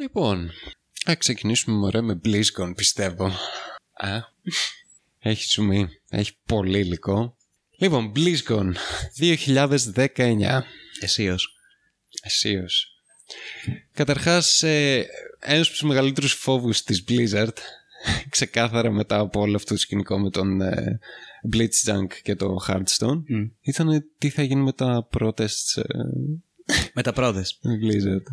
Λοιπόν, θα ξεκινήσουμε μωρέ με BlizzCon πιστεύω. Α, έχει ζουμί, έχει πολύ υλικό. Λοιπόν, BlizzCon 2019. Εσείως. Εσείως. Καταρχάς, ε, ένας από τους μεγαλύτερους φόβους της Blizzard, ξεκάθαρα μετά από όλο αυτό το σκηνικό με τον ε, Blitzjunk και το Hearthstone, Mm. ήταν τι θα γίνει με τα protests ε, Με τα πρώτες. με Blizzard.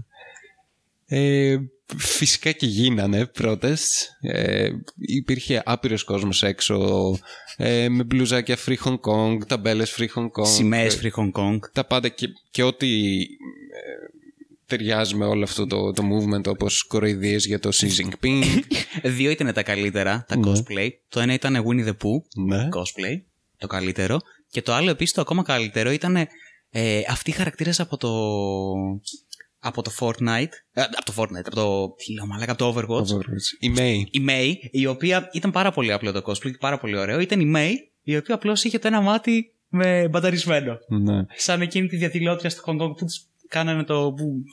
Ε, φυσικά και γίνανε protests. Ε, υπήρχε άπειρος κόσμος έξω ε, με μπλουζάκια Free Hong Kong, ταμπέλες Free Hong Kong. Σημαίες ε, Free Hong Kong. τα πάντα και, και ό,τι ε, ταιριάζει με όλο αυτό το, το movement όπως κοροϊδίες για το Xi Jinping. Δύο ήταν τα καλύτερα, τα Ναι. cosplay. Το ένα ήταν Winnie the Pooh, ναι. cosplay, το καλύτερο. Και το άλλο επίσης το ακόμα καλύτερο ήταν ε, αυτοί οι χαρακτήρες από το... Από το Fortnite. Ε, από το Fortnite, από το. Τι λέω, μαλάκα, από το Overwatch. Overwatch. Η May. Η May, η οποία ήταν πάρα πολύ απλό το cosplay και πάρα πολύ ωραίο. Ήταν η May, η οποία απλώς είχε το ένα μάτι με μπαταρισμένο. Ναι. Σαν εκείνη τη διαδηλώτρια στο Hong Kong που τους κάνανε το. που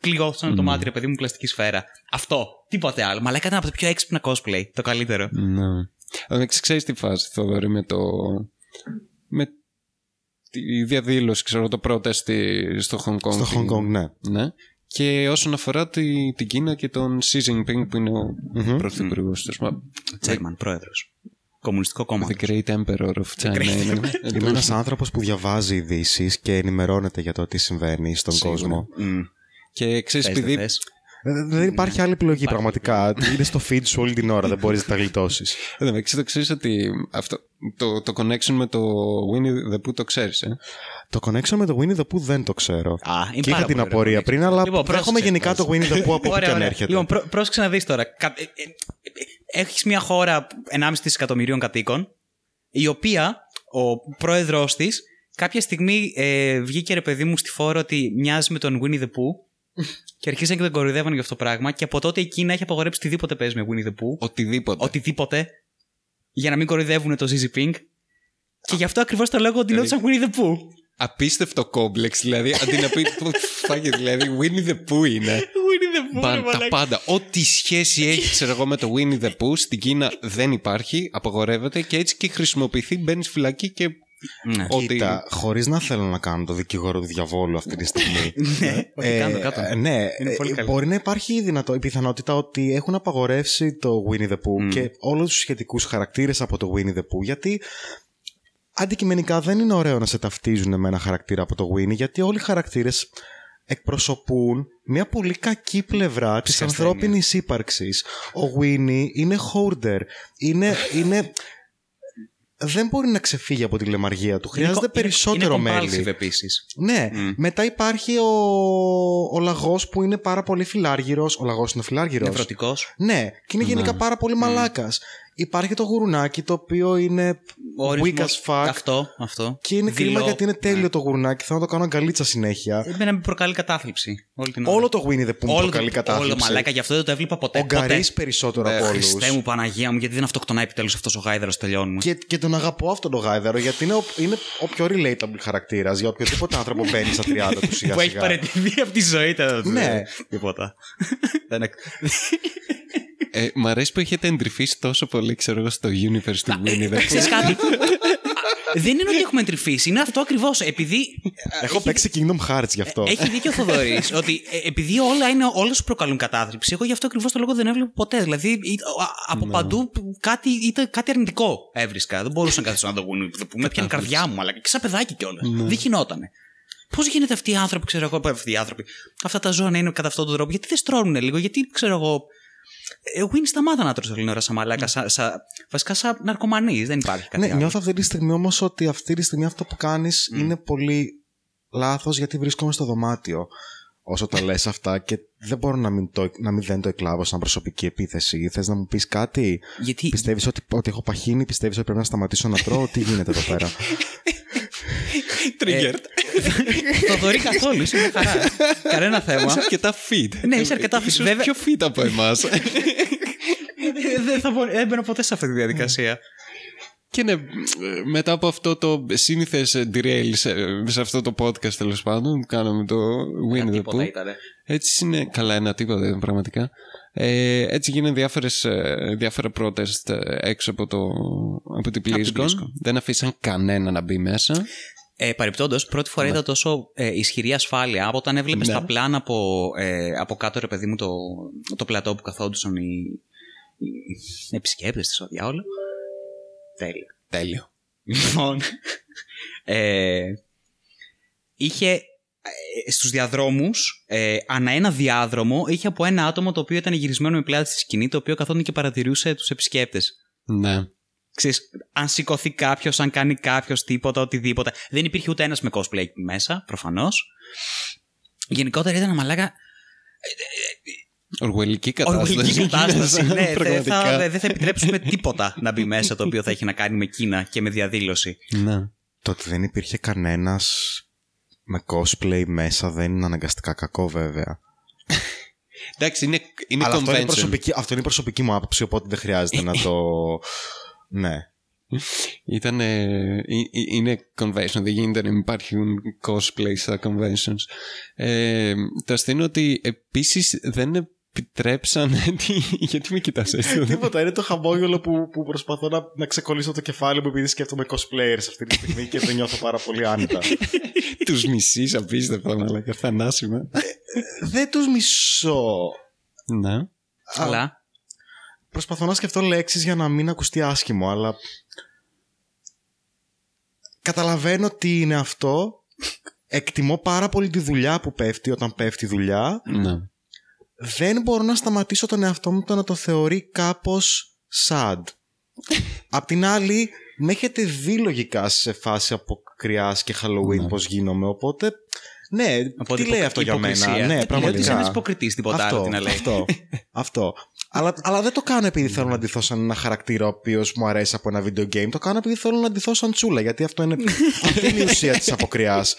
πληγώσαν το Mm. μάτι, ρε παιδί μου, πλαστική σφαίρα. Αυτό. Τίποτε άλλο. Μαλάκα ήταν από τα πιο έξυπνα cosplay. Το καλύτερο. Ναι. Αλλά ξέρεις τι φάση, Θοδωρή, με το... με τη διαδήλωση, ξέρω, το protest στο Hong Kong. Στο Hong Kong, ναι. Ναι. Και όσον αφορά τη, την Κίνα και τον Xi Jinping που είναι ο Μμμ. πρωθυπουργός τέλος πάντων. Τσέρμαν, πρόεδρος. Κομμουνιστικό κόμμα. The Great Emperor of China. Great είναι. Είμαι ένας άνθρωπος που διαβάζει ειδήσεις και ενημερώνεται για το τι συμβαίνει στον Σίγουρα. κόσμο. Μμ. Και ξέρεις, Θες, δεν επειδή θες; Ε, Δεν υπάρχει άλλη επιλογή πραγματικά. Είναι στο feed σου όλη την ώρα, δεν μπορείς να τα γλιτώσεις. Εν τω μεταξύ, το ξέρεις ότι αυτό, το, το connection με το Winnie the Pooh το ξέρεις, ε; Το connection με το Winnie the Pooh δεν το ξέρω. Α, είναι και είχα πάρα την πολύ απορία ωραίο πριν, αλλά Λοιπόν, δέχομαι πρόσεξε, γενικά το Winnie the Pooh από όπου και αν έρχεται. Λοιπόν, πρό, πρόσεξε να δεις τώρα. Κα, ε, ε, ε, έχεις μια χώρα 1,5 δισεκατομμυρίων κατοίκων, η οποία ο πρόεδρός της κάποια στιγμή ε, βγήκε ρε παιδί μου στη φόρο ότι μοιάζει με τον Winnie the Pooh και αρχίσαν και τον κοροϊδεύαν για αυτό το πράγμα. Και από τότε η Κίνα έχει απαγορέψει οτιδήποτε παίζει με Winnie the Pooh. Οτιδήποτε. Οτιδήποτε. Για να μην κοροϊδεύουν το Xi Jinping. Και γι' αυτό ακριβώς το λόγο ότι σαν Winnie the Pooh. Απίστευτο κόμπλεξ, δηλαδή. Αντί να πει. Φάγε, δηλαδή. Winnie the Pooh είναι. Winnie the Pooh, Μπαν, ρε τα μαλάκα. πάντα. Ό,τι σχέση έχει, ξέρω εγώ, με το Winnie the Pooh στην Κίνα δεν υπάρχει, απαγορεύεται και έτσι και χρησιμοποιηθεί, μπαίνεις φυλακή και. Ναι. Ότι. Κοίτα, χωρίς να θέλω να κάνω το δικηγόρο του διαβόλου αυτή τη στιγμή. Ναι, όχι, κάτω, κάτω. ε, ναι, Είναι πολύ ε, καλό. μπορεί να υπάρχει η, δυνατό, η πιθανότητα ότι έχουν απαγορεύσει το Winnie the Pooh και όλους τους σχετικούς χαρακτήρες από το Winnie the Pooh γιατί αντικειμενικά δεν είναι ωραίο να σε ταυτίζουν με ένα χαρακτήρα από το Winnie γιατί όλοι οι χαρακτήρες εκπροσωπούν μια πολύ κακή πλευρά της ασθένειας. ανθρώπινης ύπαρξης. Ο Winnie είναι hoarder, είναι... είναι δεν μπορεί να ξεφύγει από τη λεμαργία του. Χρειάζεται Είναι- περισσότερο είναι μέλι. compulsive επίσης. Ναι, μετά υπάρχει ο, ο λαγός που είναι πάρα πολύ φιλάργυρος. Ο λαγός είναι φιλάργυρος. Νευρωτικός. Ναι, και είναι γενικά πάρα πολύ μαλάκας. Υπάρχει το γουρουνάκι το οποίο είναι Ο weak ορισμός- as fuck. Αυτό, αυτό. Και είναι κρίμα Δειλό. γιατί είναι τέλειο Ναι. το γουρουνάκι. Θέλω να το κάνω αγκαλίτσα συνέχεια. Εμένα με προκαλεί κατάθλιψη. Όλη την ώρα. Όλο το Winnie the Pooh μου Όλο προκαλεί το, κατάθλιψη. Όλο μαλάκα, γι' αυτό δεν το έβλεπα ποτέ. Ο Γκαρίς ποτέ. περισσότερο από όλους. Χριστέ μου, Παναγία μου, γιατί δεν αυτοκτονάει επιτέλους αυτός ο γάιδαρος, τελειώνουμε. Και, και τον αγαπώ αυτόν τον γάιδαρο γιατί είναι ο, είναι ο πιο relatable χαρακτήρας για οποιοδήποτε άνθρωπο μπαίνει στα 30 του σιγά που έχει σιγά. παραιτηθεί από τη ζωή του. Ναι. Τίποτα. Δεν είναι- Ε, μ' αρέσει που έχετε εντρυφήσει τόσο πολύ, ξέρω εγώ, στο universe του Winnie the Pooh. Ξέρεις κάτι; Δεν είναι ότι έχουμε εντρυφήσει. Είναι αυτό ακριβώς. Επειδή. Έχω παίξει Kingdom Hearts γι' αυτό. Έχει δίκιο ο Θοδωρής ότι ε, επειδή όλα είναι, όλες σου προκαλούν κατάθλιψη, εγώ γι' αυτό ακριβώς το λόγο δεν έβλεπα ποτέ. Δηλαδή ή- α- από παντού κάτι, ήταν κάτι αρνητικό έβρισκα. Δεν μπορούσα να καθίσω να το γούνι που με πιάνει η καρδιά μου, αλλά και σαν παιδάκι κιόλας. Δεν γινότανε. Πώς γίνεται αυτοί οι άνθρωποι, ξέρω εγώ, αυτοί οι άνθρωποι, αυτά τα ζώα να είναι κατά αυτόν τον τρόπο, γιατί δεν στρώνουν λίγο, γιατί ξέρω εγώ. Ε, Win σταμάτα να τρως όλη την ώρα σαν μαλάκα, σαν, σαν, βασικά σαν ναρκωμανής, δεν υπάρχει κάτι Ναι, άλλο. νιώθω αυτή τη στιγμή όμως ότι αυτή τη στιγμή αυτό που κάνεις είναι πολύ λάθος γιατί βρίσκομαι στο δωμάτιο όσο τα λες αυτά και δεν μπορώ να μην, το, να μην δεν το εκλάβω σαν προσωπική επίθεση. Θες να μου πεις κάτι, Γιατί Πιστεύεις ότι, ότι έχω παχύνει, πιστεύεις ότι πρέπει να σταματήσω να τρώω, τι γίνεται εδώ πέρα; Triggered. Θοδωρή καθόλου, είσαι μια χαρά. Κανένα θέμα. Είσαι αρκετά fit. Ναι, είσαι αρκετά fit. Ίσως Βέβαια- πιο fit από εμάς. δεν θα μπο- δεν μπαίνω ποτέ σε αυτή τη διαδικασία. Και ναι, μετά από αυτό το σύνηθες derail σε, σε αυτό το podcast τέλος πάντων που κάναμε το Winnie the Τίποτα Pooh. ήτανε. Έτσι είναι καλά ένα τίποτα πραγματικά. Ε, έτσι γίνανε διάφορες, ε, διάφορα protest ε, έξω από, το, από την BlizzCon. BlizzCon. Δεν αφήσαν κανένα να μπει μέσα. Ε, Παρεπιπτόντω, πρώτη φορά είδα τόσο ε, ισχυρή ασφάλεια από όταν έβλεπες Ναι. τα πλάνα από, ε, από κάτω, ρε παιδί μου, το, το πλατό που καθόντουσαν οι, οι επισκέπτες της, ο διάολος. Τέλεια. Τέλειο. Λοιπόν. ε, είχε ε, στους διαδρόμους, ε, ανά ένα διάδρομο, είχε από ένα άτομο το οποίο ήταν γυρισμένο με πλάτη στη σκηνή, το οποίο καθόταν και παρατηρούσε τους επισκέπτες. Ναι. Ξέρεις, αν σηκωθεί κάποιος, αν κάνει κάποιος τίποτα, οτιδήποτε. Δεν υπήρχε ούτε ένας με cosplay εκεί μέσα, προφανώς. Γενικότερα ήταν μαλάκα. Οργουελική κατάσταση. Οργολική κατάσταση. ναι, δεν Πραγματικά. θα, δεν θα επιτρέψουμε τίποτα να μπει μέσα το οποίο θα έχει να κάνει με Κίνα και με διαδήλωση. Ναι. Το ότι δεν υπήρχε κανένας με cosplay μέσα δεν είναι αναγκαστικά κακό βέβαια. Εντάξει, είναι, είναι Αλλά αυτό είναι, convention. προσωπική, αυτό είναι η προσωπική μου άποψη, οπότε δεν χρειάζεται να το... Ναι. Ήταν, ε, ε, ε, είναι convention, δεν γίνεται να μην υπάρχουν cosplay στα conventions. Ε, το αστείο είναι ότι επίσης δεν επιτρέψαν... Τι- γιατί με κοιτάς έτσι; Τίποτα, είναι το χαμόγελο που, που προσπαθώ να, να ξεκολλήσω το κεφάλι μου επειδή σκέφτομαι cosplayers αυτή τη στιγμή και δεν νιώθω πάρα πολύ άνετα. Τους μισείς απίστευτα, αλλά θανάσιμα. δεν τους μισώ. Ναι. Αλλά Προσπαθώ να σκεφτώ λέξεις για να μην ακουστεί άσχημο, αλλά καταλαβαίνω τι είναι αυτό. Εκτιμώ πάρα πολύ τη δουλειά που πέφτει όταν πέφτει η δουλειά. ναι. Δεν μπορώ να σταματήσω τον εαυτό μου το να το θεωρεί κάπως sad. Απ' την άλλη, με έχετε δει λογικά σε φάση από κρυάς και Halloween Ναι. πώς γίνομαι, οπότε... Ναι, Οπότε τι λέει υποκ- αυτό για υποκρισία. μένα; Δεν Ναι, λέει ότι είσαι πραγματικά. ένας υποκριτής, τίποτα άλλο, τι να λέει. Αυτό, αυτό. αλλά, αλλά δεν το κάνω επειδή θέλω να ντυθώ σαν ένα χαρακτήρα ο οποίος μου αρέσει από ένα video game. Το κάνω επειδή θέλω να ντυθώ σαν τσούλα. Γιατί αυτό είναι, αυτή είναι η ουσία της αποκριάς.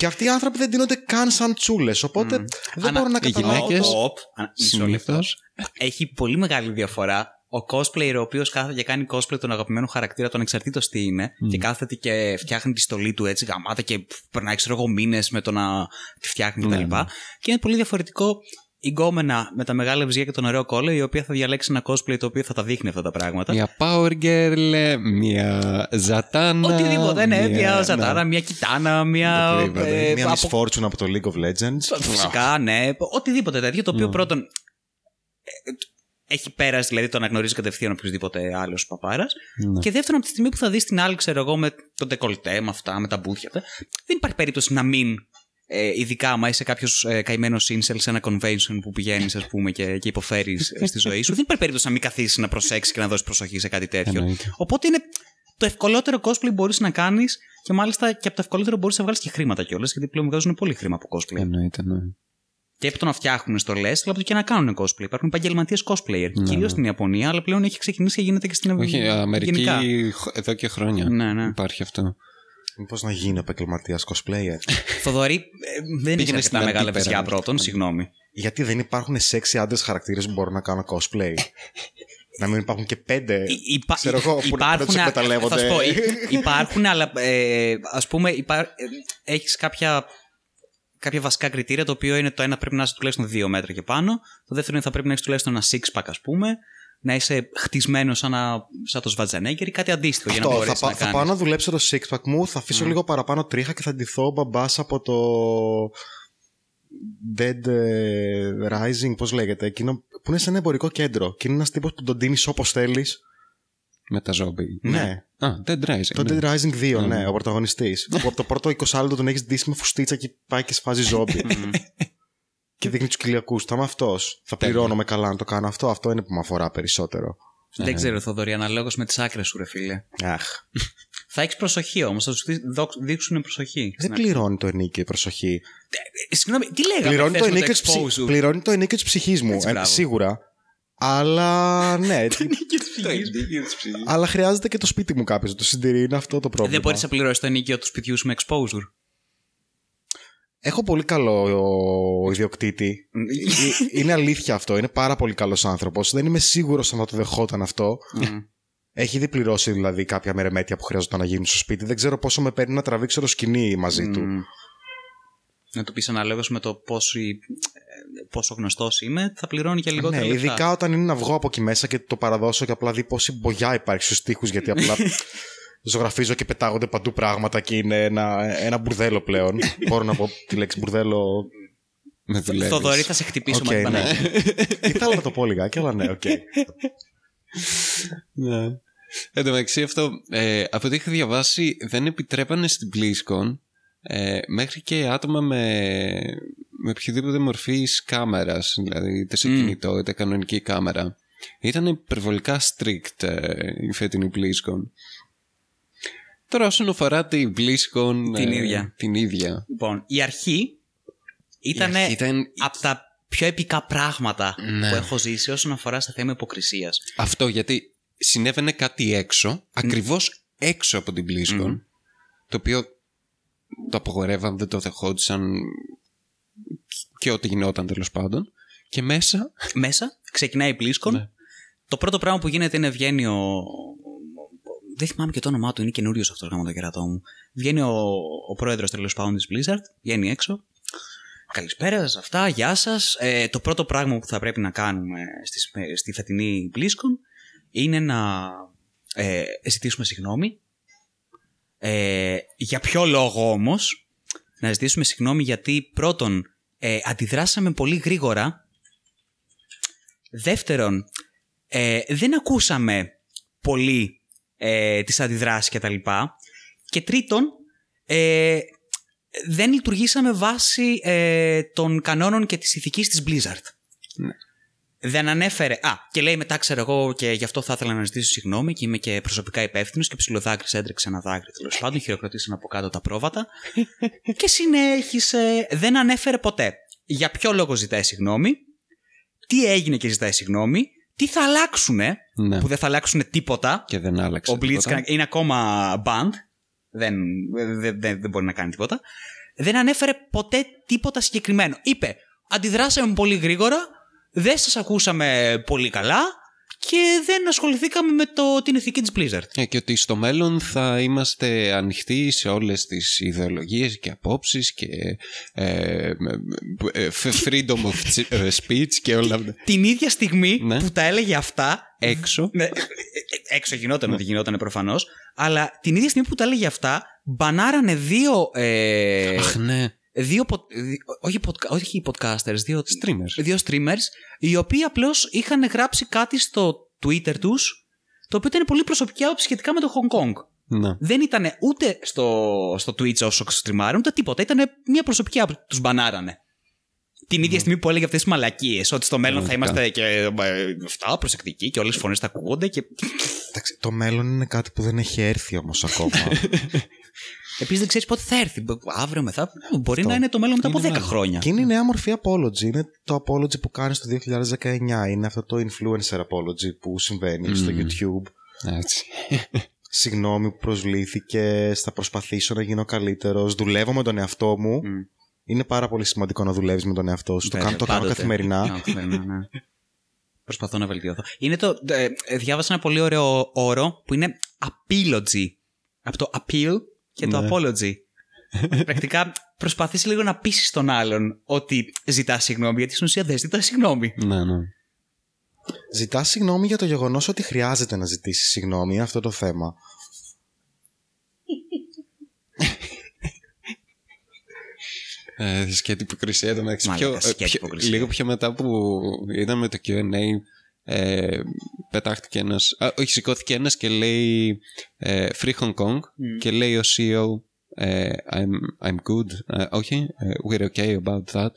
Και αυτοί οι άνθρωποι δεν ντύνονται καν σαν τσούλες. Οπότε δεν Ανα- μπορώ να οι καταλάβω. γυναίκες- το- Οπ, α, μισό λεπτό. Συνήθως. Έχει πολύ μεγάλη διαφορά. Ο cosplayer ο οποίος κάθεται και κάνει cosplay τον αγαπημένο χαρακτήρα, τον εξαρτήτως τι είναι, και κάθεται και φτιάχνει τη στολή του έτσι γαμάτα και περνάει, ξέρω εγώ, μήνες με το να τη φτιάχνει Ναι, κτλ. ναι. Και είναι πολύ διαφορετικό η γκόμενα με τα μεγάλα βυζιά και τον ωραίο κόλλο, η οποία θα διαλέξει ένα cosplay το οποίο θα τα δείχνει αυτά τα πράγματα. Μια power girl, μια ζατάνα. Οτιδήποτε, ναι, μια ζατάρα, μια κοιτάνα, μια. Οτιδήποτε. ε, Μια από- Miss Fortune από το League of Legends. Φυσικά, ναι. Οτιδήποτε τέτοιο, το οποίο πρώτον. ε, Έχει πέρασει, δηλαδή το αναγνωρίζει κατευθείαν οποιοδήποτε άλλος παπάρας. Ναι. Και δεύτερον, από τη στιγμή που θα δεις την άλλη, ξέρω εγώ, με τον τεκολτέ, με αυτά, με τα μπούθια αυτά, δεν υπάρχει περίπτωση να μην. Ε, ειδικά άμα είσαι κάποιος ε, καημένος incel σε ένα convention που πηγαίνεις, ας πούμε, και, και υποφέρεις στη ζωή σου, δεν υπάρχει περίπτωση να μην καθίσεις να προσέξεις και να δώσεις προσοχή σε κάτι τέτοιο. Εννοείται. Οπότε είναι το ευκολότερο cosplay μπορείς να κάνεις και μάλιστα και από το ευκολότερο μπορείς να βγάλεις και χρήματα κιόλας, γιατί πλέον βγάζουν πολύ χρήμα από cosplay. Εννοείται, ναι. Και από το να φτιάχνουν στολέ, αλλά από το και να κάνουν cosplay. Υπάρχουν επαγγελματίες cosplayer. Ναι, Κυρίως ναι. στην Ιαπωνία, αλλά πλέον έχει ξεκινήσει και γίνεται και στην Όχι, Ευρώπη. Αμερική χ- εδώ και χρόνια Ναι, ναι. υπάρχει αυτό. Μήπως να γίνει επαγγελματίας cosplayer. Θοδωρή, ε, δεν έχει Πήγαινες αρκετά στην μεγάλα αντίπερα. παιδιά πρώτον, συγγνώμη. Γιατί δεν υπάρχουν sexy άντρες χαρακτήρες που μπορούν να κάνουν cosplay; να μην υπάρχουν και πέντε. Υ- υπά- ξέρω εγώ, που να- υπάρχουν, να τους εκμεταλλεύονται. θα σου πω, υ- υπάρχουν, αλλά ε, ας πούμε υπά, ε, έχεις κάποια, κάποια βασικά κριτήρια, το οποίο είναι το ένα πρέπει να είσαι τουλάχιστον δύο μέτρα και πάνω, το δεύτερο είναι θα πρέπει να έχεις τουλάχιστον ένα six pack ας πούμε, να είσαι χτισμένος σαν, να- σαν το Σβατζανέγκερ ή κάτι αντίστοιχο για να Αυτό, θα, μπορέσεις πά- να θα κάνεις. πάω να δουλέψω το six pack μου, θα αφήσω λίγο παραπάνω τρίχα και θα ντυθώ ο μπαμπάς από το Dead ε, Rising, πώς λέγεται, εκείνο που είναι σε ένα εμπορικό κέντρο και είναι ένας τύπος που τον ντύνεις όπως θέλεις. Με τα ζόμπι. Ναι. Α, Dead Rising. Το ναι. Dead Rising 2, ναι, ο πρωταγωνιστής. που από το πρώτο 20 λεπτό τον έχεις ντύσει με φουστίτσα και πάει και σφάζει ζόμπι. Και δείχνει τους κοιλιακούς. Θα είμαι αυτός. Θα Τέλεια. πληρώνομαι καλά να το κάνω αυτό. Αυτό είναι που με αφορά περισσότερο. Δεν ξέρω, Θοδωρή, αναλόγως με τις άκρες σου, ρε φίλε. Αχ. Θα έχεις προσοχή όμως, θα σου δείξουν προσοχή. Δεν πληρώνει το ενίκιο η προσοχή. Ε, Συγγνώμη, τι λέγαμε Πληρώνει χθες το, με ενίκιο της ψυχ- exposure? πληρώνει το ενίκιο της ψυχής μου, Έτσι, ε, μπράβο. σίγουρα. Αλλά ναι, αλλά χρειάζεται και το σπίτι μου κάποιος να το συντηρεί. Είναι αυτό το πρόβλημα. Δεν μπορείς να πληρώσεις το ενίκιο του σπιτιού σου με exposure; Έχω πολύ καλό ο ιδιοκτήτη. Ε, είναι αλήθεια αυτό. Είναι πάρα πολύ καλός άνθρωπος. Δεν είμαι σίγουρος αν θα το δεχόταν αυτό. Έχει ήδη πληρώσει δηλαδή κάποια μερεμέτια που χρειαζόταν να γίνουν στο σπίτι. Δεν ξέρω πόσο με παίρνει να τραβήξω το σκοινί μαζί του. Μμ. Να του πεις αναλόγως με το πόσο, ε, πόσο γνωστός είμαι, θα πληρώνει και λιγότερο. Ναι, λεφτά. ειδικά όταν είναι να βγω από εκεί μέσα και το παραδώσω και απλά δει πόση μπογιά υπάρχει στους τοίχους, γιατί απλά ζωγραφίζω και πετάγονται παντού πράγματα και είναι ένα, ένα μπουρδέλο πλέον. Μπορώ να πω τη λέξη μπουρδέλο. Με δουλεύεις. Θοδωρή, θα σε χτυπήσω Οκ, με ναι. πανάκι. Ήθελα να το πω λιγάκι, αλλά ναι, οκ. Ναι. Εν τω μεταξύ αυτό, ε, από ό,τι είχα διαβάσει, δεν επιτρέπανε στην BlizzCon ε, μέχρι και άτομα με, με οποιοδήποτε μορφή κάμερας, δηλαδή είτε σε Μμ. κινητό είτε κανονική κάμερα. Ήταν υπερβολικά strict ε, η φετινή BlizzCon. Τώρα όσον αφορά την BlizzCon Την ε, ίδια. την ίδια. Λοιπόν, η αρχή ήταν Η αρχή ήταν- από τα πιο επικά πράγματα Ναι. που έχω ζήσει όσον αφορά στα θέμα υποκρισίας. Αυτό γιατί συνέβαινε κάτι έξω, ακριβώς έξω από την BlizzCon, Μμμ. το οποίο το απογορεύαν, δεν το δεχόντουσαν και ό,τι γινόταν τέλος πάντων. Και μέσα, Μέσα ξεκινάει η BlizzCon. Ναι. Το πρώτο πράγμα που γίνεται είναι βγαίνει ο. Δεν θυμάμαι και το όνομά του, είναι καινούριο αυτό γάμο το κερατό μου. Βγαίνει ο, ο πρόεδρος τέλος πάντων της Blizzard, βγαίνει έξω. Καλησπέρα σας, αυτά, γεια σας. Ε, το πρώτο πράγμα που θα πρέπει να κάνουμε στη, στη φετινή BlizzCon είναι να ε, ζητήσουμε συγγνώμη. Ε, για ποιο λόγο όμως να ζητήσουμε συγγνώμη γιατί πρώτον ε, αντιδράσαμε πολύ γρήγορα δεύτερον ε, δεν ακούσαμε πολύ ε, τις αντιδράσεις και τα λοιπά και τρίτον ε, δεν λειτουργήσαμε βάσει ε, των κανόνων και της ηθικής της Blizzard. Ναι. Δεν ανέφερε. Α, και λέει μετά, ξέρω εγώ, και γι' αυτό θα ήθελα να ζητήσω συγγνώμη και είμαι και προσωπικά υπεύθυνος και ψηλοδάκρυς έντρεξε ένα δάκρυ τέλος πάντων. Χειροκροτήσαν από κάτω τα πρόβατα. και συνέχισε. Δεν ανέφερε ποτέ για ποιο λόγο ζητάει συγγνώμη, τι έγινε και ζητάει συγγνώμη, τι θα αλλάξουνε, ναι, που δεν θα αλλάξουν τίποτα. και δεν άλλαξε. Ο τίποτα. Blitzcrank είναι ακόμα banned. Δεν, δεν, δεν, δεν μπορεί να κάνει τίποτα. Δεν ανέφερε ποτέ τίποτα συγκεκριμένο. Είπε, αντιδράσαμε πολύ γρήγορα, δεν σας ακούσαμε πολύ καλά και δεν ασχοληθήκαμε με το, την ηθική της Blizzard. Ε, και ότι στο μέλλον θα είμαστε ανοιχτοί σε όλες τις ιδεολογίες και απόψεις και ε, ε, freedom of ch- ε, speech και όλα αυτά. Την ίδια στιγμή Ναι. που τα έλεγε αυτά, Έξω. Ναι, ε, ε, έξω γινόταν ότι γινόταν προφανώς. Αλλά την ίδια στιγμή που τα έλεγε αυτά, μπανάρανε δύο. Ε, Αχ, ναι. Δύο πο- δι- όχι, podca- όχι podcasters, δύο, Streamers. δύο streamers, οι οποίοι απλώς είχαν γράψει κάτι στο Twitter τους, το οποίο ήταν πολύ προσωπική άποψη σχετικά με το Hong Kong. Ναι. Δεν ήταν ούτε στο, στο Twitch όσο στριμάρουν, ούτε τίποτα. Ήταν μια προσωπική άποψη. Τους μπανάρανε. Την ίδια στιγμή που έλεγε αυτές τις μαλακίες, ότι στο μέλλον θα Πραγματικά. είμαστε και ε, αυτά, προσεκτικοί και όλες οι φωνές θα ακούγονται. Και... Εντάξει, το μέλλον είναι κάτι που δεν έχει έρθει όμως ακόμα. Επίσης δεν ξέρεις πότε θα έρθει. Αύριο μετά. Μπορεί Αυτό. να είναι το μέλλον μετά από Είναι 10 μέλλον. χρόνια. και είναι η νέα μορφή apology. Είναι το apology που κάνεις το 2019. Είναι αυτό το influencer apology που συμβαίνει στο YouTube. Έτσι. Συγγνώμη που προσβλήθηκε, θα προσπαθήσω να γίνω καλύτερος. Δουλεύω με τον εαυτό μου. Μμ. Είναι πάρα πολύ σημαντικό να δουλεύεις με τον εαυτό σου. Το, Βέβαια, κάνω, το κάνω πάντοτε. καθημερινά. Ναι, καθημερινά, ναι. Προσπαθώ να βελτιωθώ. Είναι το, ε, ε, διάβασα ένα πολύ ωραίο όρο που είναι apology. Από το appeal και το Ναι. apology. Πρακτικά προσπαθείς λίγο να πείσει τον άλλον ότι ζητάς συγγνώμη, γιατί στην ουσία δεν ζητάς συγγνώμη. ναι, ναι. Ζητάς συγγνώμη για το γεγονός ότι χρειάζεται να ζητήσεις συγγνώμη. Είναι αυτό το θέμα. Ε, σκέτη υποκρισία το μεταξύ. Μαλάκα, Πιο, ε, σκέτη πιο- υποκρισία. λίγο πιο μετά που ήταν με το QA, ε, πετάχτηκε ένας. Όχι, σηκώθηκε ένας και λέει ε, Free Hong Kong και λέει ο CEO ε, I'm, I'm good. Ε, όχι, ε, we're okay about that.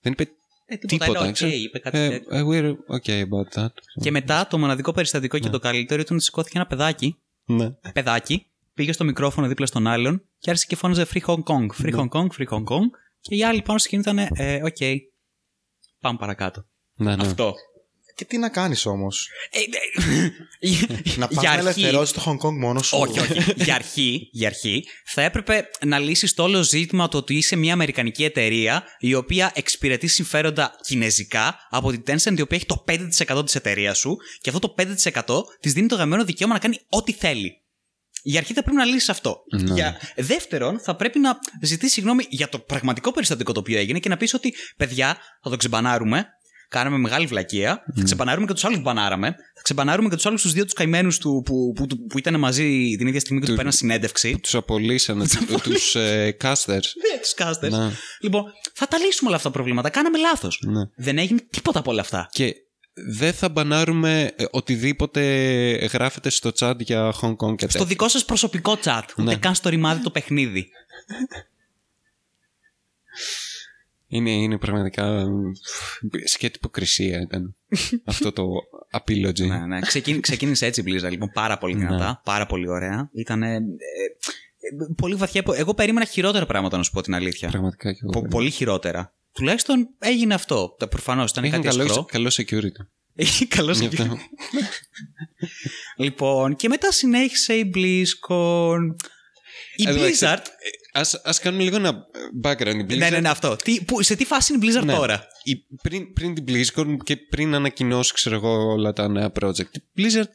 Δεν είπε Ε, τίποτα. τίποτα, είναι ξέρω. ok, είπε κάτι Ε, τέτοιο. ε, we're okay about that. Και μετά το μοναδικό περιστατικό και το καλύτερο ήταν ότι σηκώθηκε ένα παιδάκι Ναι. παιδάκι, πήγε στο μικρόφωνο δίπλα στον άλλον και άρχισε και φώναζε Free Hong Kong, Free Hong Kong, Free Hong Kong. Και οι άλλοι πάνω στο σκηνή ήταν, ε, οκ, πάμε παρακάτω. Ναι, ναι. Αυτό. Και τι να κάνεις όμως; Ε, ε, Να πας για να αρχή- ελευθερώσεις το Hong Kong μόνο σου. όχι, όχι. για, αρχή, για αρχή θα έπρεπε να λύσεις το όλο ζήτημα το ότι είσαι μια αμερικανική εταιρεία η οποία εξυπηρετεί συμφέροντα κινέζικα από την Tencent η οποία έχει το 5% της εταιρείας σου και αυτό το 5% της δίνει το γαμημένο δικαίωμα να κάνει ό,τι θέλει. Η αρχή θα πρέπει να λύσεις αυτό. Ναι. Για... Δεύτερον, θα πρέπει να ζητήσεις συγγνώμη για το πραγματικό περιστατικό το οποίο έγινε και να πεις ότι παιδιά, θα το ξεμπανάρουμε. Κάναμε μεγάλη βλακεία. Θα ξεμπανάρουμε και τους άλλους που μπανάραμε. Θα ξεμπανάρουμε και τους άλλους τους δύο τους καημένους του που, που, που, που ήταν μαζί την ίδια στιγμή και τους παίρναν συνέντευξη. Τους απολύσανε, τους ε, casters. Ναι, τους κάστερ. Ναι. Λοιπόν, θα τα λύσουμε όλα αυτά τα προβλήματα. Κάναμε λάθος. Ναι. Δεν έγινε τίποτα από όλα αυτά. Και δεν θα μπανάρουμε ε, οτιδήποτε γράφεται στο chat για Hong Kong και Στο τέτοια. δικό σας προσωπικό chat. Ούτε Ναι. καν στο ρημάδι το παιχνίδι. Είναι, είναι πραγματικά σκέτη υποκρισία ήταν αυτό το apology. ναι, ναι. Ξεκίνη, ξεκίνησε έτσι η Blizzard, λοιπόν, πάρα πολύ δυνατά, πάρα πολύ ωραία. Ήταν πολύ βαθιά. Εγώ περίμενα χειρότερα πράγματα, να σου πω την αλήθεια. Πραγματικά και εγώ. Πο- πολύ χειρότερα. Τουλάχιστον έγινε αυτό. Προφανώς ήταν Είχαν κάτι καλό, αστρό. καλό security. Είχε καλό Γι' αυτό. Λοιπόν, και μετά συνέχισε η BlizzCon. Η Εδώ, Blizzard. ε, Ας, ας κάνουμε λίγο ένα background. Η Blizzard, Ναι, ναι, ναι, αυτό. Τι, που, σε τι φάση είναι η Blizzard Ναι. τώρα; η, πριν, πριν την BlizzCon και πριν ανακοινώσει ξέρω εγώ, όλα τα νέα project, η Blizzard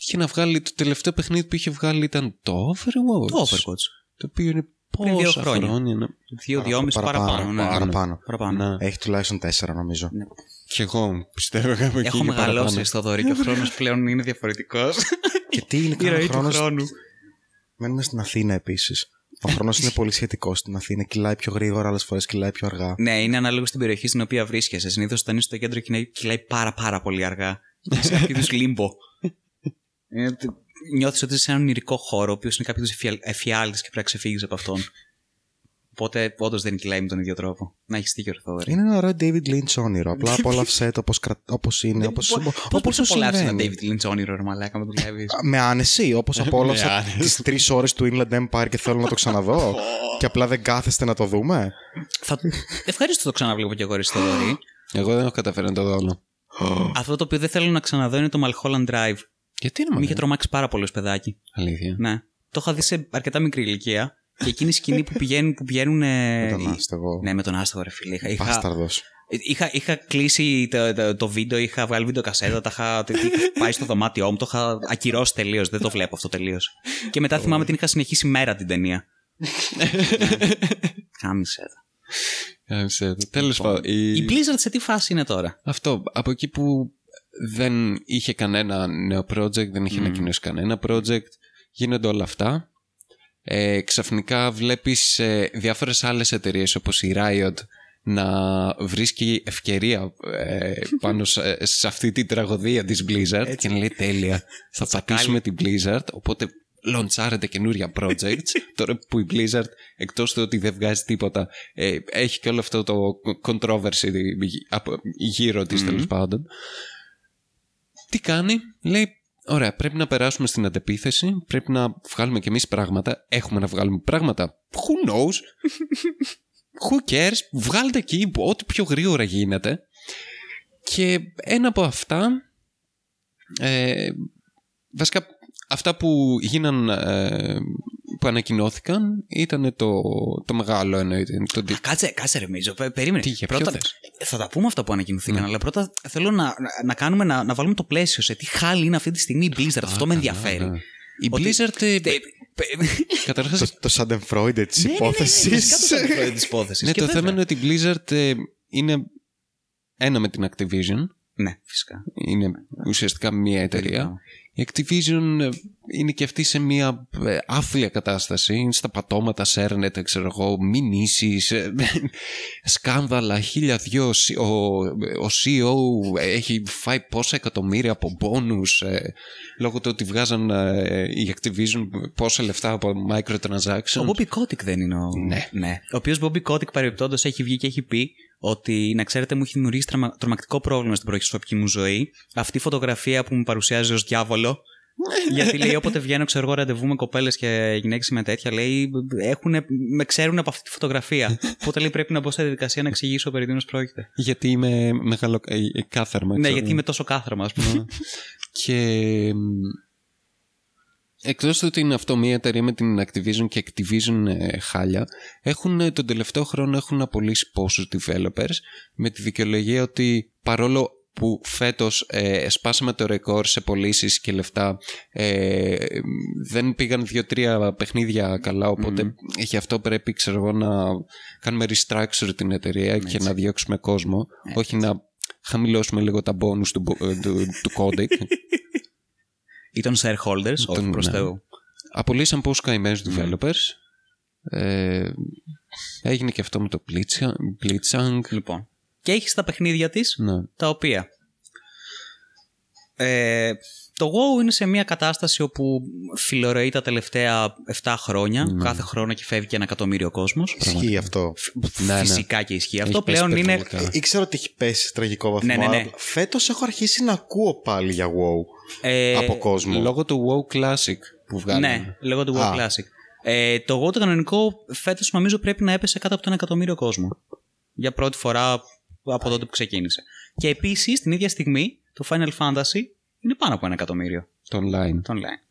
είχε να βγάλει το τελευταίο παιχνίδι που είχε βγάλει ήταν το Overwatch. Το Overwatch. Το οποίο είναι Πριν δύο πόσα χρόνια. χρόνια. ναι. Δύο, δυόμιση παραπάνω. ναι. παραπάνω. Παραπάνω. Ναι. Έχει τουλάχιστον τέσσερα νομίζω. Και εγώ πιστεύω κάπου εκεί Έχω και μεγαλώσει παραπάνω. στο δωρή και ο χρόνος πλέον είναι διαφορετικός. Και τι είναι Η ροή κανένα του χρόνος; Χρόνου. Μένουμε στην Αθήνα επίσης. Ο χρόνος είναι πολύ σχετικός στην Αθήνα. Κυλάει πιο γρήγορα, άλλες φορές κυλάει πιο αργά. Ναι, είναι ανάλογο στην περιοχή στην οποία βρίσκεσαι. Συνήθως όταν είσαι στο κέντρο κυλάει, κυλάει πάρα πάρα πολύ αργά. Είναι σε κάποιο είδους λίμπο. Νιώθεις ότι είσαι σε έναν ονειρικό χώρο, ο οποίος είναι κάποιος εφιάλτης και πρέπει να ξεφύγεις από αυτόν. Οπότε όντως δεν κυλάει με τον ίδιο τρόπο. Να έχεις δίκιο, Θοδωρή. Είναι ένα ωραίο David Lynch όνειρο. Απλά απόλαυσε το όπως είναι. Όπως Πώς σου απολαύσεις ένα συμβαίνει. David Lynch όνειρο, ρε Μαλάκα, με δουλεύει. Με άνεση, όπως απόλαυσα άνεση. τις τρεις ώρες του Inland Empire και θέλω να το ξαναδώ. και απλά δεν κάθεστε να το δούμε. Θα... Ευχαρίστω το ξαναβλέπω κι εγώ, ρε Θοδωρή. Εγώ δεν έχω καταφέρει να το δω όλο. Αυτό το οποίο δεν θέλω να ξαναδώ είναι το Mulholland Drive. Γιατί είναι Με είχε μόνο. τρομάξει πάρα πολύ ως παιδάκι. Αλήθεια. Ναι. Το είχα δει σε αρκετά μικρή ηλικία. Και εκείνη η σκηνή που πηγαίνουν. Που πηγαίνουν ε, Με τον οι- άστεγο. Ναι, με τον άστεγο, ρε φίλε. Είχα, είχα, Μπάσταρδος. είχα, είχα κλείσει το, το, το βίντεο, είχα βγάλει βίντεο κασέτα, τα είχα, το- είχα πάει στο δωμάτιό μου, το είχα ακυρώσει τελείως. Δεν το βλέπω αυτό τελείως. και μετά θυμάμαι την είχα συνεχίσει μέρα την ταινία. Κάμισε. Τέλος Λοιπόν, πάντων. η- Η Blizzard σε τι φάση είναι τώρα; Αυτό, από εκεί που δεν είχε κανένα νέο project, δεν είχε ανακοινώσει κανένα project, γίνονται όλα αυτά. Ε, ξαφνικά βλέπεις ε, διάφορες άλλες εταιρείες όπως η Riot να βρίσκει ευκαιρία ε, πάνω σε, σε αυτή τη τραγωδία της Blizzard και να λέει τέλεια, θα πατήσουμε την Blizzard οπότε λοντσάρετε καινούρια projects. Τώρα που η Blizzard εκτός του ότι δεν βγάζει τίποτα ε, έχει και όλο αυτό το controversy από- γύρω της τέλος πάντων. Τι κάνει, λέει Ωραία, πρέπει να περάσουμε στην αντεπίθεση. Πρέπει να βγάλουμε κι εμείς πράγματα. Έχουμε να βγάλουμε πράγματα. Who knows? Who cares? Βγάλτε εκεί ό,τι πιο γρήγορα γίνεται. Και ένα από αυτά. Ε, βασικά, αυτά που γίναν. Ε, που ανακοινώθηκαν ήταν το, το μεγάλο εννοείται. Το, Α, Κάτσε, κάτσε ρε Μίζο, πε- περίμενε. Τι, για ποιο πρώτα, θες; θα τα πούμε αυτά που ανακοινωθήκαν, αλλά πρώτα θέλω να, να, να κάνουμε, να, να βάλουμε το πλαίσιο σε τι χάλι είναι αυτή τη στιγμή η Blizzard. Αυτό με ενδιαφέρει. ναι. Η Ότι- Blizzard. ε, Τε- πε- Καταρχάς, Το, το Schadenfreude της Ναι, ναι, ναι, ναι, υπόθεσης. φυσικά το σαντιφρόιδ της υπόθεσης. ναι, Και το βέβαια. θέμα είναι ότι η Blizzard ε, είναι ένα με την Activision. Ναι, φυσικά. Είναι ουσιαστικά μία εταιρεία. Η Activision ε, είναι και αυτή σε μια ε, άθλια κατάσταση. Είναι στα πατώματα, σέρνεται, ξέρω εγώ, μηνύσεις, ε, σκάνδαλα, χίλια δυο. Ο, ο CEO έχει φάει πόσα εκατομμύρια από μπόνους ε, λόγω του ότι βγάζαν ε, η Activision πόσα λεφτά από microtransactions. Ο Bobby Kotick δεν είναι ο. Ναι. Ο οποίος Bobby Kotick παρεμπιπτόντως έχει βγει και έχει πει ότι να ξέρετε μου έχει δημιουργήσει τραμα- τρομακτικό πρόβλημα στην προσωπική μου ζωή. Αυτή η φωτογραφία που μου παρουσιάζει ως διάβολο. γιατί λέει όποτε βγαίνω, ξέρω εγώ, ραντεβού με κοπέλες και γυναίκες με τέτοια, λέει έχουνε, με ξέρουν από αυτή τη φωτογραφία. Οπότε λέει πρέπει να μπω στη διαδικασία να εξηγήσω περί τίνος πρόκειται. Γιατί είμαι μεγάλο ε, ε, κάθαρμα. ναι, ξέρω. γιατί είμαι τόσο κάθραμα, ας πούμε. Και μ, εκτός του ότι είναι αυτό μια εταιρεία με την Activision και Activision ε, χάλια, έχουν, ε, τον τελευταίο χρόνο έχουν απολύσει πόσους developers με τη δικαιολογία ότι παρόλο που φέτος ε, σπάσαμε το ρεκόρ σε πωλήσεις και λεφτά. Ε, δεν πήγαν δύο-τρία παιχνίδια καλά, οπότε γι' αυτό πρέπει ξέρω εγώ, να κάνουμε restructure την εταιρεία και να διώξουμε κόσμο, όχι να χαμηλώσουμε λίγο τα bonus του, του, του, του codec. Ή των shareholders, όχι Τον- προς ναι. Θεού. Απολύσαν πόσους καημένους developers. Ε, έγινε και αυτό με το Blitzchung. Blitzchung. Λοιπόν. Και έχεις τα παιχνίδια της, Ναι. τα οποία ε, το WoW είναι σε μια κατάσταση όπου φιλορεεί τα τελευταία 7 χρόνια, Ναι. κάθε χρόνο και φεύγει και ένα εκατομμύριο κόσμος. Ισχύει αυτό. Ναι, ναι. Φυσικά και ισχύει. Έχει Αυτό πέσει πλέον είναι. υπερβολικά. Ήξερα ότι έχει πέσει σε τραγικό βαθμό. Ναι, ναι, ναι. αλλά Φέτος έχω αρχίσει να ακούω πάλι για WoW ε, από κόσμο. Λόγω του WoW Classic που βγάλανε. Ναι, λόγω του WoW Α. Classic. Ε, το WoW το κανονικό φέτος νομίζω πρέπει να έπεσε κάτω από τον εκατομμύριο κόσμο. Για πρώτη φορά από τότε που ξεκίνησε. Και επίσης την ίδια στιγμή το Final Fantasy είναι πάνω από ένα εκατομμύριο Το online. το online.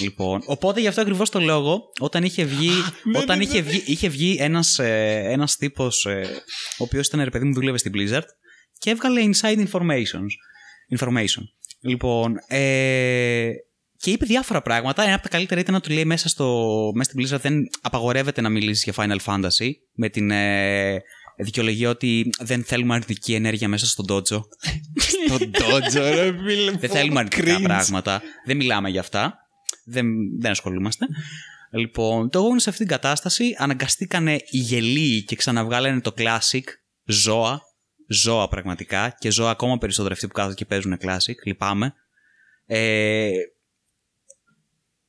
Λοιπόν, οπότε γι' αυτό ακριβώς το λόγο, όταν είχε βγει, όταν είχε βγει, είχε βγει ένας, ε, ένας τύπος, ε, ο οποίος ήταν ρε παιδί μου δούλευε στην Blizzard και έβγαλε inside information. information. Λοιπόν, ε, και είπε διάφορα πράγματα. Ένα από τα καλύτερα ήταν να του λέει μέσα, στο, μέσα στην Blizzard δεν απαγορεύεται να μιλήσεις για Final Fantasy με την ε, δικαιολογία ότι δεν θέλουμε αρνητική ενέργεια μέσα στον dojo. Το Dodge, ρε φίλε. Δεν θέλουμε αρνητικά πράγματα. Δεν μιλάμε για αυτά. Δεν, δεν ασχολούμαστε. Λοιπόν, το εγώ είναι σε αυτήν την κατάσταση. Αναγκαστήκανε οι γελοί και ξαναβγάλανε το classic. Ζώα. Ζώα πραγματικά. Και ζώα ακόμα περισσότερο αυτοί που κάθονται και παίζουν classic. Λυπάμαι. Ε,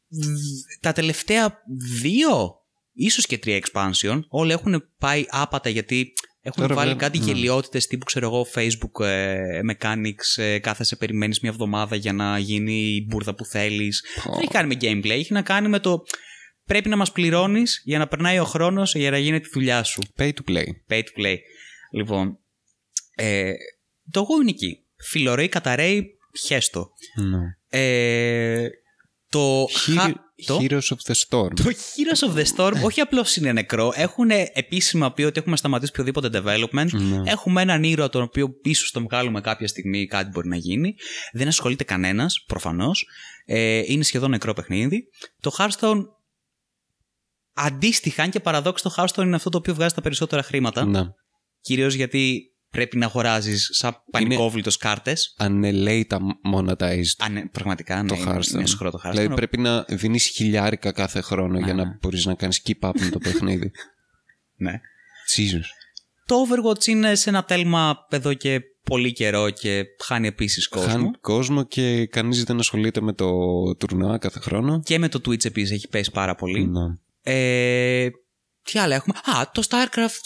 δ- τα τελευταία δύο, ίσως και τρία expansion, όλα έχουν πάει άπατα γιατί έχουν Τώρα βάλει βλέπω- κάτι ναι. γελιότητες τύπου, ξέρω εγώ, Facebook ε, mechanics, ε, κάθεσαι, περιμένεις μια εβδομάδα για να γίνει η μπουρδα που θέλεις. Δεν έχει κάνει με gameplay, έχει να κάνει με το πρέπει να μας πληρώνεις για να περνάει ο χρόνος για να γίνει τη δουλειά σου. Pay to play. Pay to play. Λοιπόν, ε, το εγώ είναι εκεί. Φιλορέει, καταραίει, χέστο. Ναι. Ε, το, χα- το, Heroes of the Storm. το Heroes of the Storm όχι απλώς είναι νεκρό. Έχουν επίσημα πει ότι έχουμε σταματήσει οποιοδήποτε development. Ναι. Έχουμε έναν ήρωα τον οποίο ίσως τον βγάλουμε κάποια στιγμή κάτι μπορεί να γίνει. Δεν ασχολείται κανένας, προφανώς. Ε, είναι σχεδόν νεκρό παιχνίδι. Το Hearthstone αντίστοιχα, αν και παραδόξω, το Hearthstone είναι αυτό το οποίο βγάζει τα περισσότερα χρήματα. Ναι. Κυρίως γιατί πρέπει να αγοράζεις σαν πανικόβλητος κάρτες. Unelate monetized Α, ναι, πραγματικά, ναι, το είναι- Hearthstone. είναι σχρό το Hearthstone. Δηλαδή πρέπει να δίνεις χιλιάρικα κάθε χρόνο για ναι. να μπορείς να κάνεις keep up με το παιχνίδι. Ναι. Jesus. Το Overwatch είναι σε ένα τέλμα εδώ και πολύ καιρό και χάνει επίσης κόσμο. Χάνει κόσμο και κανείς δεν ασχολείται με το τουρνουά κάθε χρόνο. Και με το Twitch επίσης έχει πέσει πάρα πολύ. Ναι. Ε, τι άλλα έχουμε; Α, το StarCraft.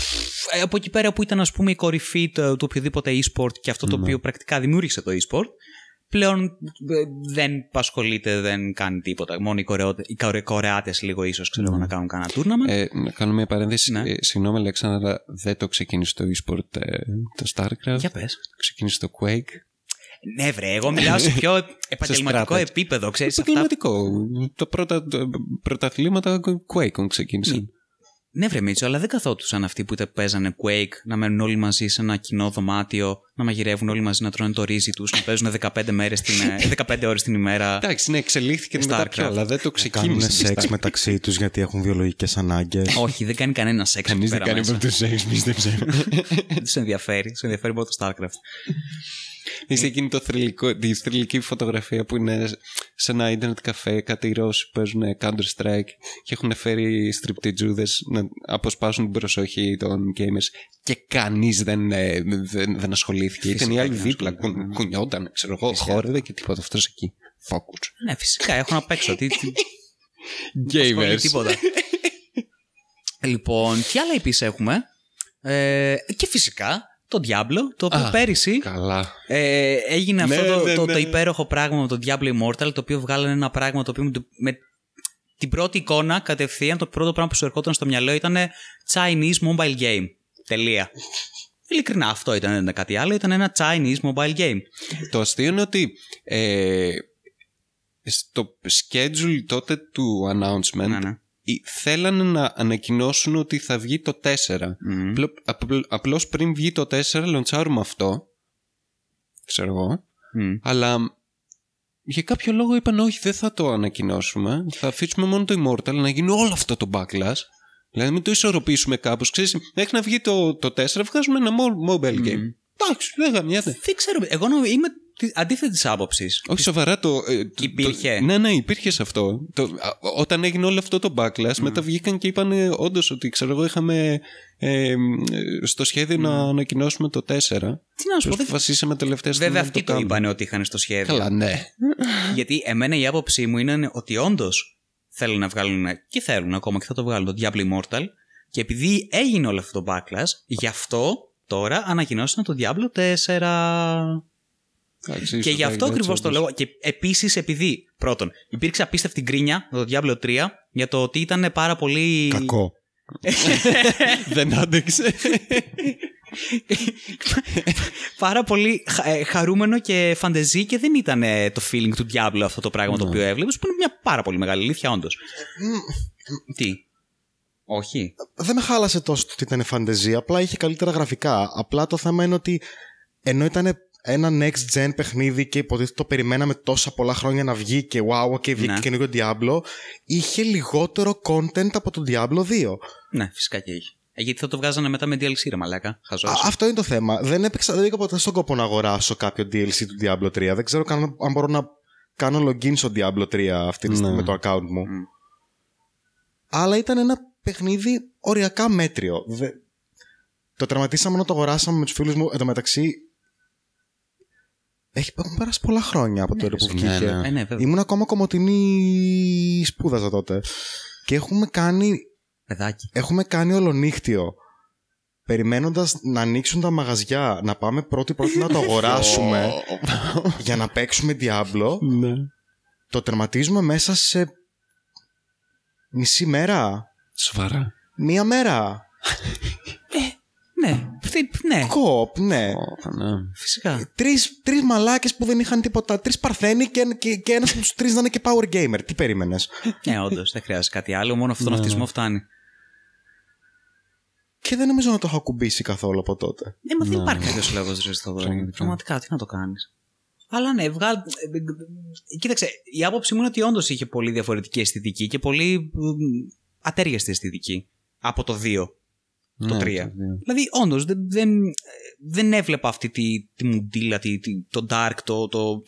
Πφ, ε, από εκεί πέρα που ήταν ας πούμε η κορυφή του, του οποιοδήποτε e-sport και αυτό το Ναι. οποίο πρακτικά δημιούργησε το e-sport πλέον ε, δεν ασχολείται, δεν κάνει τίποτα. Μόνο οι, Κορεότε, οι Κορε- Κορεάτες λίγο ίσως ξέρω εγώ, να κάνουν κανένα tournament. Ε, να κάνω μια παρένθεση. Ναι. Ε, συγγνώμη, Αλέξανδρα, αλλά δεν το ξεκίνησε το e-sport ε, το StarCraft. Για πες. Ξεκίνησε το Quake. Ναι βρε, εγώ μιλάω σε πιο επαγγελματικό στράτες. επίπεδο. Ξέρεις, αυτά Επαγγελματικό. Το πρώτα το, πρωταθλήματα Quake ξεκίνησαν. Ναι, βρε Μίτσο, αλλά δεν καθόντουσαν αυτοί που είτε παίζανε Quake να μένουν όλοι μαζί σε ένα κοινό δωμάτιο, να μαγειρεύουν όλοι μαζί, να τρώνε το ρύζι τους, να παίζουν 15, μέρες την, ε, 15 ώρες την ημέρα. Εντάξει, ναι, εξελίχθηκε μετά Starcraft. πιο, αλλά δεν το Κάνουν ξεκίνησε. σεξ μεταξύ τους γιατί έχουν βιολογικές ανάγκες. Όχι, δεν κάνει κανένα σεξ. Κανείς εκεί δεν πέρα κάνει μέσα. από τους σεξ, πίστεψε. Δεν τους ενδιαφέρει. Τους ενδιαφέρει μόνο το StarCraft. Είσαι εκείνη το θρηλυκό, τη θρηλυκή φωτογραφία που είναι σε ένα ίντερνετ καφέ, κάτι οι Ρώσοι που παίζουν Counter Strike και έχουν φέρει στριπτιτζούδες να αποσπάσουν την προσοχή των gamers και κανείς δεν, ε, δεν, δεν ασχολήθηκε. Φυσικά Ήταν οι άλλοι δεν δίπλα, ασχολούνται. κου, κουνιόταν, ξέρω εγώ, Φυσικά. χόρευε και τίποτα. Αυτός εκεί. Focus. Ναι, φυσικά, έχω να παίξω. Τι, τι, ασχολεί τίποτα. λοιπόν, τι άλλα επίσης έχουμε; Ε, και φυσικά το Diablo, το οποίο Α, πέρυσι Καλά. Ε, έγινε Ναι, αυτό το, ναι, το, ναι. το υπέροχο πράγμα με το Diablo Immortal, το οποίο βγάλανε ένα πράγμα το οποίο με, το- με την πρώτη εικόνα κατευθείαν, το πρώτο πράγμα που σου ερχόταν στο μυαλό ήταν Chinese mobile game. Τελεία. Ειλικρινά αυτό ήταν, δεν ήταν κάτι άλλο, ήταν ένα Chinese mobile game. Το αστείο είναι ότι ε, στο schedule τότε του announcement Ναι, ναι. ε, θέλανε να ανακοινώσουν ότι θα βγει το 4. Μμμ. Απλώ- απλ- Απλώς πριν βγει το 4 λοντσάρουμε αυτό ξέρω εγώ. Μμ. Αλλά για κάποιο λόγο είπαν όχι, δεν θα το ανακοινώσουμε. Θα αφήσουμε μόνο το Immortal να γίνει όλο αυτό το backlash. Δηλαδή μην το ισορροπήσουμε κάπως. Ξέρεις, μέχρι να βγει το, το 4 βγάζουμε ένα mo- mobile game. Εντάξει, δεν γαμιάται. Δεν ξέρω. Εγώ νο- είμαι αντίθετης άποψης. Όχι σοβαρά το, ε, το- Υπήρχε. το- ναι, ναι, υπήρχε σε αυτό. Το, α, όταν έγινε όλο αυτό το backlash, μετά βγήκαν και είπαν όντως ότι ξέρω εγώ είχαμε ε, στο σχέδιο να ανακοινώσουμε το 4. Τι να σου πω. δεν- Αποφασίσαμε τελευταία στιγμή Βέβαια να αυτοί το κάνουμε. είπαν ότι είχαν στο σχέδιο. Καλά, ναι. Γιατί εμένα η άποψή μου είναι ότι όντως θέλουν να βγάλουν και θέλουν ακόμα και θα το βγάλουν το Diablo Immortal. Και επειδή έγινε όλο αυτό το backlash, γι' αυτό τώρα ανακοινώσαν το Diablo 4. Εντάξει, Και ίσως γι' θα αυτό γίνει ακριβώς έτσι το όντως. λόγο. Και επίσης επειδή, πρώτον, υπήρξε απίστευτη γκρίνια με το Diablo 3 για το ότι ήταν πάρα πολύ. Κακό. Δεν άντεξε. πάρα πολύ χα- ε, χαρούμενο και φαντεζή και δεν ήταν ε, το feeling του Diablo αυτό το πράγμα το οποίο έβλεπες, που είναι μια πάρα πολύ μεγάλη αλήθεια, όντως. Τι; Όχι. Δεν με χάλασε τόσο το ότι ήταν φαντεζή, απλά είχε καλύτερα γραφικά. Απλά το θέμα είναι ότι ενώ ήταν ένα next gen παιχνίδι και υποτίθεται το περιμέναμε τόσα πολλά χρόνια να βγει και wow, και βγήκε Ναι. καινούριο Diablo, είχε λιγότερο content από το Diablo 2. Ναι, φυσικά και έχει. Ε, γιατί θα το βγάζανε μετά με DLC, ρε Μαλάκα. Χαζός. Α, αυτό είναι το θέμα. Δεν έπαιξα, δεν είχα ποτέ στον κόπο να αγοράσω κάποιο DLC του Diablo 3. Δεν ξέρω καν αν μπορώ να κάνω login στο Diablo 3 αυτή τη στιγμή Ναι. με το account μου. Μμ. Αλλά ήταν ένα παιχνίδι οριακά μέτριο. Δε- Το τερματίσαμε να το αγοράσαμε με τους φίλους μου. Εν τω μεταξύ. Έχει, έχουν περάσει πολλά χρόνια από τότε που ναι, βγήκε. ναι. Ε, ναι, βέβαια. Ήμουν ακόμα κομμωτινή σπούδαζα τότε. Και έχουμε κάνει Παιδάκι. έχουμε κάνει ολονύχτιο περιμένοντας να ανοίξουν τα μαγαζιά, να πάμε πρώτη-πρώτη να το αγοράσουμε για να παίξουμε Diablo. Ναι. Το τερματίζουμε μέσα σε μισή μέρα, Σοβαρά. μία μέρα. Ναι, αυτή- ναι, Κοπ, ναι. Ω, ναι. φυσικά. Τρεις, τρεις μαλάκες που δεν είχαν τίποτα. Τρεις παρθένοι και, και, και ένας από τους τρεις να είναι και power gamer. Τι περίμενες; Ναι, όντως, δεν χρειάζεται κάτι άλλο. Μόνο αυτόν τον Ναι, αυτισμό φτάνει. Και δεν νομίζω να το έχω ακουμπήσει καθόλου από τότε. Ναι, μα δεν υπάρχει κάποιο λόγος ρε στο Πραγματικά. Πραγματικά, τι να το κάνεις. Αλλά ναι, βγάλ... Κοίταξε, η άποψή μου είναι ότι όντως είχε πολύ διαφορετική αισθητική και πολύ μ, ατέριαστη αισθητική από το 2. Το Ναι, 3. δύο. Δηλαδή, όντως, δεν, δεν, δεν έβλεπα αυτή τη, τη μουντίλα, τη, τη- το dark, το, το,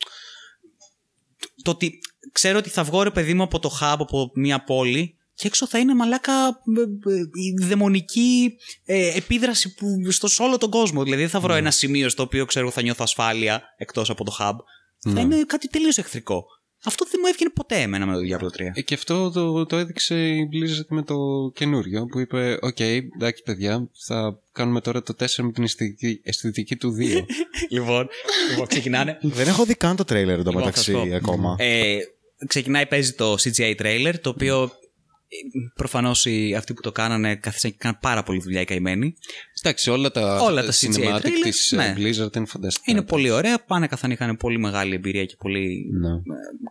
το ότι ξέρω ότι θα βγω ρε παιδί μου από το hub, από μια πόλη και έξω θα είναι μαλάκα ε, ε, η δαιμονική ε, επίδραση που στο σε όλο τον κόσμο. Δηλαδή δεν θα βρω ένα σημείο στο οποίο ξέρω θα νιώθω ασφάλεια εκτός από το hub. Θα Ναι. είναι κάτι τελείως εχθρικό. Αυτό δεν μου έβγαινε ποτέ εμένα με το Diablo 3. Ε, Και αυτό το, το έδειξε η Blizzard με το καινούριο που είπε «Οκ, εντάξει παιδιά, θα κάνουμε τώρα το 4 με την αισθητική, αισθητική του 2». λοιπόν, λοιπόν, ξεκινάνε. δεν έχω δει καν το τρέιλερ Λοιπόν, εντωμεταξύ θα σου πω. ακόμα. Ε, ξεκινάει, παίζει το CGI trailer, το οποίο προφανώς αυτοί που το κάνανε καθίσαν και κάναν πάρα πολύ δουλειά οι καημένοι. Εντάξει, όλα τα, Όλα τα CGI cinematic trailers, της ε, ναι. Blizzard είναι φανταστικά. Είναι πολύ ωραία, πάνε καθαν είχαν πολύ μεγάλη εμπειρία και πολύ Ναι. ε,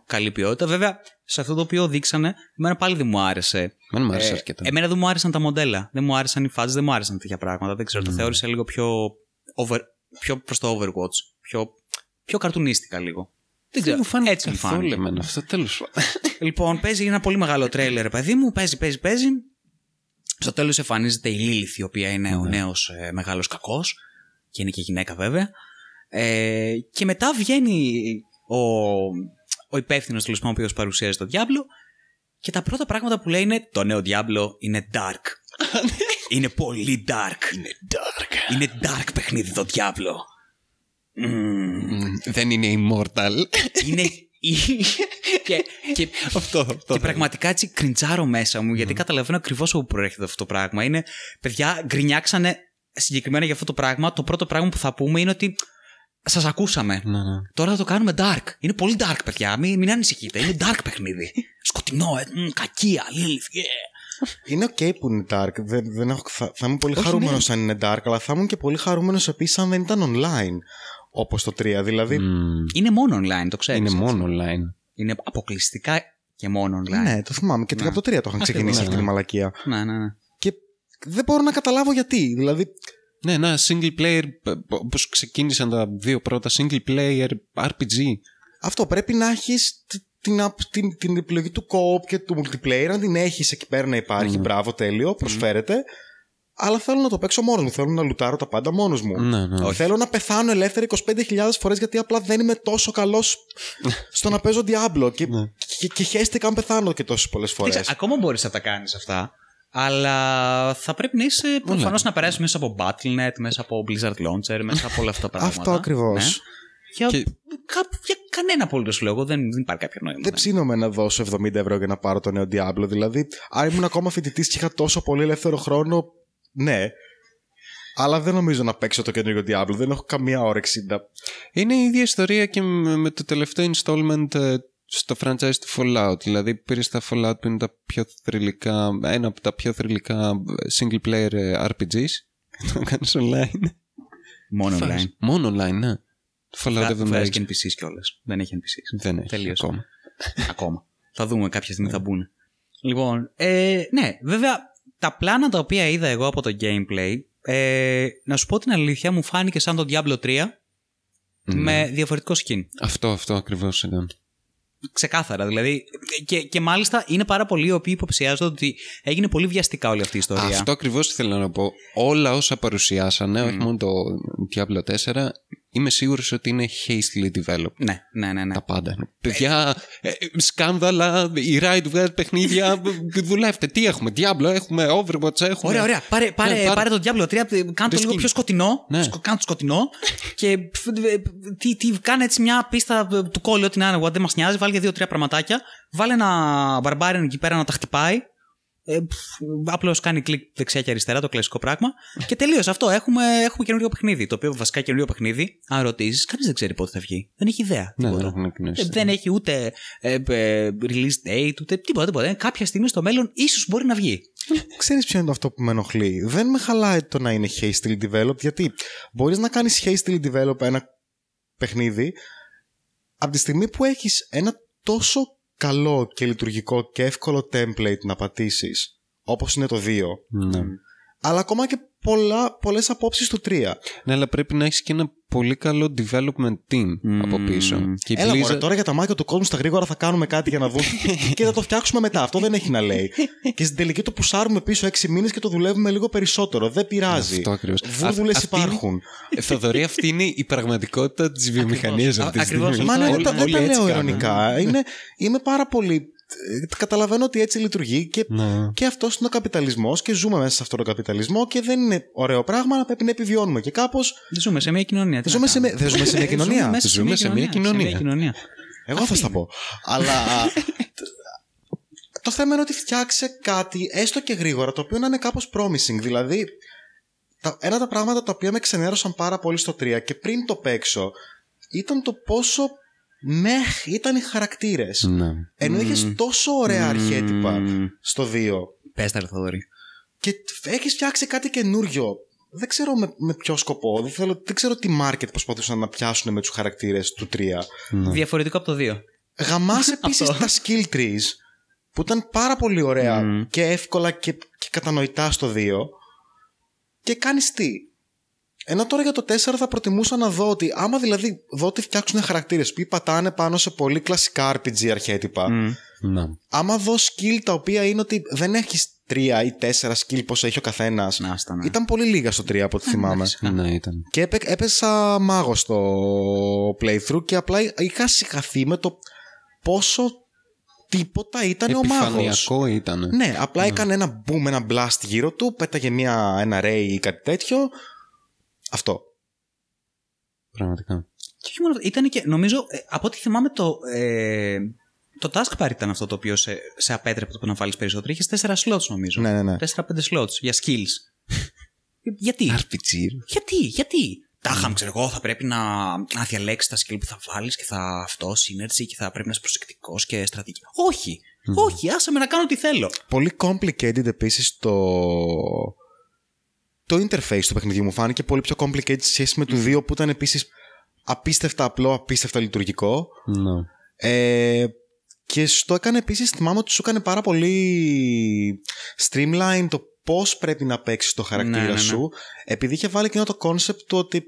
καλή ποιότητα. Βέβαια, σε αυτό το οποίο δείξανε, εμένα πάλι δεν μου άρεσε. Δεν μου άρεσε Ε, αρκετά. εμένα δεν μου άρεσαν τα μοντέλα. Δεν μου άρεσαν οι φάτσε, δεν μου άρεσαν τέτοια πράγματα. Δεν ξέρω, το θεώρησα λίγο πιο, over, πιο προς το Overwatch. Πιο, πιο καρτουνίστικα λίγο. Δεν Δεν ξέρω. μου φάνηκε Έτσι μου καθόλου φάνηκε. εμένα αυτό, τέλος πάντων. Λοιπόν, παίζει ένα πολύ μεγάλο τρέιλερ, παιδί μου. Παίζει, παίζει, παίζει. Στο τέλος εμφανίζεται η Λίλιθ, η οποία είναι ο νέος ε, μεγάλος κακός. Και είναι και γυναίκα, βέβαια. Ε, και μετά βγαίνει ο, ο υπεύθυνος τέλος πάντων, ο οποίος παρουσιάζει το Diablo. Και τα πρώτα πράγματα που λέει είναι: Το νέο Diablo είναι dark. είναι πολύ dark. Είναι dark. Είναι dark παιχνίδι το Diablo. Μμμ. Μμ, Δεν είναι immortal. είναι. και, και, αυτό, αυτό. και πραγματικά έτσι κριντζάρω μέσα μου, γιατί καταλαβαίνω ακριβώς όπου προέρχεται αυτό το πράγμα. Είναι, παιδιά, γκρινιάξανε συγκεκριμένα για αυτό το πράγμα. Το πρώτο πράγμα που θα πούμε είναι ότι σας ακούσαμε. Ναι, ναι. Τώρα θα το κάνουμε dark. Είναι πολύ dark, παιδιά. Μην, μην ανησυχείτε. Είναι dark παιχνίδι. Σκοτεινό, ε, μ, κακία, Lilith, yeah. Είναι ok που είναι dark. Δεν, δεν έχω, θα, θα ήμουν πολύ Όχι, χαρούμενος ναι. αν είναι dark, αλλά θα ήμουν και πολύ χαρούμενος επίσης αν δεν ήταν online. Όπως το 3. Δηλαδή. Μμ, Είναι μόνο online, το ξέρεις. Είναι μόνο online. Είναι αποκλειστικά και μόνο online. Ναι, το θυμάμαι. Και Ναι. από το 3 το είχαν ξεκινήσει ναι, αυτή ναι. τη μαλακία. ναι, ναι. ναι. Και δεν μπορώ να καταλάβω γιατί. Δηλαδή, Ναι, ένα single player, όπως ξεκίνησαν τα δύο πρώτα single player RPG. Αυτό πρέπει να έχεις την, την, την επιλογή του co-op και του multiplayer, να την έχεις εκεί πέρα να υπάρχει. Μπράβο, τέλειο, προσφέρεται. Αλλά θέλω να το παίξω μόνος μου. Θέλω να λουτάρω τα πάντα μόνος μου. Ναι, ναι. Όχι. Θέλω να πεθάνω ελεύθερα 25.000 φορές γιατί απλά δεν είμαι τόσο καλός στο να παίζω Diablo. Και, και, και χαίστηκα αν πεθάνω και τόσες πολλές φορές. Κοίταξε, Ακόμα μπορείς να τα κάνεις αυτά. Αλλά θα πρέπει να είσαι προφανώς να περάσεις μέσα από Battle.net, μέσα από Blizzard Launcher, μέσα από όλα αυτά τα πράγματα. Αυτό ακριβώς. Ναι. Για, Και- κα- για κανένα απολύτως λόγο δεν, δεν υπάρχει κάποιο νόημα. Δεν ψήνομαι να δώσω 70 ευρώ για να πάρω το νέο Diablo. Δηλαδή, αν ήμουν ακόμα φοιτητής και είχα τόσο πολύ ελεύθερο χρόνο, ναι. Αλλά δεν νομίζω να παίξω το καινούργιο Diablo. Δεν έχω καμία όρεξη να. Είναι η ίδια ιστορία και με με το τελευταίο installment ε, στο franchise του Fallout. Δηλαδή πήρες τα Fallout που είναι τα πιο θρηλυκά, ένα από τα πιο θρηλυκά ε, single player ε, RPGs. Το κάνεις online. Μόνο online. Μόνο online, ναι. Το Fallout Θα βγάζει και 76. NPCs κιόλας. Δεν έχει NPCs. Δεν έχει Τελείωσε. ακόμα. Ακόμα. Θα δούμε κάποια στιγμή θα μπουν. Λοιπόν, ε, ναι, βέβαια τα πλάνα τα οποία είδα εγώ από το gameplay, ε, να σου πω την αλήθεια, μου φάνηκε σαν το Diablo 3 με διαφορετικό skin. Αυτό, αυτό ακριβώς ήταν. Ξεκάθαρα. Δηλαδή, και, και μάλιστα είναι πάρα πολλοί οι οποίοι υποψιάζονται ότι έγινε πολύ βιαστικά όλη αυτή η ιστορία. Αυτό ακριβώς ήθελα να πω. Όλα όσα παρουσιάσανε, όχι μόνο το Diablo 4, είμαι σίγουρος ότι είναι hastily developed. Ναι, ναι, ναι. ναι. Τα πάντα. Παιδιά, ε, ε, σκάνδαλα, η Riot βγάζει παιχνίδια, δουλεύτε. Τι έχουμε, Diablo, έχουμε Overwatch, έχουμε... Ωραία, ωραία. Πάρε, πάρε, Ναι, πάρε. πάρε το Diablo 3, κάνε το λίγο skin. πιο σκοτεινό. Ναι. Σκο- Κάνε το σκοτεινό. και πφ, ε, τι, τι, κάνε έτσι μια πίστα ε, του κόλλου, ό,τι να είναι, δεν μας νοιάζει. Βάλε δύο-τρία πραγματάκια. Βάλε ένα barbarian εκεί πέρα να τα χτυπάει. Ε, Απλώς κάνει κλικ δεξιά και αριστερά, το κλασικό πράγμα. και τελείωσε αυτό. Έχουμε, έχουμε καινούριο παιχνίδι. Το οποίο βασικά καινούριο παιχνίδι, αν ρωτήσεις, κανείς δεν ξέρει πότε θα βγει. Δεν έχει ιδέα. Ναι, τίποτα. δεν έχουν εκκινήσει. Ε, δεν έχει ούτε ε, ε, release date, ούτε τίποτα, τίποτα. Ε, Κάποια στιγμή στο μέλλον ίσως μπορεί να βγει. Ξέρεις ποιο είναι αυτό που με ενοχλεί; Δεν με χαλάει το να είναι hastily developed, γιατί μπορείς να κάνεις hastily develop ένα παιχνίδι από τη στιγμή που έχεις ένα τόσο καλό και λειτουργικό και εύκολο template να πατήσεις, όπως είναι το 2, Ναι. αλλά ακόμα και πολλά, πολλές απόψεις του 3. ναι, αλλά πρέπει να έχεις και ένα πολύ καλό development team από πίσω. Και η Έλα Blizzard- μωρέ, τώρα για τα μάτια του κόσμου στα γρήγορα θα κάνουμε κάτι για να δούμε και θα το φτιάξουμε μετά. Αυτό δεν έχει να λέει. και στην τελική το πουσάρουμε πίσω 6 μήνες και το δουλεύουμε λίγο περισσότερο. Δεν πειράζει. Αυτό ακριβώς. Βούρδουλες Α- αυτή είναι- υπάρχουν. Ε, Θοδωρή, αυτή είναι η πραγματικότητα της βιομηχανίας αυτής της Ακριβώς. στιγμής. Μα ναι, Όλοι- δεν τα, δεν όλοι τα έτσι λέω κάνουν. ειρωνικά. Είναι, είμαι πάρα πολύ. ε, Καταλαβαίνω ότι έτσι λειτουργεί και, Ναι. και αυτός είναι ο καπιταλισμός και ζούμε μέσα σε αυτόν τον καπιταλισμό και δεν είναι ωραίο πράγμα, αλλά πρέπει να επιβιώνουμε. Και κάπω. Ζούμε σε μια κοινωνία. Τι να Ζούμε σε, κάνουμε. με- δεν ζούμε σε μια κοινωνία. μέσα Ζούμε σε μια κοινωνία. κοινωνία. Εγώ θα στα πω. Αλλά. το θέμα είναι ότι φτιάξε κάτι, έστω και γρήγορα, το οποίο να είναι κάπως promising. Δηλαδή, τα, ένα από τα πράγματα τα οποία με ξενέρωσαν πάρα πολύ στο 3 και πριν το παίξω ήταν το πόσο μεχ ήταν οι χαρακτήρες. Ναι. Ενώ είχες τόσο ωραία αρχέτυπα Μμμ. στο 2 Πες τα, ρε Θοδωρή. και έχεις φτιάξει κάτι καινούριο. Δεν ξέρω με, με ποιο σκοπό. Δεν, θέλω, δεν ξέρω τι market προσπαθούσαν να πιάσουν με τους χαρακτήρες του 3. Διαφορετικό από το 2. Γαμάς επίσης τα skill trees που ήταν πάρα πολύ ωραία Μμμ. και εύκολα και, και κατανοητά στο 2 και κάνεις τι; Ενώ τώρα για το 4 θα προτιμούσα να δω ότι άμα δηλαδή δω ότι φτιάξουν χαρακτήρες που πατάνε πάνω σε πολύ κλασικά RPG αρχέτυπα Ναι. άμα δω skill τα οποία είναι ότι δεν έχεις 3 ή 4 skill πως έχει ο καθένας Να, στα, ναι. ήταν πολύ λίγα στο 3 από ό,τι θυμάμαι Ναι, ήταν. και έπαι, έπεσα μάγος στο playthrough και απλά είχα συγχαθεί με το πόσο τίποτα ήταν ο μάγος. Επιφανειακό ήταν. Ναι, απλά έκανε ένα boom, ένα blast γύρω του, πέταγε μια, ένα ray ή κάτι τέτοιο. Αυτό. Πραγματικά. Και όχι μόνο αυτό, ήταν και, νομίζω, ε, από ό,τι θυμάμαι το, ε, το taskbar ήταν αυτό το οποίο σε, σε απέτρεπε το να βάλεις περισσότερο. Είχες 4 slots νομίζω. Ναι, ναι, ναι. 4-5 slots για skills. Ε, γιατί, RPG. γιατί, γιατί; Τάχαμ, ξέρω εγώ, θα πρέπει να, να διαλέξεις τα skill που θα βάλεις και θα αυτό, synergy και θα πρέπει να είσαι προσεκτικός και στρατηγική. Όχι, όχι, άσε με να κάνω τι θέλω. Πολύ complicated επίσης το... Το interface του παιχνιδιού μου φάνηκε πολύ πιο complicated σε σχέση με του 2 που ήταν επίσης απίστευτα απλό, απίστευτα λειτουργικό. Ναι. Ε, και στο έκανε επίσης, θυμάμαι ότι σου έκανε πάρα πολύ streamline το πώς πρέπει να παίξεις το χαρακτήρα Ναι, ναι, ναι. σου, επειδή είχε βάλει και το κόνσεπτ του ότι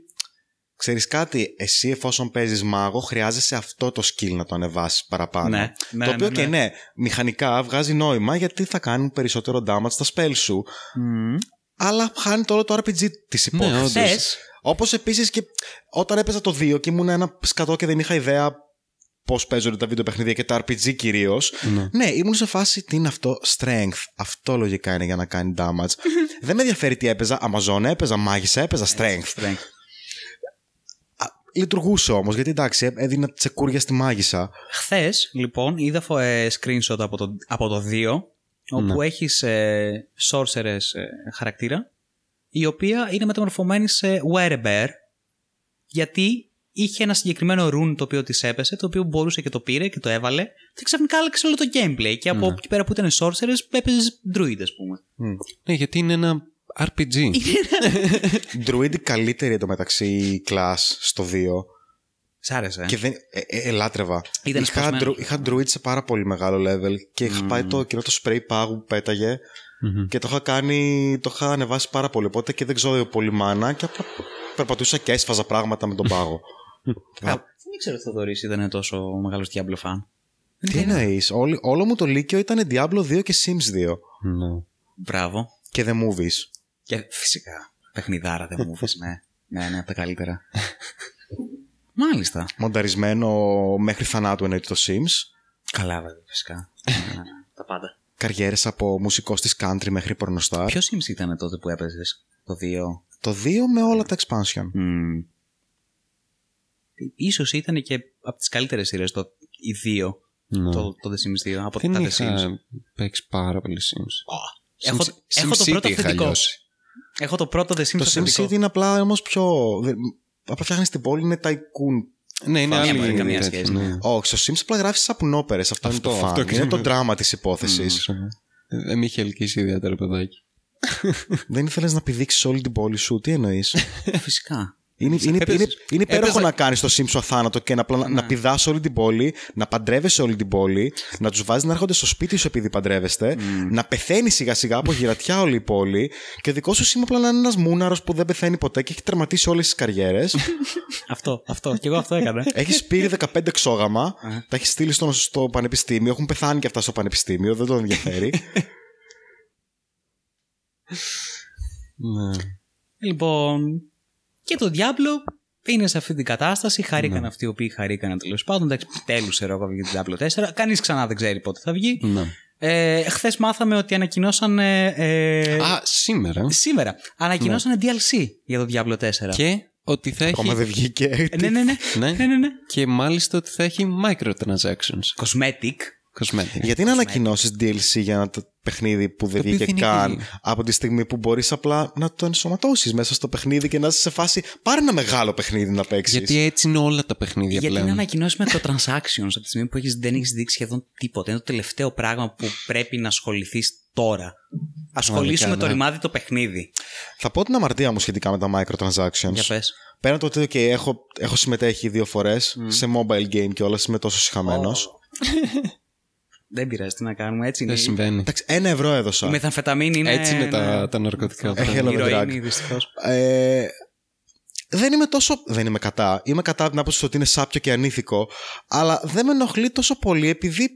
ξέρεις κάτι, εσύ εφόσον παίζεις μάγο, χρειάζεσαι αυτό το skill να το ανεβάσεις παραπάνω. Ναι, ναι, το οποίο ναι, και ναι, μηχανικά βγάζει νόημα γιατί θα κάνουν περισσότερο damage στα spell σου, Μμμ. αλλά χάνει το όλο το RPG της Ναι, υπόθεσης. όντως. Θες, Όπως επίσης και όταν έπαιζα το 2 και ήμουν ένα σκατό και δεν είχα ιδέα πώς παίζονται τα βίντεο παιχνίδια και τα RPG κυρίως. Ναι. Ναι, ήμουν σε φάση τι είναι αυτό, strength. Αυτό λογικά είναι για να κάνει damage. δεν με ενδιαφέρει τι έπαιζα. Amazon έπαιζα, μάγισσα έπαιζα, strength. Strength. Λειτουργούσε όμως, γιατί εντάξει, έδινα τσεκούρια στη μάγισσα. Χθες, λοιπόν, είδα φο- ε, screenshot από το, από το 2, όπου έχεις ε, sorceress ε, χαρακτήρα, η οποία είναι μεταμορφωμένη σε werebear, γιατί είχε ένα συγκεκριμένο rune το οποίο της έπεσε, το οποίο μπορούσε και το πήρε και το έβαλε, και ξαφνικά άλλαξε όλο το gameplay. Και από εκεί πέρα που ήταν sorceress, έπαιζες druid, ας πούμε. Ναι, γιατί είναι ένα RPG. Druid καλύτερη εντωμεταξύ class στο 2. Σ' άρεσε. Και δεν. Ε, ε, ελάτρευα. Ήταν είχα, σπασμένος. dru- είχα druid σε πάρα πολύ μεγάλο level και είχα πάει το κοινό το spray πάγου που πέταγε Μμμ. και το είχα κάνει. Το είχα ανεβάσει πάρα πολύ. Οπότε και δεν ξέρω πολύ μάνα και απλά περπατούσα και έσφαζα πράγματα με τον πάγο. Α, δεν ήξερα ότι ο Θοδωρής ήταν τόσο μεγάλος Diablo fan. Τι εννοείς, όλο μου το λύκειο ήταν Diablo 2 και Sims 2. Ναι. Μπράβο. Και The Movies. Και φυσικά. Παιχνιδάρα δεν μου είπες, ναι. Ναι, ναι, από τα καλύτερα. Μάλιστα. Μονταρισμένο μέχρι θανάτου εννοείται το Sims. Καλά, βέβαια, φυσικά. Ναι, ναι, ναι. Τα πάντα. Καριέρες από μουσικός της country μέχρι πορνοστάρ. Ποιος Sims ήταν τότε που έπαιζες, το 2. Το 2 με όλα τα expansion. Mm. Ίσως ήταν και από τις καλύτερες σειρές το, οι 2, Ναι. το, το The Sims 2, από Δεν τα The είχα Sims. παίξει πάρα πολύ Sims. Έχω, Sims- έχω το SimCity πρώτο είχα αυθεντικό. λιώσει. Έχω το πρώτο The Sims Το αυθεντικό. SimCity είναι απλά όμως πιο... δεν- Απλά φτιάχνεις την πόλη, είναι tycoon. Ναι, είναι Καμία- άλλη. καμία τέτοια, σχέση. ναι. Όχι, στο Sims απλά γράφεις σαπουνόπερες. Αυτό, Αυτό, είναι το αυτό fun. Είναι το ακριβώς. δράμα της υπόθεσης. Ε, Δεν με είχε ελκύσει ιδιαίτερα παιδάκι. Δεν ήθελες να πηδήξεις όλη την πόλη σου. Τι εννοείς; Φυσικά. Είναι, είναι, Έπαιζες- είναι, είναι υπέροχο έπαιζα- να κάνεις το Sims σου αθάνατο και να, απλά να, να πηδάς όλη την πόλη, να παντρεύεσαι όλη την πόλη, να τους βάζεις να έρχονται στο σπίτι σου επειδή παντρεύεστε, να πεθαίνει σιγά σιγά από γυρατιά όλη η πόλη και ο δικό σου Sim απλά να είναι ένας μούναρος που δεν πεθαίνει ποτέ και έχει τερματίσει όλες τις καριέρες. αυτό, αυτό. Και εγώ αυτό έκανα. έχεις πήρει 15 εξόγαμα, τα έχεις στείλει στο, στο πανεπιστήμιο, έχουν πεθάνει και αυτά στο πανεπιστήμιο, δεν τον ενδιαφέρει. Ναι. Λοιπόν, και το Diablo είναι σε αυτή την κατάσταση. Χαρήκαν αυτοί οι οποίοι χαρήκαν τέλος πάντων. Εντάξει, τέλους ξέρω εγώ για την Diablo 4. Κανείς ξανά δεν ξέρει πότε θα βγει. Ναι. Ε, Χθες μάθαμε ότι ανακοινώσαν. Ε, ε, Α, σήμερα. σήμερα ανακοινώσαν DLC για το Diablo 4. Και ότι θα Ακόμα έχει. δεν βγήκε. Ε, ναι, ναι, ναι. Ναι. ναι, ναι, ναι. Και μάλιστα ότι θα έχει microtransactions. Cosmetic. Cosmetic. Γιατί να ανακοινώσεις DLC για ένα το παιχνίδι που δεν Επειδή βγήκε δεν καν βγήκε. από τη στιγμή που μπορείς απλά να το ενσωματώσεις μέσα στο παιχνίδι και να είσαι σε φάση. Πάρε ένα μεγάλο παιχνίδι να παίξεις. Γιατί έτσι είναι όλα τα παιχνίδια Γιατί πλέον. να ανακοινώσει microtransactions από τη στιγμή που έχεις, δεν έχεις δείξει σχεδόν τίποτα. Είναι το τελευταίο πράγμα που πρέπει να ασχοληθείς τώρα. Ασχολήσου με το ναι. ρημάδι το παιχνίδι. Θα πω την αμαρτία μου σχετικά με τα microtransactions. Για πες. Πέραν το ότι okay, έχω, έχω συμμετέχει δύο φορές σε mobile game και όλα είμαι τόσο συχαμένος. Δεν πειράζει τι να κάνουμε. Έτσι είναι. Δεν συμβαίνει. Εντάξει, ένα ευρώ έδωσα. Η μεθαμφεταμίνη είναι. Έτσι είναι ναι. τα, τα ναρκωτικά. Έχει πράγματα. έλαβε Ηρωίνη, drag. δυστυχώς. Ε, δεν είμαι τόσο. Δεν είμαι κατά. Είμαι κατά από την άποψη ότι είναι σάπιο και ανήθικο. Αλλά δεν με ενοχλεί τόσο πολύ επειδή.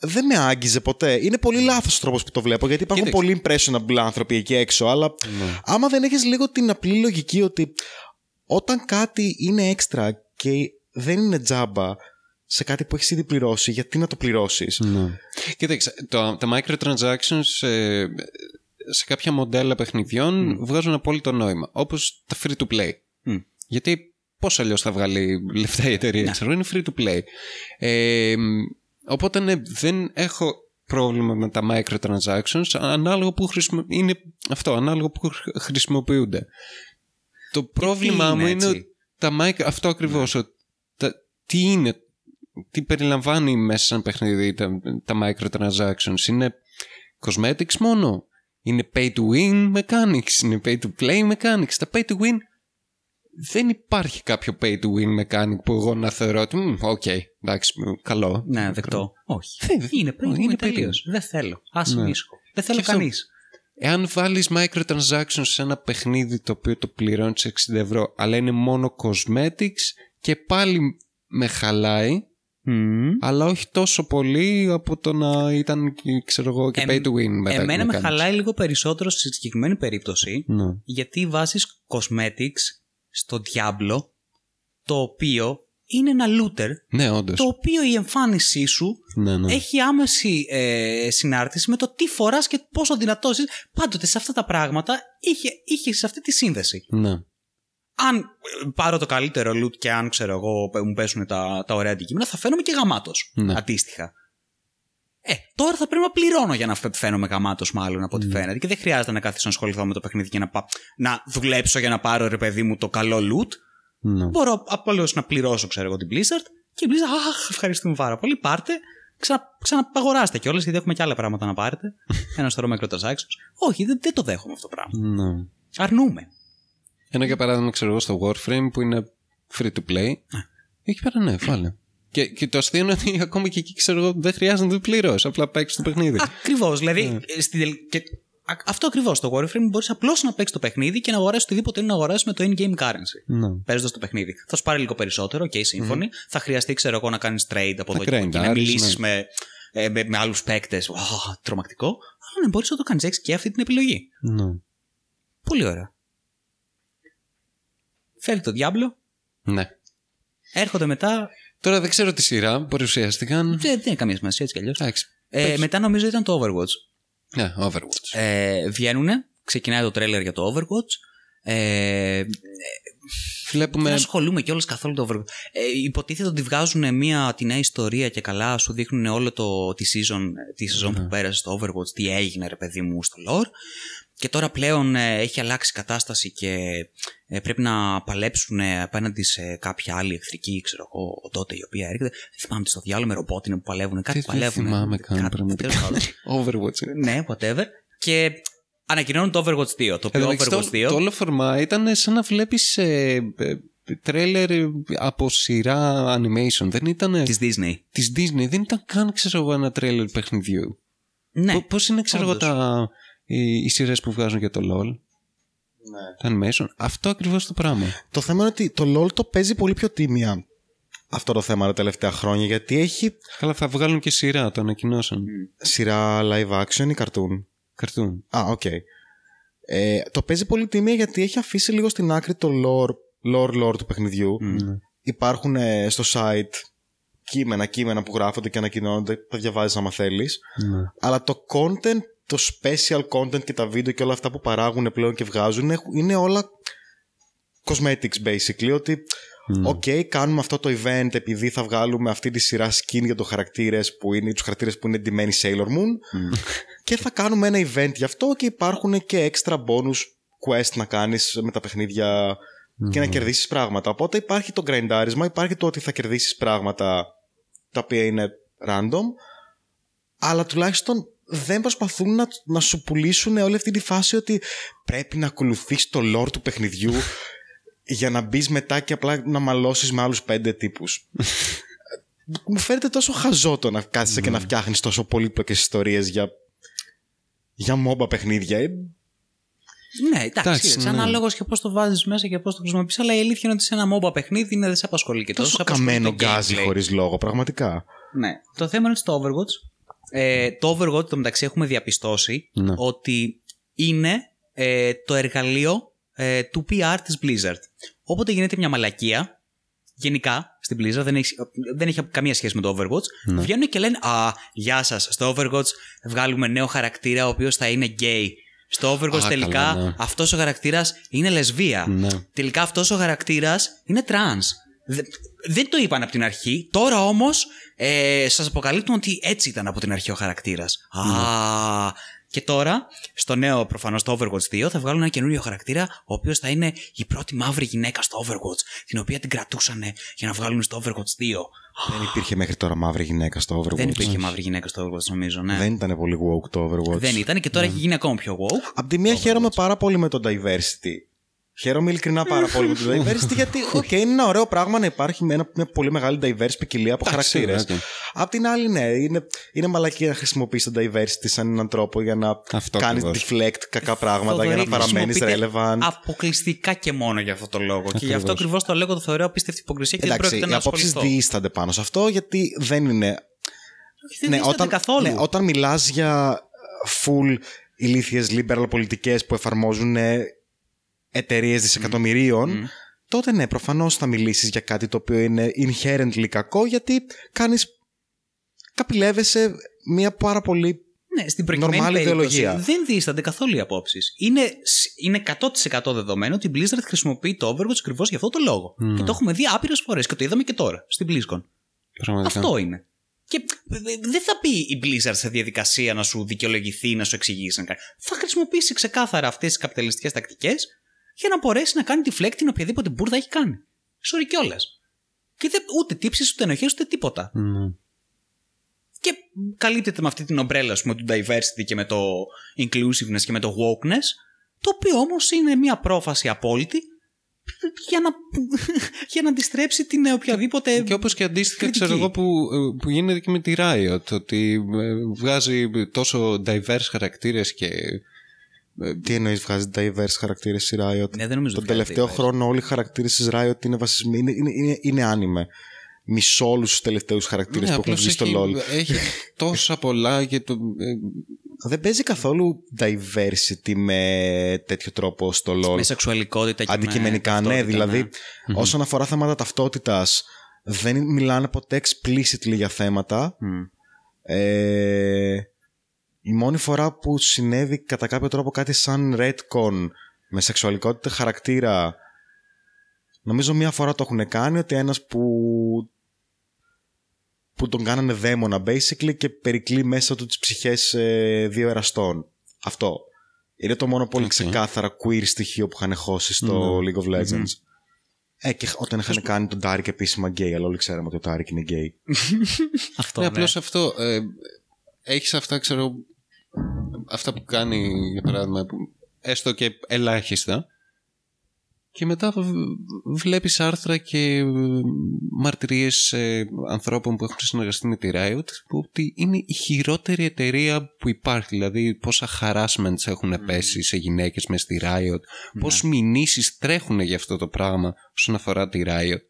Δεν με άγγιζε ποτέ. Είναι πολύ λάθος ο τρόπος που το βλέπω γιατί υπάρχουν Κοίταξε. πολύ impressionable άνθρωποι εκεί έξω. Αλλά Ναι. άμα δεν έχεις λίγο την απλή λογική ότι όταν κάτι είναι έξτρα και δεν είναι τζάμπα σε κάτι που έχεις ήδη πληρώσει, γιατί να το πληρώσεις; Ναι. Κοίταξε, το, τα microtransactions ε, σε κάποια μοντέλα παιχνιδιών βγάζουν απόλυτο νόημα. Όπως τα free to play. Μμ. Γιατί πώς αλλιώς θα βγάλει λεφτά η εταιρεία, ξέρω, είναι free to play. Ε, οπότε ναι, δεν έχω πρόβλημα με τα microtransactions ανάλογα που χρησιμο... είναι αυτό, ανάλογα που χρ- χρησιμοποιούνται. Το πρόβλημά είναι μου είναι έτσι; ότι τα micro... αυτό ακριβώς, ότι τα... τι είναι τι περιλαμβάνει μέσα σε ένα παιχνίδι τα, τα microtransactions; Είναι cosmetics μόνο; Είναι pay to win mechanics; Είναι pay to play mechanics; Τα pay to win δεν υπάρχει κάποιο pay to win mechanic που εγώ να θεωρώ ότι, «Μμ, οκ, εντάξει, μ, καλό. Ναι, δεκτό. Όχι. Δεν- Είναι πριν, είναι είναι pay to win. τελείωσε. Δεν θέλω. Άσε Ναι. μίσχο. Δεν θέλω Και αυτό- κανείς. Εάν βάλεις microtransactions σε ένα παιχνίδι το οποίο το πληρώνεις 60 ευρώ, αλλά είναι μόνο cosmetics και πάλι με χαλάει, αλλά όχι τόσο πολύ από το να ήταν, ξέρω εγώ, και Εμ- pay to win μετά. Εμένα με χαλάει λίγο περισσότερο στη συγκεκριμένη περίπτωση Ναι. γιατί βάζεις cosmetics στο Diablo το οποίο είναι ένα looter Ναι, όντως. το οποίο η εμφάνισή σου Ναι, ναι. έχει άμεση ε, συνάρτηση με το τι φοράς και πόσο δυνατός είσαι. Πάντοτε σε αυτά τα πράγματα είχε, είχες σε αυτή τη σύνδεση. Ναι. Αν ε, πάρω το καλύτερο loot και αν ξέρω εγώ μου πέσουν τα, τα ωραία αντικείμενα θα φαίνομαι και γαμάτος Ναι. αντίστοιχα. Ε, τώρα θα πρέπει να πληρώνω για να φε- φαίνομαι γαμάτος, μάλλον από ό,τι φαίνεται. Και δεν χρειάζεται να καθίσω να ασχοληθώ με το παιχνίδι και να, πα... να δουλέψω για να πάρω ρε παιδί μου το καλό loot. ναι. Μπορώ απλώς να πληρώσω, ξέρω εγώ, την Blizzard και η Blizzard, Αχ, ευχαριστούμε πάρα πολύ. Πάρτε, ξανα, ξαναπαγοράστε κιόλας, γιατί έχουμε και άλλα πράγματα να πάρετε. Ένας σωρό microtransactions. Όχι, δεν, δεν το δέχομαι αυτό το πράγμα. ναι. Αρνούμαι. Ένα για παράδειγμα, ξέρω εγώ, στο Warframe που είναι free to play. Εκεί πέρα ναι, βάλε. Και, και το αστείο είναι ότι ακόμα και εκεί ξέρω εγώ δεν χρειάζεται να το πληρώσει. Απλά παίξει το παιχνίδι. Ακριβώς. Δηλαδή, ε, στην τελ- και α- αυτό ακριβώς. Το Warframe μπορείς απλώς να παίξεις το παιχνίδι και να αγοράσεις οτιδήποτε είναι να αγοράσεις με το in-game currency. ναι. παίζοντας το παιχνίδι. Θα σου πάρει λίγο περισσότερο, οκ, σύμφωνοι. Θα χρειαστεί, ξέρω εγώ, να κάνεις trade από εδώ και από εκεί, να grind άρεις, μιλήσεις ναι. με, ε, με, με άλλους παίκτες. τρομακτικό. Αλλά ναι, μπορείς να το κάνεις. Έχεις και αυτή την επιλογή. ναι. Πολύ ωραία. Φέρει το Diablo. ναι. Έρχονται μετά. Τώρα δεν ξέρω τι σειρά παρουσιάστηκαν. Δεν, δεν είναι καμία σημασία έτσι κι αλλιώς. Εντάξει. Ε, μετά νομίζω ήταν το Overwatch. Ναι, Overwatch. Ε, βγαίνουνε, ξεκινάει το τρέλερ για το Overwatch. Ε, Βλέπουμε. Δεν ασχολούμαι κιόλας καθόλου το Overwatch. Ε, υποτίθεται ότι βγάζουν μια τη νέα ιστορία και καλά σου δείχνουν όλο το, τη season, τη σεζόν που πέρασε στο Overwatch, τι έγινε ρε παιδί μου στο lore. Και τώρα πλέον ε, έχει αλλάξει η κατάσταση και ε, πρέπει να παλέψουν ε, απέναντι σε κάποια άλλη εχθρική, ξέρω εγώ, τότε η οποία έρχεται. Δεν θυμάμαι τι στο διάλογο με ρομπότ είναι που παλεύουν. Κάτι Τι δεν παλεύουν. θυμάμαι καν, κάτι, πραγματικά. τέλος πάντων. Overwatch. ναι, whatever. Και ανακοινώνουν το Overwatch 2. Το οποίο Εντάξει, Overwatch το, 2. το όλο φορμά ήταν σαν να βλέπεις ε, ε, τρέλερ από σειρά animation. Δεν ήταν. Της Disney. Της Disney. Δεν ήταν καν, ξέρω εγώ, ένα τρέλερ παιχνιδιού. Ναι. Πώ πώς είναι, ξέρω εγώ, όντως. τα, οι, οι σειρές που βγάζουν για το LOL. Ναι. Τα animation. Αυτό ακριβώς το πράγμα. Το θέμα είναι ότι το LOL το παίζει πολύ πιο τίμια αυτό το θέμα τα τελευταία χρόνια γιατί έχει Καλά, θα βγάλουν και σειρά, το ανακοινώσαν. σειρά live action ή cartoon; Cartoon. Α, οκ. Ε, το παίζει πολύ τίμια γιατί έχει αφήσει λίγο στην άκρη το lore, lore, lore του παιχνιδιού. Υπάρχουν ε, στο site κείμενα, κείμενα που γράφονται και ανακοινώνονται, τα διαβάζεις άμα θέλεις. Ναι. Αλλά το content, το special content και τα βίντεο και όλα αυτά που παράγουν πλέον και βγάζουν έχουν- είναι όλα cosmetics basically. Ότι, οκ, κάνουμε αυτό το event επειδή θα βγάλουμε αυτή τη σειρά skin για το χαρακτήρες που είναι, τους χαρακτήρες που είναι ντυμένοι Sailor Moon και θα κάνουμε ένα event γι' αυτό και υπάρχουν και extra bonus quest να κάνεις με τα παιχνίδια και να κερδίσεις πράγματα. Οπότε υπάρχει το grindaρισμα, υπάρχει το ότι θα κερδίσεις πράγματα τα οποία είναι random αλλά τουλάχιστον δεν προσπαθούν να, να σου πουλήσουν όλη αυτή τη φάση ότι πρέπει να ακολουθείς το lore του παιχνιδιού για να μπεις μετά και απλά να μαλώσεις με άλλους πέντε τύπους. Μου φαίνεται τόσο χαζό το να κάθεσαι και να φτιάχνεις τόσο πολύπλοκες ιστορίες για, για μόμπα παιχνίδια. Ε, Ναι, εντάξει, Εντάξει, εντάξει ναι. ανάλογος και πώς το βάζεις μέσα και πώς το χρησιμοποιείς. Αλλά η αλήθεια είναι ότι σε ένα μόμπα παιχνίδι είναι, δεν σε απασχολεί και τόσο. τόσο σε απασχολεί καμένο το γκάζι gameplay. χωρίς λόγο, πραγματικά. Ναι. Το θέμα είναι ότι στο Overwatch. Ε, το Overwatch, το μεταξύ, έχουμε διαπιστώσει Ναι. ότι είναι ε, το εργαλείο ε, του PR της Blizzard. Όποτε γίνεται μια μαλακία, γενικά στην Blizzard δεν έχει, δεν έχει καμία σχέση με το Overwatch, βγαίνουν και λένε Α, γεια σας, στο Overwatch βγάλουμε νέο χαρακτήρα ο οποίος θα είναι gay. Στο Overwatch Α, τελικά καλά, ναι. αυτός ο χαρακτήρας είναι λεσβία. Ναι. Τελικά αυτός ο χαρακτήρας είναι trans. Δε- Δεν το είπαν από την αρχή. Τώρα όμως ε, σας αποκαλύπτουν ότι έτσι ήταν από την αρχή ο χαρακτήρας. Α, και τώρα, στο νέο προφανώς το Overwatch 2, θα βγάλουν ένα καινούριο χαρακτήρα, ο οποίος θα είναι η πρώτη μαύρη γυναίκα στο Overwatch, την οποία την κρατούσαν για να βγάλουν στο Overwatch 2. Δεν υπήρχε μέχρι τώρα μαύρη γυναίκα στο Overwatch. Δεν υπήρχε μαύρη γυναίκα στο Overwatch, νομίζω, ναι. Δεν ήταν πολύ woke το Overwatch. Δεν ήταν και τώρα έχει γίνει ακόμα πιο woke. Απ' τη μία χαίρομαι πάρα πολύ με το diversity Χαίρομαι ειλικρινά πάρα πολύ με το diversity γιατί, οκ, είναι ένα ωραίο πράγμα να υπάρχει με ένα, μια πολύ μεγάλη diverse ποικιλία από Εντάξει, χαρακτήρες. οκ. Απ' την άλλη, ναι, είναι, είναι μαλακία να χρησιμοποιήσει το diversity σαν έναν τρόπο για να Αυτό κάνεις ακριβώς. deflect κακά πράγματα για να Θοδωρή, παραμένεις χρησιμοποιείται relevant. Αποκλειστικά και μόνο για αυτό το λόγο. Και γι' αυτό Ακριβώς. ακριβώς το λέγω το θεωρώ απίστευτη υποκρισία και δεν Εντάξει, πρόκειται οι να απόψεις ασχοληθώ. διήστανται πάνω σε αυτό γιατί δεν είναι. Δεν ναι, δίσταται όταν, καθόλου. ναι, όταν μιλάς για full ηλίθιες liberal πολιτικές που εφαρμόζουν εταιρείες δισεκατομμυρίων, τότε ναι, προφανώς θα μιλήσεις για κάτι το οποίο είναι inherently κακό γιατί κάνεις. καπηλεύεσαι μια πάρα πολύ. Ναι, στην προκειμένη Νορμάλη περίπτωση ιδεολογία. δεν δίστανται καθόλου οι απόψεις. Είναι, είναι 100% δεδομένο ότι η Blizzard χρησιμοποιεί το Overwatch ακριβώς για αυτό το λόγο. Και το έχουμε δει άπειρες φορές και το είδαμε και τώρα στην BlizzCon. Πραγματικά. Αυτό είναι. Και δε- δεν θα πει η Blizzard σε διαδικασία να σου δικαιολογηθεί, να σου εξηγήσει. να κάνει. Θα χρησιμοποιήσει ξεκάθαρα αυτές τις καπιταλιστικές τακτικές για να μπορέσει να κάνει deflect την οποιαδήποτε μπουρδα έχει κάνει. Sorry κιόλας. Και δεν, ούτε τύψεις, ούτε ενοχές, ούτε τίποτα. Ναι. Και καλύπτεται με αυτή την ομπρέλα, ας πούμε, του diversity και με το inclusiveness και με το wokeness, το οποίο όμως είναι μια πρόφαση απόλυτη για να, για να αντιστρέψει την οποιαδήποτε... Και όπως και αντίστοιχα κριτική. ξέρω εγώ που, που γίνεται και με τη Riot ότι ε, βγάζει τόσο diverse χαρακτήρες και Τι εννοείς, βγάζει diverse χαρακτήρες η Riot; Ναι, δεν νομίζω Τον ότι βγάζει τελευταίο diverse. χρόνο όλοι οι χαρακτήρες της Riot είναι βασισμένοι. Είναι, είναι, είναι, είναι άνιμε. Μισό όλους τους τελευταίους χαρακτήρες Ναι, που έχουν απλώς βγει στο έχει, LOL. έχει τόσα πολλά και το, ε, Δεν παίζει καθόλου diversity με τέτοιο τρόπο στο LOL. Με σεξουαλικότητα και Αντικειμενικά, με ναι. ταυτότητα, Δηλαδή, όσον αφορά θέματα ταυτότητας, δεν μιλάνε ποτέ explicitly για θέματα. Μμ. Ε, η μόνη φορά που συνέβη κατά κάποιο τρόπο κάτι σαν retcon με σεξουαλικότητα χαρακτήρα νομίζω μία φορά το έχουν κάνει ότι ένας που που τον κάνανε δαίμονα basically και περικλεί μέσα του τις ψυχές ε, δύο εραστών. Αυτό. Είναι το μόνο πολύ Οκ. ξεκάθαρα queer στοιχείο που είχαν χώσει στο League of Legends. Ε, και όταν είχαν κάνει τον Τάρικ επίσημα gay, αλλά όλοι ξέραμε ότι ο Τάρικ είναι gay. Αυτό, ναι, ναι. απλώς αυτό ε, έχεις αυτά ξέρω αυτά που κάνει για παράδειγμα που, έστω και ελάχιστα και μετά β- βλέπεις άρθρα και ε, μαρτυρίες ε, ανθρώπων που έχουν συνεργαστεί με τη Riot που ότι είναι η χειρότερη εταιρεία που υπάρχει δηλαδή πόσα harassments έχουν πέσει σε γυναίκες μες στη Riot πόσες μηνύσεις τρέχουν για αυτό το πράγμα όσον αφορά τη Riot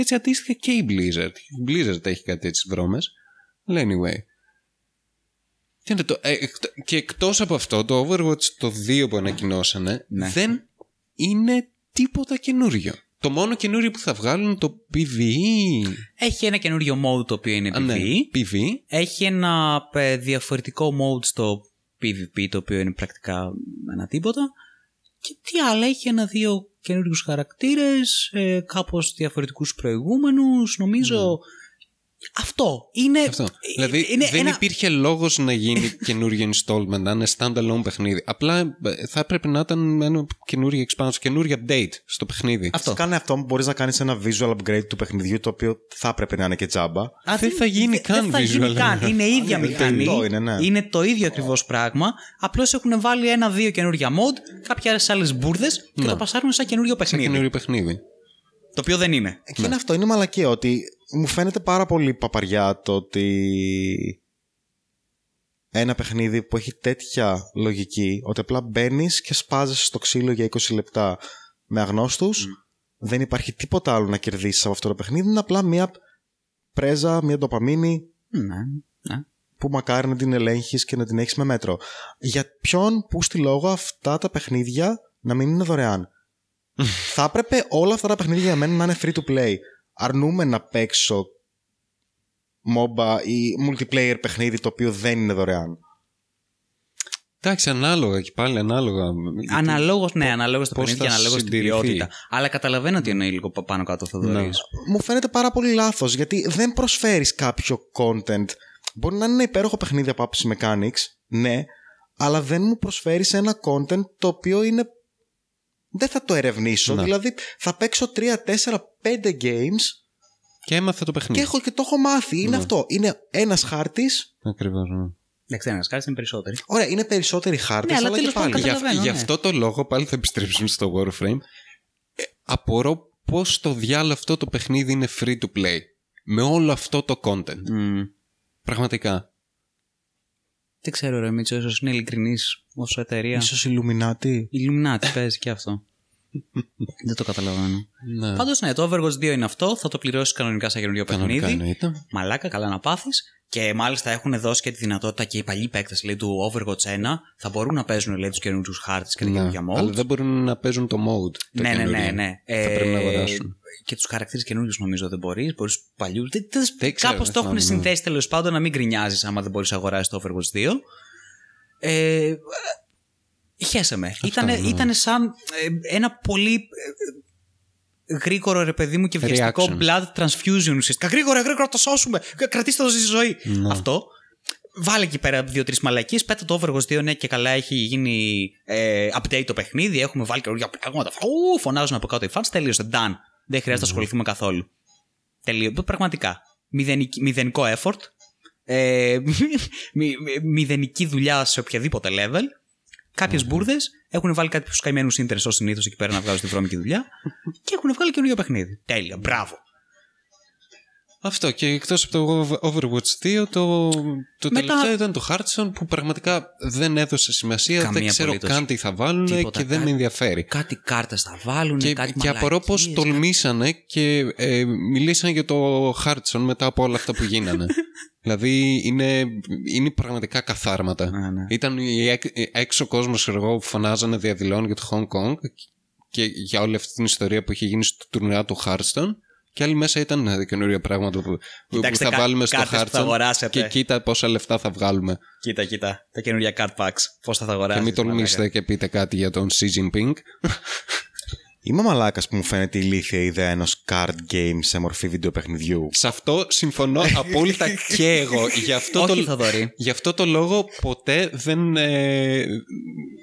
έτσι αντίστοιχα και η Blizzard. Η Blizzard έχει κάτι έτσι βρώμες. Αλλά anyway. Και, είναι το, ε, εκτ- και εκτός από αυτό, το Overwatch το 2 που ανακοινώσανε Ναι. δεν είναι τίποτα καινούριο. Το μόνο καινούριο που θα βγάλουν είναι το PvE. Έχει ένα καινούριο mode το οποίο είναι Α, ναι, PvE. PvE. Έχει ένα ε, διαφορετικό mode στο PvP το οποίο είναι πρακτικά ένα τίποτα. Και τι άλλα, έχει ένα-δύο καινούριους χαρακτήρες, ε, κάπως διαφορετικούς προηγούμενους, νομίζω... Αυτό είναι. Αυτό. δηλαδή είναι δεν ένα- υπήρχε λόγος να γίνει καινούριο installment, να είναι standalone παιχνίδι. Απλά ε, θα έπρεπε να ήταν ένα καινούριο expansion, καινούριο update στο παιχνίδι. Αυτό. Κάνει αυτό που μπορείς να κάνεις ένα visual upgrade του παιχνιδιού το οποίο θα έπρεπε να είναι και τζάμπα. Α, δεν θα γίνει δεν- καν δεν θα γίνει visual. καν. Είναι η ίδια Είναι μηχανή. το είναι, ναι. Είναι το ίδιο ακριβώς πράγμα. Απλώς έχουν βάλει ένα-δύο καινούργια mod, κάποιε άλλες μπουρδες και το πασάρουν σαν καινούριο Σαν παιχνίδι. καινούριο παιχνίδι. Το οποίο δεν είναι. Και είναι αυτό, είναι μαλακία ότι μου φαίνεται πάρα πολύ παπαριά το ότι ένα παιχνίδι που έχει τέτοια λογική ότι απλά μπαίνεις και σπάζεσαι στο ξύλο για 20 λεπτά με αγνώστους δεν υπάρχει τίποτα άλλο να κερδίσεις από αυτό το παιχνίδι είναι απλά μια πρέζα, μια ντοπαμίνη Ναι, ναι. που μακάρι να την ελέγχεις και να την έχεις με μέτρο. Για ποιον που στη λόγο αυτά τα παιχνίδια να μην είναι δωρεάν; θα έπρεπε όλα αυτά τα παιχνίδια για μένα να είναι free to play. Αρνούμε να παίξω MOBA ή multiplayer παιχνίδι το οποίο δεν είναι δωρεάν; Εντάξει, ανάλογα και πάλι ανάλογα. Αναλόγως, ναι, αναλόγως στο πώς παιχνίδι και θα αναλόγως στην συντηρηθεί. ποιότητα. Αλλά καταλαβαίνω ότι εννοεί λίγο πάνω κάτω ο Θοδωρή. Ναι. Μου φαίνεται πάρα πολύ λάθος γιατί δεν προσφέρεις κάποιο content. Μπορεί να είναι ένα υπέροχο παιχνίδι από άψη mechanics, ναι, αλλά δεν μου προσφέρεις ένα content το οποίο είναι δεν θα το ερευνήσω. Ναι. Δηλαδή θα παίξω 3, 4, 5 games Και έμαθα το και, παιχνίδι. έχω, και το έχω μάθει. Είναι Ναι. αυτό. Είναι ένας χάρτης Ακριβώς, ναι. Εντάξει, ένας χάρτης είναι περισσότεροι. Ωραία, είναι περισσότεροι χάρτες, Ναι, αλλά αλλά, και τέλος πάντων πάλι. Γι' Καταλαβαίνω, γι' ναι. αυτό το λόγο πάλι θα επιστρέψουμε στο Warframe. Ε, απορώ πώς το διάλογο αυτό το παιχνίδι είναι free to play. Με όλο αυτό το content. Πραγματικά. Δεν ξέρω, ρε Μίτσο, ίσως είναι ειλικρινής ω εταιρεία. Ίσως Illuminati. Illuminati παίζει και αυτό. Δεν το καταλαβαίνω. Ναι. Πάντως, ναι, το Overwatch 2 είναι αυτό. Θα το πληρώσει κανονικά σαν καινούριο Κανονικά παιχνίδι. εννοείται. Μαλάκα, καλά να πάθεις. Και μάλιστα έχουν δώσει και τη δυνατότητα και οι παλιοί παίκτες του Overwatch 1 θα μπορούν να παίζουν λέει, τους καινούριους χάρτες και τα Ναι. καινούργια modes. Αλλά δεν μπορούν να παίζουν το mode. Το ναι, ναι, ναι, καινούριο. ναι. Θα πρέπει να αγοράσουν. Και τους χαρακτήρες καινούριους νομίζω δεν μπορείς. Μπορείς του παλιούς. Δεν ξέρω, Κάπως δεν το έχουν θυμάμαι, ναι. συνθέσει τέλος πάντων να μην γκρινιάζεις άμα δεν μπορείς να αγοράσεις το Overwatch 2. Ε, χέσε με. Ήτανε, ναι. ήτανε σαν ε, ένα πολύ ε, γρήγορο ρε παιδί μου και βιαστικό Reaction. blood transfusion ουσιαστικά. Γρήγορα, γρήγορα να το σώσουμε. Κρατήστε το στη ζωή. Ναι. Αυτό. Βάλε εκεί πέρα δύο-τρεις μαλακίες. Πέτα το Overwatch 2, ναι, και καλά έχει γίνει ε, update το παιχνίδι. Έχουμε βάλει καινούργια πράγματα. Ου, φωνάζουν από κάτω οι fans. Τελείωσε. Done. Δεν χρειάζεται να ασχοληθούμε καθόλου. Τελείω. Πραγματικά. Μηδενικ- μηδενικό effort. Ε, μη- μη- μηδενική δουλειά σε οποιαδήποτε level. Κάποιες μπουρδες έχουν βάλει κάποιους καημένου ίντερνετ ω συνήθως εκεί πέρα να βγάζουν τη βρώμικη δουλειά και έχουν βγάλει καινούργιο παιχνίδι. Τέλεια. Μπράβο. Αυτό και εκτός από το Overwatch 2 το, το Μετά- τελευταίο ήταν το Hearthstone που πραγματικά δεν έδωσε σημασία, Καμία δεν ξέρω απολύτως. καν τι θα βάλουν Τίποτα, και δεν κάτι- με ενδιαφέρει. Κάτι κάρτες θα βάλουν, Και, κάτι και απορώ πως μαλακίες, τολμήσανε και ε, μιλήσαν για το Hearthstone μετά από όλα αυτά που γίνανε. δηλαδή είναι, είναι πραγματικά καθάρματα. Ναι, ναι. Ήταν οι έκ- οι έξω κόσμος ξέρω εγώ, που φωνάζανε διαδηλών για το Hong Kong και για όλη αυτή την ιστορία που είχε γίνει στο τουρνουά του Hearthstone και άλλοι μέσα ήταν ε, καινούργια πράγματα που, που Κοιτάξτε, θα κα- βάλουμε στο κάρτες που θα Hearthstone αγοράσετε. και κοίτα πόσα λεφτά θα βγάλουμε. Κοίτα, κοίτα. Τα καινούργια card packs. Πώς θα τα αγοράσει. και μην τολμήσετε και πείτε κάτι για τον Xi Jinping. Είμαι μαλάκας που μου φαίνεται ηλίθια η ιδέα ενός card game σε μορφή βιντεοπαιχνιδιού. Σε αυτό συμφωνώ απόλυτα και εγώ. Γι' αυτό, Όχι, το, Θοδωρή. γι' αυτό το λόγο ποτέ δεν, ε,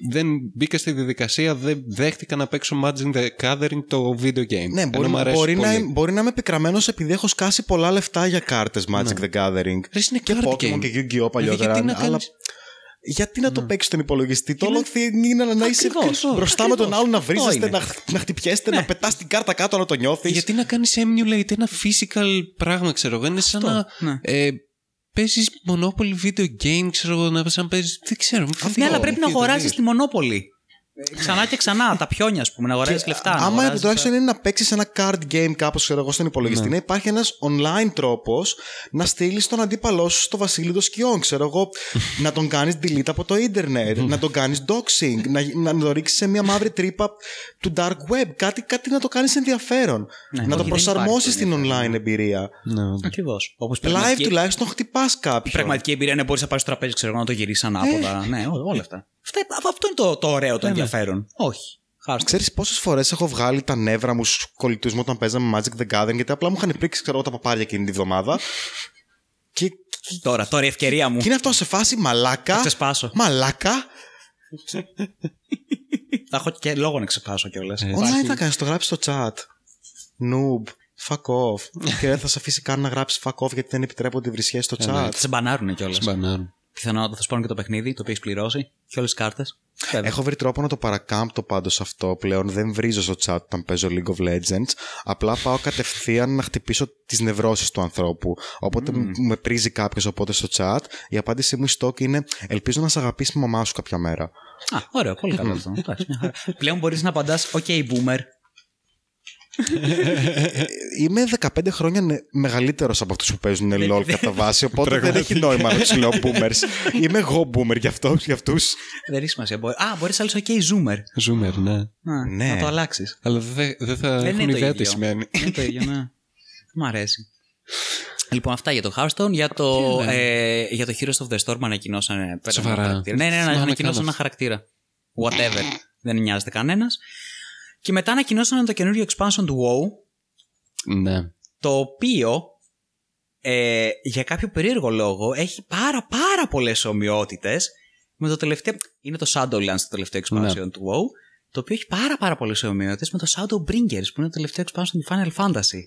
δεν μπήκα στη διαδικασία, δεν δέχτηκα να παίξω Magic the Gathering το video game. Ναι, Ενώ μπορεί, μ' αρέσει μπορεί, να, πολύ. είμαι- μπορεί να είμαι επικραμένο επειδή έχω σκάσει πολλά λεφτά για κάρτες Magic the Gathering. Ρε, είναι και card Pokemon game. και Yu-Gi-Oh! Δηλαδή, παλιότερα. γιατί να αλλά κάνεις- γιατί να το παίξει στον υπολογιστή; Το όλο thing είναι να είσαι Ακριβώς, μπροστά με τον ακριβώς. άλλο, να Αυτό βρίζεστε, είναι. να, να χτυπιέστε, να πετάς την κάρτα κάτω, να το νιώθεις. Γιατί να κάνεις emulate ένα physical πράγμα, ξέρω εγώ. Είναι σαν να ναι. ε, παίζεις Monopoly video game, ξέρω εγώ, να σαν παίζεις... Δεν ξέρω. μου φαίνεται Ναι, αλλά το- πρέπει να μου φαίνεται αγοράσεις τελείως. τη μονόπολη. Ξανά και ξανά, τα πιόνια, ας πούμε, να αγοράσει λεφτά. να Άμα αγοράσεις τουλάχιστον τα- είναι να παίξεις ένα card game κάπως, ξέρω εγώ, στον υπολογιστή, να υπάρχει ένας online τρόπος να στείλεις τον αντίπαλό σου στο βασίλειο των σκιών. Ξέρω εγώ, να τον κάνεις delete από το ίντερνετ, να τον κάνεις doxing, να, να το ρίξεις σε μια μαύρη τρύπα του dark web. Κάτι, κάτι να το κάνεις ενδιαφέρον. Ναι, να όχι, το δεν προσαρμόσεις υπάρχει στην online εμπειρία. Ναι, ναι. Ακριβώς. Όπως Live τουλάχιστον χτυπάς κάποιον. Πραγματική εμπειρία, ναι, μπορείς να πάρεις στο τραπέζι, ξέρω εγώ, να το γυρίσεις ανάποδα. ναι, ό- όλα αυτά. Αυτά. Αυτό είναι το, το ωραίο, το ενδιαφέρον. Όχι. Χάρη. Ξέρεις πόσες φορές έχω βγάλει τα νεύρα μου στους κολλητούς μου όταν παίζαμε Magic the Gathering γιατί απλά μου είχαν πρίξει ξέρω, εγώ, τα παπάρια εκείνη τη βδομάδα. και, Τώρα, τώρα η ευκαιρία μου. και είναι αυτό σε φάση μαλάκα. Θα ξεσπάσω. Μαλάκα. Θα έχω και λόγο να ξεσπάσω κιόλας. Online θα κάνεις, το γράψεις στο chat. Noob. Fuck off. και δεν θα σε αφήσει καν να γράψεις fuck off γιατί δεν επιτρέπονται βρισιέ στο chat. Θα σε μπανάρουν κιόλας. Μπανάρουν. Πιθανότατα θα σπάνουν και το παιχνίδι, το οποίο έχεις πληρώσει και όλες τις κάρτες. Έχω βρει τρόπο να το παρακάμπτω πάντως αυτό πλέον. Δεν βρίζω στο chat όταν παίζω League of Legends. Απλά πάω κατευθείαν να χτυπήσω τις νευρώσεις του ανθρώπου. Όποτε μου- με πρίζει κάποιος οπότε στο chat, η απάντησή μου στο είναι Ελπίζω να σε αγαπήσει η μαμά σου κάποια μέρα. Α, ωραίο, πολύ καλό αυτό. Εντάξει, μια χαρά. Πλέον μπορείς να απαντάς, OK, boomer. Είμαι 15 χρόνια νε- μεγαλύτερος από αυτούς που παίζουν LOL κατά βάση, οπότε δεν έχει νόημα να τους λέω boomers. Είμαι εγώ boomer για, αυτό, για αυτούς. Δεν έχει σημασία. Μπορεί- Α, μπορείς να OK, zoomer. Zoomer, ναι. Α, Ναι. Να το αλλάξεις. Αλλά δεν δεν θα Δεν έχουν είναι το ιδέα τι ίδιο. σημαίνει. Είναι το ίδιο, ναι. Μ' αρέσει. Λοιπόν, αυτά για το Hearthstone. Για το, ε, για το Heroes of the Storm ανακοινώσανε. πέρα Σοβαρά. ένα χαρακτήρα. Ναι, ναι, ναι, Θυμάμαι ανακοινώσανε κιόλας. ένα χαρακτήρα. Whatever. Δεν νοιάζεται κανένας. Και μετά ανακοινώσανε το καινούριο expansion του WoW. Ναι. Το οποίο ε, για κάποιο περίεργο λόγο έχει πάρα πάρα πολλές ομοιότητες με το τελευταίο... Είναι το Shadowlands το τελευταίο expansion Ναι. του WoW το οποίο έχει πάρα πάρα πολλές ομοιότητες με το Shadowbringers που είναι το τελευταίο expansion του Final Fantasy.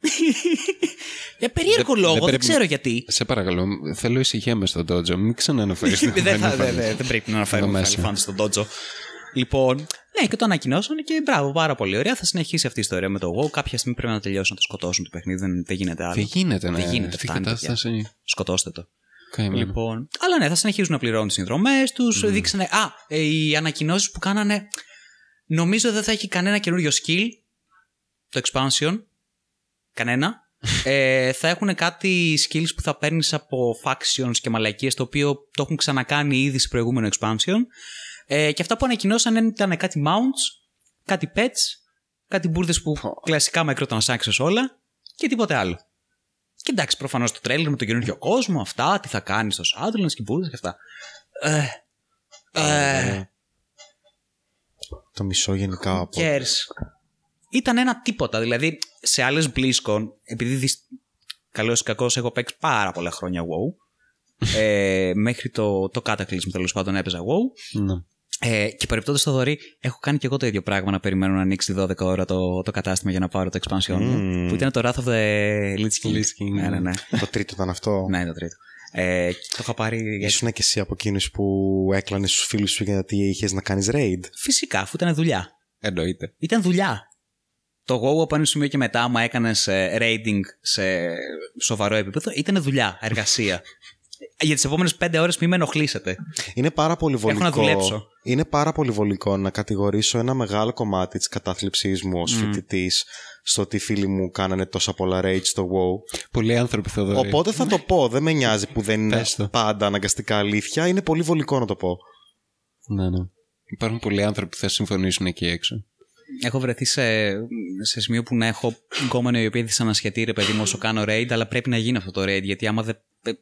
Για περίεργο Δεν- λόγο, δεν δεν, πρέπει- ξέρω γιατί. Σε παρακαλώ, θέλω ησυχία μες στον Dojo. Μην ξαναναφέρει. δεν, θα, δεν, δεν, δεν πρέπει να αναφέρουμε Εδώ μέσα. Final Fantasy στον Dojo. Λοιπόν, ναι, και το ανακοινώσαν και μπράβο, πάρα πολύ ωραία. Θα συνεχίσει αυτή η ιστορία με το WoW. Κάποια στιγμή πρέπει να τελειώσουν να το σκοτώσουν το παιχνίδι. Δεν, δεν γίνεται άλλο. Δεν γίνεται, ναι. Δεν γίνεται, Αυτή η φτάνει, κατάσταση. Σκοτώστε το. Καημένο. Λοιπόν, αλλά ναι, θα συνεχίζουν να πληρώνουν τις συνδρομές τους. Δείξανε. Α, ε, οι ανακοινώσεις που κάνανε. Νομίζω δεν θα έχει κανένα καινούριο skill. Το expansion. Κανένα. ε, θα έχουν κάτι skills που θα παίρνεις από factions και μαλακίες το οποίο το έχουν ξανακάνει ήδη σε προηγούμενο expansion. Ε, και αυτά που ανακοινώσαν ήταν κάτι mounts, κάτι pets, κάτι μπουρδες που κλασικά microtransactions όλα και τίποτε άλλο. Και εντάξει, προφανώς το τρέλερ με τον καινούριο κόσμο, αυτά, τι θα κάνεις στο Shadowlands και μπουρδες και αυτά. Ε, ε, Το μισό γενικά από. cares; Ήταν ένα τίποτα. Δηλαδή, σε άλλες BlizzCon, επειδή δυσ... καλώς ή κακό έχω παίξει πάρα πολλά χρόνια WoW. ε, μέχρι το, το Cataclysm τέλος πάντων έπαιζα WoW. Ναι. Ε, και παρεπτόντω το δωρή, έχω κάνει και εγώ το ίδιο πράγμα να περιμένω να ανοίξει 12 ώρα το, το κατάστημα για να πάρω το expansion μου. Mm. Που ήταν το Wrath of the Lich King. Lich King, ναι, ναι, ναι. Το τρίτο ήταν αυτό. ναι, το τρίτο. Ε, και το είχα πάρει. γιατί- Ήσουν και εσύ από εκείνους που έκλανες στους φίλους σου γιατί είχες να κάνεις raid; Φυσικά, αφού ήταν δουλειά. Εννοείται. Ήταν δουλειά. Το WoW από ένα σημείο και μετά, άμα έκανες raiding σε σοβαρό επίπεδο, ήταν δουλειά, εργασία. Για τις επόμενες πέντε ώρες μην με ενοχλήσετε. Είναι πάρα πολύ βολικό. να δουλέψω. Είναι πάρα πολύ βολικό να κατηγορήσω ένα μεγάλο κομμάτι της κατάθλιψή μου ως Mm. φοιτητής στο ότι οι φίλοι μου κάνανε τόσα πολλά raid στο WoW. Πολλοί άνθρωποι θα δω. Οπότε θα το πω. Δεν με νοιάζει που δεν είναι Πες το. πάντα αναγκαστικά αλήθεια. Είναι πολύ βολικό να το πω. Ναι, ναι. Υπάρχουν πολλοί άνθρωποι που θα συμφωνήσουν εκεί έξω. Έχω βρεθεί σε, σε σημείο που να έχω γκόμενο η οποία δυσανασχετεί ρε παιδί μου όσο κάνω raid, αλλά πρέπει να γίνει αυτό το raid. Γιατί άμα δεν. Ε,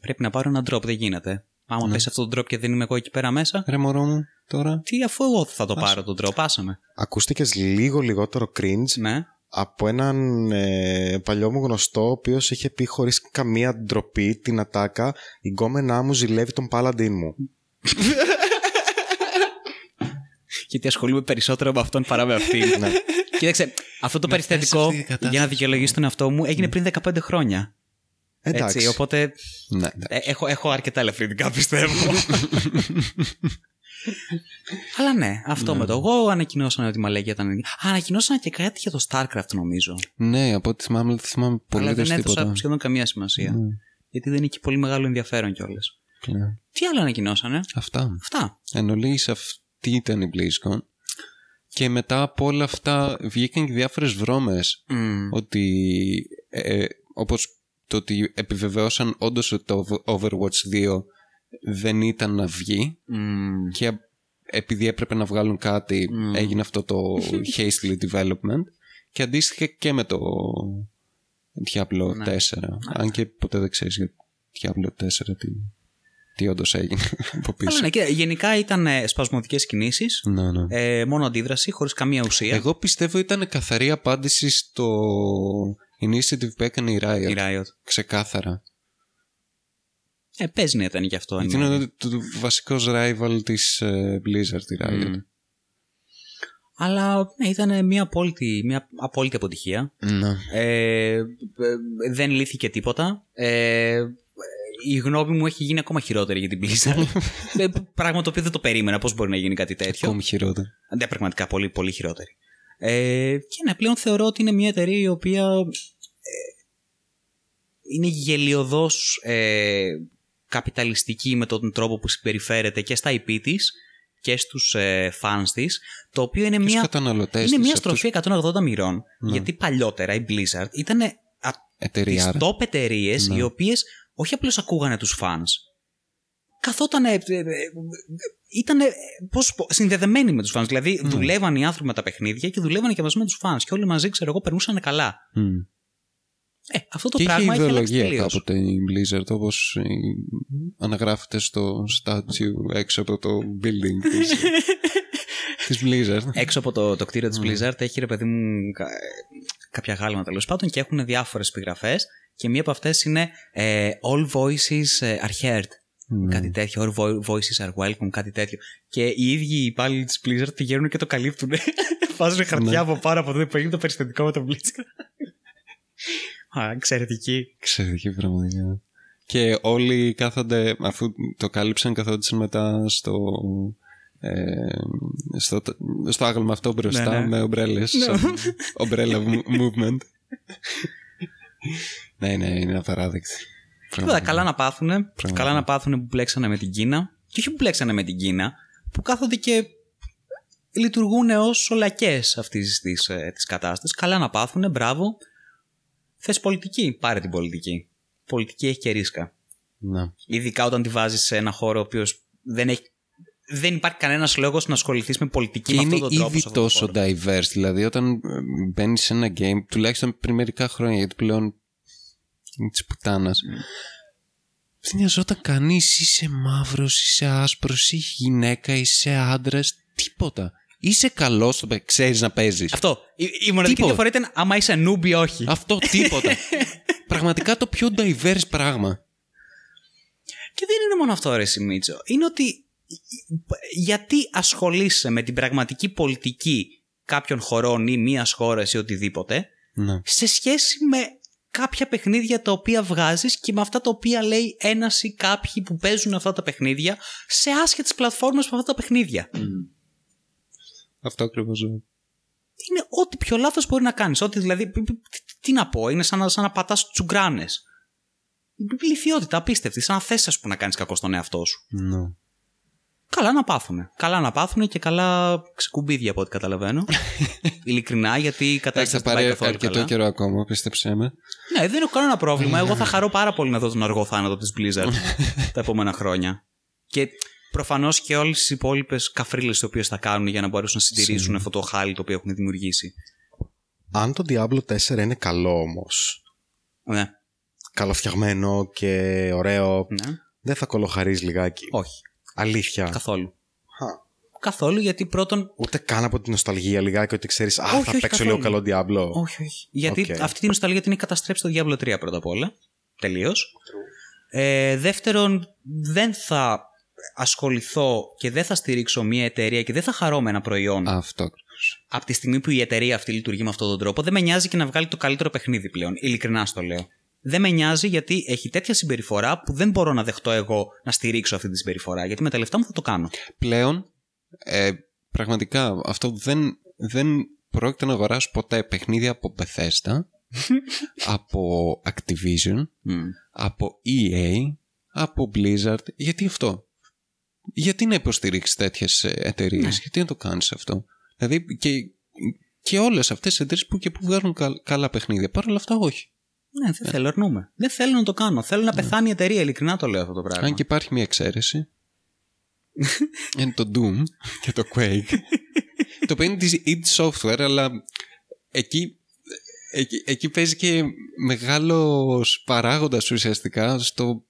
Πρέπει να πάρω ένα drop, δεν γίνεται. Άμα Ναι. πέσει αυτό το drop και δεν είμαι εγώ εκεί πέρα μέσα, Ρε μωρό μου, τώρα. τι αφού εγώ θα το πάρω το drop, άσαμε. Ακούστηκες λίγο λιγότερο cringe Ναι. από έναν ε, παλιό μου γνωστό, ο οποίος είχε πει χωρίς καμία ντροπή την ατάκα Η γκόμενά μου ζηλεύει τον παλαντίν μου. Γιατί ασχολούμαι περισσότερο με αυτόν παρά με αυτήν. Ναι. Κοίταξε, αυτό το Με φτάσει σε περιστατικό αυτή τη κατάσταση. για να δικαιολογήσω τον εαυτό μου έγινε πριν 15 χρόνια. Εντάξει. Έτσι, οπότε Ναι, ε, έχω, έχω αρκετά ελαφρυντικά πιστεύω. Αλλά ναι, αυτό με το εγώ ανακοινώσαν ότι η Μαλέκια ήταν. Α, ανακοινώσαν και κάτι για το StarCraft νομίζω. ναι, από ό,τι θυμάμαι, δεν θυμάμαι πολύ Αλλά δεν έδωσα τίποτα. σχεδόν καμία σημασία. Ναι, Γιατί δεν είχε πολύ μεγάλο ενδιαφέρον κιόλας. ναι. Τι άλλο ανακοινώσανε; Αυτά. Αυτά. Εν ολίγης αυτή ήταν η BlizzCon. Και μετά από όλα αυτά βγήκαν και διάφορες βρώμες Μμ. ότι ε, όπως το ότι επιβεβαιώσαν όντως ότι το Overwatch 2 δεν ήταν να βγει Μμ. και επειδή έπρεπε να βγάλουν κάτι Mm. έγινε αυτό το hastily development και αντίστοιχα και με το Diablo Ναι. 4 αν και ποτέ δεν ξέρεις για Diablo 4 τι, τι όντως έγινε από πίσω Αλλά ναι, και γενικά ήταν ε, σπασμωδικές κινήσεις. ναι, ναι. Ε, μόνο αντίδραση, χωρίς καμία ουσία. Εγώ πιστεύω ήταν καθαρή απάντηση στο initiative που έκανε η Riot. Η Riot. Ξεκάθαρα. Ε, παίζει να ήταν γι' αυτό. αν Γιατί είναι το, το βασικός rival της ε, Blizzard η Riot. Μμ. Αλλά ναι, ήταν μια απόλυτη, μια απόλυτη αποτυχία. Ναι. Ε, ε, δεν λύθηκε τίποτα. Ε, η γνώμη μου έχει γίνει ακόμα χειρότερη για την Blizzard. Ε, πράγμα το οποίο δεν το περίμενα. Πώς μπορεί να γίνει κάτι τέτοιο. Ακόμη χειρότερο. Ναι, πραγματικά πολύ, πολύ χειρότερη. Ε, και ναι, πλέον θεωρώ ότι είναι μια εταιρεία η οποία ε, είναι γελιοδός ε, καπιταλιστική με τον τρόπο που συμπεριφέρεται και στα IP της και στους ε, fans της, το οποίο είναι Και στους μια, καταναλωτές είναι της, μια αυτούς- στροφή 180 μοιρών. Γιατί παλιότερα η Blizzard ήταν τις Εταιρεία. top εταιρείες Ναι. οι οποίες όχι απλώς ακούγανε τους fans. Καθόταν. Ε, ε, ε, ήταν πώς πω, συνδεδεμένοι με τους fans. Δηλαδή Ναι. δουλεύαν οι άνθρωποι με τα παιχνίδια και δουλεύαν και μαζί με τους fans. Και όλοι μαζί, ξέρω εγώ, περνούσαν καλά. Μμ. Ε, αυτό το Και είχε πράγμα έχει αλλάξει ιδεολογία τελείως. κάποτε η Blizzard όπως η- αναγράφεται στο statue έξω από το building της, της Blizzard. Έξω από το, το κτίριο Ναι. της Blizzard έχει ρε παιδί μου κα- ε, κάποια γάλματα τέλος πάντων και έχουν διάφορες επιγραφές και μία από αυτές είναι ε, All voices ε, are heard. Ναι. Κάτι τέτοιο. All vo- voices are welcome, κάτι τέτοιο. Και οι ίδιοι οι υπάλληλοι της Blizzard πηγαίνουν και το καλύπτουν. Βάζουν χαρτιά Ναι. από πάνω από εδώ που έγινε το περιστατικό με το Blizzard. Α, εξαιρετική. Εξαιρετική πραγματικά. Και όλοι κάθονται, αφού το κάλυψαν, καθόντουσαν μετά στο, ε, στο, στο άγαλμα αυτό μπροστά Ναι, ναι. με ομπρέλες. σαν Umbrella movement. ναι, ναι, είναι απαράδεκτη. Τίποτα, καλά να πάθουνε. Καλά να πάθουνε που μπλέξανε με την Κίνα. Και όχι που μπλέξανε με την Κίνα, που κάθονται και λειτουργούν ως ολακέ αυτής της της κατάστασης. Καλά να πάθουνε, μπράβο. Θες πολιτική, πάρε την πολιτική. Πολιτική έχει και ρίσκα. Ναι. Ειδικά όταν τη βάζεις σε ένα χώρο ο οποίος δεν έχει. Δεν υπάρχει κανένας λόγος να ασχοληθείς με πολιτική Και με είναι αυτόν τον τρόπο. ήδη σε αυτόν τον τόσο χώρο. diverse. Δηλαδή, όταν μπαίνεις σε ένα game, τουλάχιστον πριν μερικά χρόνια, γιατί πλέον είναι της πουτάνας. Δεν νοιαζόταν κανείς. Είσαι μαύρος, είσαι άσπρος, είσαι γυναίκα, είσαι άντρας, τίποτα. Είσαι καλός στο παιχνίδι. Ξέρεις να παίζεις. Αυτό. Η, η μοναδική Τίποτα. διαφορά ήταν άμα είσαι noob ή όχι. Αυτό τίποτα. Πραγματικά το πιο diverse πράγμα. Και δεν είναι μόνο αυτό, ρε Σιμίτσο. Είναι ότι γιατί ασχολείσαι με την πραγματική πολιτική κάποιων χωρών ή μίας χώρας ή οτιδήποτε Ναι. σε σχέση με κάποια παιχνίδια τα οποία βγάζεις και με αυτά τα οποία λέει ένας ή κάποιοι που παίζουν αυτά τα παιχνίδια σε άσχετες πλατφόρμες με αυτά τα παιχνίδια. Αυτό ακριβώς. Είναι ό,τι πιο λάθος μπορεί να κάνεις. Ό,τι δηλαδή, π- π- τι, τι να πω, είναι σαν να, σαν να πατάς τσουγκράνες. Λυθιότητα, απίστευτη. Σαν να θες ας πούμε, να κάνεις κακό στον εαυτό σου. Ναι. Καλά να πάθουνε. Καλά να πάθουνε και καλά ξεκουμπίδια από ό,τι καταλαβαίνω. Ειλικρινά, γιατί η Εντάξει, κατάσταση θα δεν πάει πάρει καθόλου αρκετό καλά. καιρό ακόμα, πίστεψέ με. Ναι, δεν έχω κανένα πρόβλημα. Εγώ θα χαρώ πάρα πολύ να δω τον αργό θάνατο της Blizzard τα επόμενα χρόνια. Και προφανώς και όλες τις υπόλοιπες καφρίλες τις οποίες θα κάνουν για να μπορέσουν να συντηρήσουν αυτό το χάλι το οποίο έχουν δημιουργήσει. Αν το Diablo 4 είναι καλό όμως, Ναι, καλοφτιαγμένο και ωραίο, ναι. δεν θα κωλοχαρείς λιγάκι. Όχι. Αλήθεια. Καθόλου. Χα. Καθόλου γιατί πρώτον. Ούτε καν από την νοσταλγία λιγάκι ότι ξέρεις, Α, Όχι, θα όχι, παίξω καθόλου. λίγο καλό Diablo. Όχι, όχι. Γιατί Οκ. αυτή την νοσταλγία την έχει καταστρέψει το Diablo 3 πρώτα απ' όλα. Τελείως. Ε, δεύτερον, δεν θα ασχοληθώ και δεν θα στηρίξω μια εταιρεία και δεν θα χαρώ με ένα προϊόν Αυτό ακριβώς. από τη στιγμή που η εταιρεία αυτή λειτουργεί με αυτόν τον τρόπο. Δεν με νοιάζει και να βγάλει το καλύτερο παιχνίδι πλέον. Ειλικρινά στο λέω. Δεν με νοιάζει γιατί έχει τέτοια συμπεριφορά που δεν μπορώ να δεχτώ εγώ να στηρίξω αυτή τη συμπεριφορά. Γιατί με τα λεφτά μου θα το κάνω. Πλέον, ε, πραγματικά, αυτό δεν, δεν πρόκειται να αγοράσω ποτέ παιχνίδια από Bethesda, από Activision, από EA, από Blizzard. Γιατί αυτό; Γιατί να υποστηρίξεις τέτοιες εταιρείες, Ναι. γιατί να το κάνεις αυτό; Δηλαδή και, και όλες αυτές τι εταιρείες που και που βγάζουν καλ- καλά παιχνίδια. Παρ' όλα αυτά, όχι. Ναι, δεν θέλω, αρνούμε. Δεν θέλω να το κάνω. Θέλω να πεθάνει η εταιρεία. Ειλικρινά το λέω αυτό το πράγμα. Αν και υπάρχει μια εξαίρεση. είναι το Doom και το Quake. το οποίο είναι της id Software, αλλά εκεί, εκεί, εκεί παίζει και μεγάλος παράγοντας ουσιαστικά στο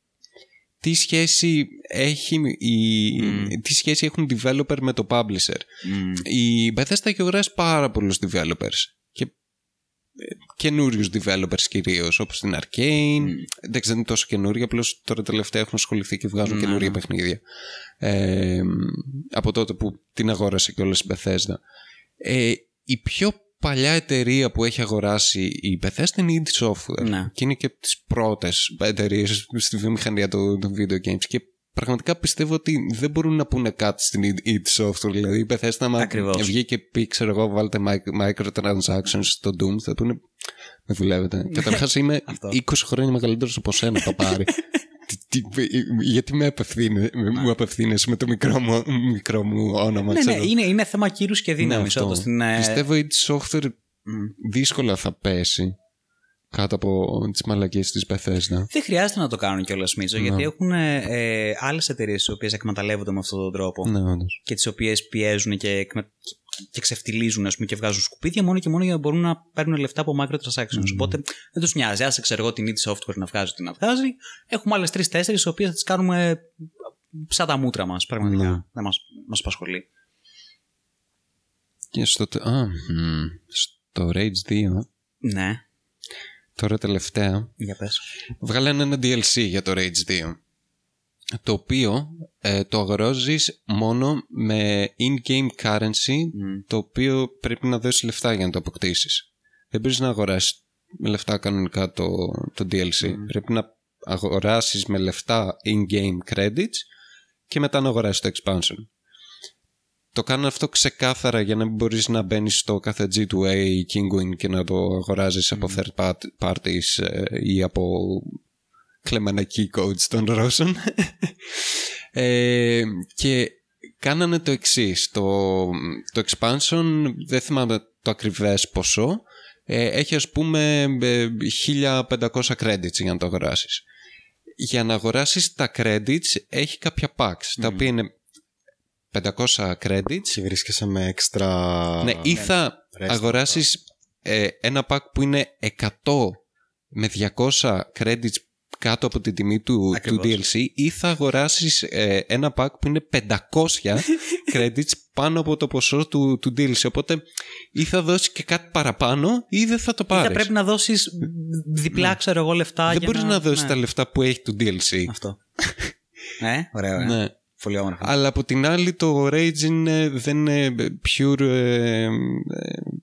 τι σχέση, έχει η, τι σχέση έχουν developer με το publisher. Μμμ. Η Bethesda έχει αγοράσει πάρα πολλούς developers και καινούριους developers κυρίως, όπως την Arcane. Εντάξει, δεν είναι τόσο καινούργια, απλώς τώρα τελευταία έχουν ασχοληθεί και βγάζουν Ναι, καινούργια ναι. παιχνίδια. Ε, από τότε που την αγόρασε και η Bethesda. Ε, η πιο παλιά εταιρεία που έχει αγοράσει η Bethesda είναι η id Software. Ναι. Και είναι και από τις πρώτες εταιρείες στη βιομηχανία των, των video games. Και πραγματικά πιστεύω ότι δεν μπορούν να πούνε κάτι στην id id Software. Δηλαδή η Bethesda, άμα Ακριβώς. βγει και πει, ξέρω εγώ, βάλτε mic- microtransactions στο Doom, θα πούνε. Με δουλεύετε. Καταρχάς είμαι Αυτό. 20 χρόνια μεγαλύτερος από σένα, το πάρει. Τι- τι- γιατί με απευθύνε, μου απευθύνεσαι με το μικρό μου, μικρό μου όνομα, Ναι, ξέρω. ναι, είναι, είναι θέμα κύρους και δύναμης. Ναι, αυτό. στην, ε, Πιστεύω η software δύσκολα θα πέσει κάτω από τις μαλακίες της Bethesda. Δεν χρειάζεται να το κάνουν κιόλας, Μίτσο, Ναι. γιατί έχουν ε, άλλες εταιρείες οι οποίες εκμεταλλεύονται με αυτόν τον τρόπο Ναι, όντως. και τις οποίες πιέζουν και, εκμε... και ξεφτιλίζουν ας πούμε, και βγάζουν σκουπίδια μόνο και μόνο για να μπορούν να παίρνουν λεφτά από microtransactions. Οπότε δεν τους νοιάζει. Άσε ξέρω εγώ την id software να βγάζει ό,τι να βγάζει. Έχουμε άλλες τρει-τέσσερι, οι οποίες θα τις κάνουμε σαν τα μούτρα μας. Πραγματικά. Ναι. Δεν μας μας απασχολεί. Και στο, τε- α, μ, στο Rage 2, Ναι, τώρα τελευταία, για πες. βγάλανε ένα DLC για το Rage 2. Το οποίο ε, το αγοράζεις μόνο με in-game currency, Μμ. το οποίο πρέπει να δώσεις λεφτά για να το αποκτήσεις. Δεν μπορείς να αγοράσεις με λεφτά κανονικά το, το DLC. Πρέπει να αγοράσεις με λεφτά in-game credits και μετά να αγοράσεις το expansion. Το κάνω αυτό ξεκάθαρα για να μην μπορείς να μπαίνεις στο κάθε G2A ή Kingwin και να το αγοράζεις από third part- parties ε, ή από κλεμμένα key codes των Ρώσων. ε, και κάνανε το εξής. Το, το expansion, δεν θυμάμαι το ακριβές ποσό, ε, έχει ας πούμε ε, 1500 credits για να το αγοράσεις. Για να αγοράσεις τα credits έχει κάποια packs, τα οποία είναι 500 credits Και βρίσκεσαι με έξτρα. ναι, ή θα rest αγοράσεις ε, ένα pack που είναι 100 με 200 credits κάτω από την τιμή του, του Ακριβώς. DLC ή θα αγοράσεις ε, ένα pack που είναι 500 credits πάνω από το ποσό του, του DLC. Οπότε ή θα δώσεις και κάτι παραπάνω ή δεν θα το Ή θα πάρεις. πρέπει να δώσεις διπλά, ξέρω εγώ, λεφτά. δεν για μπορείς να, δώσεις ναι. τα λεφτά που έχει το DLC. Αυτό. ναι, ωραίο. Ε. Ναι. Πολύ όμορφο. Αλλά από την άλλη το Rage είναι, δεν είναι pure ε, ε,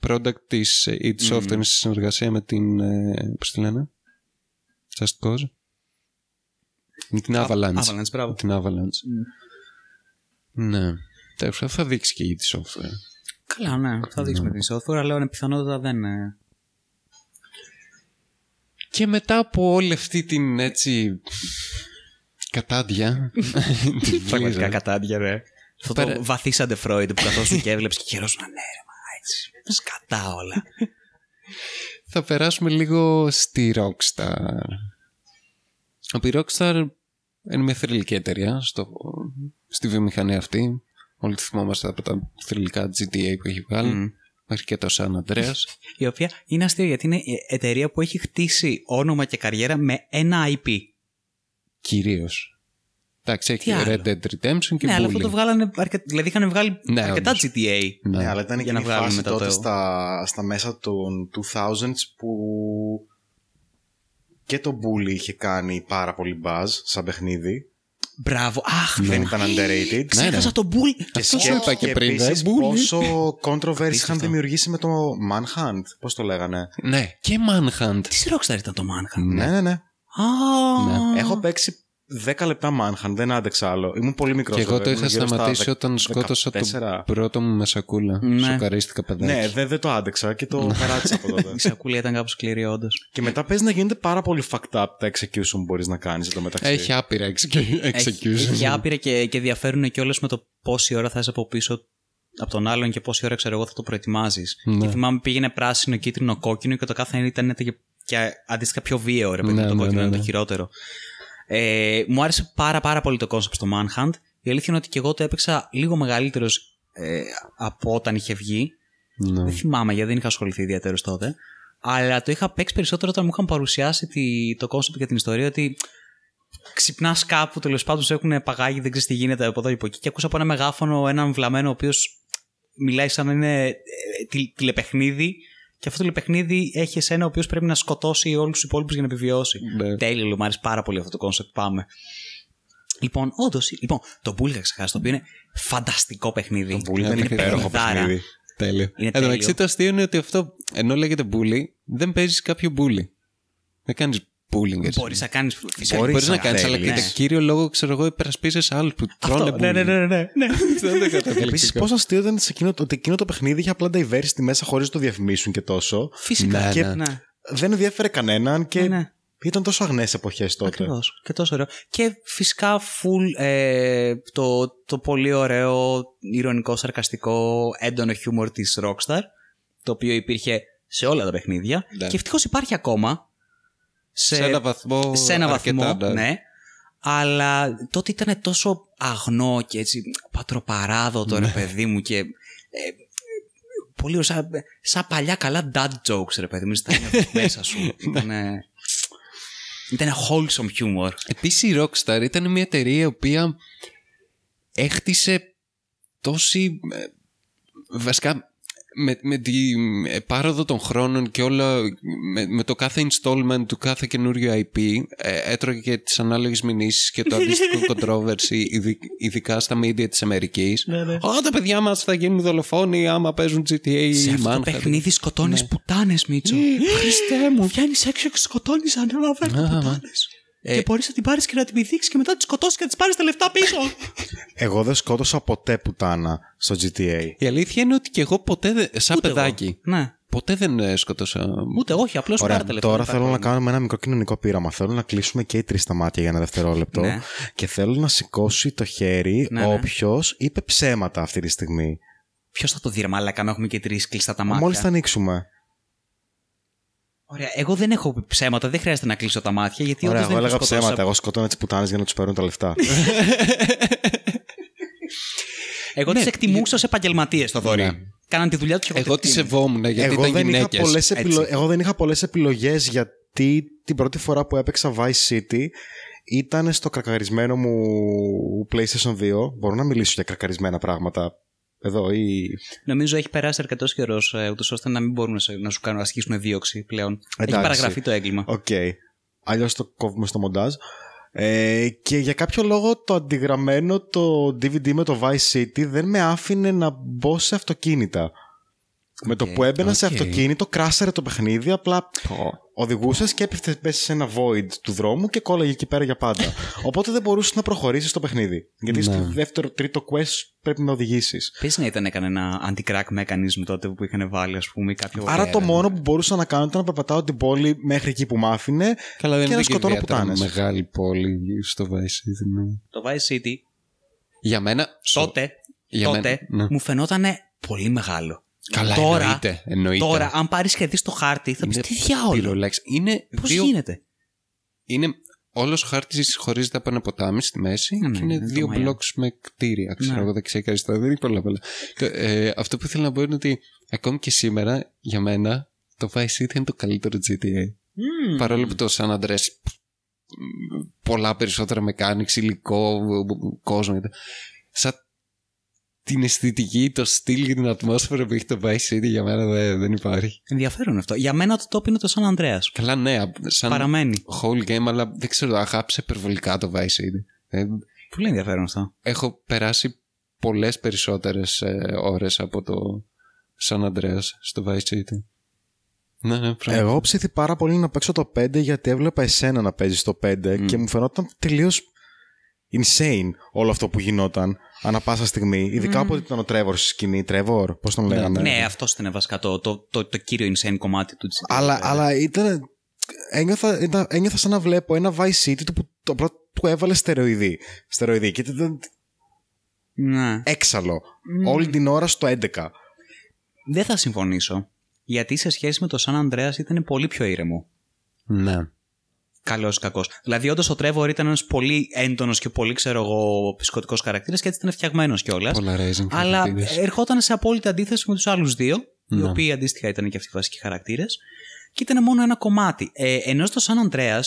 product της id Software είναι σε συνεργασία με την, ε, πώς τη λένε, Just Cause. Με την Avalanche. Avalanche, μπράβο. Με την Avalanche. Ναι. Τέλος, θα δείξει και η id Software. Καλά, ναι. Θα δείξουμε την software, αλλά είναι πιθανότητα δεν. ε, Και μετά από όλη αυτή την έτσι κατάντια της Πραγματικά Blizzard, κατάντια, ρε. Αυτό Πέρα- το βαθύσαντε Φρόιντ που καθόσουν και έβλεψε και χαιρόσουν ναι, ρε, μα έτσι. Σκατά όλα. θα περάσουμε λίγο στη Rockstar. Από η Rockstar είναι μια θρηλυκή εταιρεία στο, στη βιομηχανία αυτή. Όλοι τη θυμόμαστε από τα θρηλυκά GTA που έχει βγάλει. Μέχρι και το San Andreas. Η οποία είναι αστείο γιατί είναι η εταιρεία που έχει χτίσει όνομα και καριέρα με ένα IP. Κυρίως. Εντάξει, έχει Τι άλλο; Red Dead Redemption και ναι, αλλά Bully. αυτό το βγάλανε. αρκε- Δηλαδή είχαν βγάλει Ναι, αρκετά όντως. GTA. Ναι. Ναι, αλλά ήταν Για και να η βγάλουμε φάση μετά τότε το- στα, στα μέσα των 2000s που και το Bully είχε κάνει πάρα πολύ buzz σαν παιχνίδι. Μπράβο. Αχ, Δεν ήταν underrated. ξέχασα τον Bull. Και, Αυτό σκέ- σου είπα και πριν, επίσης δε, Bully. πόσο controversy είχαν Απίστευτο. δημιουργήσει με το Manhunt. Πώς το λέγανε. Ναι, και Manhunt. Τι Rockstar ήταν το Manhunt; Ναι, ναι, ναι. Α, Ναι. Έχω παίξει 10 λεπτά Manhunt, δεν άντεξα άλλο. Ήμουν πολύ μικρός. Και εγώ το είχα σταματήσει όταν σκότωσα τον 14. πρώτο μου με σακούλα. Ναι. Σοκαρίστηκα παιδάκι. Ναι, δεν δεν το άντεξα και το παράτησα από τότε. Η σακούλια ήταν κάπως σκληρή, όντως. και μετά παίζει να γίνεται πάρα πολύ fucked up τα execution που μπορείς να κάνεις εδώ μεταξύ. Έχει άπειρα execu- execution. Έχει άπειρα και, και διαφέρουν και όλε με το πόση ώρα θα είσαι από πίσω από τον άλλον και πόση ώρα ξέρω εγώ θα το προετοιμάζεις. Ναι. Και θυμάμαι πήγαινε πράσινο, κίτρινο, κόκκινο και το κάθε ένα ήταν και, και αντίστοιχα πιο βίαιο, ρε παιδί, Ναι, μου, το ναι, κόκκινο ναι, είναι ναι. το χειρότερο. Ε, μου άρεσε πάρα πάρα πολύ το concept στο Manhunt. Η αλήθεια είναι ότι και εγώ το έπαιξα λίγο μεγαλύτερος ε, από όταν είχε βγει. Ναι. Δεν θυμάμαι γιατί δεν είχα ασχοληθεί ιδιαίτερος τότε. Αλλά το είχα παίξει περισσότερο όταν μου είχαν παρουσιάσει τη, το concept και την ιστορία ότι ξυπνάς κάπου, τέλος πάντων σε έχουν παγάγει, δεν ξέρεις τι γίνεται από εδώ και από εκεί. Και ακούσα από ένα μεγάφωνο έναν βλαμμένο ο οποίος μιλάει σαν να είναι ε, τηλε- τηλεπαιχνίδι. Και αυτό το τηλεπαιχνίδι έχει εσένα ο οποίος πρέπει να σκοτώσει όλους τους υπόλοιπους για να επιβιώσει. Ναι. Τέλειο, λίγο, μου άρεσε πάρα πολύ αυτό το concept. Πάμε. Λοιπόν, όντως, λοιπόν, το Bully είχα ξεχάσει, το οποίο είναι φανταστικό παιχνίδι. Το Bully ήταν Είναι υπέροχο παιχνιδάρα. παιχνίδι. Τέλειο. Είναι Εν τω μεταξύ τέλειο. το αστείο είναι ότι αυτό, ενώ λέγεται bully, δεν παίζεις κάποιο bully. Δεν κάνεις bullying. εσύ. Μπορείς να κάνεις φυσικά. Μπορείς Μπορείς να να κάνεις, αλλά θέλεις. κατά κύριο λόγο, ξέρω εγώ, υπερασπίζεσαι άλλους που τρώνε Αυτό, ναι, bully. ναι, ναι, ναι, ναι. Αυτό είναι καταπληκτικό. Επίσης, πόσο αστείο ήταν σε εκείνο, ότι εκείνο το παιχνίδι είχε απλά diversity μέσα χωρίς να το διαφημίσουν και τόσο. Φυσικά. Ναι, και ναι. ναι. δεν ενδιαφέρε κανέναν και Ναι, ναι. ήταν τόσο αγνές εποχές τότε. Ακριβώς. Και τόσο ωραίο. Και φυσικά full ε, το, το πολύ ωραίο, ηρωνικό, σαρκαστικό, έντονο χιούμορ της Rockstar, το οποίο υπήρχε σε όλα τα παιχνίδια. Ναι. Και ευτυχώς υπάρχει ακόμα. Σε, Σε ένα βαθμό. σε ένα αρκετά, βαθμό, ναι. Αλλά τότε ήταν τόσο αγνό και έτσι πατροπαράδοτο ρε παιδί μου και ε, πολύ ωραίο, σαν, σαν παλιά καλά dad jokes ρε παιδί μου, στα νιώθεις μέσα σου. Ήτανε, ήταν wholesome humor. Επίσης η Rockstar ήταν μια εταιρεία η οποία έχτισε τόση. ε, Βασικά με, με τη ε, πάροδο των χρόνων και όλα με, με το κάθε installment του κάθε καινούριο IP ε, έτρωγε και τις ανάλογες μηνύσεις και το αντίστοιχο controversy ειδι- ειδικά στα media της Αμερικής Ναι, ναι. «Ω, τα παιδιά μας θα γίνουν δολοφόνοι άμα παίζουν GTA ή Σε αυτό το Manhunt». παιχνίδι σκοτώνεις Ναι. πουτάνες, Μίτσο. Χριστέ μου. Βγαίνεις έξω και σκοτώνεις ανέλαβε Α, πουτάνες. Ε, Και μπορείς να την πάρεις και να την πηδήξεις και μετά να τη σκοτώσεις και να της πάρεις τα λεφτά πίσω. Εγώ δεν σκότωσα ποτέ πουτάνα στο GTA. Η αλήθεια είναι ότι και εγώ ποτέ, δεν- σαν Ούτε εγώ. παιδάκι, Ναι. ποτέ δεν ε, σκότωσα. Ούτε όχι, απλώς Ωραία, πάρε τα λεφτά. τώρα δεν θέλω να υπάρχει κάνουμε ένα μικρό κοινωνικό πείραμα. Θέλω να κλείσουμε και οι τρεις τα μάτια για ένα δευτερόλεπτο. Ναι. Και θέλω να σηκώσει το χέρι Ναι, ναι. όποιος είπε ψέματα αυτή τη στιγμή. Ποιος θα το δει, ρε μαλάκα, άμα έχουμε και τρεις κλειστά τα μάτια; Μόλις τα ανοίξουμε. Ωραία, εγώ δεν έχω πει ψέματα, δεν χρειάζεται να κλείσω τα μάτια γιατί Ωραία, όντως εγώ δεν έλεγα έχω σκοτώσει ψέματα. Εγώ σκοτώνα τις πουτάνες για να τους παίρνουν τα λεφτά. Εγώ Ναι, τις εκτιμούσα ω επαγγελματίες το δωρή. Ναι. Κάναν τη δουλειά τους και εγώ, Εγώ τις τη εκτίμησα. σεβόμουν γιατί εγώ, ήταν δεν είχα γυναίκες. πολλές έτσι. επιλο... εγώ δεν είχα πολλές επιλογές γιατί την πρώτη φορά που έπαιξα Vice City ήταν στο κρακαρισμένο μου PlayStation 2. Μπορώ να μιλήσω για crack αρισμένα πράγματα εδώ ή... Νομίζω έχει περάσει αρκετός καιρός, ούτως ώστε να μην μπορούν να, σε- να σου κάνουν να ασκήσουν δίωξη πλέον. Έχει Εντάξει. παραγραφεί το έγκλημα. Οκ. Αλλιώς το κόβουμε στο μοντάζ. Ε, και για κάποιο λόγο το αντιγραμμένο το DVD με το Vice City δεν με άφηνε να μπω σε αυτοκίνητα. Με το που έμπαινα σε οκ. αυτοκίνητο, κράσαρε το παιχνίδι, απλά οδηγούσες και έπεφτε μέσα σε ένα void του δρόμου και κόλλαγε εκεί πέρα για πάντα. Οπότε δεν μπορούσες να προχωρήσεις το παιχνίδι. Γιατί στο Ναι. δεύτερο, τρίτο quest πρέπει να οδηγήσεις. Πες να ήταν έκανε ένα anti-crack mechanism τότε που είχαν βάλει, ας πούμε, ή κάποιο. Άρα το μόνο που μπορούσα να κάνω ήταν να περπατάω την πόλη μέχρι εκεί που μ' άφηνε Καλά, δεν και είναι να και σκοτώνω ιδιαίτερα πουτάνες. μεγάλη πόλη στο Vice City. ναι. Το Vice City Για μένα. τότε, Για τότε μένα, ναι. μου φαινόταν πολύ μεγάλο. Καλά, τώρα, εννοείται, εννοείται. Τώρα, αν πάρεις και δεις το χάρτη, θα πει Είναι τι διάολο. πυρολέξ. Είναι Πώς δύο γίνεται; είναι όλος ο χάρτης χωρίζεται από ένα ποτάμι στη μέση Ναι, και είναι είναι το δύο Μαία. μπλοκς με κτίρια, ξέρω Ναι. εγώ δεξιά και αριστερά. Δεν είναι πολλά πολλά. Το, ε, αυτό που ήθελα να πω είναι ότι ακόμη και σήμερα για μένα το Vice City είναι το καλύτερο GTA. Μμμ. Παρόλο που το San Andreas μ, πολλά περισσότερα mechanics, υλικό, κόσμο. Σαν την αισθητική, το στυλ και την ατμόσφαιρα που έχει το Vice City για μένα δεν, δεν υπάρχει. Ενδιαφέρον αυτό. Για μένα το top είναι το San Andreas. Καλά, ναι, σαν Παραμένει. whole game, αλλά δεν ξέρω, αγάπησε υπερβολικά το Vice City. Ε, Πολύ ενδιαφέρον αυτό. έχω περάσει πολλές περισσότερες ε, ώρες από το San Andreas στο Vice City. Ναι, ναι, πράγμα. Εγώ ψήθη πάρα πολύ να παίξω το 5 γιατί έβλεπα εσένα να παίζεις το 5 και μου φαινόταν τελείως insane όλο αυτό που γινόταν ανά πάσα στιγμή. Ειδικά από ότι ήταν ο Τρέβορ στη σκηνή. Τρέβορ, πώς τον λέγανε; Ναι, αυτό ήταν βασικά το, το, το, το κύριο insane κομμάτι του GTA. Αλλά, αλλά ήταν. Ένιωθα, ήταν- ένιωθα σαν να βλέπω ένα Vice City του που το απλά του έβαλε στεροειδή. Στεροειδή. Και ήταν Ναι. έξαλλο. Όλη την ώρα στο 11. Δεν θα συμφωνήσω. Γιατί σε σχέση με το San Andreas ήταν πολύ πιο ήρεμο. Ναι. Καλός ή κακός. Δηλαδή, όντως ο Τρέβορ ήταν ένας πολύ έντονος και πολύ, ξέρω εγώ, ψυχοτικός χαρακτήρας και έτσι ήταν φτιαγμένος κιόλας. Polarizing Αλλά χαρακτήρες. ερχόταν σε απόλυτη αντίθεση με τους άλλους δύο, οι Ναι. οποίοι αντίστοιχα ήταν και αυτοί οι βασικοί χαρακτήρες. Και ήταν μόνο ένα κομμάτι. Ε, ενώ στο San Andreas,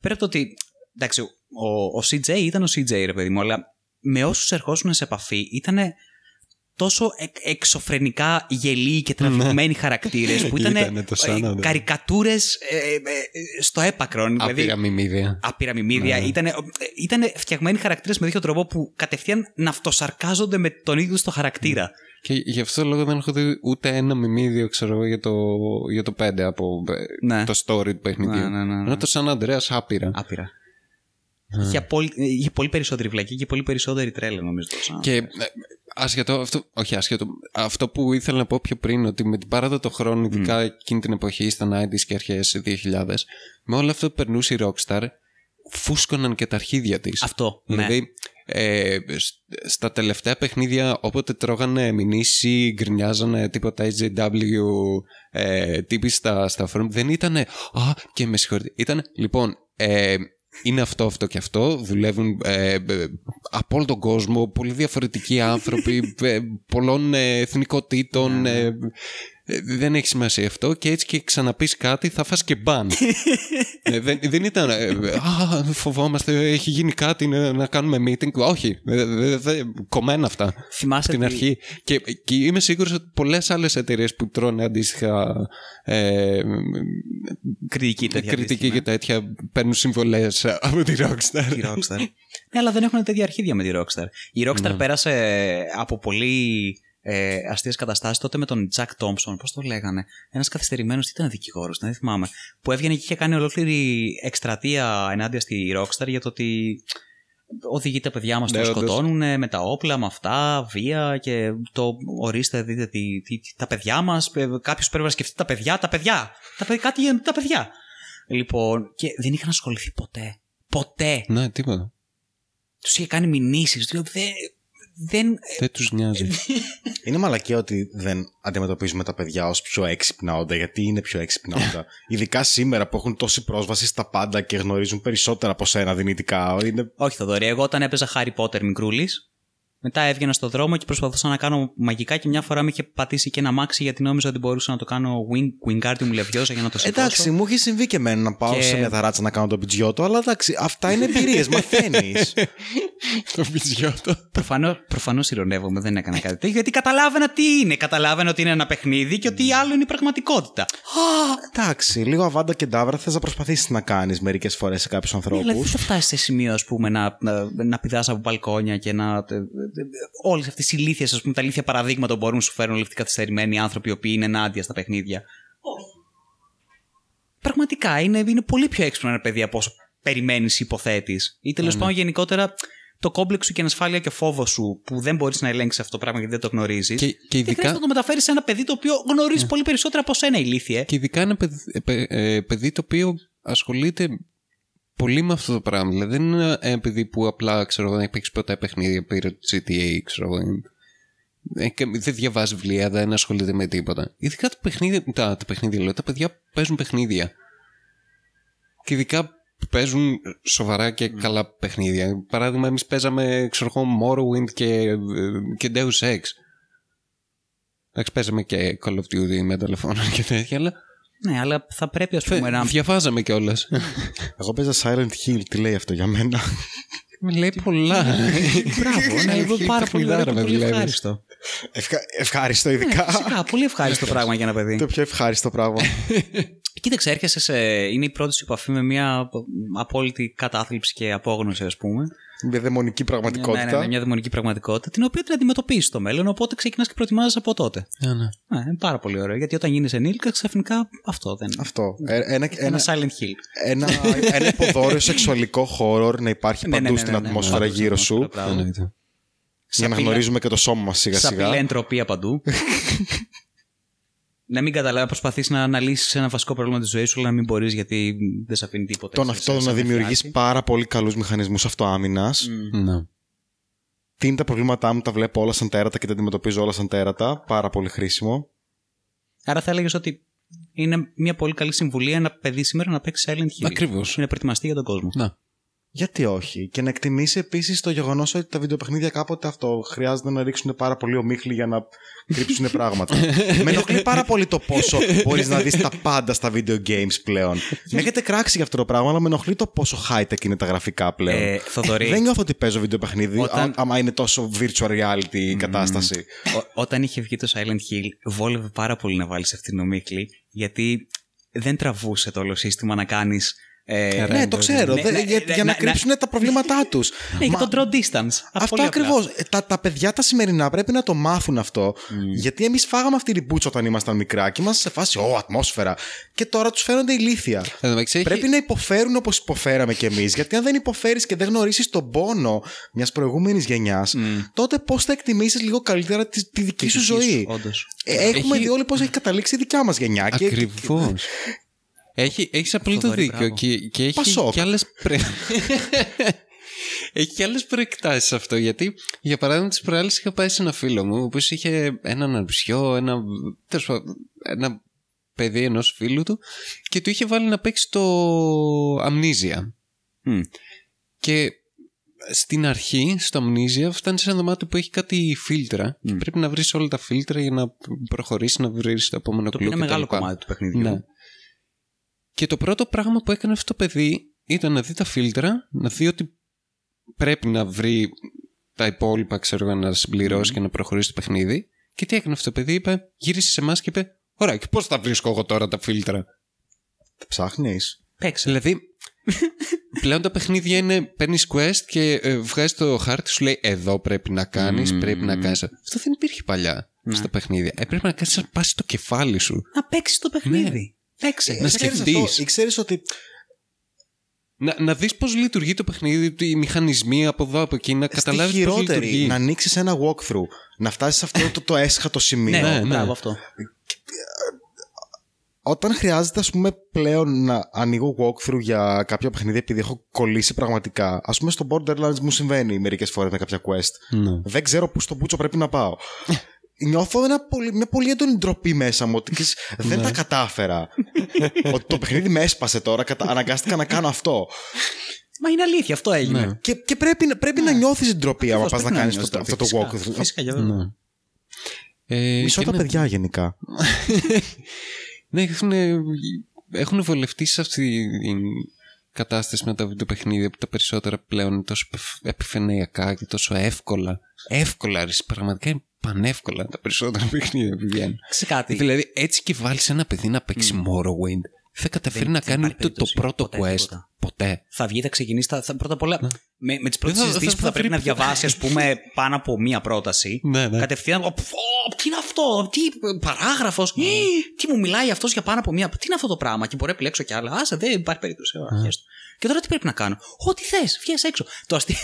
πέρα από το ότι. Εντάξει, ο, ο CJ ήταν ο CJ, ρε παιδί μου, αλλά με όσους ερχόσουν σε επαφή ήταν τόσο εκ, εξωφρενικά γελοί και τραβηγμένοι χαρακτήρες που ήταν Ήτανε το San Andreas. καρικατούρες ε, ε, ε, στο έπακρον. δηλαδή, Άπειρα μιμίδια. άπειρα μιμίδια. Ναι. Ήταν, ήταν φτιαγμένοι χαρακτήρες με τέτοιο τρόπο που κατευθείαν να αυτοσαρκάζονται με τον ίδιο στο χαρακτήρα. Και γι' αυτό το λόγο δεν έχω δει ούτε ένα μιμίδιο, ξέρω εγώ, για το, για το 5 από ε, Ναι. το story του παιχνιδιού. Ναι, ναι, ναι, ναι. Ενώ το San Andreas άπειρα. Άπειρα. Είχε, πολύ, είχε πολύ περισσότερη βλακή και πολύ περισσότερη τρέλα, νομίζω. το San Και Andreas. ε, άσχετο, αυτό, όχι άσχετο, αυτό που ήθελα να πω πιο πριν, ότι με την παράδο των χρόνων, ειδικά εκείνη την εποχή, στα 90s και αρχές 2000, με όλο αυτό που περνούσε η Rockstar, φούσκωναν και τα αρχίδια της. Αυτό. Ναι. Δηλαδή, ε, σ- στα τελευταία παιχνίδια, όποτε τρώγανε μηνύσει, γκρινιάζανε τίποτα HJW, ε, τύποι στα, στα forum, δεν ήταν Α, και με συγχωρείτε. Ήταν, λοιπόν, ε, είναι αυτό, αυτό και αυτό. Δουλεύουν ε, ε, από όλο τον κόσμο, πολύ διαφορετικοί άνθρωποι, ε, πολλών ε, εθνικότητων. Ε, Ε, δεν έχει σημασία αυτό και έτσι και ξαναπείς κάτι θα φας και μπαν. Ε, δεν, δεν ήταν ε, «Α, φοβόμαστε, έχει γίνει κάτι να, να κάνουμε meeting». Όχι, ε, δε- δε- κομμένα αυτά Θυμάσαι στην τι- αρχή. Και, και είμαι σίγουρος ότι πολλές άλλες εταιρείες που τρώνε αντίστοιχα ε, κριτική τέτοια. κριτική αντίστοιχα, και τέτοια παίρνουν συμβολές από τη Rockstar. Τη Rockstar. ναι, αλλά δεν έχουν τέτοια αρχίδια με τη Rockstar. Η Rockstar πέρασε από πολύ ε, αστείες καταστάσεις τότε με τον Jack Thompson. Πώς το λέγανε. Ένας καθυστερημένος, τι ήταν δικηγόρος, δεν θυμάμαι. Που έβγαινε και είχε κάνει ολόκληρη εκστρατεία ενάντια στη Rockstar για το ότι οδηγεί τα παιδιά μας Ναι, να όντως. σκοτώνουν με τα όπλα, με αυτά, βία και το ορίστε, δείτε τι, τι- τι- τα παιδιά μας. Κάποιος πρέπει να σκεφτεί τα παιδιά, τα παιδιά. Τα, παιδ- κάτι για τα παιδιά. Λοιπόν, και δεν είχαν ασχοληθεί ποτέ. Ποτέ Ναι, τίποτα. τους είχε κάνει μηνύσεις. Δεν. Δεν Δεν τους νοιάζει. Είναι μαλακία ότι δεν αντιμετωπίζουμε τα παιδιά ως πιο έξυπνα όντα, γιατί είναι πιο έξυπνα όντα. Ειδικά σήμερα που έχουν τόση πρόσβαση στα πάντα και γνωρίζουν περισσότερα από σένα δυνητικά. Είναι... όχι, Θοδωρή. Εγώ όταν έπαιζα Harry Potter μικρούλης, μετά έβγαινα στο δρόμο και προσπαθούσα να κάνω μαγικά και μια φορά με είχε πατήσει και ένα μάξι γιατί νόμιζα ότι μπορούσα να το κάνω wing, Wingardium Leviosa για να το σηκώσω. Εντάξει, μου έχει συμβεί και εμένα να πάω Και- σε μια ταράτσα να κάνω τον πιτζιότο, αλλά εντάξει, αυτά είναι εμπειρίες, μαθαίνεις. Το πιτσιότο. Προφανώ προφανώς ηρωνεύομαι, δεν έκανα κάτι τέτοιο. Γιατί καταλάβαινα τι είναι. Καταλάβαινα ότι είναι ένα παιχνίδι και ότι άλλο είναι η πραγματικότητα. εντάξει, λίγο αβάντα και ντάβρα θες να προσπαθήσεις να κάνεις μερικές φορές σε κάποιους Δηλαδή ανθρώπου. δεν θα φτάσεις σε σημείο, ας πούμε, να, να, να πηδάς από μπαλκόνια και να. Όλες αυτές οι ηλίθιες, ας πούμε, τα ηλίθια παραδείγματα που μπορούν να σου φέρουν όλοι αυτοί οι καθυστερημένοι άνθρωποι οι οποίοι είναι ενάντια στα παιχνίδια; Πραγματικά είναι, είναι πολύ πιο έξυπνο ένα παιδί από όσο περιμένεις ή υποθέτεις. Ή τέλος πάντων γενικότερα το κόμπλεξ σου και η ανασφάλεια και ο φόβος σου που δεν μπορείς να ελέγξεις αυτό το πράγμα γιατί δεν το γνωρίζεις. Και, και Δεν ειδικά χρειάζεται να το μεταφέρεις σε ένα παιδί το οποίο γνωρίζεις πολύ περισσότερα από σένα, ηλίθιε. Και ειδικά ένα παιδί, ε, παι- ε, παιδί το οποίο ασχολείται πολύ με αυτό το πράγμα. Δηλαδή δεν είναι ένα παιδί που απλά ξέρω, εγώ, δεν έχει παίξει ποτέ παιχνίδια, πήρε το GTA, ξέρω εγώ. Ε, και Δεν διαβάζει βιβλία, δεν ασχολείται με τίποτα. Ειδικά τα παιχνίδια, τα, τα παιχνίδια λέω, τα παιδιά παίζουν παιχνίδια. Και ειδικά που παίζουν σοβαρά και καλά παιχνίδια. Παράδειγμα, εμείς παίζαμε, ξέρω εγώ, Morrowind και, ε, και Deus Ex. Εντάξει, παίζαμε και Call of Duty με τηλεφώνο και τέτοια, αλλά Ναι, αλλά θα πρέπει, ας πούμε, να. διαβάζαμε κιόλας. Εγώ παίζα Silent Hill, τι λέει αυτό για μένα; Με λέει πολλά. Μπράβο, ναι, εγώ πάρα πολύ ωραίο και παιχνιδάρα με πολύ βλέπεις. ευχάριστο. Ευχα... Ευχάριστο, Ναι, ειδικά. φυσικά, πολύ ευχάριστο πράγμα για ένα παιδί. το πιο ευχάριστο πράγμα. Κοίταξε, έρχεσαι σε. είναι η πρώτη σου επαφή με μια απόλυτη κατάθλιψη και απόγνωση, ας πούμε. Μια δαιμονική Ναι, πραγματικότητα. ναι, ναι, μια δαιμονική πραγματικότητα, την οποία την αντιμετωπίζει στο μέλλον, οπότε ξεκινά και προετοιμάζεσαι από τότε. Ναι, ναι. Ναι, είναι πάρα πολύ ωραίο, γιατί όταν γίνει ενήλικα, ξαφνικά αυτό δεν είναι. Αυτό. Ε, Ένα, Ένα ένα, Silent Hill. ένα, ένα υποδόριο σεξουαλικό horror να υπάρχει Ναι, ναι, παντού ναι, στην ναι, ναι, ατμόσφαιρα ναι, γύρω ναι, σου. μπράβο. Εννοείται. Για να Σαπίλα- γνωρίζουμε και το σώμα μα σιγά Σαπηλά σιγά. εντροπία παντού. Να μην καταλάβεις, να προσπαθείς να αναλύσεις ένα βασικό πρόβλημα της ζωής σου, αλλά να μην μπορείς γιατί δεν σε αφήνει τίποτα. Τον σε- αυτό σε- σε να δημιουργήσει νεφιάσει. πάρα πολύ καλούς μηχανισμούς αυτοάμυνας. Ναι. Τι είναι τα προβλήματά μου, τα βλέπω όλα σαν τέρατα και τα αντιμετωπίζω όλα σαν τέρατα. Πάρα πολύ χρήσιμο. Άρα θα έλεγες ότι είναι μια πολύ καλή συμβουλή ένα παιδί σήμερα να παίξει Silent Hill. Ακριβώς. Είναι προετοιμαστεί για τον κόσμο. Να. Γιατί όχι; Και να εκτιμήσει επίσης το γεγονός ότι τα βιντεοπαιχνίδια κάποτε αυτό χρειάζεται να ρίξουν πάρα πολύ ομίχλη για να κρύψουν πράγματα. Με ενοχλεί πάρα πολύ το πόσο μπορείς να δεις τα πάντα στα video games πλέον. με έχετε κράξει για αυτό το πράγμα, αλλά με ενοχλεί το πόσο high-tech είναι τα γραφικά πλέον. Ε, Θοδωρή, Δεν νιώθω ότι παίζω βιντεοπαιχνίδι, Όταν- αν- άμα είναι τόσο virtual reality η κατάσταση. Ό- όταν είχε βγει το Silent Hill, βόλευε πάρα πολύ να βάλεις αυτήν την ομίχλη, γιατί δεν τραβούσε το όλο σύστημα να κάνεις. Ε, ναι, το ξέρω. ναι, δεν- ναι, για, ναι, για να ναι, κρύψουν τα προβλήματά τους. Ναι, και το draw distance. Αυτό ακριβώς. Τα, τα παιδιά τα σημερινά πρέπει να το μάθουν αυτό. Γιατί εμείς φάγαμε αυτή την πουτσα όταν ήμασταν μικρά και ήμασταν σε φάση, Ω, ατμόσφαιρα. Και τώρα τους φαίνονται ηλίθια. Εν τω μεταξύ, έχει- Πρέπει να υποφέρουν όπως υποφέραμε κι εμείς. Γιατί αν δεν υποφέρεις και δεν γνωρίσεις τον πόνο μιας προηγούμενης γενιάς, τότε πώς θα εκτιμήσεις λίγο καλύτερα τη, τη δική σου ζωή; Όντως. Ε, Έχουμε Έχει- δει όλοι πώς έχει καταλήξει η δικιά μας γενιά. και- Ακριβώς. Έχει, έχεις απολύτω Θοδωρή, δίκιο μπράβο. και, και έχει Πασόκ. και άλλες πρε... έχει και άλλες προεκτάσεις αυτό γιατί για παράδειγμα τις προάλλες είχα πάει σε ένα φίλο μου ο οποίος είχε έναν αρπισιό ένα, τέλος πάντων, ένα παιδί ενός φίλου του και του είχε βάλει να παίξει το Amnesia Μμ. και στην αρχή, στο Amnesia, φτάνει σε ένα δωμάτιο που έχει κάτι φίλτρα. Και πρέπει να βρεις όλα τα φίλτρα για να προχωρήσεις να βρεις το επόμενο Το οποίο κλουβ. είναι κτλ. μεγάλο κομμάτι του παιχνιδιού. Ναι. Και το πρώτο πράγμα που έκανε αυτό το παιδί ήταν να δει τα φίλτρα, να δει ότι πρέπει να βρει τα υπόλοιπα, ξέρω εγώ, να συμπληρώσει και να προχωρήσει το παιχνίδι. Και τι έκανε αυτό το παιδί, είπε, γύρισε σε εμάς και είπε: Ωραία, και πώς θα βρίσκω εγώ τώρα τα φίλτρα; Τα ψάχνεις; Παίξε. Δηλαδή, πλέον τα παιχνίδια είναι παίρνεις quest και ε, βγάζεις το χάρτη, σου λέει εδώ πρέπει να κάνεις, πρέπει να κάνεις. Αυτό δεν υπήρχε παλιά στα παιχνίδια. Ε, πρέπει να κάνεις να πάσει το κεφάλι σου. Να παίξεις το παιχνίδι. Παίξε. Να σκεφτείς. Ή ξέρεις ότι. Να, να δεις πώς λειτουργεί το παιχνίδι, οι μηχανισμοί από εδώ, από εκεί, να Στη καταλάβεις πώς χειρότερη, λειτουργεί. να ανοίξεις ένα walkthrough, να φτάσεις σε αυτό το, το έσχατο σημείο. Ναι, ναι, ναι, ναι. μπράβο αυτό. Όταν χρειάζεται, ας πούμε, πλέον να ανοίγω walkthrough για κάποια παιχνίδια επειδή έχω κολλήσει πραγματικά. Α πούμε, στο Borderlands μου συμβαίνει μερικές φορές με κάποια quest. Ναι. Δεν ξέρω πού στο μπούτσο πρέπει να πάω. Νιώθω ένα πολύ, μια πολύ έντονη ντροπή μέσα μου ότι ξέρεις, δεν τα κατάφερα. ότι το παιχνίδι με έσπασε τώρα, κατα... αναγκάστηκα να κάνω αυτό. Μα είναι αλήθεια, αυτό έγινε. Ναι. Και, και πρέπει, πρέπει να νιώθεις ντροπή άμα Ακριβώς, πας να πρέπει κάνεις νιώσεις αυτό, ντροπή. αυτό το Φυσικά, walkthrough. Φυσικά, για βέβαια. Ναι. Ε, Μισό και τα ναι, παιδιά γενικά. Ναι, έχουν, έχουν βολευτείς σε αυτή την κατάσταση με τα βιντεοπαιχνίδια που τα περισσότερα πλέον είναι τόσο επιφ- επιφανειακά και τόσο εύκολα. Εύκολα, ρε, πραγματικά είναι πανεύκολα τα περισσότερα παιχνίδια που βγαίνουν. Ξέρεις κάτι. Δηλαδή, έτσι και βάλεις ένα παιδί να παίξει Morrowind, δεν καταφέρει Δεν- να δεν κάνει υπάρχει ούτε το περίπτωση. πρώτο Ποτέ quest. τίποτα. Ποτέ. θα βγει, θα ξεκινήσει. Θα, θα- πρώτα απ' όλα, με, με τις πρώτε Δεν θα- συζητήσεις θα- που θα θα πρέπει να βρει- διαβάσει, ας πούμε, πάνω από μία πρόταση. Ναι, ναι. Κατευθείαν. «Ω, πφ, ω, τι είναι αυτό, τι παράγραφος, τι μου μιλάει αυτός για πάνω από μία. Τι είναι αυτό το πράγμα, και μπορώ να επιλέξω κι άλλα. Άσε, δεν υπάρχει περίπτωση. Ωραία, χέστο. Και τώρα τι πρέπει να κάνω; Ό,τι θες, βγες έξω. Το αστείο.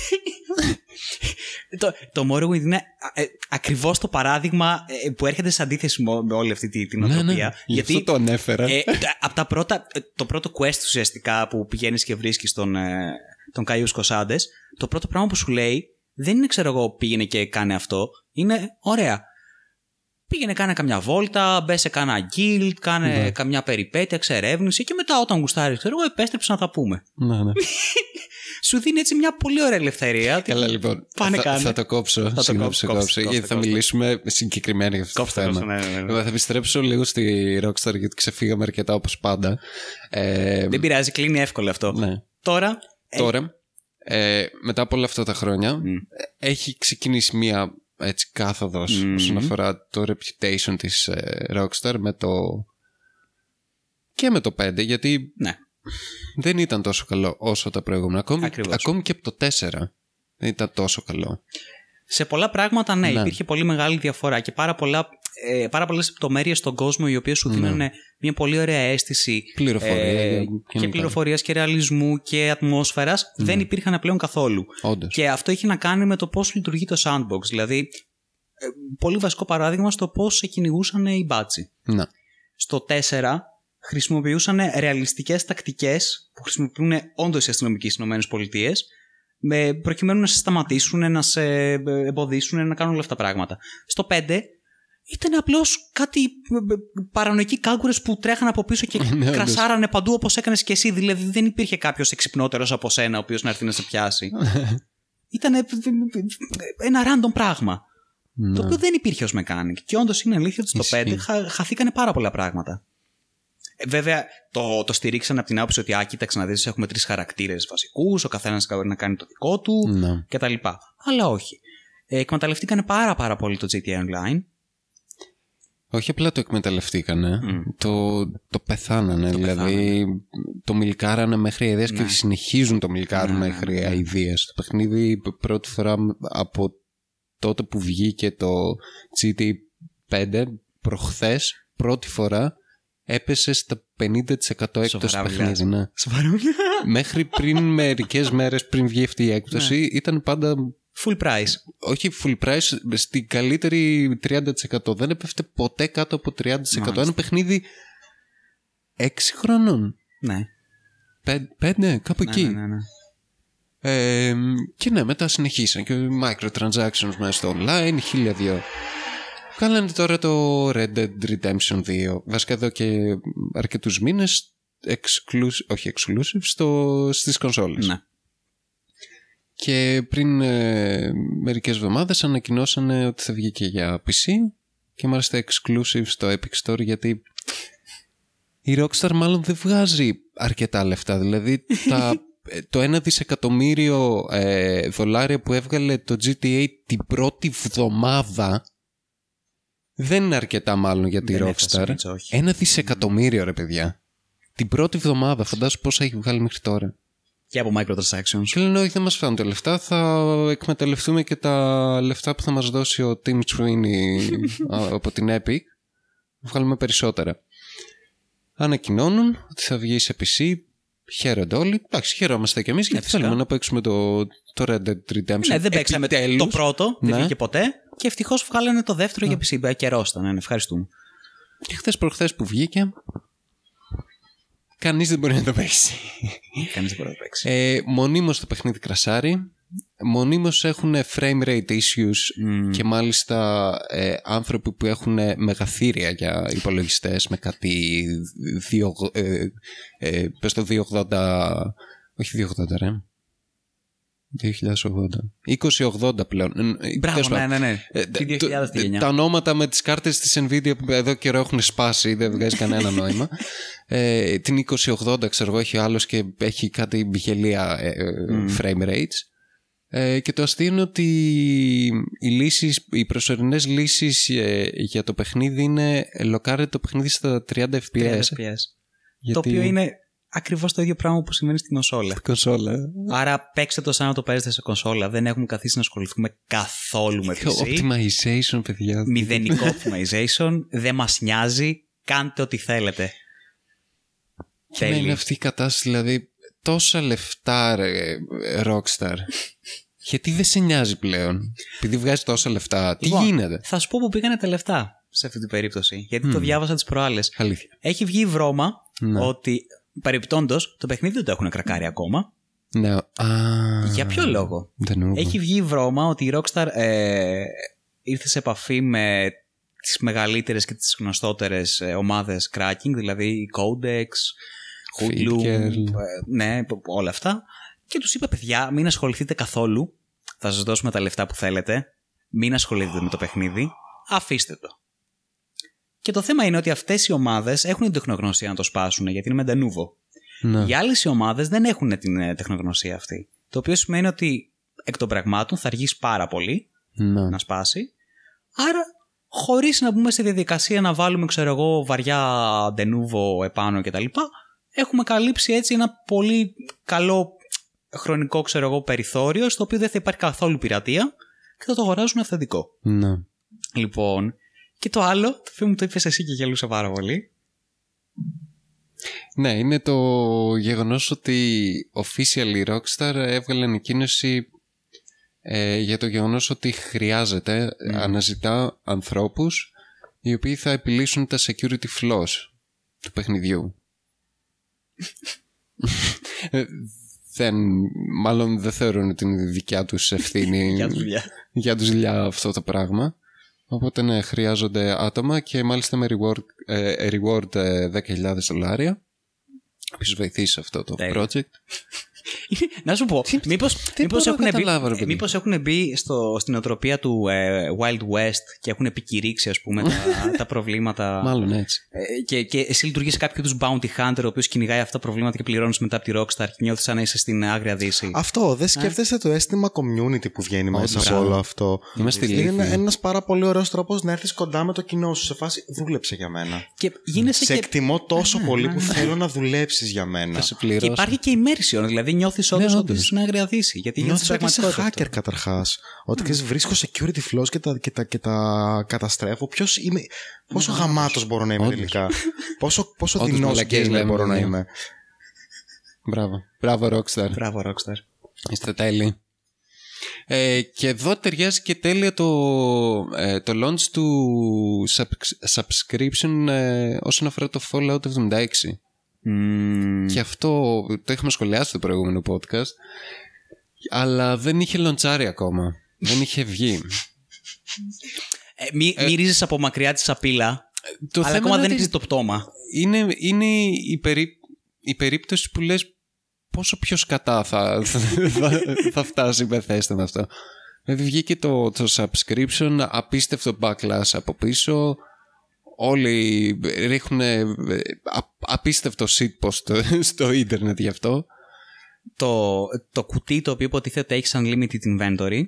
το, το Morrowind είναι ε, ακριβώς το παράδειγμα ε, που έρχεται σε αντίθεση με με όλη αυτή τη- την Ναι, ναι. οτροπία. Γι' αυτό το ανέφερα. Ε, από τα πρώτα, ε, το πρώτο quest ουσιαστικά που πηγαίνεις και βρίσκεις τον, ε, τον Καϊούς Κοσάντες, το πρώτο πράγμα που σου λέει δεν είναι, ξέρω εγώ, πήγαινε και κάνε αυτό. Είναι ωραία. Πήγαινε, κάνε καμιά βόλτα, μπε σε κάνα guild, κάνε Ναι. καμιά περιπέτεια, εξερεύνηση και μετά όταν γουστάρεις, ξέρω εγώ, επέστρεψε να τα πούμε. Ναι, ναι. Σου δίνει έτσι μια πολύ ωραία ελευθερία. Καλά, λοιπόν. Πάνε θα, κάνε. θα το κόψω. το Συγγνώμη, κόψω, σε κόψε, κόψω. κόψε, Γιατί θα κόψε. μιλήσουμε συγκεκριμένα για αυτό το Κόψτε, θέμα. κόψτε, ναι, ναι, ναι. Εγώ θα επιστρέψω λίγο στη Rockstar γιατί ξεφύγαμε αρκετά όπως πάντα. Ε, Δεν πειράζει, κλείνει εύκολο αυτό. ναι. Τώρα. ε, Τώρα, ε, μετά από όλα αυτά τα χρόνια, Μμ. ε, έχει ξεκινήσει μία έτσι κάθοδος Μμμ. όσον αφορά το reputation της ε, Rockstar με το... και με το 5, γιατί ναι. δεν ήταν τόσο καλό όσο τα προηγούμενα. Ακόμη, Ακριβώς. ακόμη και από το 4 δεν ήταν τόσο καλό. Σε πολλά πράγματα, ναι, Ναι. υπήρχε πολύ μεγάλη διαφορά και πάρα, πολλά, ε, πάρα πολλές λεπτομέρειες στον κόσμο οι οποίες σου Ναι. δίνουν μια πολύ ωραία αίσθηση Πληροφορία ε, και και λοιπά. πληροφορίας και ρεαλισμού και ατμόσφαιρας δεν υπήρχαν πλέον καθόλου. Όντως. Και αυτό έχει να κάνει με το πώς λειτουργεί το sandbox. Δηλαδή, ε, πολύ βασικό παράδειγμα στο πώς σε κυνηγούσαν οι μπάτσι. Να. Στο 4 χρησιμοποιούσαν ρεαλιστικές τακτικές που χρησιμοποιούν όντως οι αστυνομικοί στις ΗΠΑ με, προκειμένου να σε σταματήσουν, να σε εμποδίσουν, να κάνουν όλα αυτά τα πράγματα. Στο 5 ήταν απλώς κάτι ε, ε, παρανοϊκοί κάγκουρες που τρέχαν από πίσω και Ναι, όντως. κρασάρανε παντού όπως έκανες και εσύ. Δηλαδή δεν υπήρχε κάποιος εξυπνότερος από σένα ο οποίος να έρθει να σε πιάσει. ήταν ένα random πράγμα. Ναι. Το οποίο δεν υπήρχε ως mechanic. Και όντως είναι αλήθεια ότι στο Ισχύει. 5 χα, χαθήκανε πάρα πολλά πράγματα. Ε, βέβαια, το, το στηρίξαν από την άποψη ότι, α, κοίταξε να δεις, έχουμε τρεις χαρακτήρες βασικούς, ο καθένας μπορεί να κάνει το δικό του Ναι. κτλ. Αλλά όχι. Ε, εκμεταλλευτήκανε πάρα, πάρα πολύ το GTA Online. Όχι απλά το εκμεταλλευτήκανε, Μμ. το, το πεθάνανε. Το δηλαδή το μιλκάρανε μέχρι αηδίες και Ναι. συνεχίζουν το μιλκάρουν Ναι, μέχρι ναι. αηδίες. Το παιχνίδι πρώτη φορά από τότε που βγήκε το GT5 προχθές, πρώτη φορά έπεσε στα 50% έκπτωση Σοβαρά παιχνίδι. μιλάς. Ναι. Σοβαρά. μέχρι πριν μερικές μέρες πριν βγει αυτή η έκπτωση Ναι. ήταν πάντα Full price. όχι full price, στην καλύτερη 30%. Δεν έπεφτε ποτέ κάτω από 30%. Μάλιστα. Ένα παιχνίδι 6 χρονών. Ναι. 5, κάπου Ναι, εκεί. ναι, ναι, ναι. Ε, και ναι, μετά συνεχίσαν και microtransactions μέσα στο online, χίλια δυο. Κάνανε τώρα το Red Dead Redemption 2. Βασικά εδώ και αρκετούς μήνες exclusive, όχι exclusive στο, στις κονσόλες. Ναι. Και πριν ε, μερικές εβδομάδες ανακοινώσανε ότι θα βγει και για PC και μάλιστα exclusive στο Epic Store γιατί η Rockstar μάλλον δεν βγάζει αρκετά λεφτά. Δηλαδή τα, ε, το ένα δισεκατομμύριο ε, δολάρια που έβγαλε το GTA την πρώτη βδομάδα δεν είναι αρκετά μάλλον για τη Δεν έφτασε, Rockstar. Μίτσο, όχι. Ένα δισεκατομμύριο ρε παιδιά. Την πρώτη βδομάδα φαντάσου πόσα έχει βγάλει μέχρι τώρα. Και από microtransactions. Και λένε όχι δεν μας φέρουν τα λεφτά, θα εκμεταλλευτούμε και τα λεφτά που θα μας δώσει ο Tim Sweeney α, από την Epic. Βγάλουμε περισσότερα. Ανακοινώνουν ότι θα βγει σε PC. Χαίρονται όλοι. Εντάξει, χαιρόμαστε κι εμείς γιατί φυσικά. θέλουμε να παίξουμε το, το Red Dead Redemption. Ναι, δεν παίξαμε το Επιτέλους. πρώτο, δεν Ναι. βγήκε ποτέ. Και ευτυχώς βγάλανε το δεύτερο για PC. Καιρό ήταν, ναι, ευχαριστούμε. Και χθες προχθές που βγήκε, κανείς δεν μπορεί να το παίξει. Κανείς δεν μπορεί να το παίξει. Ε, μονίμως το παιχνίδι κρασάρει. Μονίμως έχουν frame rate issues Μμμ. και μάλιστα ε, άνθρωποι που έχουν μεγαθύρια για υπολογιστές με κάτι δύο, ε, ε, πες το 280 όχι 280 ρε 2080 2080 πλέον Ε, Μπράβο, τέλος ναι, πάντων. ναι, ναι. Ε, Τι το- 2000 τη γενιά. τα ονόματα με τις κάρτες της Nvidia που εδώ καιρό έχουν σπάσει, δεν βγάζει κανένα νόημα. Ε, την 2080 ξέρω εγώ έχει άλλος και έχει κάτι γελία ε, ε, frame rates. Ε, και το αστείο είναι ότι οι, λύσεις, οι προσωρινές λύσεις ε, για το παιχνίδι είναι λοκάρε το παιχνίδι στα 30 FPS. 30 FPS. γιατί- Το οποίο είναι ακριβώς το ίδιο πράγμα που σημαίνει στην κονσόλα. κονσόλα. Άρα παίξτε το σαν να το παίζετε σε κονσόλα. Δεν έχουμε καθίσει να ασχοληθούμε καθόλου με PC. Optimization, παιδιά. Μηδενικό optimization. Δεν μας νοιάζει. Κάντε ό,τι θέλετε. Και να είναι αυτή η κατάσταση, δηλαδή τόσα λεφτά ρε, Rockstar. Γιατί δεν σε νοιάζει πλέον. Επειδή βγάζει τόσα λεφτά. Τι Λοιπόν, γίνεται; Θα σου πω που πήγανε τα λεφτά σε αυτή την περίπτωση. Γιατί το διάβασα τις προάλλες. Αλήθεια. Έχει βγει η βρώμα Ναι. ότι παρεπιπτόντω το παιχνίδι δεν το έχουν κρακάρει ακόμα. Ναι. Α, Για ποιο λόγο; Δεν νομίζω. Έχει βγει η βρώμα ότι η Rockstar ε, ήρθε σε επαφή με τις μεγαλύτερες και τις γνωστότερες ε, ομάδες cracking, δηλαδή η Codex, Hoodlum, Faker. ε, ναι, π- όλα αυτά. Και τους είπε, παιδιά, μην ασχοληθείτε καθόλου, θα σας δώσουμε τα λεφτά που θέλετε, μην ασχοληθείτε με το παιχνίδι, αφήστε το. Και το θέμα είναι ότι αυτές οι ομάδες έχουν την τεχνογνωσία να το σπάσουν, γιατί είναι με Denuvo. Ναι. Οι άλλες ομάδες δεν έχουν την ε, τεχνογνωσία αυτή. Το οποίο σημαίνει ότι εκ των πραγμάτων θα αργήσει πάρα πολύ Ναι. να σπάσει. Άρα, χωρίς να μπούμε στη διαδικασία να βάλουμε, ξέρω εγώ, βαριά ντενούβο επάνω κτλ., έχουμε καλύψει έτσι ένα πολύ καλό χρονικό, ξέρω εγώ, περιθώριο, στο οποίο δεν θα υπάρχει καθόλου πειρατεία και θα το αγοράζουν αυθεντικό. ναι. Λοιπόν, και το άλλο, το οποίο μου το είπες εσύ και γελούσα πάρα πολύ. Ναι, είναι το γεγονός ότι official η Rockstar έβγαλε ανακοίνωση ε, για το γεγονός ότι χρειάζεται, αναζητά ανθρώπους οι οποίοι θα επιλύσουν τα security flaws του παιχνιδιού. Ε, δεν, μάλλον δεν θεωρούν ότι είναι δικιά τους ευθύνη Για δουλειά. για τους δουλειά αυτό το πράγμα. Οπότε ναι, χρειάζονται άτομα και μάλιστα με reward, ε, reward ε, 10.000 δολάρια. Ποιος βοηθήσει σε αυτό το Τέλεια. project. Να σου πω, μήπως, δεν μήπως, μπορώ να έχουν, καταλάβω, ρε μπει, παιδί. μήπως έχουν μπει στο, στην οτροπία του ε, Wild West και έχουν επικηρύξει ας πούμε τα, τα προβλήματα Μάλλον έτσι. Ε, και, και εσύ λειτουργείς κάποιο του bounty hunter ο οποίος κυνηγάει αυτά τα προβλήματα και πληρώνεις μετά από τη Rockstar και νιώθεις σαν να είσαι στην άγρια δύση. Αυτό, δεν σκέφτεσαι το αίσθημα community που βγαίνει μέσα από μπράβο. όλο αυτό; Είμαστε Είναι ένα, ηλίθιοι. ένας πάρα πολύ ωραίος τρόπος να έρθεις κοντά με το κοινό σου. Σε φάση δούλεψε για μένα. και γίνεσαι Σε και... εκτιμώ τόσο πολύ που θέλω να δουλέψεις για μένα. Θα σε Και πληρώσω. υπάρχει και immersion, δηλαδή νιώθεις όντως Ναι, ότι όντως. είσαι στην άγρια δύση. Γιατί νιώθεις Νιώθεις ότι είσαι πραγματικότητα. hacker καταρχάς. Ότι ξέρεις, βρίσκω security flaws και τα, και τα, και τα καταστρέφω. Ποιος είμαι, πόσο γαμάτος μπορώ να είμαι Όντως. τελικά; πόσο πόσο Όντως, δεινός μαλακίες gamer λέμε, μπορώ να ναι. είμαι; Μπράβο. Μπράβο, Rockstar. Μπράβο Rockstar. Είστε τέλειοι. Ε, και εδώ ταιριάζει και τέλεια το, ε, το launch του subs- subscription ε, όσον αφορά το Fallout 76. Μμμ. Και αυτό το είχαμε σχολιάσει στο προηγούμενο podcast. Αλλά δεν είχε λοντσάρει ακόμα. δεν είχε βγει. Ε, μη, μυρίζεις από μακριά τη σαπίλα, Το αλλά θέμα ακόμα είναι δεν ότι έχεις το πτώμα. είναι, είναι η, περί, η περίπτωση που λες πόσο πιο σκατά θα, θα, θα φτάσει η Bethesda με αυτό. Δηλαδή βγήκε το, το subscription, απίστευτο backlash από πίσω. Όλοι ρίχνουν απίστευτο shitpost στο, στο ίντερνετ γι' αυτό. Το, το κουτί το οποίο υποτίθεται έχει unlimited inventory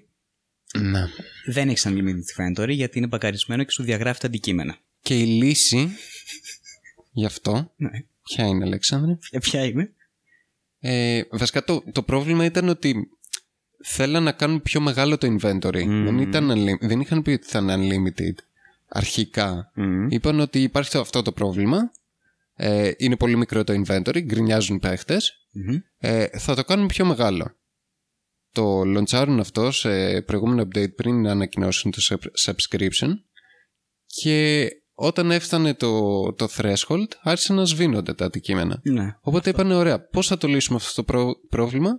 Ναι. δεν έχει unlimited inventory γιατί είναι μπακαρισμένο και σου διαγράφει τα αντικείμενα. Και η λύση γι' αυτό, Ναι. ποια είναι Αλέξανδρε; Ε, Ποια είναι; Ε, βασικά το, το πρόβλημα ήταν ότι θέλαν να κάνουν πιο μεγάλο το inventory. Δεν, ήταν, unli- δεν είχαν πει ότι θα είναι unlimited αρχικά. Είπαν ότι υπάρχει το- αυτό το πρόβλημα. Ε, είναι πολύ μικρό το inventory, γκρινιάζουν οι παίχτες. Μμμ. Ε, θα το κάνουν πιο μεγάλο. Το λοντσάρουν αυτό σε προηγούμενο update πριν να ανακοινώσουν το sub- subscription και όταν έφτανε το, το threshold άρχισαν να σβήνονται τα αντικείμενα. Ναι. Οπότε είπανε ωραία, πώς θα το λύσουμε αυτό το πρό- πρόβλημα;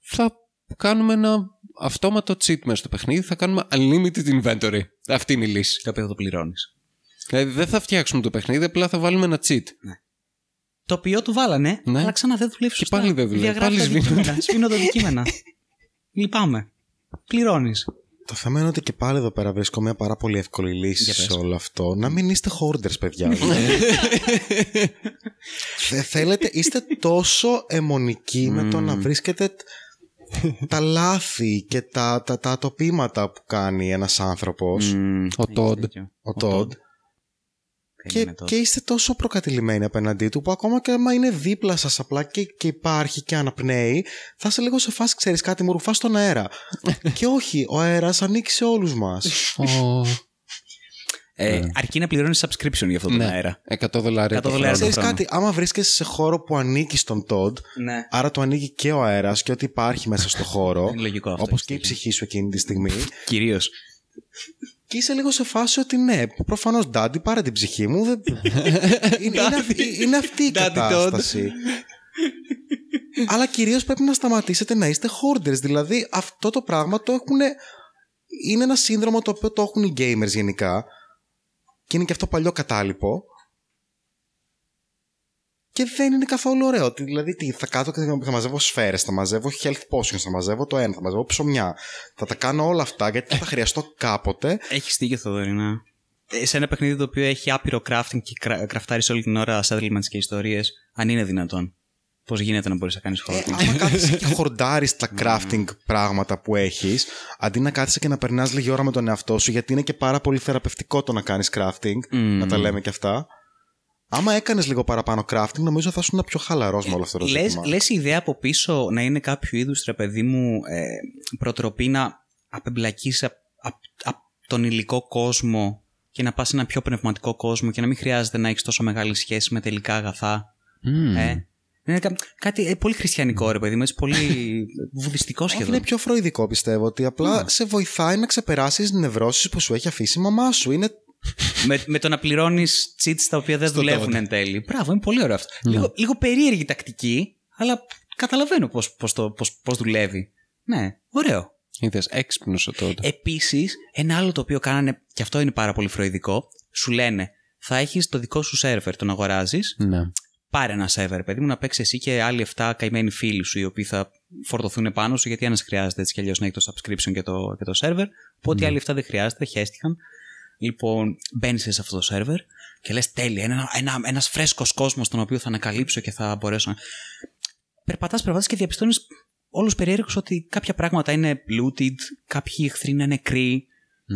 Θα κάνουμε ένα αυτόματο cheat μέσα στο παιχνίδι, θα κάνουμε unlimited inventory. Αυτή είναι η λύση. Το οποίο θα το πληρώνεις. Δηλαδή δεν θα φτιάξουμε το παιχνίδι, απλά θα βάλουμε ένα cheat. Το οποίο του βάλανε, Ναι. αλλά ξανά δεν δουλεύει Και σωστά. πάλι δεν δουλεύει. Διαγράφει Πάλι τα αντικείμενα. Σβήνονται αντικείμενα. Λυπάμαι. Πληρώνεις. Το θέμα είναι ότι και πάλι εδώ πέρα βρίσκω μια πάρα πολύ εύκολη λύση Για πες. σε όλο αυτό. Να μην είστε hoarders, παιδιά. Θε- θέλετε, είστε τόσο αιμονικοί με το να βρίσκετε τ- τα λάθη και τα, τα, τα ατοπήματα που κάνει ένας άνθρωπος, Ο Todd. ο Τόντ, και, και είστε τόσο προκατηλημένοι απέναντί του που ακόμα και άμα είναι δίπλα σας απλά και, και υπάρχει και αναπνέει θα είσαι λίγο σε φάση ξέρεις κάτι μου ρουφά στον αέρα. Και όχι ο αέρας ανήκει σε όλους μας. Ο- Ε, αρκεί να πληρώνεις subscription για αυτό τον Ναι, αέρα. 100 δολάρια. 100 το δολάρια. χρόνο. ξέρεις χρόνο. κάτι άμα βρίσκεσαι σε χώρο που ανήκει στον Τόντ Ναι. άρα του ανήκει και ο αέρας και ό,τι υπάρχει μέσα στο χώρο Είναι λογικό αυτό, όπως έχεις και η δίκιο. ψυχή σου εκείνη τη στιγμή Κυρίως. και είσαι λίγο σε φάση ότι ναι προφανώς Ντάντι πάρε την ψυχή μου δεν... είναι, είναι, αυτή, είναι αυτή η Daddy Todd. κατάσταση Αλλά κυρίως πρέπει να σταματήσετε να είστε hoarders. Δηλαδή αυτό το πράγμα το έχουν... Είναι ένα σύνδρομο το οποίο το έχουν οι gamers γενικά. Και είναι και αυτό παλιό κατάλοιπο. Και δεν είναι καθόλου ωραίο. Τι- Δηλαδή τι, θα κάτω και θα μαζεύω σφαίρες, θα μαζεύω health potions, θα μαζεύω το ένα, θα μαζεύω ψωμιά. Θα τα κάνω όλα αυτά γιατί θα τα χρειαστώ κάποτε. Έχει δίκιο, Θοδωρήνα. Ε, Σε ένα παιχνίδι το οποίο έχει άπειρο crafting και κραφτάρεις όλη την ώρα settlements και ιστορίες, αν είναι δυνατόν. Πώς γίνεται να μπορείς να κάνεις Ε, crafting. άμα κάθεσαι και χορντάρεις τα crafting πράγματα που έχεις, αντί να κάθεσαι και να περνάς λίγη ώρα με τον εαυτό σου, γιατί είναι και πάρα πολύ θεραπευτικό το να κάνεις crafting, να τα λέμε και αυτά. Άμα έκανες λίγο παραπάνω crafting, νομίζω θα ήσουν πιο χαλαρός με όλο αυτό το Λες, ζήτημα. λες η ιδέα από πίσω να είναι κάποιο είδους, ρε παιδί μου, ε, προτροπή να απεμπλακείς απ, απ- απ τον υλικό κόσμο και να πας σε ένα πιο πνευματικό κόσμο και να μην χρειάζεται να έχεις τόσο μεγάλη σχέση με τελικά αγαθά. Μμμ. Ε. Είναι κα- κάτι ε, πολύ χριστιανικό, ρε παιδί μου, έτσι, πολύ βουδιστικό Όχι, σχεδόν. είναι πιο φροηδικό πιστεύω, ότι απλά σε βοηθάει να ξεπεράσεις νευρώσεις που σου έχει αφήσει η μαμά σου. Είναι με, με το να πληρώνεις cheats τα οποία δεν δουλεύουν εν τέλει. Μπράβο, είναι πολύ ωραίο αυτό. Λίγο, λίγο περίεργη τακτική, αλλά καταλαβαίνω πώς πώς το- πώς- πώς δουλεύει. Ναι, ωραίο. Είδες, έξυπνος ο τότε. Επίσης, ένα άλλο το οποίο κάνανε, και αυτό είναι πάρα πολύ φροηδικό, σου λένε θα έχεις το δικό σου σερβερ, τον αγοράζεις, ναι. Πάρε ένα σερβερ, παιδί μου, να παίξει εσύ και άλλοι 7 καημένοι φίλοι σου, οι οποίοι θα φορτωθούν πάνω σου, γιατί ένας χρειάζεται έτσι κι αλλιώς να έχει το subscription και το, και το server. Οπότε οι άλλοι 7 δεν χρειάζεται, χέστηκαν. Λοιπόν, μπαίνεις σε αυτό το σερβερ και λες: Τέλεια, ένα, ένα, ένας φρέσκος κόσμος τον οποίο θα ανακαλύψω και θα μπορέσω να. Περπατάς, περπατάς και διαπιστώνεις όλους περίεργους ότι κάποια πράγματα είναι looted, κάποιοι εχθροί είναι νεκροί.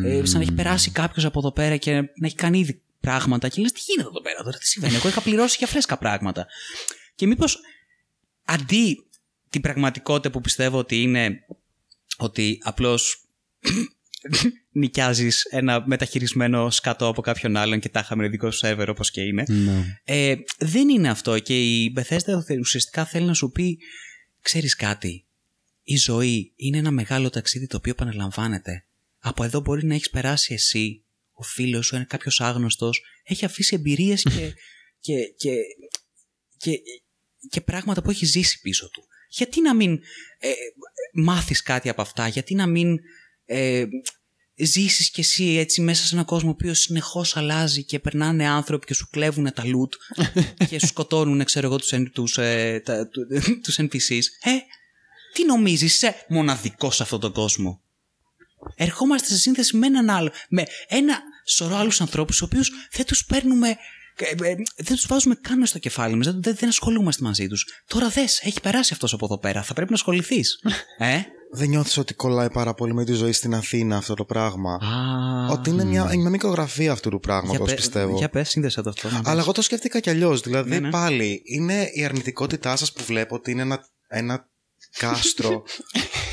Ε, σαν να έχει περάσει κάποιος από εδώ πέρα και να έχει κάνει ήδη πράγματα. Και λες: Τι γίνεται εδώ πέρα τώρα, τι συμβαίνει. Εγώ είχα πληρώσει για φρέσκα πράγματα. Και μήπως αντί την πραγματικότητα που πιστεύω ότι είναι ότι απλώς νοικιάζεις ένα μεταχειρισμένο σκατό από κάποιον άλλον και τα είχαμε δικό σου σερβερ όπως και είναι. ναι. Ε, δεν είναι αυτό και η Bethesda ουσιαστικά θέλει να σου πει ξέρεις κάτι, η ζωή είναι ένα μεγάλο ταξίδι το οποίο επαναλαμβάνεται. Από εδώ μπορεί να έχεις περάσει εσύ, ο φίλος σου, ένα κάποιος άγνωστος, έχει αφήσει εμπειρίες και, και, και, και, και πράγματα που έχει ζήσει πίσω του. Γιατί να μην ε, μάθεις κάτι από αυτά, γιατί να μην ε, ζήσεις κι εσύ έτσι μέσα σε έναν κόσμο ο οποίος συνεχώς αλλάζει και περνάνε άνθρωποι και σου κλέβουν τα loot και σου σκοτώνουν, ξέρω εγώ, τους, N- τους, ε, τα- του- τους NPCs. Ε, τι νομίζεις, είσαι μοναδικός σε αυτόν τον κόσμο. Ερχόμαστε σε σύνθεση με έναν άλλο, με ένα σωρό άλλους ανθρώπους, τους οποίους δεν τους παίρνουμε, ε, ε, δεν τους βάζουμε καν μες στο κεφάλι μας, δεν, δεν, δεν ασχολούμαστε μαζί τους. Τώρα δες, έχει περάσει αυτός από εδώ πέρα, θα πρέπει να ασχοληθείς. ε; Δεν νιώθεις ότι κολλάει πάρα πολύ με τη ζωή στην Αθήνα αυτό το πράγμα; Α, ότι είναι μια, είναι μια μικρογραφία αυτού του πράγματος, πε- πιστεύω. Για πες, σύνδεσε το αυτό. να Αλλά πες. εγώ το σκέφτηκα κι αλλιώς. Δηλαδή, Ναι, ναι. πάλι είναι η αρνητικότητά σας που βλέπω ότι είναι ένα, ένα κάστρο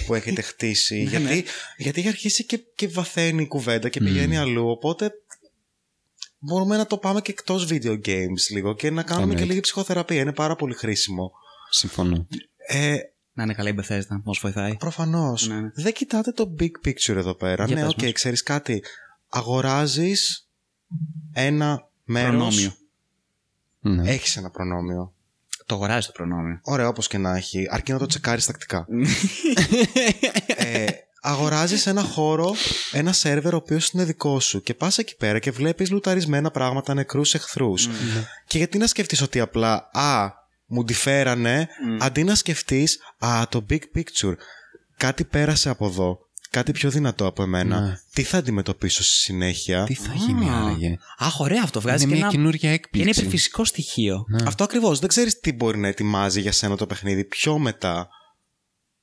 που έχετε χτίσει. Ναι, γιατί, ναι. γιατί έχει αρχίσει και, και βαθαίνει η κουβέντα και πηγαίνει αλλού. Οπότε μπορούμε να το πάμε και εκτός video games λίγο και να κάνουμε και Εννοείται. λίγη ψυχοθεραπεία. Είναι πάρα πολύ χρήσιμο. Συμφωνώ. Ε, Να είναι καλά η Bethesda, μας βοηθάει. Προφανώς. Ναι, ναι. Δεν κοιτάτε το big picture εδώ πέρα. Για ναι, πες οκ, μας. ξέρεις κάτι. Αγοράζεις ένα μέρος. Προνόμιο. Ναι. Έχεις ένα προνόμιο. Το αγοράζει το προνόμιο. Ωραία, όπως και να έχει, αρκεί να το τσεκάρεις τακτικά. ε, αγοράζεις ένα χώρο, ένα σερβερ ο οποίος είναι δικό σου και πας εκεί πέρα και βλέπεις λουταρισμένα πράγματα, νεκρούς εχθρούς. Και γιατί να σκεφτείς ότι απλά, Α, μου τη φέρανε, αντί να σκεφτείς, Α, το big picture. Κάτι πέρασε από εδώ. Κάτι πιο δυνατό από εμένα. Ναι. Τι θα αντιμετωπίσω στη συνέχεια; Τι θα γίνει Α. άραγε; Αχ, ωραία αυτό. Βγάζει Είναι και μια ένα, καινούργια και έκπληξη. ένα υπερφυσικό στοιχείο. Αυτό ακριβώς. Δεν ξέρεις τι μπορεί να ετοιμάζει για σένα το παιχνίδι πιο μετά.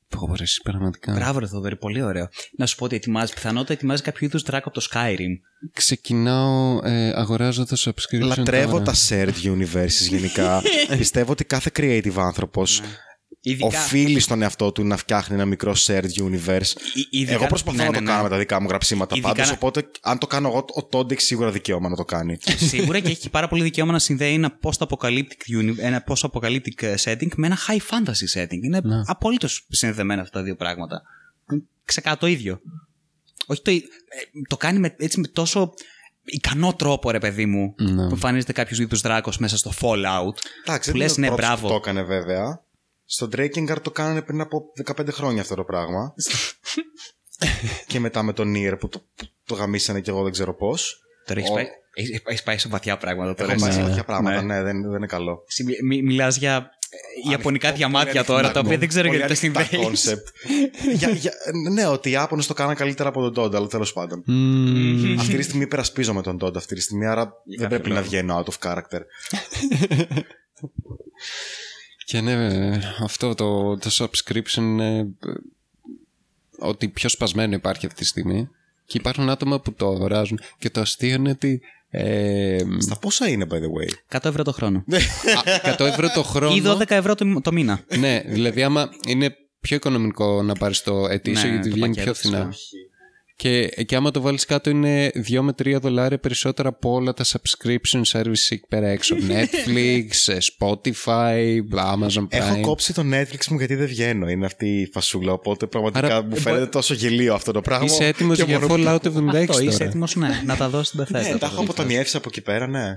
Πω, πω, ρε, εσύ, πραγματικά. Μπράβο, ρε Θοδωρή, πολύ ωραίο. Να σου πω ότι ετοιμάζει, πιθανότατα ετοιμάζει κάποιο είδους track από το Skyrim. Ξεκινάω ε, αγοράζοντας subscription. Λατρεύω τώρα. τα shared universes γενικά. Πιστεύω ότι κάθε creative άνθρωπος Ειδικά, οφείλει στον εαυτό του να φτιάχνει ένα μικρό shared universe. Ει- ειδικά- Εγώ προσπαθώ ναι, να ναι, το ναι. κάνω με τα δικά μου γραψίματα Ειδικά πάντως, να- οπότε αν το κάνω εγώ, ο Τόντι έχει σίγουρα δικαίωμα να το κάνει. Σίγουρα και έχει πάρα πολύ δικαίωμα να συνδέει ένα post-apocalyptic, uni- ένα post-apocalyptic ε, setting με ένα high fantasy setting. Είναι Ναι. απολύτως συνδεδεμένα αυτά τα δύο πράγματα. Ξεκάθαρα το ίδιο. Όχι το, ί- ε, το κάνει με, έτσι με τόσο ικανό τρόπο, ρε παιδί μου, Ναι. που εμφανίζεται κάποιος είδους δράκος μέσα στο Fallout. Εντάξει, που δεν λες, είναι ναι, ο πρώτος μπράβο. που το έκανε βέβαια. Στο Drakengard το κάνανε πριν από 15 χρόνια αυτό το πράγμα. και μετά με τον Nier που το, που το γαμίσανε και εγώ δεν ξέρω πώς. Τώρα έχεις Ο- πάει, έχεις- έχεις πάει σε βαθιά πράγματα τώρα. Έχω πάει σε εσύ. τέτοια πράγματα, Ναι. ναι, δεν, δεν είναι καλό. Εσύ μι- μι- μιλάς για ε, ιαπωνικά Ανοιχτό, διαμάτια πολύ τώρα, ανοιχτά- τα οποία δεν ξέρω πολύ γιατί τα ανοιχτά συνδέεις. concept. για, για, ναι, ότι οι Ιάπωνες το κάναν καλύτερα από τον Τόντα, αλλά τέλος πάντων. Μμμ. αυτή τη στιγμή υπερασπίζομαι τον Τόντα αυτή τη στιγμή, άρα δεν κάποιο πρέπει να λόγο; βγαίνω out of character. Και ναι, ε, αυτό το, το subscription είναι ε, ότι πιο σπασμένο υπάρχει αυτή τη στιγμή. Και υπάρχουν άτομα που το αγοράζουν. Και το αστείο είναι ότι. Ε, Στα πόσα είναι, by the way; 100 ευρώ το χρόνο. α, 100 ευρώ το χρόνο. Ή 12 ευρώ το, το μήνα. Ναι, δηλαδή άμα είναι πιο οικονομικό να πάρεις το ετήσιο Ναι, γιατί το βγαίνει πακέτο πιο φθηνά. Της, Και, και άμα το βάλεις κάτω είναι 2 με 3 δολάρια περισσότερα από όλα τα subscription services εκεί πέρα έξω. Netflix, ε, Spotify, Amazon Prime. Έχω κόψει το Netflix μου γιατί δεν βγαίνω. Είναι αυτή η φασούλα. Οπότε πραγματικά Άρα, μου ε, φαίνεται μπο- τόσο γελίο αυτό το πράγμα. Είσαι έτοιμος Και για μόνο- Fallout 76 Αυτό, είσαι τώρα; έτοιμος ναι, να τα δώσεις στην Bethesda. Ναι, τα έχω αποταμιεύσει από εκεί πέρα, ναι.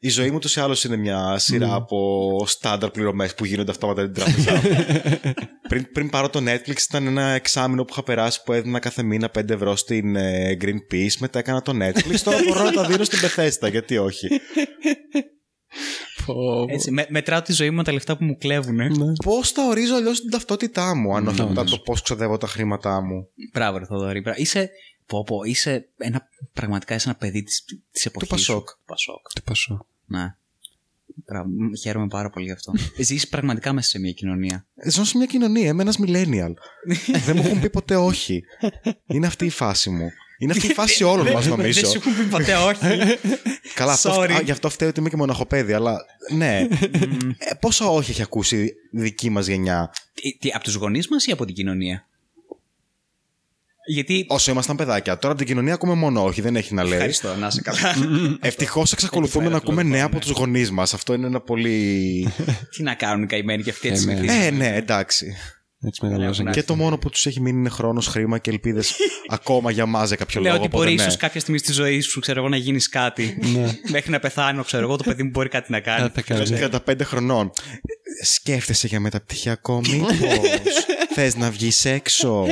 Η ζωή μου τόσο ή άλλω είναι μια σειρά από στάνταρ πληρωμές που γίνονται αυτόματα την τράπεζά μου. πριν, πριν πάρω το Netflix ήταν ένα εξάμεινο που είχα περάσει που έδινα κάθε μήνα 5 ευρώ στην ε, Greenpeace. Μετά έκανα το Netflix. Τώρα μπορώ να τα δίνω στην Bethesda. Γιατί όχι. Έτσι, με, μετράω τη ζωή μου με τα λεφτά που μου κλέβουν. Πώς θα ορίζω αλλιώς την ταυτότητά μου, αν όχι Ναι, μετά ναι. το πώς ξοδεύω τα χρήματά μου. Μπράβο, ρε Θοδωρή. μπράβο. Είσαι, πω, πω, είσαι ένα, πραγματικά είσαι ένα παιδί της, της εποχής Πασόκ. Σου. Πασόκ. Τι πασώ. Ναι. Μπράβο, μ, χαίρομαι πάρα πολύ γι' αυτό. Ζεις πραγματικά μέσα σε μια κοινωνία. Ζω σε μια κοινωνία, είμαι ένας millennial. Δεν μου έχουν πει ποτέ όχι. Είναι αυτή η φάση μου. Είναι αυτή η φάση όλων μας, νομίζω. Δεν σου έχουν πει ποτέ όχι. Καλά, αυτό, Sorry. α, γι' αυτό φταίει ότι είμαι και μοναχοπέδι, αλλά ναι. ε, πόσα όχι έχει ακούσει η δική μας γενιά; τι, τι, από τους γονείς μας ή από την κοινωνία; Γιατί... Όσο ήμασταν παιδάκια. Τώρα από την κοινωνία ακούμε μόνο όχι, δεν έχει να λέει. Ευχαριστώ, να είσαι καλά. Ευτυχώς εξακολουθούμε Εκεί να πέρα, ακούμε δηλαδή, νέα ναι. από τους γονείς μας. Αυτό είναι ένα πολύ. Τι να κάνουν οι καημένοι και αυτοί έτσι Ε, ναι. συνηθίζουν. ε, ναι, εντάξει. Έτσι μεγαλώσαν. Και το μόνο που τους έχει μείνει είναι χρόνος, χρήμα και ελπίδες ακόμα για μα για κάποιο Λέω λόγο. ότι μπορεί οπότε ναι. ίσως κάποια στιγμή στη ζωή σου, ξέρω εγώ, να γίνεις κάτι. Μέχρι να πεθάνω, ξέρω εγώ, το παιδί μου μπορεί κάτι να κάνει. Θα κάνει. 35 χρονών. Σκέφτεσαι για μεταπτυχιακό μήπως Θες να βγεις έξω;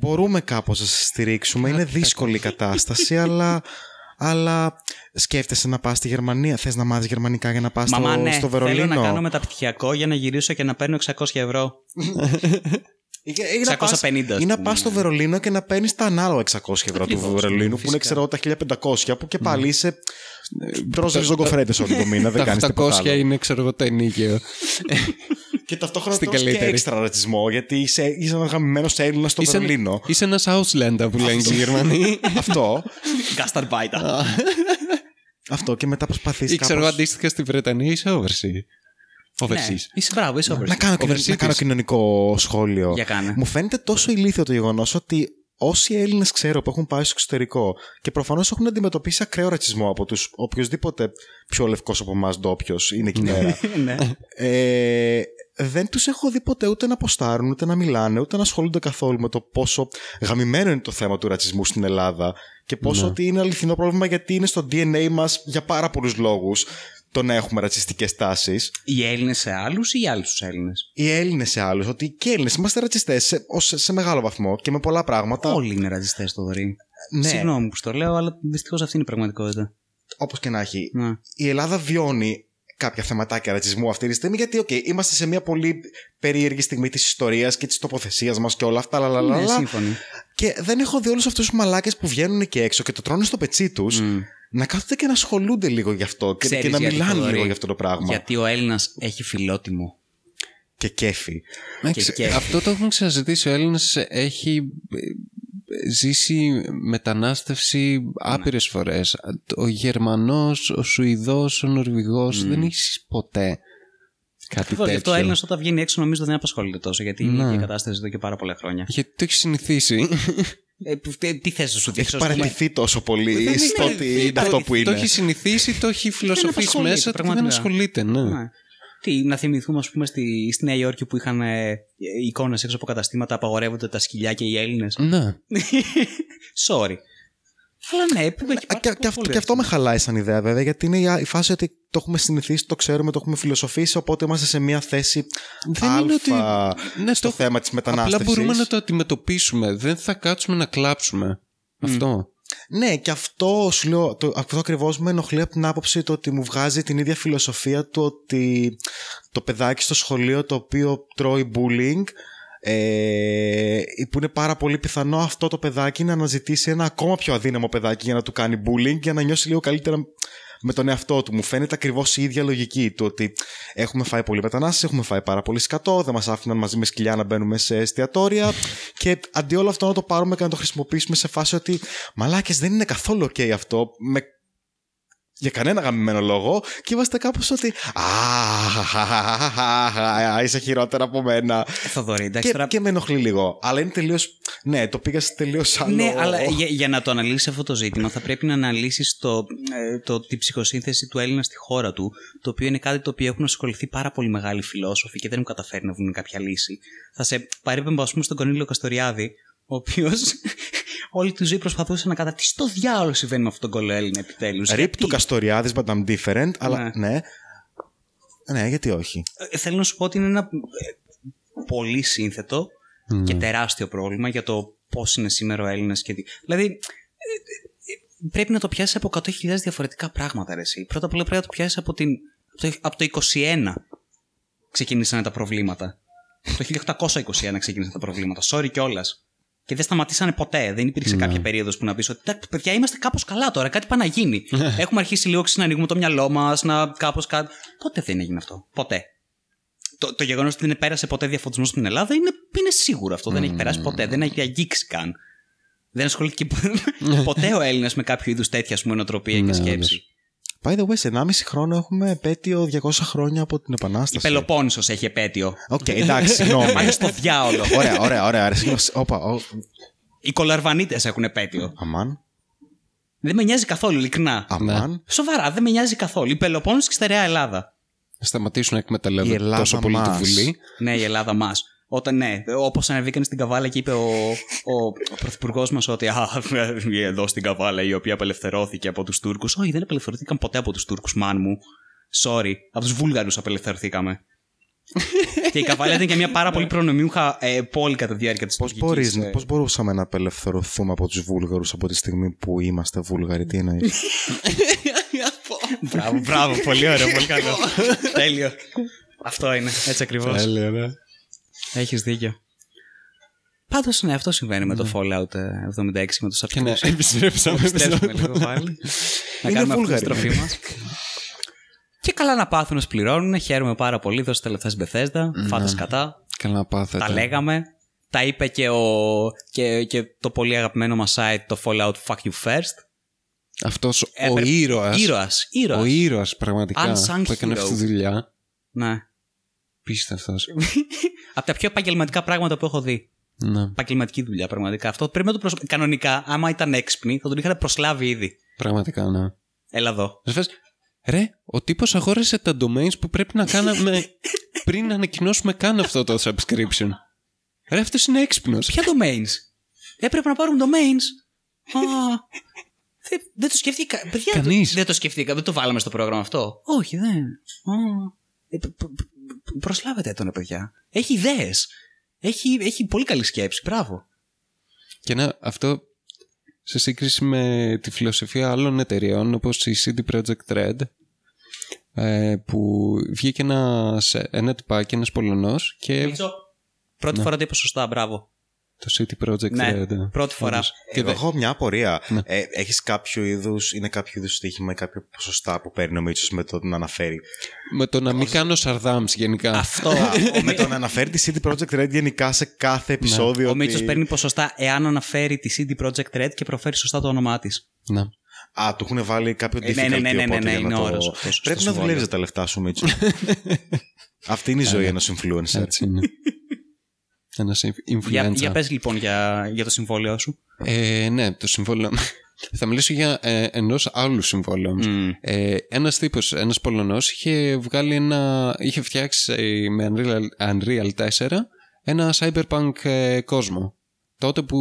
Μπορούμε κάπως να σε στηρίξουμε. Είναι δύσκολη η κατάσταση, αλλά, αλλά σκέφτεσαι να πας στη Γερμανία. Θες να μάθεις γερμανικά για να πας Μαμά, στο, ναι, στο Βερολίνο. θέλω να κάνω μεταπτυχιακό για να γυρίσω και να παίρνω 600 ευρώ. Ή, ή να πας- 650 ας ή να πούμε. πας στο Βερολίνο και να παίρνεις τα ανάλογα 600 ευρώ του Ακριβώς, Βερολίνου, ναι, που είναι φυσικά. ξέρω εγώ τα 1500, που και πάλι είσαι. Τρως ριζογκοφρέτες όλο το μήνα, δεν Τα κάνεις τίποτα 800 άλλο. είναι, ξέρω εγώ, το ενίκαιο. Και ταυτόχρονα Στην τρως και καλύτερη. έξτρα ρατσισμό, γιατί είσαι, είσαι ένας γαμμένο Έλληνας στο Είσαι, Βερολίνο. είσαι ένας Ausländer που λένε και οι Γερμανοί. αυτό, Γκασταρμπάιτα. αυτό και μετά προσπαθείς. Ή ξέρω εγώ, αντίστοιχα στη Βρετανία είσαι overseas. Overseas. Ναι, είσαι μπράβο, είσαι Να overseas. κάνω, κοινο- Overseas να κάνω της. κοινωνικό σχόλιο. Για κάνε. Μου φαίνεται τόσο ηλίθιο το γεγονός ότι όσοι Έλληνες ξέρω που έχουν πάει στο εξωτερικό και προφανώς έχουν αντιμετωπίσει ακραίο ρατσισμό από τους οποιοδήποτε πιο λευκός από εμάς ντόπιος είναι εκεί πέρα. Ναι. ε, δεν τους έχω δει ποτέ ούτε να ποστάρουν, ούτε να μιλάνε, ούτε να ασχολούνται καθόλου με το πόσο γαμημένο είναι το θέμα του ρατσισμού στην Ελλάδα και πόσο ότι είναι αληθινό πρόβλημα γιατί είναι στο DNA μας για πάρα πολλούς λόγους το να έχουμε ρατσιστικές τάσεις. Οι Έλληνες σε άλλους ή οι άλλοι στους Έλληνες; Οι Έλληνες σε άλλους, ότι και οι Έλληνες είμαστε ρατσιστές σε, ως- σε μεγάλο βαθμό και με πολλά πράγματα. Όλοι είναι ρατσιστές Θοδωρή. Ναι. Συγγνώμη που στο λέω, αλλά δυστυχώς αυτή είναι η πραγματικότητα. Όπως και να έχει. Ναι. Η Ελλάδα βιώνει κάποια θεματάκια ρατσισμού αυτή τη στιγμή, γιατί, οκ, είμαστε σε μια πολύ περίεργη στιγμή της ιστορίας και της τοποθεσίας μας και όλα αυτά. λα, λα, λα, Ναι, λα. σύμφωνοι. Και δεν έχω δει όλους αυτούς τους μαλάκες που βγαίνουν εκεί έξω και το τρώνε στο πετσί τους Μμ. να κάθονται και να ασχολούνται λίγο γι' αυτό και, Ξέρεις και να γιατί, μιλάνε Θοδωρή; λίγο γι' αυτό το πράγμα. Γιατί ο Έλληνας έχει φιλότιμο. Και κέφι. Εντάξει, και- Αυτό το έχουμε ξαναζητήσει. Ο Έλληνας έχει ε, ζήσει μετανάστευση άπειρες φορές. Ο Γερμανός, ο Σουηδός, ο Νορβηγός δεν έχει ζήσει ποτέ κάτι Ακριβώς, γι' αυτό ο τέτοιο. Έλληνας όταν βγαίνει έξω νομίζω δεν απασχολείται τόσο. Γιατί είναι Ναι. η κατάσταση εδώ και πάρα πολλά χρόνια. Γιατί το έχεις συνηθίσει. Ε, που- τι- τι θες να σου Έχει δείξω, ας πούμε; παραιτηθεί τόσο πολύ Δεν στο είναι- ότι είναι το- αυτό που είναι. Το έχει συνηθίσει, το έχει φιλοσοφήσει απασχολείται, μέσα του και δεν πραγματικά. ασχολείται. Ναι. Ναι. Τι, να θυμηθούμε, ας πούμε, στη, στη Νέα Υόρκη που είχαν ε, εικόνες έξω από καταστήματα, απαγορεύονται τα σκυλιά και οι Έλληνες; Ναι. Sorry. Αλλά ναι, έχει Α, πάρει Και, και, αυτό, πολύ και αυτό με χαλάει σαν ιδέα βέβαια, γιατί είναι η- η φάση ότι το έχουμε συνηθίσει, το ξέρουμε, το έχουμε φιλοσοφήσει, οπότε είμαστε σε μια θέση Δεν είναι ότι- αλφα Ναι, στο το- θέμα της Απλά μετανάστευσης. μπορούμε να το αντιμετωπίσουμε. Δεν θα κάτσουμε να κλάψουμε. Αυτό. Ναι, και αυτό σου λέω, το, αυτό ακριβώς με ενοχλεί από την άποψη το ότι μου βγάζει την ίδια φιλοσοφία του ότι το παιδάκι στο σχολείο το οποίο τρώει bullying ε, που είναι πάρα πολύ πιθανό αυτό το παιδάκι να αναζητήσει ένα ακόμα πιο αδύναμο παιδάκι για να του κάνει bullying για να νιώσει λίγο καλύτερα με τον εαυτό του. Μου φαίνεται ακριβώς η ίδια λογική του ότι έχουμε φάει πολύ μετανάστες, έχουμε φάει πάρα πολύ σκατό, δεν μας άφηναν μαζί με σκυλιά να μπαίνουμε σε εστιατόρια. και αντί όλο αυτό να το πάρουμε και να το χρησιμοποιήσουμε σε φάση ότι μαλάκες δεν είναι καθόλου OK αυτό. Με... Για κανένα γαμημένο λόγο και είμαστε κάπως ότι. Α, είσαι χειρότερα από μένα. Θοδωρή, εντάξει Και, τώρα. και με ενοχλεί λίγο. Αλλά είναι τελείως. Ναι, το πήγα σε τελείως άλλο. Ναι, αλλά για, για να το αναλύσεις αυτό το ζήτημα, θα πρέπει να αναλύσεις το, ε, το, τη ψυχοσύνθεση του Έλληνα στη χώρα του, το οποίο είναι κάτι το οποίο έχουν ασχοληθεί πάρα πολύ μεγάλοι φιλόσοφοι και δεν έχουν καταφέρει να βρουν κάποια λύση. Θα σε παρέπεμπα, ας πούμε, στον Κονίλιο Καστοριάδη, ο οποίος όλη τη ζωή προσπαθούσε να καταρτήσει το διάολο συμβαίνει με αυτόν τον κολοέλληνα επιτέλους; Ρίπ του Καστοριάδης, but I'm different. Αλλά ναι. Ναι, γιατί όχι. θέλω να σου πω ότι είναι ένα ε, πολύ σύνθετο και τεράστιο πρόβλημα για το πώς είναι σήμερα ο Έλληνας. Και... τι- Δηλαδή, ε, ε, πρέπει να το πιάσεις από 100.000 διαφορετικά πράγματα. Ρε, εσύ. Πρώτα απ' όλα πρέπει να το πιάσεις από, την, από, το, από το 21 ξεκίνησαν τα προβλήματα. Το 1821 ξεκίνησαν τα προβλήματα. Sorry κιόλας. Και δεν σταματήσανε ποτέ. Δεν υπήρξε κάποια περίοδος που να πεις ότι «Εντάξει, παιδιά είμαστε κάπως καλά τώρα, κάτι πάει να γίνει. Έχουμε αρχίσει λίγο να ανοίγουμε το μυαλό μας, να κάπως κάτι. Ποτέ δεν έγινε αυτό. Ποτέ. Το, το γεγονός ότι δεν πέρασε ποτέ διαφωτισμός στην Ελλάδα είναι, είναι σίγουρο αυτό. Δεν έχει περάσει ποτέ. Δεν έχει αγγίξει καν. Δεν ασχολήθηκε ποτέ ο Έλληνας με κάποιο είδους τέτοια ας πούμε, νοοτροπία και σκέψη. By the way, σε 1,5 χρόνο έχουμε επέτειο 200 χρόνια από την Η Επανάσταση. Πελοπόννησος έχει επέτειο. Οκ, εντάξει, συγγνώμη. Πάμε στο διάολο. ωραία, ωραία, ωραία. ωραία. Συγγνώμη, Όπα, ο- Οι κωλοαρβανίτες έχουν επέτειο. αμάν, Δεν με νοιάζει καθόλου, ειλικρινά. αμάν. Σοβαρά, δεν με νοιάζει καθόλου. Η Πελοπόννησος και η στερεά Ελλάδα. Να σταματήσουν να Η εκμεταλλεύονται Ελλάδα τόσο πολύ τη μας. Βουλή. Ναι, η Ελλάδα μας. Όταν ναι, όπως ανεβήκαν στην Καβάλα και είπε ο, ο, ο πρωθυπουργός μας ότι Α, εδώ στην Καβάλα η οποία απελευθερώθηκε από τους Τούρκους. Όχι, δεν απελευθερωθήκαν ποτέ από τους Τούρκους, μάν μου. Sorry, από τους Βούλγαρους απελευθερωθήκαμε. και η Καβάλια ήταν και μια πάρα πολύ προνομιούχα ε, πόλη κατά τη διάρκεια της Πώς, μπορείς, πώς μπορούσαμε να απελευθερωθούμε από τους Βούλγαρους από τη στιγμή που είμαστε Βούλγαροι, τι εννοείς; μπράβο, μπράβο, πολύ ωραίο, πολύ καλό. Τέλειο. Αυτό είναι, έτσι ακριβώς. Τέλειο, ναι. Έχεις δίκιο. Πάντως, ναι, αυτό συμβαίνει με το Fallout ε, 76 με του Και ναι, αρχικού. επιστρέψαμε. Επιστρέφουμε λίγο πάλι. να Είναι κάνουμε αυτή τη Βούλγαροι. στροφή μας. Και καλά να πάθουν να πληρώνουν. Χαίρομαι πάρα πολύ. Δώστε τα λεφτά στην Bethesda. Φάτε σκατά. Καλά να πάθετε. Τα λέγαμε. Τα είπε και, ο, και, και το πολύ αγαπημένο μας site, το Fallout Fuck You First. Αυτός ο Έπρεπε- ήρωας. Ήρωας. Ήρωας. Ο ήρωας πραγματικά Unsung που έκανε hero. αυτή τη δουλειά. Ναι. Πίστευτος. Από τα πιο επαγγελματικά πράγματα που έχω δει. ναι, Επαγγελματική δουλειά, πραγματικά. Αυτό πρέπει να το προσ... Κανονικά, άμα ήταν έξυπνοι, θα τον είχαν προσλάβει ήδη. πραγματικά ναι. Έλα εδώ. Να φας, ρε, ο τύπος αγόρασε τα domains που πρέπει να κάναμε πριν να ανακοινώσουμε καν αυτό το subscription. Ρε, αυτός είναι έξυπνος. Ποια domains; Έπρεπε να πάρουν domains. Α, δεν, δεν το σκεφτήκα. Παιδιά, Κανείς. Δεν το σκεφτήκα. Δεν το βάλαμε στο πρόγραμμα αυτό. Όχι, δεν. Α, ε, π- π- π- προσλάβετε τον, παιδιά. Έχει ιδέες. Έχει, έχει πολύ καλή σκέψη. Μπράβο. Και να, αυτό σε σύγκριση με τη φιλοσοφία άλλων εταιριών όπως η CD Projekt Red ε, που βγήκε ένα, σε- ένα τυπάκι, ένας Πολωνός και Μίτσο, Πρώτη φορά το είπα σωστά. Μπράβο. Το CD Projekt Ναι, Red. ε, πρώτη φορά. όντως. Και Εγώ δε- έχω μια απορία. Ναι. Ε, έχεις κάποιο είδους, είναι κάποιο είδους στοίχημα ή κάποιο ποσοστά που παίρνει ο Μίτσος με το να αναφέρει; με το να μην κάνω σαρδάμς γενικά. Αυτό. με το να αναφέρει τη CD Projekt Red γενικά σε κάθε επεισόδιο. Ο ότι- Μίτσο παίρνει ποσοστά εάν αναφέρει τη CD Projekt Red και προφέρει σωστά το όνομά της. Ναι. Α, του έχουν βάλει κάποιο Ε, difficulty ναι, ναι, ναι, ναι, οπότε ναι, για να είναι το- ώρας αυτός στο Πρέπει να συμβόλαιο. δουλεύεις τα λεφτά σου, Μίτσο. Αυτή είναι η ζωή ενός influencer. Έτσι είναι. Ένας influencer. Για, για πες λοιπόν για, για το συμβόλαιο σου. Ε, ναι, το συμβόλαιο. Θα μιλήσω για ε, ενός άλλου συμβόλαιο. όμως. Μμ. Ε, ένας τύπος, ένας Πολωνός, είχε βγάλει ένα, είχε φτιάξει ε, με Unreal, Unreal 4 ένα cyberpunk ε, κόσμο. Τότε που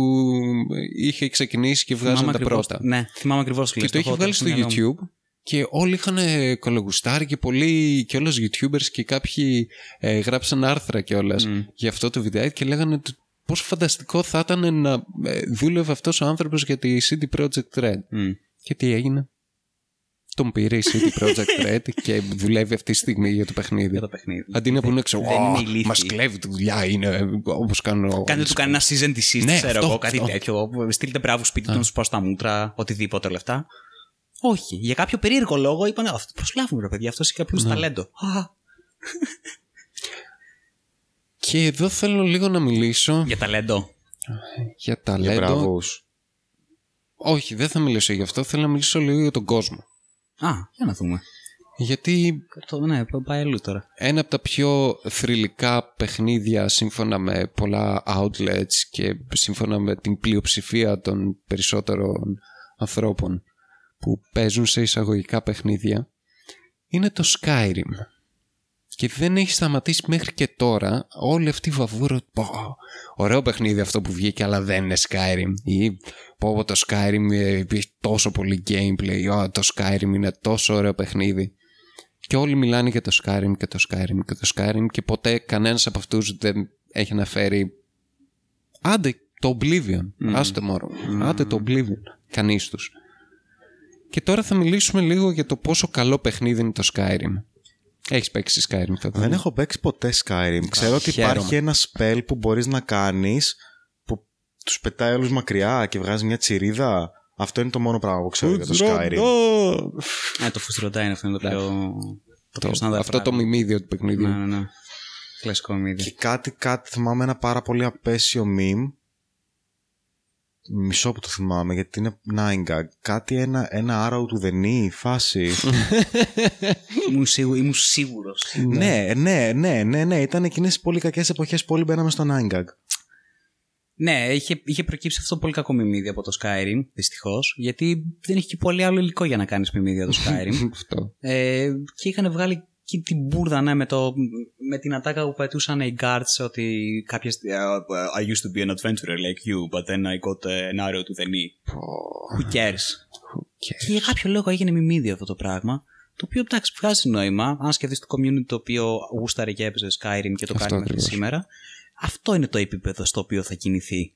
είχε ξεκινήσει και βγάζαν Θυμάμαι τα ακριβώς- πρώτα. Ναι, θυμάμαι ακριβώς το Και το είχε βγάλει στο YouTube και όλοι είχαν ε, κολογουστάρει και πολλοί και όλες YouTubers και κάποιοι ε, γράψαν άρθρα κιόλας Μμ. για αυτό το βιντεάκι και λέγανε ότι πόσο φανταστικό θα ήταν να ε, δούλευε αυτός ο άνθρωπος για τη CD Projekt Red. Και τι έγινε; Τον πήρε η CD Projekt Red και δουλεύει αυτή τη στιγμή για το παιχνίδι. Για το παιχνίδι. Αντί να πούνε ξέρω, Δεν είναι «Ω, ηλίθιοι. μας κλέβει τη δουλειά, είναι όπως κάνω... Κάντε του κανένα season της Ναι, ξέρω αυτό, εγώ, κάτι αυτό. τέτοιο. Στείλτε μπράβο σπίτι του να του πάω στα μούτρα, οτιδήποτε όλα αυτά. Όχι. Για κάποιο περίεργο λόγο είπαν Αυτό προσλάβουμε, ρε παιδιά. Αυτός έχει κάποιος Ναι. ταλέντο. Α, Και εδώ θέλω λίγο να μιλήσω Για ταλέντο. για Για ταλέντο. μπράβους. Όχι, δεν θα μιλήσω γι' αυτό. Θέλω να μιλήσω λίγο για τον κόσμο. Α, για να δούμε. Γιατί Το, ναι, πάει αλλού τώρα. ένα από τα πιο θρηλυκά παιχνίδια σύμφωνα με πολλά outlets και σύμφωνα με την πλειοψηφία των περισσότερων ανθρώπων που παίζουν σε εισαγωγικά παιχνίδια είναι το Skyrim. Και δεν έχει σταματήσει μέχρι και τώρα όλη αυτή η βαβούρα. Πω, ωραίο παιχνίδι αυτό που βγήκε, αλλά δεν είναι Skyrim. Ή πω, πω, το Skyrim ε, έχει τόσο πολύ gameplay. Ω, το Skyrim είναι τόσο ωραίο παιχνίδι. Και όλοι μιλάνε για το Skyrim και το Skyrim και το Skyrim και ποτέ κανένας από αυτούς δεν έχει αναφέρει άντε το Oblivion, άστε μωρό, άντε το Oblivion, κανείς τους. Και τώρα θα μιλήσουμε λίγο για το πόσο καλό παιχνίδι είναι το Skyrim. Έχεις παίξει Skyrim φέτος. Δεν έχω παίξει ποτέ Skyrim. Ξέρω ότι χαίρομαι. υπάρχει ένα spell που μπορείς να κάνεις που τους πετάει όλους μακριά και βγάζει μια τσιρίδα. Αυτό είναι το μόνο πράγμα που ξέρω για το Skyrim. Ε, το φουστροντά είναι αυτό είναι το πιο. Το πιο Το- στάνταρ αυτό το πράγμα. μιμίδιο του παιχνιδιού. Ναι, ναι, ναι. Κλασικό μύδι. Και κάτι, κάτι θυμάμαι ένα πάρα πολύ απέσιο meme. Μισό που το θυμάμαι γιατί είναι nine gag. Κάτι ένα, ένα arrow του δενή φάση. Ήμουν σίγου- Ήμουν σίγουρος. ναι, ναι, ναι, ναι, ναι. Ήταν εκείνες οι πολύ κακές εποχές που όλοι μπαίναμε στο nine gag. Ναι, είχε, είχε προκύψει αυτό το πολύ κακό μιμίδι από το Skyrim, δυστυχώς. Γιατί δεν είχε και πολύ άλλο υλικό για να κάνεις μιμίδι από το Skyrim. Αυτό. ε, και είχαν βγάλει και την μπουρδα, ναι, με, το, με την ατάκα που πετούσαν οι guards ότι κάποιες... I used to be an adventurer like you, but then I got uh, an arrow to the knee. Who cares? Και- Και για κάποιο λόγο έγινε μιμίδι αυτό το πράγμα. Το οποίο εντάξει, βγάζει νόημα. Αν σκεφτείς το community το οποίο γούσταρε και έπαιζε Skyrim και το Αυτό κάνει μέχρι ακριβώς. σήμερα, αυτό είναι το επίπεδο στο οποίο θα κινηθεί.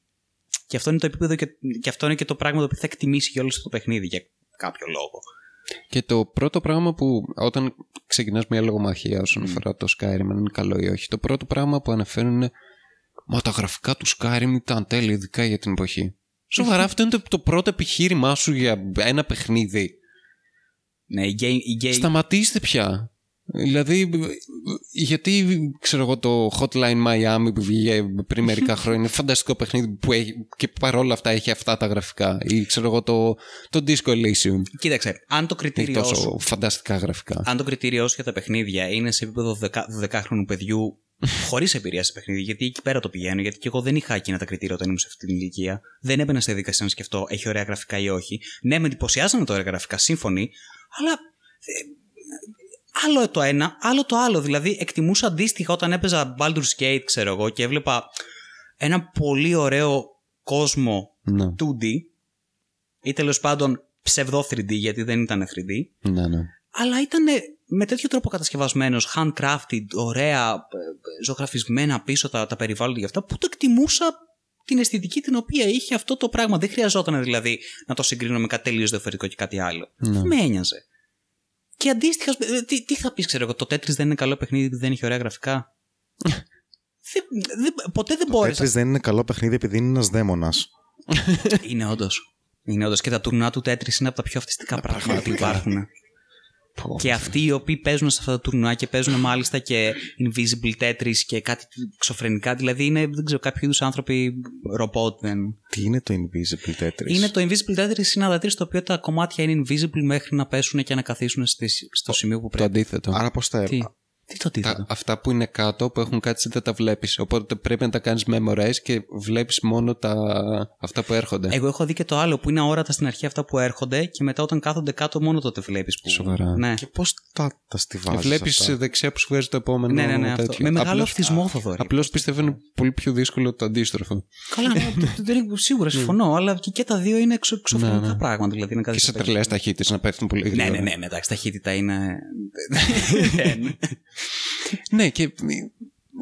Και αυτό είναι το επίπεδο και, και αυτό είναι και το πράγμα το οποίο θα εκτιμήσει για όλο αυτό το παιχνίδι για κάποιο λόγο. Και το πρώτο πράγμα που όταν ξεκινάς μια λογομαχία όσον αφορά το Skyrim, αν είναι καλό ή όχι, το πρώτο πράγμα που αναφέρουν είναι Μα τα γραφικά του Skyrim ήταν τέλεια, ειδικά για την εποχή. Σοβαρά, αυτό είναι το, το πρώτο επιχείρημά σου για ένα παιχνίδι. Ναι, η game, η game, Σταματήστε πια. Δηλαδή, γιατί ξέρω εγώ το Hotline Miami που βγήκε πριν μερικά χρόνια είναι φανταστικό παιχνίδι που έχει και παρόλα αυτά έχει αυτά τα γραφικά. Ή ξέρω εγώ το, το Disco Elysium. Κοίταξε, αν το Έχει κριτήριό σου τόσο φανταστικά γραφικά. αν το κριτήριό σου για τα παιχνίδια είναι σε επίπεδο 12χρονου παιδιού χωρίς εμπειρία σε παιχνίδι, γιατί εκεί πέρα το πηγαίνω, γιατί και εγώ δεν είχα εκείνα τα κριτήρια όταν ήμουν σε αυτή την ηλικία. Δεν έμπαινα στη διαδικασία να σκεφτώ έχει ωραία γραφικά ή όχι. Ναι, με εντυπωσιάζανε τα ωραία γραφικά, σύμφωνοι, αλλά. Ε, άλλο το ένα, άλλο το άλλο. Δηλαδή, εκτιμούσα αντίστοιχα όταν έπαιζα Baldur's Gate, ξέρω εγώ, και έβλεπα ένα πολύ ωραίο κόσμο Ναι, 2D ή τέλος πάντων ψευδό 3D, γιατί δεν ήταν 3D ναι, ναι. αλλά ήταν με τέτοιο τρόπο κατασκευασμένος, handcrafted, ωραία, ε, ε, ζωγραφισμένα πίσω τα, τα περιβάλλοντα για αυτά, που το εκτιμούσα την αισθητική την οποία είχε αυτό το πράγμα. Δεν χρειαζόταν δηλαδή να το συγκρίνω με κάτι τελείως διαφορετικό και κάτι άλλο. Ναι. Δεν με ένοιαζε. Και αντίστοιχα, ε, τι, τι θα πεις, ξέρω εγώ, το Tetris δεν είναι καλό παιχνίδι επειδή δεν έχει ωραία γραφικά; δεν, δεν- ποτέ δεν Το μπόρεσα. Tetris δεν είναι καλό παιχνίδι επειδή είναι ένας δαίμονας. Είναι όντως. Είναι όντως. Και τα τουρνά του Tetris είναι από τα πιο αυτιστικά πράγματα που υπάρχουν. Και αυτοί οι οποίοι παίζουν σε αυτά τα τουρνουά και παίζουν μάλιστα και Invisible Tetris και κάτι εξωφρενικά, δηλαδή είναι, δεν ξέρω, κάποιο είδους άνθρωποι ρομπότ. Δεν. Τι είναι το Invisible Tetris; Είναι το Invisible Tetris είναι ένα δατήρι στο οποίο τα κομμάτια είναι invisible μέχρι να πέσουν και να καθίσουν στη- στο σημείο που Το πρέπει. αντίθετο. Άρα πώς τα Τι, έπα. τι το αντίθετο. Τα- αυτά που είναι κάτω που έχουν κάτσει δεν τα βλέπεις. Οπότε πρέπει να τα κάνεις memorize και βλέπεις μόνο τα... αυτά που έρχονται. Εγώ έχω δει και το άλλο που είναι αόρατα στην αρχή αυτά που έρχονται και μετά όταν κάθονται κάτω μόνο τότε βλέπεις. Που... Σοβαρά. Ναι. Και πώς τα, τα στιβάζει. Βλέπεις δεξιά που σου βγάζει το επόμενο. Ναι, ναι, ναι, αυτό. τέτοιο. Με μεγάλο Απλώς- αυτισμό, Θοδωρή. Απλώς πιστεύω είναι πολύ πιο δύσκολο το αντίστροφο. Καλά, ναι, δεν είναι σίγουρα συμφωνώ, αλλά και, και τα δύο είναι εξω, εξωφρενικά Ναι, ναι. πράγματα. Δηλαδή είναι κάτι Και σε στο τέτοιο. τρελέ ταχύτητες να πέφτουν πολύ Ναι, γρήγορα. ναι, ναι, εντάξει, ταχύτητα είναι. Δεν. Ναι, και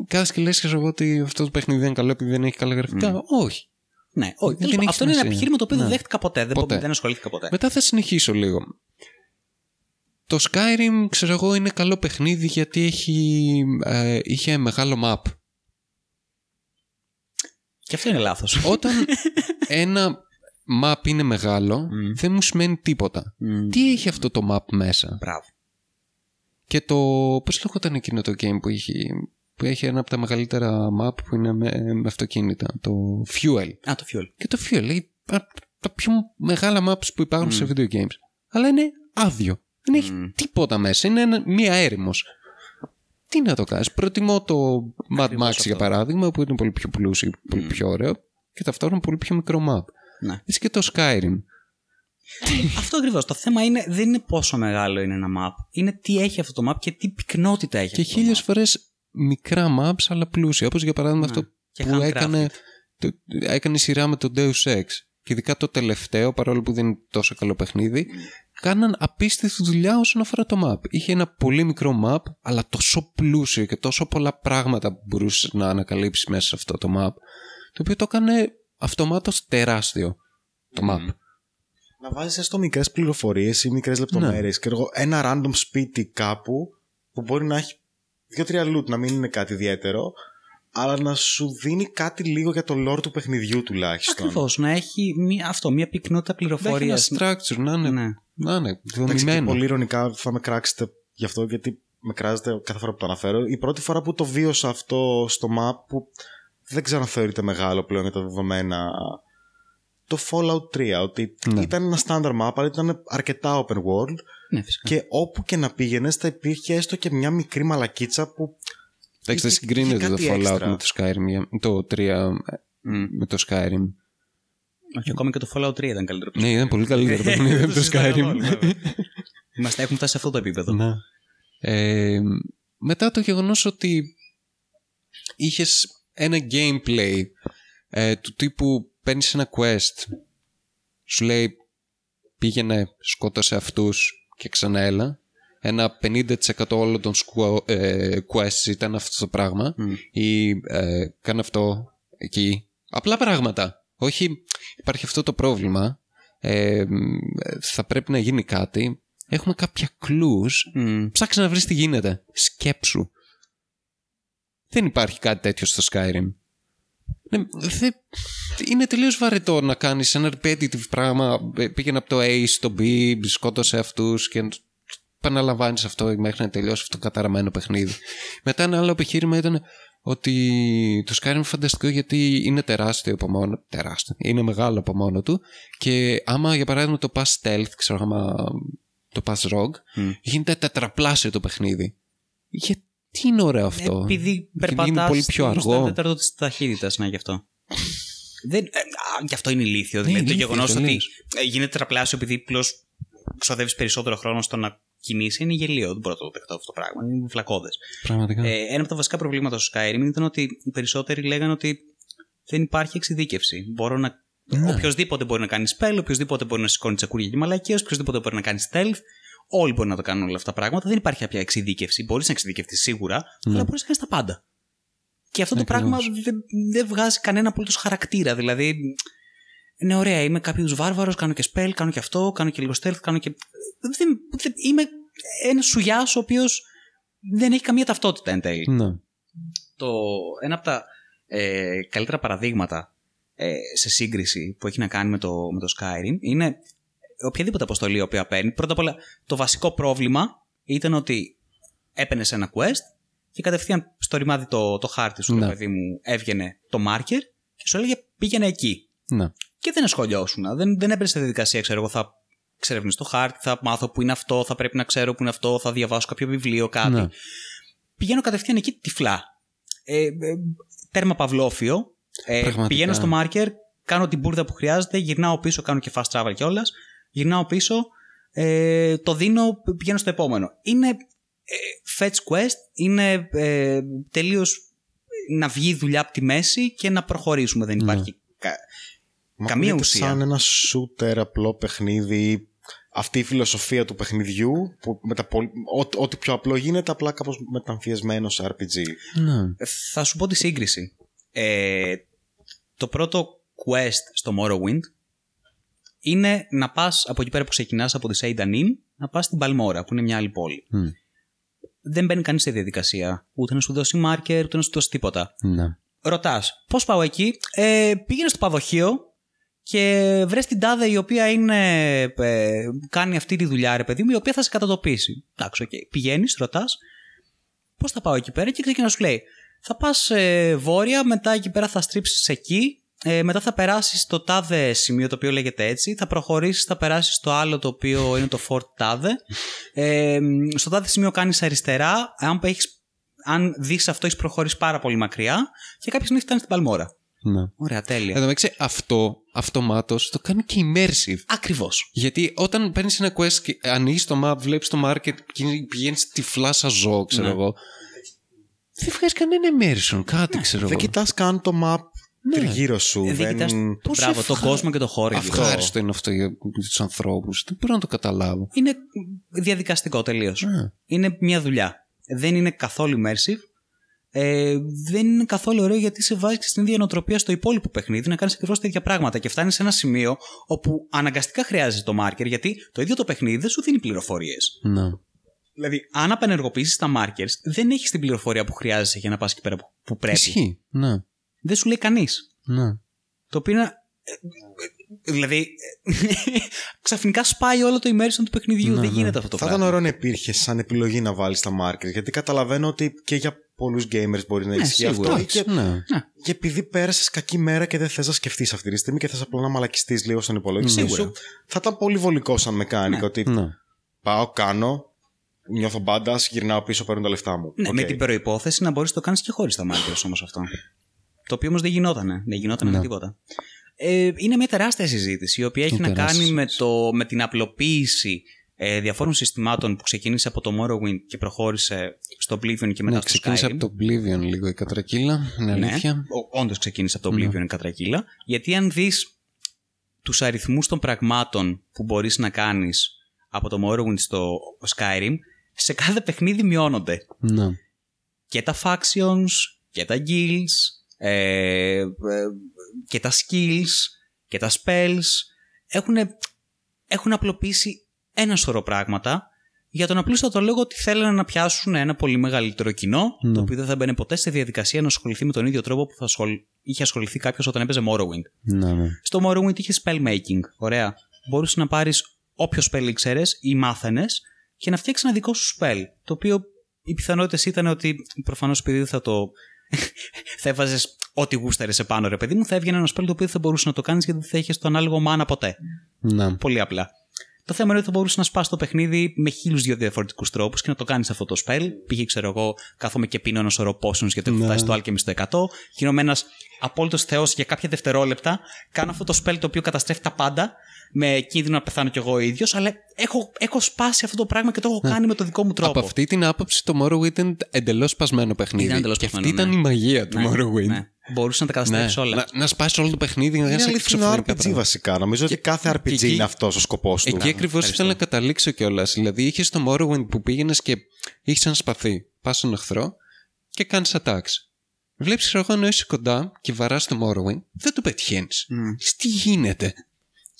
κάθε και λες, ξέρω εγώ ότι αυτό το παιχνίδι δεν είναι καλό επειδή δεν έχει καλά γραφικά. Όχι. ναι, όχι. Δεν τέλος πάντων, έχει Αυτό είναι ένα σημασία. επιχείρημα το οποίο δεν Ναι. δέχτηκα ποτέ. Δεν, Ποτέ. δεν ασχολήθηκα ποτέ. Μετά θα συνεχίσω λίγο. Το Skyrim, ξέρω εγώ, είναι καλό παιχνίδι γιατί έχει, ε, είχε μεγάλο map. Και αυτό είναι λάθος. Όταν ένα map είναι μεγάλο, δεν μου σημαίνει τίποτα. Τι έχει αυτό το map μέσα; Μπράβο. Και το. Πώς λέγονταν εκείνο το game που έχει, που έχει ένα από τα μεγαλύτερα map που είναι με, με αυτοκίνητα. Το Fuel. Α, το fuel. Και το Fuel λέει από τα πιο μεγάλα maps που υπάρχουν σε video games. Αλλά είναι άδειο. Δεν έχει τίποτα μέσα. Είναι ένα, μία έρημος. Τι να το κάνεις. Προτιμώ το Mad Ακριβώς Max αυτό. για παράδειγμα που είναι πολύ πιο πλούσιο, πολύ πιο ωραίο και ταυτόχρονα πολύ πιο μικρό map. Ναι. Έτσι και το Skyrim. αυτό ακριβώς. Το θέμα είναι, δεν είναι πόσο μεγάλο είναι ένα map. Είναι τι έχει αυτό το map και τι πυκνότητα έχει Και αυτό το χίλιες map. φορές μικρά maps αλλά πλούσια. Όπως για παράδειγμα αυτό Ναι. Και που handcrafted. έκανε, το, έκανε σειρά με το Deus Ex. Και ειδικά το τελευταίο, παρόλο που δεν είναι τόσο καλό παιχνίδι, κάναν απίστευτη δουλειά όσον αφορά το map. Είχε ένα πολύ μικρό map, αλλά τόσο πλούσιο και τόσο πολλά πράγματα που μπορούσες να ανακαλύψεις μέσα σε αυτό το map, το οποίο το έκανε αυτομάτως τεράστιο το map. Να βάζεις έστω μικρές πληροφορίες ή μικρές λεπτομέρειες. Και εγώ, ένα random σπίτι κάπου που μπορεί να έχει δύο-τρία loot, να μην είναι κάτι ιδιαίτερο, αλλά να σου δίνει κάτι λίγο για το lore του παιχνιδιού τουλάχιστον. Ακριβώς. Να έχει μία, αυτό, μία πυκνότητα Να έχει ένα πληροφορίας. structure, να είναι, Ναι. να είναι Εντάξει, και δομημένο. πολύ ηρωνικά θα με κράξετε γι' αυτό, γιατί με κράζετε κάθε φορά που το αναφέρω. Η πρώτη φορά που το βίωσα αυτό στο map, που δεν ξέρω αν θεωρείται μεγάλο πλέον για τα δεδομένα, το Fallout 3, ότι Ναι. ήταν ένα standard map, αλλά ήταν αρκετά open world Ναι, φυσικά. και όπου και να πήγαινες θα υπήρχε έστω και μια μικρή μαλακίτσα που Εντάξει, δεν είχε- συγκρίνεται είχε το κάτι Fallout έξτρα. με το Skyrim, για- το 3 Μμ. με το Skyrim. Όχι, ακόμα και το Fallout 3 ήταν καλύτερο. Ναι, ήταν πολύ καλύτερο παιχνίδι από το συζητάμε Skyrim. όλοι, βέβαια. Είμαστε, έχουμε φτάσει σε αυτό το επίπεδο. Ναι. Ε, μετά το γεγονός ότι είχες ένα gameplay ε, του τύπου παίρνεις ένα quest σου λέει πήγαινε σκότωσε αυτούς και ξανά έλα ένα 50% όλων των squa- ε, quests ήταν αυτό το πράγμα ή ε, κάνε αυτό εκεί. Απλά πράγματα. Όχι, υπάρχει αυτό το πρόβλημα. Ε, θα πρέπει να γίνει κάτι. Έχουμε κάποια clues. Μμ. Ψάξε να βρεις τι γίνεται. Σκέψου. Δεν υπάρχει κάτι τέτοιο στο Skyrim. Ναι, δε- είναι τελείως βαρετό να κάνεις ένα repetitive πράγμα. Ε, Πήγαινε από το A στο B, σκότωσε αυτούς και επαναλαμβάνεις αυτό μέχρι να τελειώσει αυτό το καταραμένο παιχνίδι. Μετά ένα άλλο επιχείρημα ήταν ότι το Skyrim είναι φανταστικό γιατί είναι τεράστιο από μόνο τεράστιο, είναι μεγάλο από μόνο του και άμα για παράδειγμα το pass stealth, ξέρω άμα το pass rogue, Μμ. γίνεται τετραπλάσιο το παιχνίδι. Γιατί είναι ωραίο αυτό; Επειδή είναι περπατάς πολύ πιο αργό. τέταρτο της ταχύτητας, ναι, γι' αυτό. Δεν, ε, α, γι' αυτό είναι ηλίθιο. Ναι, δηλαδή το ηλίθιο, γεγονός ότι τελείως. ε, γίνεται τραπλάσιο επειδή απλώς ξοδεύεις περισσότερο χρόνο στο να κινήσει είναι γελίο. Δεν μπορώ να το δεχτώ αυτό το πράγμα. Είναι φλακώδε. Πραγματικά. Ε, ένα από τα βασικά προβλήματα στο Skyrim ήταν ότι οι περισσότεροι λέγανε ότι δεν υπάρχει εξειδίκευση. Μπορώ να. Ναι. Οποιοδήποτε μπορεί να κάνει spell, οποιοδήποτε μπορεί να σηκώνει τσακούρια και μαλακίες, οποιοδήποτε μπορεί να κάνει stealth. Όλοι μπορούν να το κάνουν όλα αυτά τα πράγματα. Δεν υπάρχει πια εξειδίκευση. Μπορείς να εξειδικευτείς σίγουρα, αλλά μπορείς να κάνεις τα πάντα. Και αυτό το Ακριβώς. πράγμα δεν, δεν βγάζει κανένα απολύτως χαρακτήρα. Δηλαδή, είναι ωραία, είμαι κάποιος βάρβαρος, κάνω και spell, κάνω και αυτό, κάνω και λίγο stealth, κάνω και. Δεν, δεν, είμαι ένας σουγιάς ο οποίος δεν έχει καμία ταυτότητα εν τέλει. Ναι. Το, ένα από τα ε, καλύτερα παραδείγματα ε, σε σύγκριση που έχει να κάνει με το, με το Skyrim είναι οποιαδήποτε αποστολή η οποία παίρνει. Πρώτα απ' όλα, το βασικό πρόβλημα ήταν ότι έπαιρνε ένα quest και κατευθείαν στο ρημάδι το, το χάρτη σου, Ναι. το παιδί μου, έβγαινε το marker και σου έλεγε πήγαινε εκεί. Ναι. Και δεν ασχολιώσουν. Δεν, δεν έπαιρνε στη διαδικασία, ξέρω εγώ, θα ξερευνήσω το χάρτη, θα μάθω που είναι αυτό, θα πρέπει να ξέρω που είναι αυτό, θα διαβάσω κάποιο βιβλίο, κάτι. Ναι. Πηγαίνω κατευθείαν εκεί τυφλά. Ε, ε, τέρμα παυλόφιο. Ε, Πραγματικά. πηγαίνω στο marker, κάνω την μπουρδα που χρειάζεται, γυρνάω πίσω, κάνω και fast travel κιόλας. Γυρνάω πίσω, ε, το δίνω, πηγαίνω στο επόμενο. Είναι ε, fetch quest, είναι ε, τελείως να βγει η δουλειά από τη μέση και να προχωρήσουμε. Δεν υπάρχει κα- Μα καμία ακούγεται ουσία. σαν ένα shooter απλό παιχνίδι. Αυτή η φιλοσοφία του παιχνιδιού, που με τα πολ- ό- ό,τι πιο απλό γίνεται, απλά κάπως μεταμφιεσμένος σε RPG. Ναι. Θα σου πω τη σύγκριση. Ε, το πρώτο quest στο Morrowind είναι να πας από εκεί πέρα που ξεκινάς από τη Seyda Neen, να πας στην Balmora, που είναι μια άλλη πόλη. Μμ. Δεν μπαίνει κανείς στη διαδικασία. Ούτε να σου δώσει marker, ούτε να σου δώσει τίποτα. Ναι. Ρωτάς, πώς πάω εκεί, ε, πήγαινε στο πανδοχείο και βρες την τάδε η οποία είναι, ε, κάνει αυτή τη δουλειά, ρε παιδί μου, η οποία θα σε κατατοπίσει. Εντάξει, οκ. Πηγαίνεις, ρωτάς, πώς θα πάω εκεί πέρα; Και ξεκινάς να σου λέει, θα πας ε, βόρεια, μετά εκεί πέρα θα στρίψεις εκεί, ε, μετά θα περάσεις στο τάδε σημείο το οποίο λέγεται έτσι, θα προχωρήσεις, θα περάσεις στο άλλο το οποίο είναι το Fort τάδε, ε, στο τάδε σημείο κάνεις αριστερά, αν, έχεις, αν δεις αυτό έχεις προχωρήσει πάρα πολύ μακριά και κάποια στιγμή φτάνεις στην Παλμόρα. ναι. Ωραία, τέλεια. Εδώ μεταξύ, αυτό αυτομάτως το κάνει και immersive. Ακριβώς. Γιατί όταν παίρνεις ένα quest και ανοίγεις το map, βλέπεις το market και πηγαίνεις τυφλά σαν ζώο, ξέρω Ναι. εγώ. Δεν βγάζει κανένα immersion, κάτι ξέρω Δεν εγώ. κοιτάς καν το map Ναι. τριγύρω σου. Ε, δεν δεν... κοιτάς Πόσο Μπράβο, τον ευχα- κόσμο και το χώρο. Ευχάριστο είναι αυτό για τους ανθρώπους. Δεν μπορώ να το καταλάβω. Είναι διαδικαστικό τελείως. Ναι. Είναι μια δουλειά. Δεν είναι καθόλου immersive. Ε, δεν είναι καθόλου ωραίο γιατί σε βάζει και στην ίδια νοοτροπία στο υπόλοιπο παιχνίδι να κάνεις ακριβώς τα ίδια πράγματα. Και φτάνεις σε ένα σημείο όπου αναγκαστικά χρειάζεται το marker γιατί το ίδιο το παιχνίδι δεν σου δίνει πληροφορίες. Ναι. Δηλαδή, αν απενεργοποιήσεις τα markers, δεν έχεις την πληροφορία που χρειάζεσαι για να πας εκεί πέρα που, που πρέπει. Ισχύει. Ναι. Δεν σου λέει κανείς. ναι. Το οποίο είναι. ε, ε, Δηλαδή, ε, ξαφνικά σπάει όλο το immersion του παιχνιδιού. Ναι, δεν ναι. γίνεται αυτό το Θα πράγμα. ήταν ωραίο να υπήρχε σαν επιλογή να βάλεις τα markers. Γιατί καταλαβαίνω ότι και για πολλούς gamers μπορεί να Ναι, ισχύει σίγουρα. αυτό. Και, Ναι. και επειδή πέρασες κακή μέρα και δεν θες να σκεφτείς αυτή τη στιγμή και θες απλά να μαλακιστείς λίγο στον υπολογιστή Σίγουρα. σου, θα ήταν πολύ βολικό σαν mechanic. Ότι Ναι. πάω, κάνω, κλειδώνω bandits, γυρνάω πίσω, παίρνω τα λεφτά μου. Ναι, Οκ. με την προϋπόθεση να μπορείς να το κάνεις και χωρίς τα markers όμως αυτό. Το οποίο όμως δεν γινότανε. Δεν γινότανε Ναι. με τίποτα. Ε, είναι μια τεράστια συζήτηση η οποία έχει Είναι να τεράστια κάνει με, το, με την απλοποίηση ε, διαφόρων συστημάτων που ξεκίνησε από το Morrowind και προχώρησε στο Oblivion και μετά Ναι, στο ξεκίνησε Skyrim. από το Oblivion λίγο η κατρακύλα. Είναι αλήθεια. Ναι, όντως ξεκίνησε από το Oblivion η κατρακύλα. Γιατί αν δεις τους αριθμούς των πραγμάτων που μπορείς να κάνεις από το Morrowind στο Skyrim, σε κάθε παιχνίδι μειώνονται. Ναι. Και τα factions, και τα guilds, ε, ε, και τα skills, και τα spells. Έχουν, έχουν απλοποιήσει ένα σωρό πράγματα για τον απλούστατο λόγο ότι θέλουν να πιάσουν ένα πολύ μεγαλύτερο κοινό, Ναι. το οποίο δεν θα μπαίνει ποτέ στη διαδικασία να ασχοληθεί με τον ίδιο τρόπο που θα ασχολ... είχε ασχοληθεί κάποιος όταν έπαιζε Morrowind. Ναι, ναι. Στο Morrowind είχες spellmaking. Ωραία. Μπορούσες να πάρεις όποιο spell ήξερες ή μάθαινες και να φτιάξεις ένα δικό σου spell. Το οποίο οι πιθανότητες ήταν ότι προφανώς επειδή δεν θα το. Θα έβαζες ό,τι γούσταρες επάνω, ρε παιδί μου, θα έβγαινε ένα spell το οποίο δεν θα μπορούσε να το κάνεις γιατί δεν θα είχες το ανάλογο μάνα ποτέ. Ναι. Πολύ απλά. Το θέμα είναι ότι θα μπορούσε να σπάσει το παιχνίδι με χίλιους δύο διαφορετικούς τρόπους και να το κάνεις αυτό το spell. Πήγε, ξέρω εγώ, κάθομαι και πίνω ένα σωρό potions γιατί έχω Ναι. φτάσει στο Alchemy στο 100. Γίνομαι ένας απόλυτος θεός για κάποια δευτερόλεπτα. Κάνω αυτό το spell το οποίο καταστρέφει τα πάντα. Με κίνδυνο να πεθάνω κι εγώ ο ίδιος. Αλλά έχω, έχω σπάσει αυτό το πράγμα και το έχω κάνει με το δικό μου τρόπο. Από αυτή την άποψη το Morrowind ήταν εντελώς σπασμένο παιχνίδι. Ήταν εντελώς και αυτή σπασμένο, ήταν ναι. η μαγεία του Ναι, Morrowind. ναι. Μπορούσε να τα Ναι. καταστρέψει όλα. Να, να σπάσει όλο το παιχνίδι να Είναι κάνει αληθινό εξωφρενικά RPG πράγματα. βασικά. Νομίζω ότι κάθε RPG εκεί- είναι αυτός ο σκοπός του. Εκεί ακριβώς ήθελα να καταλήξω κιόλας. Δηλαδή, είχες το Morrowind που πήγαινες και είχες ένα σπαθί. Πας στον εχθρό και κάνεις attacks. Βλέπεις, ξέρω εγώ, ενώ είσαι κοντά και βαράς το Morrowind, δεν το πετυχαίνεις. Τι γίνεται;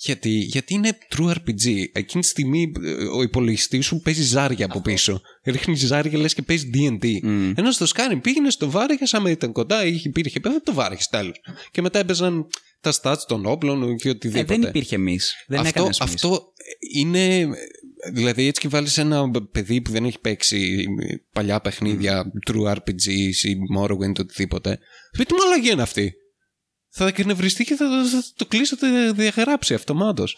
Γιατί, γιατί είναι true RPG. Εκείνη τη στιγμή ε, ο υπολογιστής σου παίζει ζάρια από πίσω. Ρίχνει ζάρια λες και παίζει DD. Μμ. Ενώ στο Skyrim πήγαινε, το βάρεγε, άμα ήταν κοντά ή υπήρχε πέρα, το βάρεγε τέλος. Και μετά έπαιζαν τα stats των όπλων και Ε, οτιδήποτε. δεν υπήρχε εμείς. Δεν αυτό, έκανε αυτό είναι. Δηλαδή, έτσι και βάλεις ένα παιδί που δεν έχει παίξει παλιά παιχνίδια, true RPGs ή Morrowind, οτιδήποτε. Πει τι μαλαγία είναι αυτή; Θα εκνευριστεί και θα, το- θα το κλείσει, θα το διαγράψει αυτομάτως.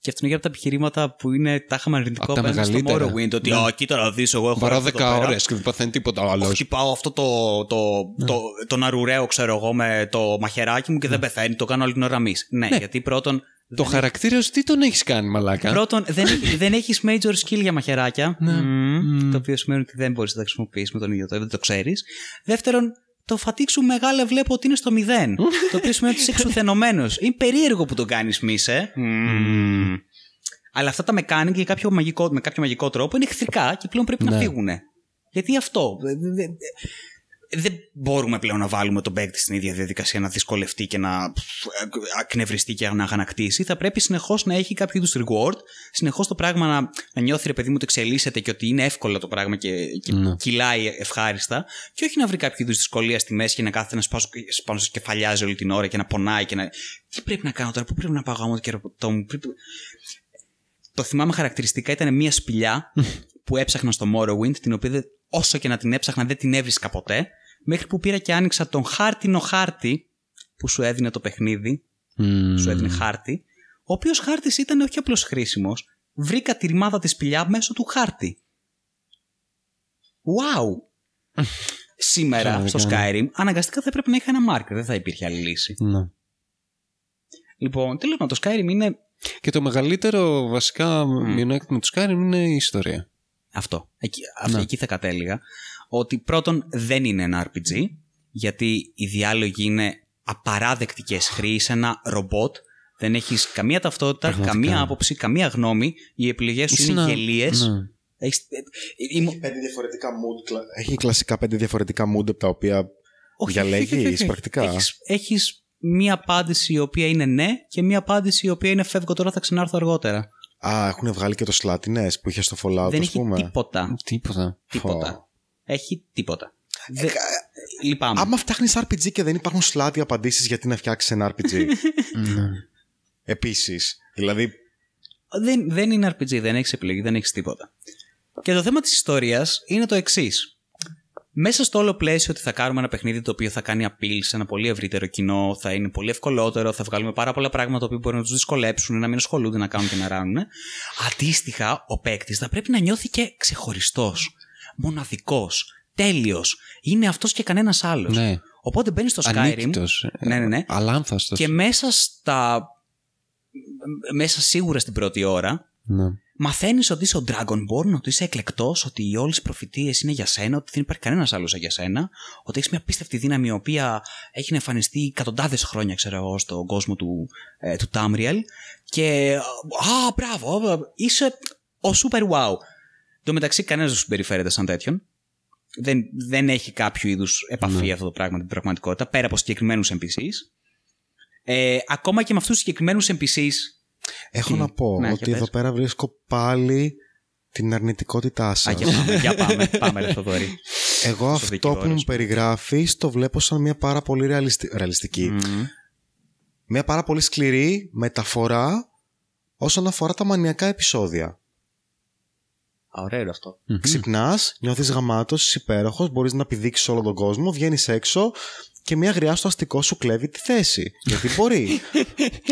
Και αυτό είναι για από τα επιχειρήματα που είναι τάχα αρνητικό Απ' τα απέναντι στο μεγαλύτερα. Morrowind. Ότι, Ναι. α, κοίτα να δεις, εγώ έχω Βαρά αυτό εδώ 10 πέρα. ώρες και δεν παθαίνει τίποτα άλλος. Χτυπάω αυτό το, το, το, το, τον αρουραίο, ξέρω εγώ, με το μαχαιράκι μου και δεν πεθαίνει. Το κάνω όλη την ώρα μης. Ναι, γιατί πρώτον. Το χαρακτήρα σου τι τον έχεις κάνει, μαλάκα; Πρώτον, δεν, έχει- δεν έχεις major skill για μαχαιράκια. Ναι. Μμμ, Μμ. Το οποίο σημαίνει ότι δεν μπορείς να τα χρησιμοποιήσει με τον ίδιο τρόπο, δεν το ξέρεις. Δεύτερον, το φατίξ σου μεγάλε βλέπω ότι είναι στο μηδέν. το οποίο σημαίνει ότι είσαι εξουθενωμένος. Είναι περίεργο που το κάνεις μίσε. Αλλά αυτά τα mechanic για κάποιο μαγικό, με κάποιο μαγικό τρόπο είναι εχθρικά και πλέον πρέπει να Ναι. φύγουν. Γιατί αυτό; Δε- δε- δε- Δεν μπορούμε πλέον να βάλουμε τον παίκτη στην ίδια διαδικασία να δυσκολευτεί και να ακνευριστεί και να αγανακτήσει. Θα πρέπει συνεχώς να έχει κάποιο είδους reward, συνεχώς το πράγμα να, να νιώθει ρε παιδί μου ότι εξελίσσεται και ότι είναι εύκολο το πράγμα και, και Ναι. κυλάει ευχάριστα. Και όχι να βρει κάποιο είδους δυσκολία στη μέση και να κάθεται να σπάσω πάνω σα κεφαλιάζει όλη την ώρα και να πονάει και να. Τι πρέπει να κάνω τώρα, πού πρέπει να πάω γάμο το κερατό μου. Πρέπει... Το θυμάμαι χαρακτηριστικά ήταν μια σπηλιά που έψαχνα στο Morrowind, την οποία δεν- όσο και να την έψαχνα δεν την έβρισκα ποτέ, μέχρι που πήρα και άνοιξα τον χάρτινο χάρτη που σου έδινε το παιχνίδι, Μμμ. σου έδινε χάρτη, ο οποίος χάρτης ήταν όχι απλώς χρήσιμος, βρήκα τη ρημάδα της σπηλιά μέσω του χάρτη. Wow! Σήμερα στο Πραγματικά, Skyrim αναγκαστικά θα έπρεπε να είχα ένα marker, δεν θα υπήρχε άλλη λύση. Ναι. Λοιπόν, τέλος πάντων, το Skyrim είναι Και το μεγαλύτερο βασικά μειονέκτημα του Skyrim είναι η ιστορία. Αυτό. Εκεί, αυ- Ναι. εκεί θα κατέληγα. Ότι πρώτον δεν είναι ένα RPG, γιατί οι διάλογοι είναι απαράδεκτοι και αισχροί. Είσαι ένα ρομπότ. Δεν έχεις καμία ταυτότητα, Πραγματικά. καμία άποψη, καμία γνώμη. Οι επιλογές σου Είσαι είναι ένα- γελίες. ναι. πέντε διαφορετικά mood. κλα- Έχει κλασικά πέντε διαφορετικά mood από τα οποία διαλέγεις πρακτικά. Έχεις, έχεις μία απάντηση η οποία είναι ναι και μία απάντηση η οποία είναι φεύγω τώρα, θα ξανάρθω αργότερα. Α, έχουν βγάλει και το Slatines που είχε στο Fallout, δεν ας έχει πούμε. τίποτα. Τίποτα. Τίποτα. Φω. Έχει τίποτα. Δε... Λυπάμαι. Άμα φτιάχνεις RPG και δεν υπάρχουν σλάτι απαντήσεις γιατί να φτιάξεις ένα RPG. Ναι. Επίσης. Δηλαδή, δεν, δεν είναι RPG, δεν έχεις επιλογή, δεν έχεις τίποτα. Και το θέμα της ιστορίας είναι το εξής. Μέσα στο όλο πλαίσιο ότι θα κάνουμε ένα παιχνίδι το οποίο θα κάνει appeal σε ένα πολύ ευρύτερο κοινό, θα είναι πολύ ευκολότερο, θα βγάλουμε πάρα πολλά πράγματα που μπορεί να τους δυσκολέψουν, να μην ασχολούνται να κάνουν και να ράνουν. Αντίστοιχα, ο παίκτης θα πρέπει να νιώθει και ξεχωριστός, μοναδικός, τέλειος. Είναι αυτός και κανένας άλλος. Ναι. Οπότε μπαίνει στο Skyrim Ανίκητος. Ναι, ναι, ναι. Αλάνθαστος. και μέσα στα. μέσα σίγουρα στην πρώτη ώρα Ναι. μαθαίνεις ότι είσαι ο Dragonborn, ότι είσαι εκλεκτός, ότι όλες οι προφητείες είναι για σένα, ότι δεν υπάρχει κανένας άλλος για σένα, ότι έχεις μια απίστευτη δύναμη η οποία έχει εμφανιστεί εκατοντάδες χρόνια, ξέρω εγώ, στον κόσμο του, ε, του Tamriel. Και. Α, μπράβο, είσαι ο super wow. Το μεταξύ, κανένας δεν συμπεριφέρεται σαν τέτοιον. Δεν, δεν έχει κάποιο είδους επαφή αυτό το πράγμα με την πραγματικότητα, πέρα από συγκεκριμένους NPCs. Ε, ακόμα και με αυτούς τους συγκεκριμένους NPCs. Έχω Τι; να πω Ναι, ότι για πες. εδώ πέρα βρίσκω πάλι την αρνητικότητά σας. Α, για πάμε, για πάμε, πάμε ρε Θοδωρή. Εγώ στο αυτό δικηγόρος που μου μου. περιγράφει το βλέπω σαν μια πάρα πολύ ρεαλιστι- ρεαλιστική. Μμμ. Μια πάρα πολύ σκληρή μεταφορά όσον αφορά τα μανιακά επεισόδια. Α, Ωραίο είναι αυτό. Μμμ. Ξυπνάς, νιώθεις γαμάτος, είσαι υπέροχος, μπορείς να πηδήξεις όλο τον κόσμο, βγαίνεις έξω και μια γριά στο αστικό σου κλέβει τη θέση. Γιατί μπορεί.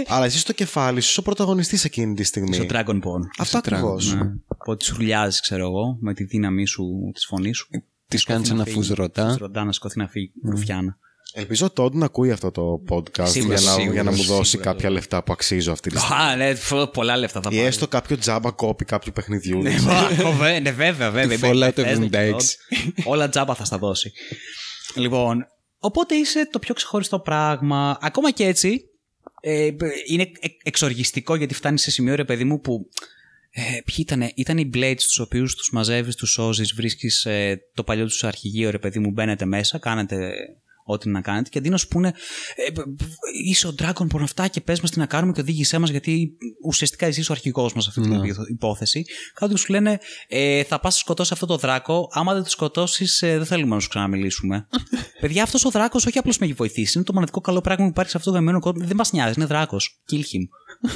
Αλλά εσύ στο κεφάλι σου είσαι ο πρωταγωνιστής εκείνη τη στιγμή. Στο Dragon Ball. Αυτό ακριβώς. Ναι. Ότι σου χουλιάζει, ξέρω εγώ, με τη δύναμή σου, της φωνής σου. Τη κάνεις ένα φουζρωτά. Ρωτά να σκόθει να φύγει ρουφιάνα. Ελπίζω ο Τόντ να ακούει αυτό το podcast Σίγουρα, για, να, σίγουρα, για να μου δώσει σίγουρα. κάποια λεφτά που αξίζω αυτή τη στιγμή. Α, ναι, φ- πολλά λεφτά θα Ή πάρει. έστω κάποιο τζάμπα κόπη κάποιου παιχνιδιού. Ναι, μα, βε- ναι, βέβαια, βέβαια. Τη Fallout Bethesda 76. και Cloud. Όλα τζάμπα θα στα δώσει. Λοιπόν, οπότε είσαι το πιο ξεχωριστό πράγμα. Ακόμα και έτσι, ε, είναι εκ- εξοργιστικό γιατί φτάνει σε σημείο, ρε παιδί μου, που. Ε, ποιοι ήτανε, ήταν οι Blades τους οποίους τους μαζεύεις, τους σώζεις, βρίσκεις ε, το παλιό τους αρχηγείο, ρε παιδί μου, μπαίνετε μέσα, κάνετε ό,τι να κάνετε. Και αντί να σου πούνε ε, μπ- μπ- είσαι ο Dragon Ball αυτά και πες μας τι να κάνουμε και οδήγησέ μας γιατί ουσιαστικά εσύ είσαι ο αρχηγός μας σε αυτή την Ναι. υπο- υπόθεση. Κάτω σου λένε ε, θα πας να σκοτώσεις αυτό το δράκο. Άμα δεν το σκοτώσεις ε, δεν θέλουμε να σου ξαναμιλήσουμε παιδιά αυτός ο δράκος όχι απλώς με έχει βοηθήσει. Είναι το μοναδικό καλό πράγμα που υπάρχει σε αυτό το γαμμένο κόσμο. Δεν μας νοιάζει είναι δράκος. Kill him.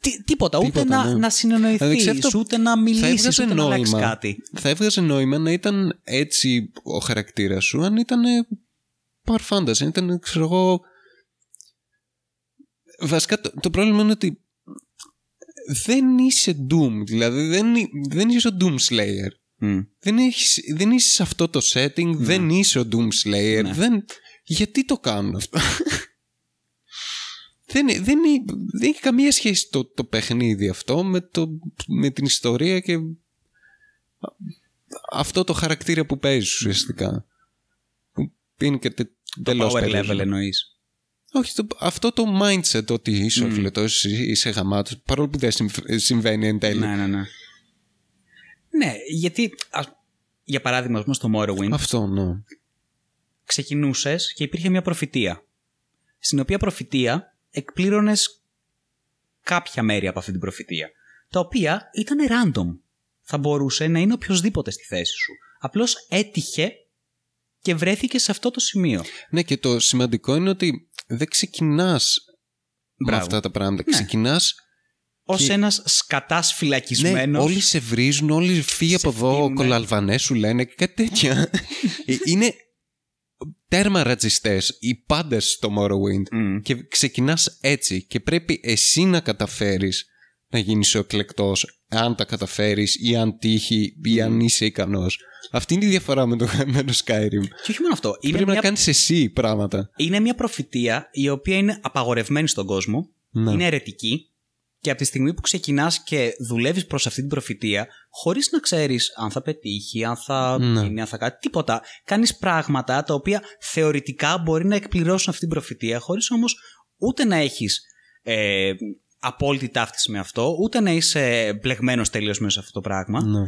Τι- τίποτα, ούτε Τίποτα, να, ναι. να συνεννοηθείς, Δηλαδή, ξέρω αυτό- ούτε να Θα μιλήσεις, έβγαζε ούτε να αλλάξεις νόημα. κάτι. Θα έβγαζε νόημα να ήταν έτσι ο χαρακτήρας σου, αν ήταν Power Fantasy, αν ήταν, ξέρω εγώ. Βασικά το, το πρόβλημα είναι ότι δεν είσαι Doom, δηλαδή δεν, δεν είσαι ο Doom Slayer. Μμ. Δεν, έχεις, δεν είσαι σε αυτό το setting, δεν είσαι ο Doom Slayer. Ναι. Δεν, γιατί το κάνουν αυτό; δεν, δεν, δεν έχει καμία σχέση το, το παιχνίδι αυτό με, το, με την ιστορία και αυτό το χαρακτήρα που παίζεις ουσιαστικά. Που είναι και τε, Το τελώς power περίεργο. level εννοείς. Όχι, το, αυτό το mindset ότι είσαι Mm. mm. φιλετός, είσαι γαμάτος, παρόλο που δεν συμφ- συμβαίνει εν τέλει. Ναι, ναι, ναι. Ναι, γιατί ας- για παράδειγμα, ας πούμε, στο Morrowind Αυτό, ναι. ξεκινούσες και υπήρχε μια προφητεία. Στην οποία προφητεία εκπλήρωνες κάποια μέρη από αυτή την προφητεία. Τα οποία ήταν random. Θα μπορούσε να είναι οποιοδήποτε στη θέση σου. Απλώς έτυχε και βρέθηκε σε αυτό το σημείο. Ναι, και το σημαντικό είναι ότι δεν ξεκινάς με Μπράβο. αυτά τα πράγματα. Ναι. Ξεκινάς Ω Και- ένας σκατάς Ναι, φυλακισμένο. όλοι σε βρίζουν, όλοι φύγει Σε από εδώ, φτύνουνε. κολαλβανές σου λένε και κάτι τέτοια. Ε, είναι τέρμα ρατσιστές οι πάντες στο Morrowind και ξεκινάς έτσι και πρέπει εσύ να καταφέρεις να γίνεις ο εκλεκτός αν τα καταφέρεις ή αν τύχει ή αν είσαι ικανός. Αυτή είναι η διαφορά με το γαμμένο Skyrim. Και όχι μόνο αυτό. Είναι πρέπει μια, να κάνεις εσύ πράγματα. είναι μια προφητεία η οποία είναι απαγορευμένη στον κόσμο. Ναι. Είναι αιρετική. Και από τη στιγμή που ξεκινάς και δουλεύεις προς αυτή την προφητεία, χωρίς να ξέρεις αν θα πετύχει, αν θα Ναι. γίνει, αν θα κάτι, τίποτα. Κάνεις πράγματα τα οποία θεωρητικά μπορεί να εκπληρώσουν αυτή την προφητεία, χωρίς όμως ούτε να έχεις ε, απόλυτη ταύτιση με αυτό, ούτε να είσαι μπλεγμένος τελείως μέσα σε αυτό το πράγμα. Ναι.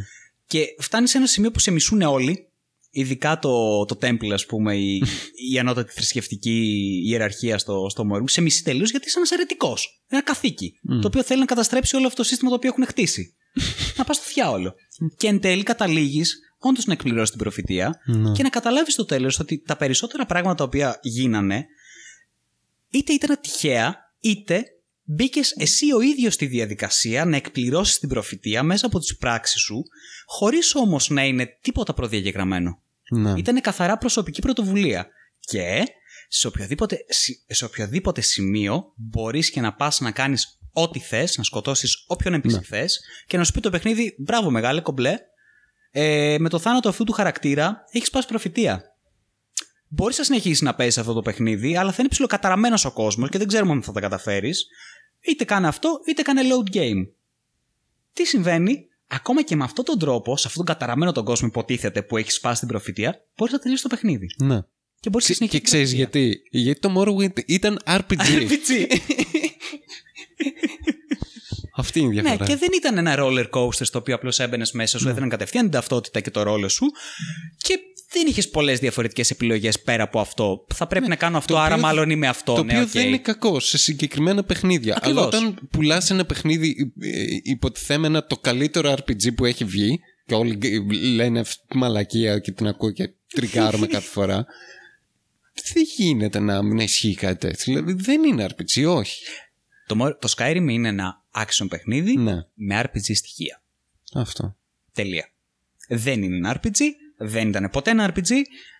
Και φτάνει σε ένα σημείο που σε μισούν όλοι, ειδικά το, το Temple, ας πούμε, η, η ανώτατη θρησκευτική ιεραρχία στο, στο Morrowind, σε μισεί τελείως γιατί είσαι ένας αιρετικός. Ένα καθήκη. Το οποίο θέλει να καταστρέψει όλο αυτό το σύστημα το οποίο έχουν χτίσει. να πας στο διάολο. και εν τέλει καταλήγεις όντως να εκπληρώσεις την προφητεία Ναι. και να καταλάβεις στο τέλος ότι τα περισσότερα πράγματα τα οποία γίνανε είτε ήταν τυχαία, είτε μπήκες εσύ ο ίδιος στη διαδικασία να εκπληρώσεις την προφητεία μέσα από τις πράξεις σου, χωρίς όμως να είναι τίποτα προδιαγεγραμμένο. Ναι. Ήταν καθαρά προσωπική πρωτοβουλία. Και σε οποιοδήποτε, σι- σε οποιοδήποτε σημείο μπορείς και να πας να κάνεις ό,τι θες, να σκοτώσεις όποιον NPC Ναι. θες και να σου πει το παιχνίδι «Μπράβο μεγάλε κομπλέ, ε, με το θάνατο αυτού του χαρακτήρα έχεις πάσει προφητεία». Μπορείς να συνεχίσεις να παίζεις αυτό το παιχνίδι, αλλά θα είναι ψιλοκαταραμένος ο κόσμος και δεν ξέρουμε αν θα τα καταφέρεις. Είτε κάνε αυτό, είτε κάνε load game. Τι συμβαίνει, ακόμα και με αυτόν τον τρόπο, σε αυτόν τον καταραμένο τον κόσμο, υποτίθεται που έχει σπάσει την προφητεία, μπορείς να τελειώσει το παιχνίδι. Ναι. Και μπορείς να Και, συνεχίσει. και ξέρεις γιατί; Γιατί το Morrowind ήταν RPG. RPG. Αυτή είναι η διαφορά. Ναι, και δεν ήταν ένα roller coaster στο οποίο απλώς έμπαινες μέσα, σου έδιναν κατευθείαν την ταυτότητα και το ρόλο σου. Και δεν είχες πολλές διαφορετικές επιλογές πέρα από αυτό. Θα πρέπει να κάνω αυτό, το άρα οποίο- μάλλον είμαι αυτό. Το ναι, οποίο οκ. δεν είναι κακό σε συγκεκριμένα παιχνίδια. Ακριβώς. Αλλά όταν πουλάς ένα παιχνίδι ε, υποτιθέμενα το καλύτερο RPG που έχει βγει, και όλοι λένε αυτή τη μαλακία και την ακούω και τριγκάρομαι κάθε φορά. Δεν γίνεται να μην ισχύει κάτι τέτοιο. Δηλαδή δεν είναι RPG, όχι. Το, μο- το Skyrim είναι ένα action παιχνίδι Ναι, με RPG στοιχεία. αυτό. Τελεία. Δεν είναι ένα RPG, δεν ήταν ποτέ ένα RPG.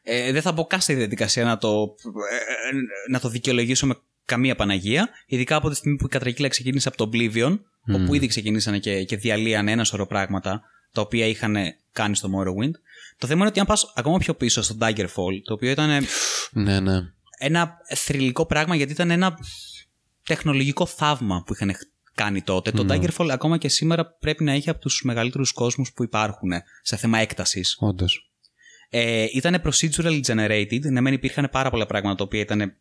Ε, δεν θα μπω καν στη διαδικασία να το, ε, να το δικαιολογήσω με καμία Παναγία. Ειδικά από τη στιγμή που η κατρακύλα ξεκίνησε από το Oblivion, όπου ήδη ξεκινήσανε και, και διαλύανε ένα σωρό πράγματα τα οποία είχαν κάνει στο Morrowind. Το θέμα είναι ότι αν πας ακόμα πιο πίσω στο Daggerfall, το οποίο ήταν Ναι, ναι. ένα θρηλυκό πράγμα γιατί ήταν ένα τεχνολογικό θαύμα που είχαν κάνει τότε. Το Daggerfall ακόμα και σήμερα πρέπει να έχει από τους μεγαλύτερους κόσμους που υπάρχουν σε θέμα έκτασης. Όντως. Ε, ήταν procedural generated, ναι μεν υπήρχαν πάρα πολλά πράγματα τα οποία ήταν ε,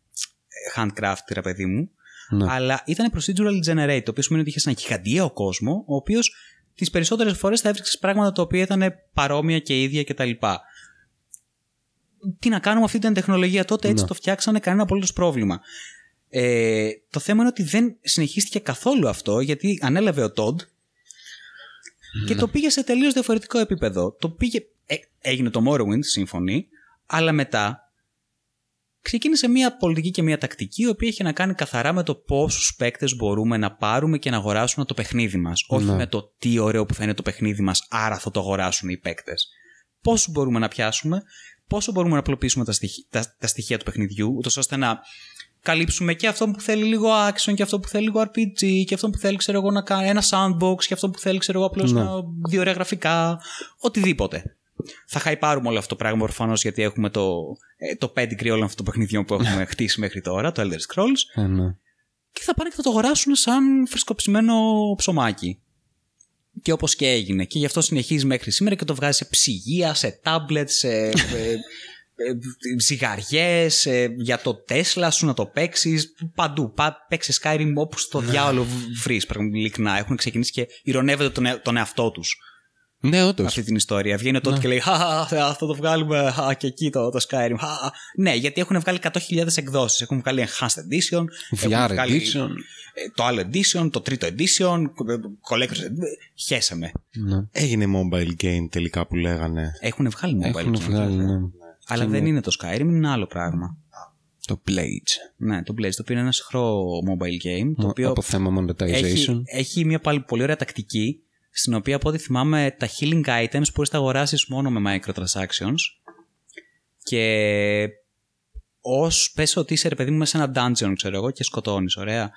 handcraft, ρε παιδί μου, Ναι. αλλά ήταν procedural generated, το οποίο σημαίνει ότι είχες έναν γιγαντιαίο κόσμο, ο οποίος τις περισσότερες φορές θα έβρισκε πράγματα τα οποία ήταν παρόμοια και ίδια κτλ. Τι να κάνουμε αυτή την τεχνολογία τότε, έτσι Ναι. το φτιάξανε, κανένα απολύτως πρόβλημα. Ε, το θέμα είναι ότι δεν συνεχίστηκε καθόλου αυτό, γιατί ανέλαβε ο Todd και το πήγε σε τελείως διαφορετικό επίπεδο. Το πήγε, ε, έγινε το Morrowind, σύμφωνοι, αλλά μετά ξεκίνησε μια πολιτική και μια τακτική, η οποία είχε να κάνει καθαρά με το πόσους παίκτες μπορούμε να πάρουμε και να αγοράσουμε το παιχνίδι μας. Όχι Ναι. με το τι ωραίο που θα είναι το παιχνίδι μας, άρα θα το αγοράσουν οι παίκτες. Πόσους μπορούμε να πιάσουμε, πόσο μπορούμε να απλοποιήσουμε τα, στοιχεία, τα, τα στοιχεία του παιχνιδιού, ούτως ώστε να καλύψουμε και αυτό που θέλει λίγο action και αυτό που θέλει λίγο RPG και αυτό που θέλει ξέρω εγώ να κάνει ένα sandbox και αυτό που θέλει ξέρω εγώ απλώς Ναι. να δύο ωραία γραφικά, οτιδήποτε. Θα χαϊπάρουμε όλο αυτό το πράγμα προφανώ γιατί έχουμε το, ε, το pedigree όλων αυτών των παιχνιδιών που έχουμε χτίσει μέχρι τώρα, το Elder Scrolls, Ε, ναι. και θα πάνε και θα το αγοράσουν σαν φρεσκοψημένο ψωμάκι. Και όπως και έγινε. Και γι' αυτό συνεχίζει μέχρι σήμερα και το βγάζει σε ψυγεία, σε τάμπλετ, σε ε, ε, ζυγαριές, ε, για το Τέσλα σου να το παίξει. Παντού. Πά, παίξει Skyrim όπου στο διάολο βρει. Ειλικρινά. Έχουν ξεκινήσει και ηρωνεύονται τον, ε- τον εαυτό του Ναι, όντως. αυτή την ιστορία. Βγαίνει ο τότε και λέει Χα, αυτό το βγάλουμε χα, και εκεί το, το Skyrim. Χα. Ναι, γιατί έχουν βγάλει 100.000 εκδόσεις. Έχουν βγάλει Enhanced Edition. έχουν VR βγάλει, Edition. ε, Το άλλο edition, το τρίτο edition, collector's edition. Χέσαμε. Ναι. Έγινε mobile game τελικά που λέγανε. Έχουν βγάλει mobile Έχουν games, βγάλει, βέβαια. ναι. Αλλά δεν είναι το Skyrim, είναι ένα άλλο πράγμα. Το Blades. Ναι, το Blaze, το οποίο είναι ένα σχρό mobile game, το οποίο Από θέμα monetization. έχει, έχει μια πάλι πολύ ωραία τακτική, στην οποία από ό,τι θυμάμαι τα healing items μπορείς να τα αγοράσεις μόνο με microtransactions και ως πες ότι είσαι ρε παιδί μου μέσα σε ένα dungeon ξέρω εγώ και σκοτώνεις, ωραία.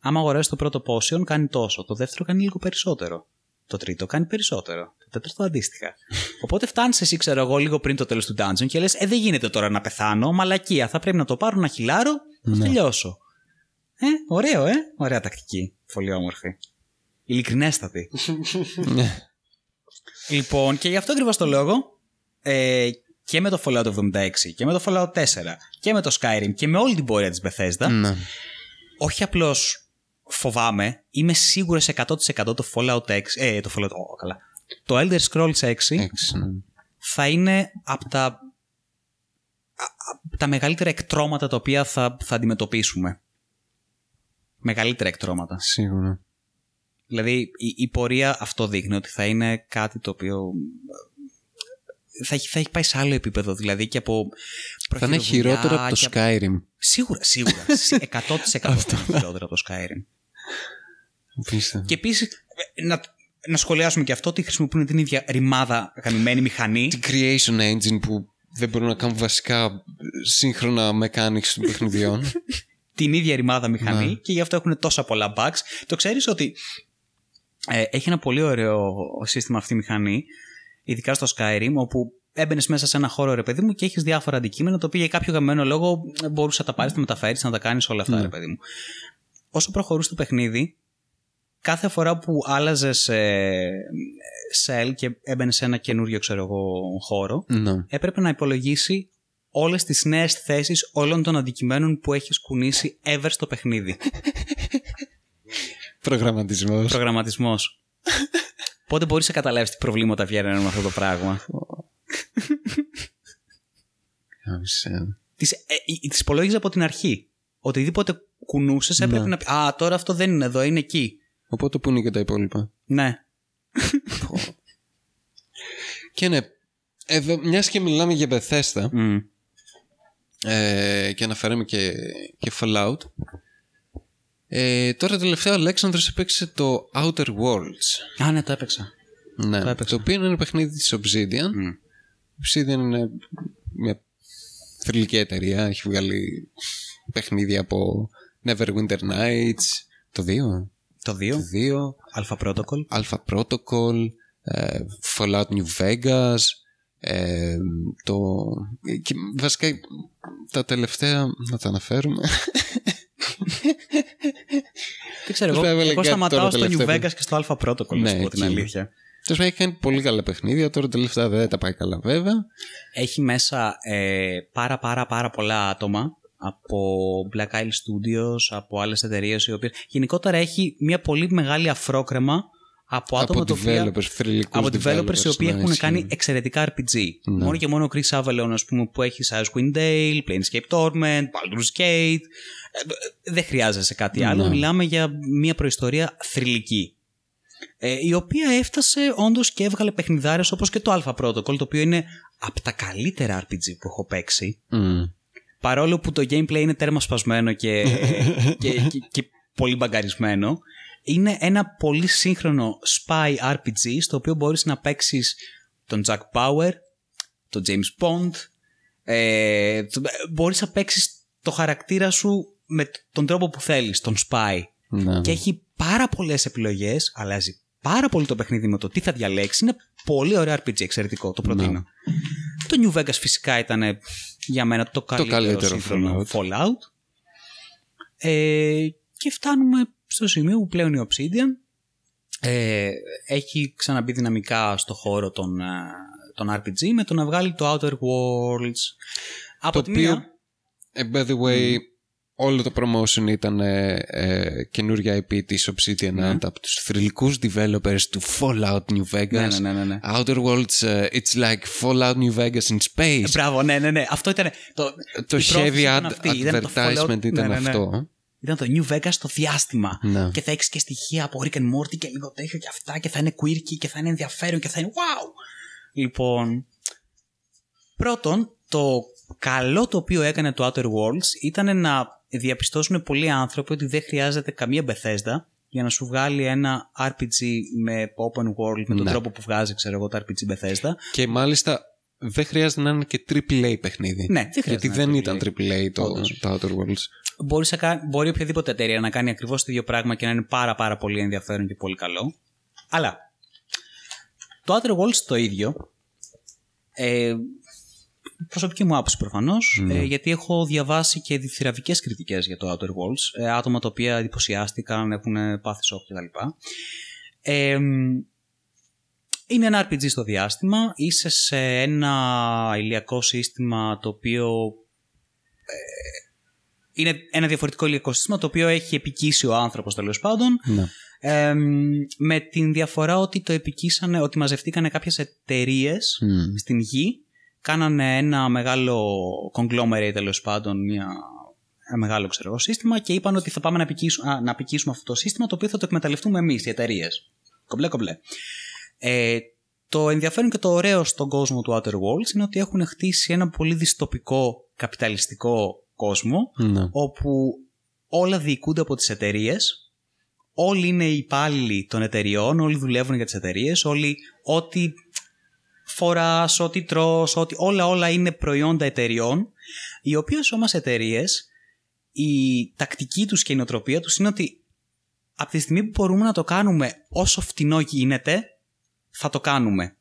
Άμα αγοράσεις το πρώτο potion κάνει τόσο, το δεύτερο κάνει λίγο περισσότερο. Το τρίτο κάνει περισσότερο. Το τέταρτο αντίστοιχα. Οπότε φτάνεις εσύ, ξέρω εγώ, λίγο πριν το τέλος του dungeon και λες: Ε, δεν γίνεται τώρα να πεθάνω. Μαλακία. Θα πρέπει να το πάρω να χιλάρω, θα τελειώσω. Ε, ωραίο, ε. Ωραία τακτική. Πολύ όμορφη. Ειλικρινέστατη. Ναι. λοιπόν, και γι' αυτό ακριβώς το λόγο, ε, και με το Fallout 76 και με το Fallout 4 και με το Skyrim και με όλη την πορεία της Bethesda, Ναι. όχι απλώς φοβάμαι, είμαι σίγουρος σε 100% το Fallout 6, ε, το Fallout, ω, καλά, το Elder Scrolls 6 Έξι, ναι. θα είναι από τα, α- απ' τα μεγαλύτερα εκτρώματα τα οποία θα, θα αντιμετωπίσουμε. Μεγαλύτερα εκτρώματα. Σίγουρα. Δηλαδή η, η πορεία αυτό δείχνει ότι θα είναι κάτι το οποίο ε, θα έχει, θα έχει πάει σε άλλο επίπεδο δηλαδή και από Θα είναι προχειροβουλιά χειρότερο από το και από- Skyrim. Σίγουρα, σίγουρα. Σι- 100% θα είναι χειρότερο από το Skyrim. Πείστε. Και επίσης, να, να σχολιάσουμε και αυτό ότι χρησιμοποιούν την ίδια ρημάδα γαμημένη μηχανή. Την creation engine που δεν μπορούν να κάνουν βασικά σύγχρονα mechanics των παιχνιδιών. την ίδια ρημάδα μηχανή Ναι. και γι' αυτό έχουν τόσα πολλά bugs. Το ξέρεις ότι ε, έχει ένα πολύ ωραίο σύστημα αυτή η μηχανή, ειδικά στο Skyrim, όπου έμπαινες μέσα σε ένα χώρο, ρε παιδί μου, και έχεις διάφορα αντικείμενα, τα οποία για κάποιο γαμμένο λόγο μπορούσες να τα πάρεις, να μεταφέρεις, να τα κάνεις όλα αυτά, Ναι. ρε παιδί μου. Όσο προχωρούσε το παιχνίδι, κάθε φορά που άλλαζες cell και έμπαινες σε ένα καινούριο, ξέρω εγώ, χώρο, ναι. έπρεπε να υπολογίσει όλες τις νέες θέσεις όλων των αντικειμένων που έχεις κουνήσει ever στο παιχνίδι. Προγραμματισμός. Προγραμματισμός. Πότε μπορείς να καταλάβεις τι προβλήματα βγαίνουν με αυτό το πράγμα; Τις, ε, τις υπολόγιζε από την αρχή. Οτιδήποτε κουνούσες έπρεπε Ναι. να πει Α, τώρα αυτό δεν είναι εδώ, είναι εκεί. Οπότε πού είναι και τα υπόλοιπα; Ναι. Και ναι, εδώ, μιας και μιλάμε για Bethesda Μμ. ε, και αναφέραμε και, και Fallout, ε, τώρα τελευταία ο Αλέξανδρος έπαιξε το Outer Worlds. Α, ναι, το έπαιξα. Ναι, Το το, έπαιξα. οποίο είναι ένα παιχνίδι της Obsidian. Μμ. Η Obsidian είναι μια θρηλυκή εταιρεία. Έχει βγάλει παιχνίδια από Neverwinter Nights, το 2, Το 2. το 2, Alpha Protocol. Alpha Protocol, ε, Fallout New Vegas, ε, το... Και βασικά τα τελευταία, να τα αναφέρουμε. Δεν ξέρω, Τους εγώ, έβαλε εγώ κάτι σταματάω τώρα στο New τελευταίο. Vegas και στο Alpha Protocol, να σου Ναι, πω την εκεί. αλήθεια. Τέλος πάντων, έχει κάνει πολύ καλά παιχνίδια. Τώρα τελευταία δεν τα πάει καλά βέβαια. Έχει μέσα ε, πάρα πάρα πάρα πολλά άτομα από Black Isle Studios, από άλλες εταιρείες οι οποίες... Γενικότερα έχει μια πολύ μεγάλη αφρόκρεμα από άτομα από τα οποία... developers, θρηλυκούς Από developers οι οποίοι ναι, έχουν ισχύει. κάνει εξαιρετικά RPG. Ναι. Μόνο και μόνο ο Chris Avalon, ας πούμε, που έχει Icewind Dale, Planescape Torment, Baldur's Gate. Ε, Δεν χρειάζεσαι κάτι άλλο. Ναι. Μιλάμε για μια προϊστορία θρηλυκή. Ε, η οποία έφτασε όντως και έβγαλε παιχνιδάρες όπως και το Alpha Protocol, το οποίο είναι από τα καλύτερα RPG που έχω παίξει. Μμ. Παρόλο που το gameplay είναι τέρμα σπασμένο και, και, και, και πολύ μπαγκαρισμένο, είναι ένα πολύ σύγχρονο spy RPG στο οποίο μπορείς να παίξεις τον Jack Bauer, τον James Bond, ε, το- μπορείς να παίξεις το χαρακτήρα σου με τον τρόπο που θέλεις, τον spy. Ναι. Και έχει πάρα πολλές επιλογές, αλλάζει πάρα πολύ το παιχνίδι με το τι θα διαλέξει. Είναι πολύ ωραίο RPG, εξαιρετικό, το προτείνω. Το New Vegas φυσικά ήταν για μένα το καλύτερο, καλύτερο σύγχρονο Fallout. Fallout. Ε, και φτάνουμε στο σημείο που πλέον η Obsidian ε, έχει ξαναμπεί δυναμικά στο χώρο των, ε, των RPG με το να βγάλει το Outer Worlds. Από Το τη οποίο, μία, ε, by the way, όλο το promotion ήταν ε, ε, καινούργια IP της Obsidian Ναι. Ant από τους θρηλυκούς developers του Fallout New Vegas. ναι, ναι, ναι, ναι, ναι. Outer Worlds, ε, it's like Fallout New Vegas in space. Ε, Μπράβο, ναι, ναι, ναι. Αυτό ήταν. Το, το η heavy πρόθεση ήταν ad- αυτή. Ήταν το advertisement Fallout- ήταν ναι, ναι, ναι. αυτό. Ήταν το New Vegas στο διάστημα. Ναι. Και θα έχεις και στοιχεία από Rick and Morty και λίγο τέτοιο και αυτά και θα είναι quirky και θα είναι ενδιαφέρον και θα είναι wow. Λοιπόν, πρώτον, το καλό το οποίο έκανε το Outer Worlds ήταν να διαπιστώσουν πολλοί άνθρωποι ότι δεν χρειάζεται καμία Bethesda για να σου βγάλει ένα RPG με open world με τον Ναι. τρόπο που βγάζει, ξέρω εγώ, το RPG Bethesda. Και μάλιστα δεν χρειάζεται να είναι και AAA παιχνίδι. Ναι, δεν χρειάζεται Γιατί να δεν είναι ήταν AAA το, Όντως. το Outer Worlds. Μπορείς να κα- μπορεί οποιαδήποτε εταιρεία να κάνει ακριβώς το ίδιο πράγμα και να είναι πάρα πάρα πολύ ενδιαφέρον και πολύ καλό. Αλλά το Outer Worlds το ίδιο, ε, προσωπική μου άποψη προφανώς, Ναι. ε, γιατί έχω διαβάσει και διθυραβικές κριτικές για το Outer Worlds, ε, άτομα τα οποία εντυπωσιάστηκαν, έχουν πάθει σοκ κτλ. Ε, είναι ένα RPG στο διάστημα, είσαι σε ένα ηλιακό σύστημα το οποίο είναι ένα διαφορετικό ηλιακό σύστημα το οποίο έχει επικίσει ο άνθρωπος τέλος πάντων Ναι. ε, με την διαφορά ότι το επικίσανε, ότι μαζευτήκανε κάποιες εταιρείες Μμ. στην γη κάνανε ένα μεγάλο conglomerate τέλος πάντων μια, ένα μεγάλο ξέρω, εγώ, σύστημα και είπαν ότι θα πάμε να, επικίσουμε, α, να επικίσουμε αυτό το σύστημα το οποίο θα το εκμεταλλευτούμε εμείς οι εταιρείες. Κομπλέ κομπλέ. Ε, το ενδιαφέρον και το ωραίο στον κόσμο του Outer Worlds είναι ότι έχουν χτίσει ένα πολύ δυστοπικό καπιταλιστικό κόσμο Ναι. όπου όλα διοικούνται από τις εταιρείες. Όλοι είναι υπάλληλοι των εταιριών, όλοι δουλεύουν για τις εταιρείες, όλοι ό,τι φοράς, ό,τι τρως, ό,τι, όλα όλα είναι προϊόντα εταιριών, οι οποίες όμως εταιρείες, η τακτική τους και η νοοτροπία τους είναι ότι από τη στιγμή που μπορούμε να το κάνουμε όσο φτηνό γίνεται, θα το κάνουμε.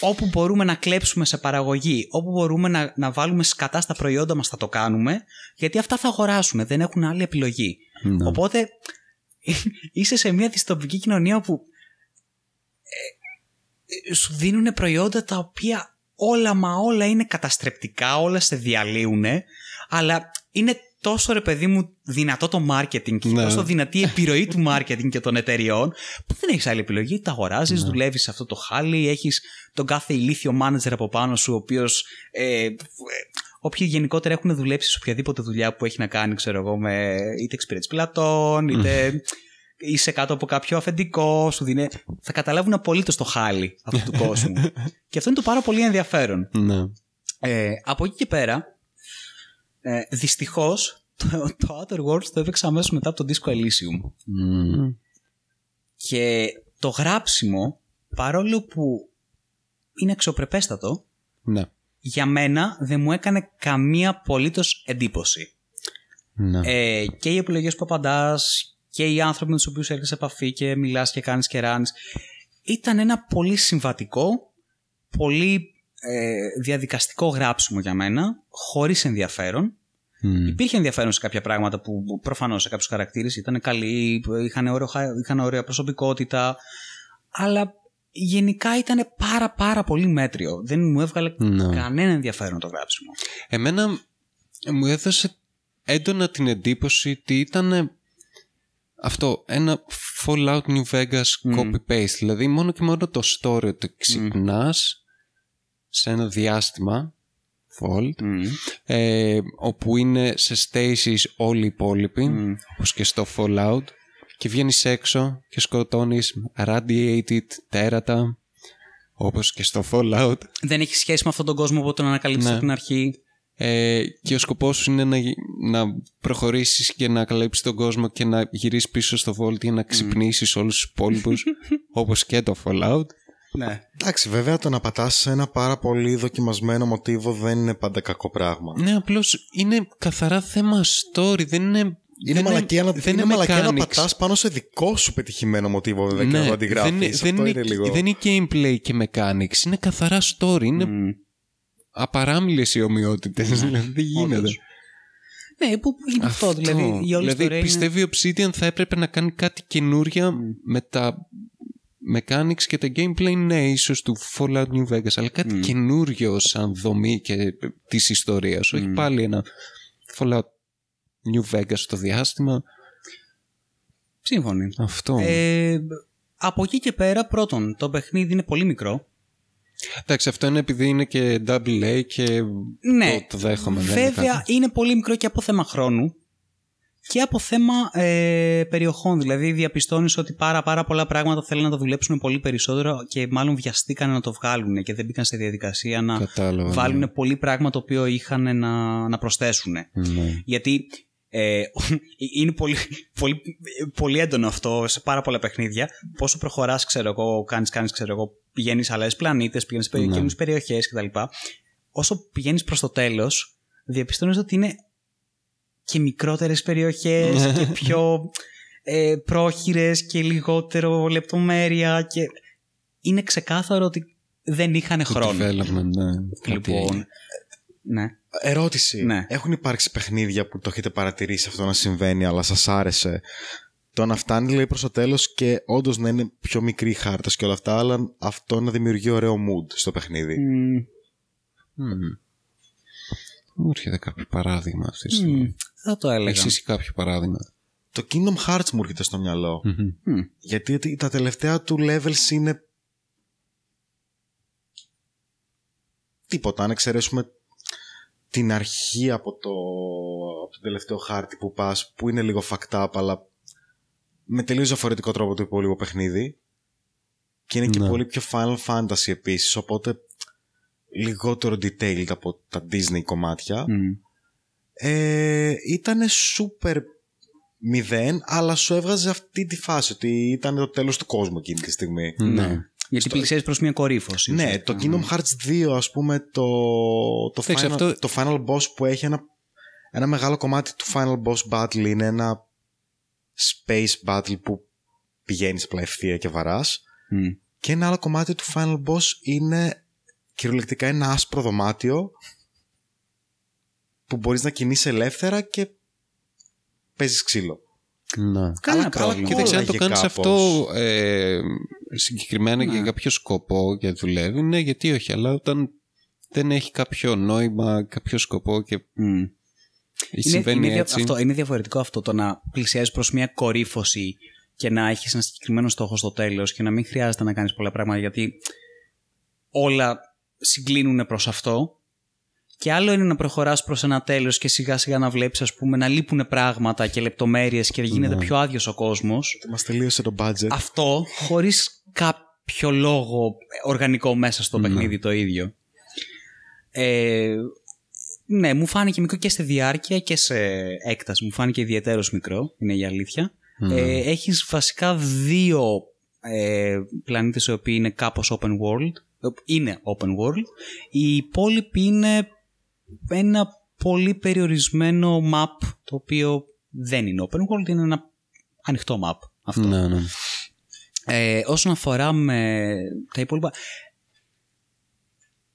όπου μπορούμε να κλέψουμε σε παραγωγή, όπου μπορούμε να, να βάλουμε σκατά στα προϊόντα μας θα το κάνουμε, γιατί αυτά θα αγοράσουν, δεν έχουν άλλη επιλογή. Ναι. Οπότε είσαι σε μια δυστοπική κοινωνία όπου ε, ε, σου δίνουν προϊόντα τα οποία όλα μα όλα είναι καταστρεπτικά, όλα σε διαλύουν, αλλά είναι τόσο ρε παιδί μου δυνατό το marketing και Ναι. τόσο δυνατή η επιρροή του marketing και των εταιριών που δεν έχεις άλλη επιλογή. Τα αγοράζεις, Ναι. δουλεύεις σε αυτό το χάλι, έχεις τον κάθε ηλίθιο manager από πάνω σου, ο οποίος ε, ε, όποιοι γενικότερα έχουν δουλέψει σε οποιαδήποτε δουλειά που έχει να κάνει, ξέρω εγώ, με είτε εξυπηρέτηση πελατών, είτε είσαι κάτω από κάποιο αφεντικό, σου δίνει. Θα καταλάβουν απολύτως το χάλι αυτού του κόσμου. και αυτό είναι το πάρα πολύ ενδιαφέρον. Ναι. Ε, από εκεί και πέρα, ε, δυστυχώς το, το Outer Worlds το έπαιξα αμέσως μετά από το Disco Elysium. Μμμ. Και το γράψιμο, παρόλο που είναι αξιοπρεπέστατο, Ναι. για μένα δεν μου έκανε καμία απολύτως εντύπωση. Ναι. Ε, και οι επιλογές που απαντάς και οι άνθρωποι με τους οποίους έρχεσαι σε επαφή και μιλάς και κάνεις και ράνει. Ήταν ένα πολύ συμβατικό, πολύ ε, διαδικαστικό γράψιμο για μένα, χωρίς ενδιαφέρον. Μμ. Υπήρχε ενδιαφέρον σε κάποια πράγματα που προφανώς σε κάποιους χαρακτήρες ήταν καλοί, είχαν, ωραίο, χα- είχαν ωραία προσωπικότητα, αλλά γενικά ήταν πάρα πάρα πολύ μέτριο. Δεν μου έβγαλε Ναι. κανένα ενδιαφέρον το γράψιμο. Εμένα μου έδωσε έντονα την εντύπωση ότι ήταν αυτό, ένα Fallout New Vegas copy-paste. Δηλαδή μόνο και μόνο το story ότι ξυπνάς σε ένα διάστημα Vault ε, όπου είναι σε stasis όλοι οι υπόλοιποι όπως και στο Fallout και βγαίνεις έξω και σκοτώνεις radiated τέρατα όπως και στο Fallout Δεν έχει σχέση με αυτόν τον κόσμο που τον ανακαλύψει Ναι. από την αρχή. Ε, και ο σκοπός σου είναι να, γι- να προχωρήσεις και να καλύψεις τον κόσμο και να γυρίσεις πίσω στο Vault για να ξυπνήσεις όλους τους υπόλοιπους όπως και το Fallout. Ναι. Εντάξει, βέβαια το να πατάς σε ένα πάρα πολύ δοκιμασμένο μοτίβο δεν είναι πάντα κακό πράγμα. Ναι, απλώς είναι καθαρά θέμα story, δεν είναι... Είναι δεν μαλακία, να, δεν είναι μαλακία να mechanics. πατάς πάνω σε δικό σου πετυχημένο μοτίβο βέβαια και να το αντιγράφεις. Ναι, δεν, Αυτό δεν, είναι, είναι, λίγο... δεν είναι gameplay και mechanics, είναι καθαρά story, είναι Μμ. Απαράμιλες οι ομοιότητες, δηλαδή δεν γίνεται. Όντως. Ναι, που που είναι αυτό, δηλαδή η όλη δηλαδή, ιστορία είναι... πιστεύει η Obsidian θα έπρεπε να κάνει κάτι καινούρια με τα mechanics και τα gameplay, ναι, ίσως του Fallout New Vegas, αλλά κάτι καινούριο σαν δομή και της ιστορίας. Όχι πάλι ένα Fallout New Vegas στο διάστημα. Σύμφωνοι. Αυτό. Ε, από εκεί και πέρα, πρώτον, το παιχνίδι είναι πολύ μικρό. Εντάξει, αυτό είναι επειδή είναι και double A και Ναι, το, το δέχομαι. δεν είναι Βέβαια, κάτι. είναι πολύ μικρό και από θέμα χρόνου και από θέμα ε, περιοχών. Δηλαδή, διαπιστώνεις ότι πάρα, πάρα πολλά πράγματα θέλουν να τα δουλέψουν πολύ περισσότερο και μάλλον βιαστήκαν να το βγάλουν και δεν μπήκαν σε διαδικασία να Κατάλαβα, ναι. βάλουν πολύ πράγμα το οποίο είχαν να, να προσθέσουν. Ναι. Γιατί ε, είναι πολύ, πολύ, πολύ έντονο αυτό σε πάρα πολλά παιχνίδια. Πόσο προχωράς, ξέρω εγώ, κάνεις, κάνεις, ξέρω εγώ, πηγαίνεις σε άλλες πλανήτες, πηγαίνεις σε Ναι. καινούριε περιοχές κτλ. Όσο πηγαίνεις προς το τέλος, διαπιστώνεις ότι είναι και μικρότερες περιοχές Ναι. και πιο ε, πρόχειρες και λιγότερο λεπτομέρεια και είναι ξεκάθαρο ότι δεν είχαν χρόνο. Development, ναι. Κάτι Λοιπόν, ναι. Ερώτηση. Ναι. Έχουν υπάρξει παιχνίδια που το έχετε παρατηρήσει αυτό να συμβαίνει, αλλά σας άρεσε; Το να φτάνει λέει προς το τέλος και όντως να είναι πιο μικρή η χάρτας και όλα αυτά, αλλά αυτό να δημιουργεί ωραίο mood στο παιχνίδι. Μμ, Μμμ. Μου έρχεται κάποιο παράδειγμα αυτή τη στιγμή. μμ, θα το έλεγα. Έχεις κάποιο παράδειγμα; Το Kingdom Hearts μου έρχεται στο μυαλό. Μμμ. Μμ. Γιατί ότι τα τελευταία του levels είναι. Τίποτα. Αν εξαιρέσουμε την αρχή από το, από το τελευταίο χάρτη που πας, που είναι λίγο fucked up, αλλά με τελείως διαφορετικό τρόπο το υπόλοιπο παιχνίδι. Και είναι και Ναι. πολύ πιο Final Fantasy επίσης, οπότε λιγότερο detailed από τα Disney κομμάτια. Μμ. Ε, ήταν super μηδέν, αλλά σου έβγαζε αυτή τη φάση ότι ήταν το τέλος του κόσμου εκείνη τη στιγμή. Ναι. Γιατί πλησιάζει προς μια κορύφωση. Ναι, ουσιαστικά. το Kingdom Hearts 2, ας πούμε, το, το, Εντάξει, final, αυτό- το final boss που έχει ένα, ένα μεγάλο κομμάτι του final boss battle είναι ένα space battle που πηγαίνεις απλά ευθεία και βαράς. Μμ. Και ένα άλλο κομμάτι του final boss είναι κυριολεκτικά ένα άσπρο δωμάτιο που μπορείς να κινείσαι ελεύθερα και παίζεις ξύλο. Ναι. Κανένα Αλλά- πρόβλημα. αλλά Κοίταξε, αν το Κόλλαγε κάνεις κάπως. αυτό ε, συγκεκριμένα για κάποιο σκοπό και δουλεύει, ναι, γιατί όχι, αλλά όταν δεν έχει κάποιο νόημα, κάποιο σκοπό και Μμ. είναι, συμβαίνει είναι, δια- έτσι. αυτό, είναι διαφορετικό αυτό το να πλησιάζεις προς μια κορύφωση και να έχεις ένα συγκεκριμένο στόχο στο τέλος και να μην χρειάζεται να κάνεις πολλά πράγματα γιατί όλα συγκλίνουν προς αυτό. Και άλλο είναι να προχωράς προς ένα τέλος και σιγά σιγά να βλέπεις ας πούμε να λείπουν πράγματα και λεπτομέρειες και γίνεται πιο άδειος ο κόσμος. Μας τελείωσε το budget. Αυτό χωρίς κάποιο λόγο οργανικό μέσα στο παιχνίδι το ίδιο. Ε, ναι, μου φάνηκε μικρό και σε διάρκεια και σε έκταση. Μου φάνηκε ιδιαίτερος μικρό, είναι η αλήθεια. Ε, έχεις βασικά δύο ε, πλανήτες οι οποίοι είναι κάπως open world. Ε, Είναι open world. Οι υπόλοιποι είναι ένα πολύ περιορισμένο map το οποίο δεν είναι open world, είναι ένα ανοιχτό map. Αυτό. Ναι, ναι. Ε, όσον αφορά με τα υπόλοιπα,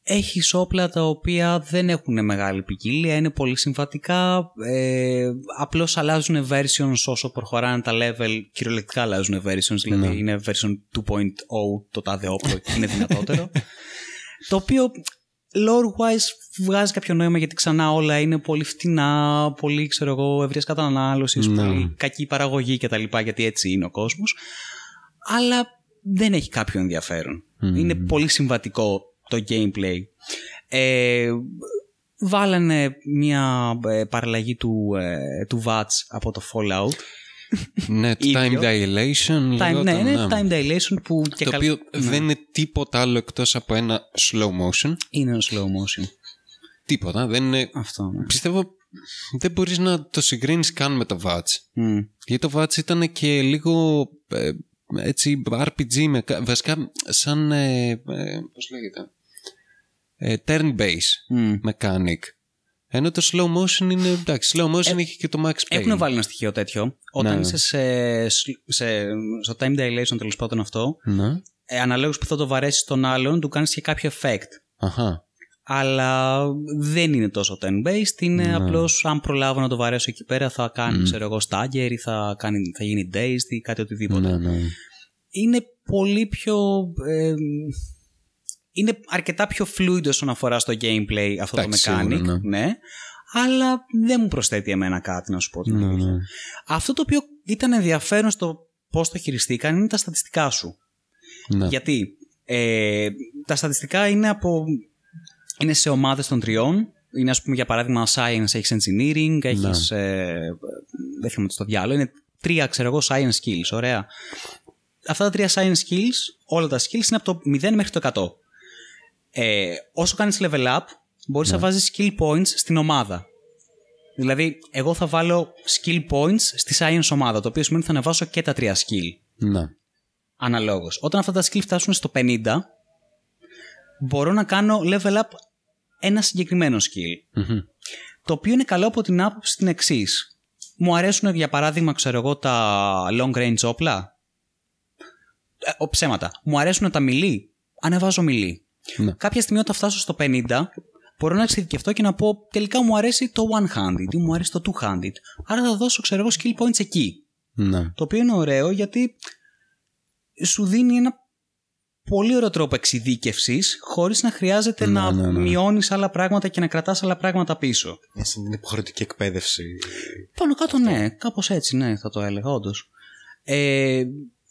έχεις όπλα τα οποία δεν έχουν μεγάλη ποικιλία, είναι πολύ συμβατικά, ε, απλώς αλλάζουν versions όσο προχωράνε τα level, κυριολεκτικά αλλάζουν versions, δηλαδή είναι version 2.0 το τάδε όπλο και είναι δυνατότερο. το οποίο lore-wise βγάζει κάποιο νόημα γιατί ξανά όλα είναι πολύ φτηνά, πολύ ξέρω εγώ, ευρείας κατανάλωσης, Ναι. πολύ κακή παραγωγή κτλ. Γιατί έτσι είναι ο κόσμος. Αλλά δεν έχει κάποιο ενδιαφέρον. Είναι πολύ συμβατικό το gameplay. Ε, βάλανε μια ε, παραλλαγή του, ε, του VATS από το Fallout. Ναι, το Ίδιο. time dilation. Time, ναι, λεγόταν, είναι time dilation που και Το καλ- οποίο δεν είναι τίποτα άλλο εκτός από ένα slow motion. είναι ένα slow motion. Τίποτα. Δεν είναι... Αυτό. Ναι. Πιστεύω δεν μπορείς να το συγκρίνεις καν με το VATS. Μμ. Γιατί το VATS ήταν και λίγο ε, έτσι RPG με, κα- βασικά σαν ε, ε, πώς λέγεται ε, turn-based Μμ. mechanic. Ενώ το slow motion είναι, εντάξει, slow motion έχει και το Max Payne. Έχουν βάλει ένα στοιχείο τέτοιο. Όταν Ναι. είσαι σε, σε, στο time dilation τέλος πάντων αυτό, Ναι. ε, αναλόγως που θα το βαρέσεις τον άλλον, του κάνεις και κάποιο effect. Αχα. Αλλά δεν είναι τόσο turn-based, είναι Ναι. απλώς αν προλάβω να το βαρέσω εκεί πέρα θα κάνει, ξέρω εγώ, stagger ή θα, κάνει, θα γίνει dazed ή κάτι οτιδήποτε. Ναι, ναι. Είναι πολύ πιο... ε, είναι αρκετά πιο fluid όσον αφορά στο gameplay αυτό Εντάξει, το mechanic, σίγουρα, ναι. Αλλά δεν μου προσθέτει εμένα κάτι, να σου πω την Ναι, αλήθεια. ναι. Αυτό το οποίο ήταν ενδιαφέρον στο πώς το χειριστήκαν είναι τα στατιστικά σου. Ναι. Γιατί ε, τα στατιστικά είναι, από, είναι σε ομάδες των τριών. Είναι ας πούμε για παράδειγμα science, έχεις engineering, έχεις... Ε, δεν θυμάμαι στο διάλογο. Είναι τρία ξέρω εγώ science skills, ωραία. Αυτά τα τρία science skills, όλα τα skills είναι από το 0 μέχρι το 100. Ε, όσο κάνεις level up, μπορείς να βάζεις skill points στην ομάδα. Δηλαδή, εγώ θα βάλω skill points στη science ομάδα, το οποίο σημαίνει ότι θα ανεβάσω και τα τρία skill Ναι. αναλόγως. Όταν αυτά τα skill φτάσουν στο 50, μπορώ να κάνω level up ένα συγκεκριμένο skill. Μμμ. Το οποίο είναι καλό από την άποψη την εξής. Μου αρέσουν για παράδειγμα, ξέρω εγώ, τα long range όπλα. Ε, ο, ψέματα. Μου αρέσουν τα μιλή. Ανεβάζω μιλή. Ναι. Κάποια στιγμή όταν φτάσω στο 50, μπορώ να εξειδικευτώ και να πω τελικά μου αρέσει το one-handed ή μου αρέσει το two-handed. Άρα θα δώσω, ξέρω εγώ, skill points εκεί. Ναι. Το οποίο είναι ωραίο γιατί σου δίνει ένα πολύ ωραίο τρόπο εξειδίκευσης χωρίς να χρειάζεται Ναι, να ναι, ναι. μειώνεις άλλα πράγματα και να κρατάς άλλα πράγματα πίσω. Μια σαν την υποχρεωτική εκπαίδευση. Πάνω κάτω ναι, κάπως έτσι ναι, θα το έλεγα όντως. Ε,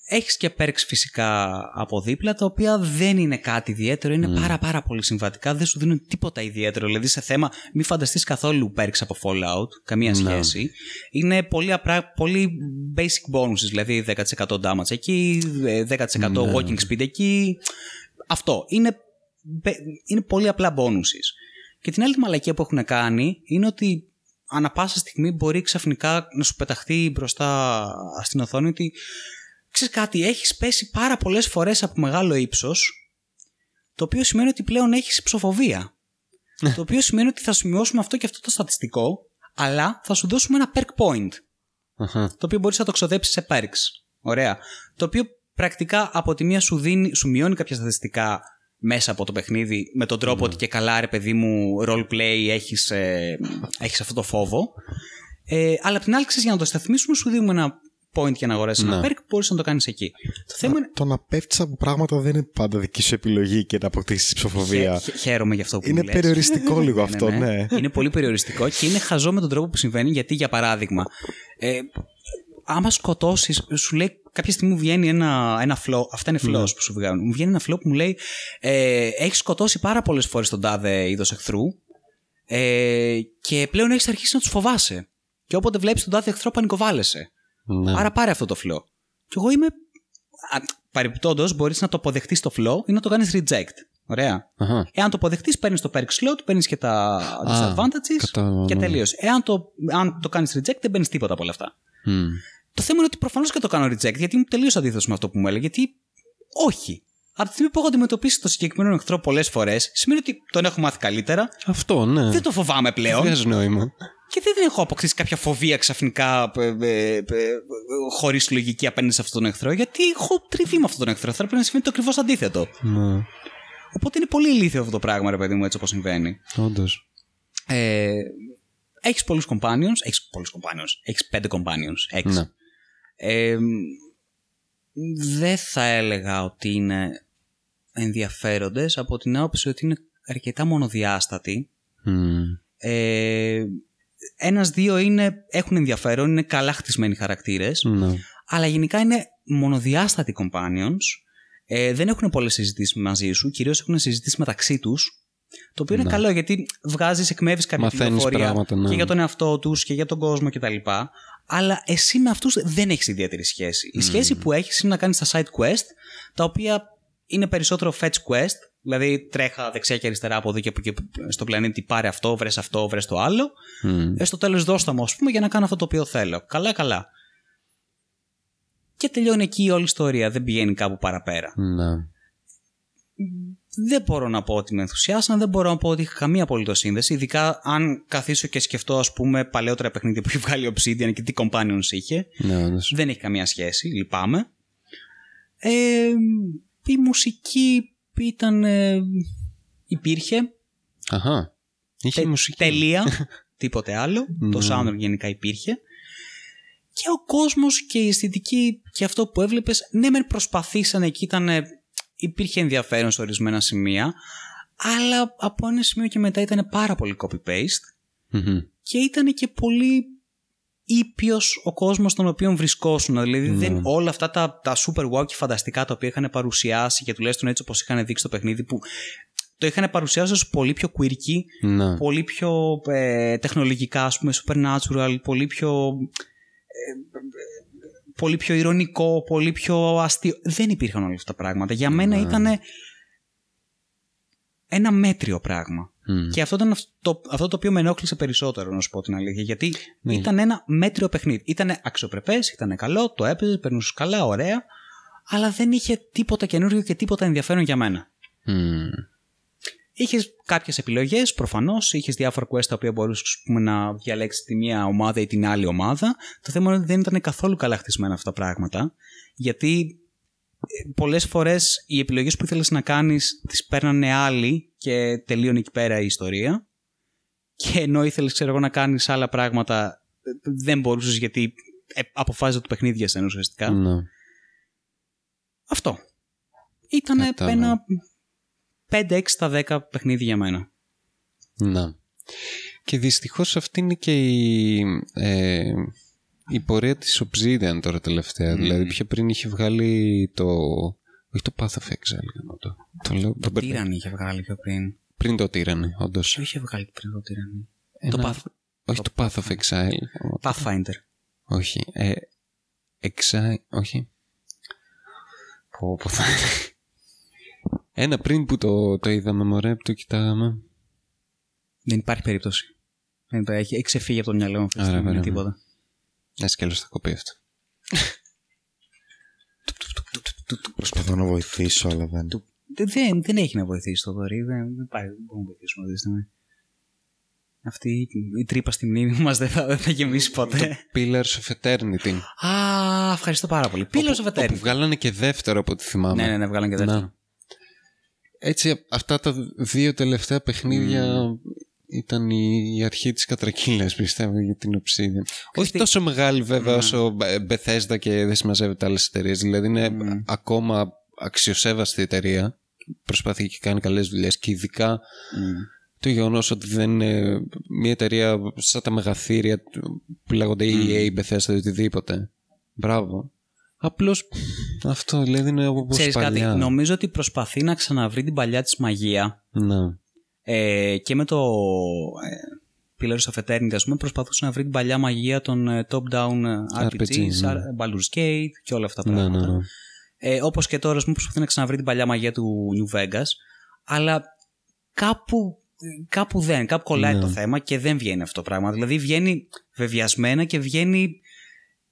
έχεις και perks φυσικά από δίπλα τα οποία δεν είναι κάτι ιδιαίτερο, είναι πάρα πάρα πολύ συμβατικά, δεν σου δίνουν τίποτα ιδιαίτερο. Δηλαδή σε θέμα μη φανταστείς καθόλου perks από Fallout, καμία σχέση. Είναι πολύ, απρά, πολύ basic bonuses, δηλαδή 10% damage εκεί, ε, 10% walking speed εκεί. Αυτό. Είναι, μπε- είναι πολύ απλά bonuses. Και την άλλη μαλακία που έχουν κάνει είναι ότι ανά πάσα στιγμή μπορεί ξαφνικά να σου πεταχτεί μπροστά στην οθόνη ότι ξέρεις κάτι, έχεις πέσει πάρα πολλές φορές από μεγάλο ύψος το οποίο σημαίνει ότι πλέον έχεις ψοφοβία. το οποίο σημαίνει ότι θα σου μειώσουμε αυτό και αυτό το στατιστικό αλλά θα σου δώσουμε ένα perk point Αχα. το οποίο μπορείς να το ξοδέψεις σε perks. Ωραία. Το οποίο πρακτικά από τη μία σου, δίνει, σου μειώνει κάποια στατιστικά μέσα από το παιχνίδι με τον τρόπο ότι και καλά ρε παιδί μου roleplay έχεις, ε, έχεις αυτό το φόβο. Ε, αλλά απ' την άλλη ξέρεις, για να το σταθμίσουμε σου δίνουμε ένα point για να αγοράσει ένα Ναι. perk, μπορεί να το κάνεις εκεί. Το θέμα είναι. Το να πέφτεις από πράγματα δεν είναι πάντα δική σου επιλογή και να αποκτήσεις ψηφοφορία. Χαι- Χαίρομαι γι' αυτό που Είναι μου λες. περιοριστικό λίγο Ναι, αυτό, ναι. Είναι πολύ περιοριστικό και είναι χαζό με τον τρόπο που συμβαίνει γιατί, για παράδειγμα, ε, άμα σκοτώσεις, σου λέει κάποια στιγμή μου βγαίνει ένα, ένα flow. Αυτά είναι flows που σου βγαίνουν. Μου βγαίνει ένα flow που μου λέει ε, Έχεις σκοτώσει πάρα πολλές φορές τον τάδε είδος εχθρού ε, και πλέον έχεις αρχίσει να τους φοβάσαι. Και όποτε βλέπεις τον τάδε εχθρό, πανικοβάλλεσαι. Ναι. Άρα πάρε αυτό το flow. Και εγώ είμαι. Παρεπιπτόντω, μπορείς να το αποδεχτείς το flow ή να το κάνεις reject. Ωραία. Αχα. Εάν το αποδεχτείς, παίρνεις το perk slot, παίρνεις και τα disadvantages κατάλαβα, και ναι. τελείωσε. Εάν το, αν το κάνεις reject, δεν παίρνεις τίποτα από όλα αυτά. Μμ. Το θέμα είναι ότι προφανώς και το κάνω reject, γιατί είμαι τελείως αντίθετος με αυτό που μου έλεγε. Γιατί όχι. Από τη στιγμή που έχω αντιμετωπίσει το συγκεκριμένο εχθρό πολλές φορές, σημαίνει ότι τον έχω μάθει καλύτερα, Αυτό, ναι. δεν το φοβάμαι πλέον Βγάζει νόημα. Και δεν έχω αποκτήσει κάποια φοβία ξαφνικά χωρίς λογική απέναντι σε αυτόν τον εχθρό, γιατί έχω τριβεί με αυτόν τον εχθρό. Θα πρέπει να συμβαίνει το ακριβώς αντίθετο. Ναι. Οπότε είναι πολύ ηλίθιο αυτό το πράγμα, ρε παιδί μου, έτσι όπως συμβαίνει. Όντως. Ε, έχεις πολλούς companions. Έχεις πολλούς companions. Έχεις πέντε companions. Έξι. Ναι. Ε, δεν θα έλεγα ότι είναι ενδιαφέροντες από την άποψη ότι είναι αρκετά μονοδιάστατοι. Μμ. Ε, ένας-δύο είναι, έχουν ενδιαφέρον, είναι καλά χτισμένοι χαρακτήρες, Ναι. αλλά γενικά είναι μονοδιάστατοι companions. Ε, δεν έχουν πολλές συζητήσεις μαζί σου, κυρίως έχουν συζητήσεις μεταξύ τους. Το οποίο είναι Ναι. καλό γιατί βγάζεις, εκμεύεις κάποια Μαθαίνεις πληροφορία πράγματα, ναι. και για τον εαυτό τους και για τον κόσμο κτλ. Αλλά εσύ με αυτούς δεν έχεις ιδιαίτερη σχέση. Η σχέση που έχεις είναι να κάνεις τα side quest, τα οποία είναι περισσότερο fetch quest, δηλαδή τρέχα δεξιά και αριστερά από εδώ και από εκεί στο πλανήτη, πάρε αυτό, βρες αυτό, βρες το άλλο. Μμ. Ε, στο τέλος δώστα μου, ας πούμε, για να κάνω αυτό το οποίο θέλω. Καλά, καλά. Και τελειώνει εκεί όλη η ιστορία, δεν πηγαίνει κάπου παραπέρα. Ναι. Δεν μπορώ να πω ότι με ενθουσιάσαν, δεν μπορώ να πω ότι είχα καμία απολύτως σύνδεση. Ειδικά αν καθίσω και σκεφτώ, ας πούμε, παλαιότερα παιχνίδια που έχει βγάλει ο Obsidian και τι companions είχε. Ναι, όντως. Δεν έχει καμία σχέση, λυπάμαι. Ε, η μουσική ήταν. ε, υπήρχε. Αχα. Είχε Τε- μουσική. Τελεία. τίποτε άλλο. το Ναι. sound γενικά υπήρχε. Και ο κόσμος και η αισθητική και αυτό που έβλεπες, ναι μεν προσπαθήσανε και ήταν, υπήρχε ενδιαφέρον σε ορισμένα σημεία, αλλά από ένα σημείο και μετά ήταν πάρα πολύ copy-paste Μμμ. και ήταν και πολύ ήπιος ο κόσμος στον οποίο βρισκόσουν. Δηλαδή δεν, όλα αυτά τα, τα super wow και φανταστικά τα οποία είχαν παρουσιάσει και τουλάχιστον έτσι όπως είχαν δείξει το παιχνίδι που το είχαν παρουσιάσει ως πολύ πιο quirky Ναι. πολύ πιο ε, τεχνολογικά, ας πούμε, supernatural, πολύ πιο, ε, πολύ πιο ηρωνικό, πολύ πιο αστείο. Δεν υπήρχαν όλα αυτά τα πράγματα. Για μένα ήταν ένα μέτριο πράγμα. Μμ. Και αυτό ήταν αυτό, αυτό το οποίο με ενόχλησε περισσότερο, να σου πω την αλήθεια. Γιατί Ναι. ήταν ένα μέτριο παιχνίδι. Ήταν αξιοπρεπές, ήταν καλό, το έπαιζες, περνούσες καλά, ωραία. Αλλά δεν είχε τίποτα καινούριο και τίποτα ενδιαφέρον για μένα. Μμ. Είχες κάποιες επιλογές, προφανώς. Είχες διάφορα quest τα οποία μπορούσες να διαλέξεις τη μία ομάδα ή την άλλη ομάδα. Το θέμα είναι ότι δεν ήταν καθόλου καλά χτισμένα αυτά τα πράγματα. Γιατί πολλές φορές οι επιλογές που ήθελες να κάνεις τις παίρνανε άλλοι και τελείωνε εκεί πέρα η ιστορία. Και ενώ ήθελες, ξέρω εγώ, να κάνεις άλλα πράγματα, ε, δεν μπορούσες γιατί ε, αποφάσιζε το παιχνίδι για σένα ουσιαστικά. Ναι. Αυτό. Ήταν Κατάλαβα. ένα 5-6 στα 10 παιχνίδι για μένα. Ναι. Και δυστυχώς αυτή είναι και η, ε, η πορεία της Obsidian τώρα τελευταία. Δηλαδή πιο πριν είχε βγάλει το... Όχι το Path of Exile, γάμο το. Το λέω... το μπερδεύω. Τύρανη είχε βγάλει πιο πριν. Πριν το Tyranny, όντως. Ποιο είχε βγάλει πριν το Τύρανη. Ένα- Το Path... Όχι το Path of Exile. γάμο το. Pathfinder. Όχι. Ε, Exile... Όχι. Πω, πω θα είναι. Ένα πριν που το, το είδαμε, μωρέ, που το κοιτάγαμε. Δεν υπάρχει περίπτωση. Δεν υπάρχει. Έχει, έχει ξεφύγει από το μυαλό μου αυτή τη Άρα, στιγμή. βέβαια. τίποτα. Ένα κι άλλος θα κοπεί αυτό. Προσπαθώ να βοηθήσω, αλλά δεν. Δεν, δεν, δεν έχει να βοηθήσει το δωρή. Δεν, δεν, πάει, δεν μπορούμε να βοηθήσουμε αυτή τη στιγμή. Αυτή η- η τρύπα στη μνήμη μας δεν θα, δεν θα γεμίσει ποτέ. Pillars of Eternity. Α, ευχαριστώ πάρα πολύ. Πύλο Όπου- Σοφετέρη. Όπου βγάλανε και δεύτερο από ό,τι θυμάμαι. Ναι, ναι, ναι, βγάλαν και δεύτερο. Να. Έτσι, αυτά τα δύο τελευταία παιχνίδια ήταν η, η αρχή της κατρακύλας πιστεύω για την Obsidian. Όχι τι- τόσο μεγάλη βέβαια όσο ε, Bethesda και δεν συμμαζεύεται άλλες εταιρείες. Δηλαδή είναι ακόμα αξιοσέβαστη εταιρεία. Προσπαθεί και κάνει καλές δουλειές και ειδικά το γεγονός ότι δεν είναι μια εταιρεία σαν τα μεγαθύρια που λέγονται EA, Bethesda ή οτιδήποτε. Μπράβο. Απλώς αυτό δηλαδή είναι όπως Ξέρεις κάτι, παλιά. νομίζω ότι προσπαθεί να ξαναβρει την παλιά της μαγεία Ναι. Ε, και με το ε, Pillars of Eternity ας πούμε προσπαθούσε να βρει την παλιά μαγεία των ε, top-down ε, RPGs, RPG, ναι. α- Baldur's Gate και όλα αυτά τα Ναι, πράγματα. ναι, ναι. Ε, όπως και τώρα ας πούμε, προσπαθεί να ξαναβρει την παλιά μαγεία του New Vegas αλλά κάπου, κάπου δεν, κάπου κολλάει Ναι. το θέμα και δεν βγαίνει αυτό το πράγμα. Δηλαδή βγαίνει βεβαιασμένα και βγαίνει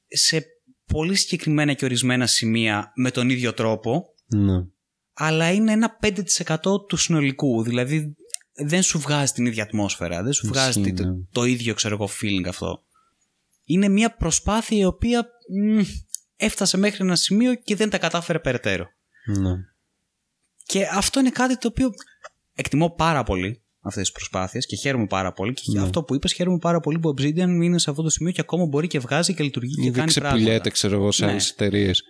σε πολύ συγκεκριμένα και ορισμένα σημεία με τον ίδιο τρόπο ναι. αλλά είναι ένα 5% του συνολικού. Δηλαδή δεν σου βγάζει την ίδια ατμόσφαιρα, δεν σου βγάζει Ισχύει, το, ναι. το ίδιο ξέρω εγώ feeling αυτό. Είναι μια προσπάθεια η οποία μ, έφτασε μέχρι ένα σημείο και δεν τα κατάφερε περαιτέρω. ναι. Και αυτό είναι κάτι το οποίο εκτιμώ πάρα πολύ αυτές τις προσπάθειες και χαίρομαι πάρα πολύ. Και Ναι. αυτό που είπες, χαίρομαι πάρα πολύ που ο Obsidian είναι σε αυτό το σημείο και ακόμα μπορεί και βγάζει και λειτουργεί και Ή δεν κάνει πράγματα. ξεπουλιέται, ξέρω εγώ, σε Ναι. άλλες εταιρείες.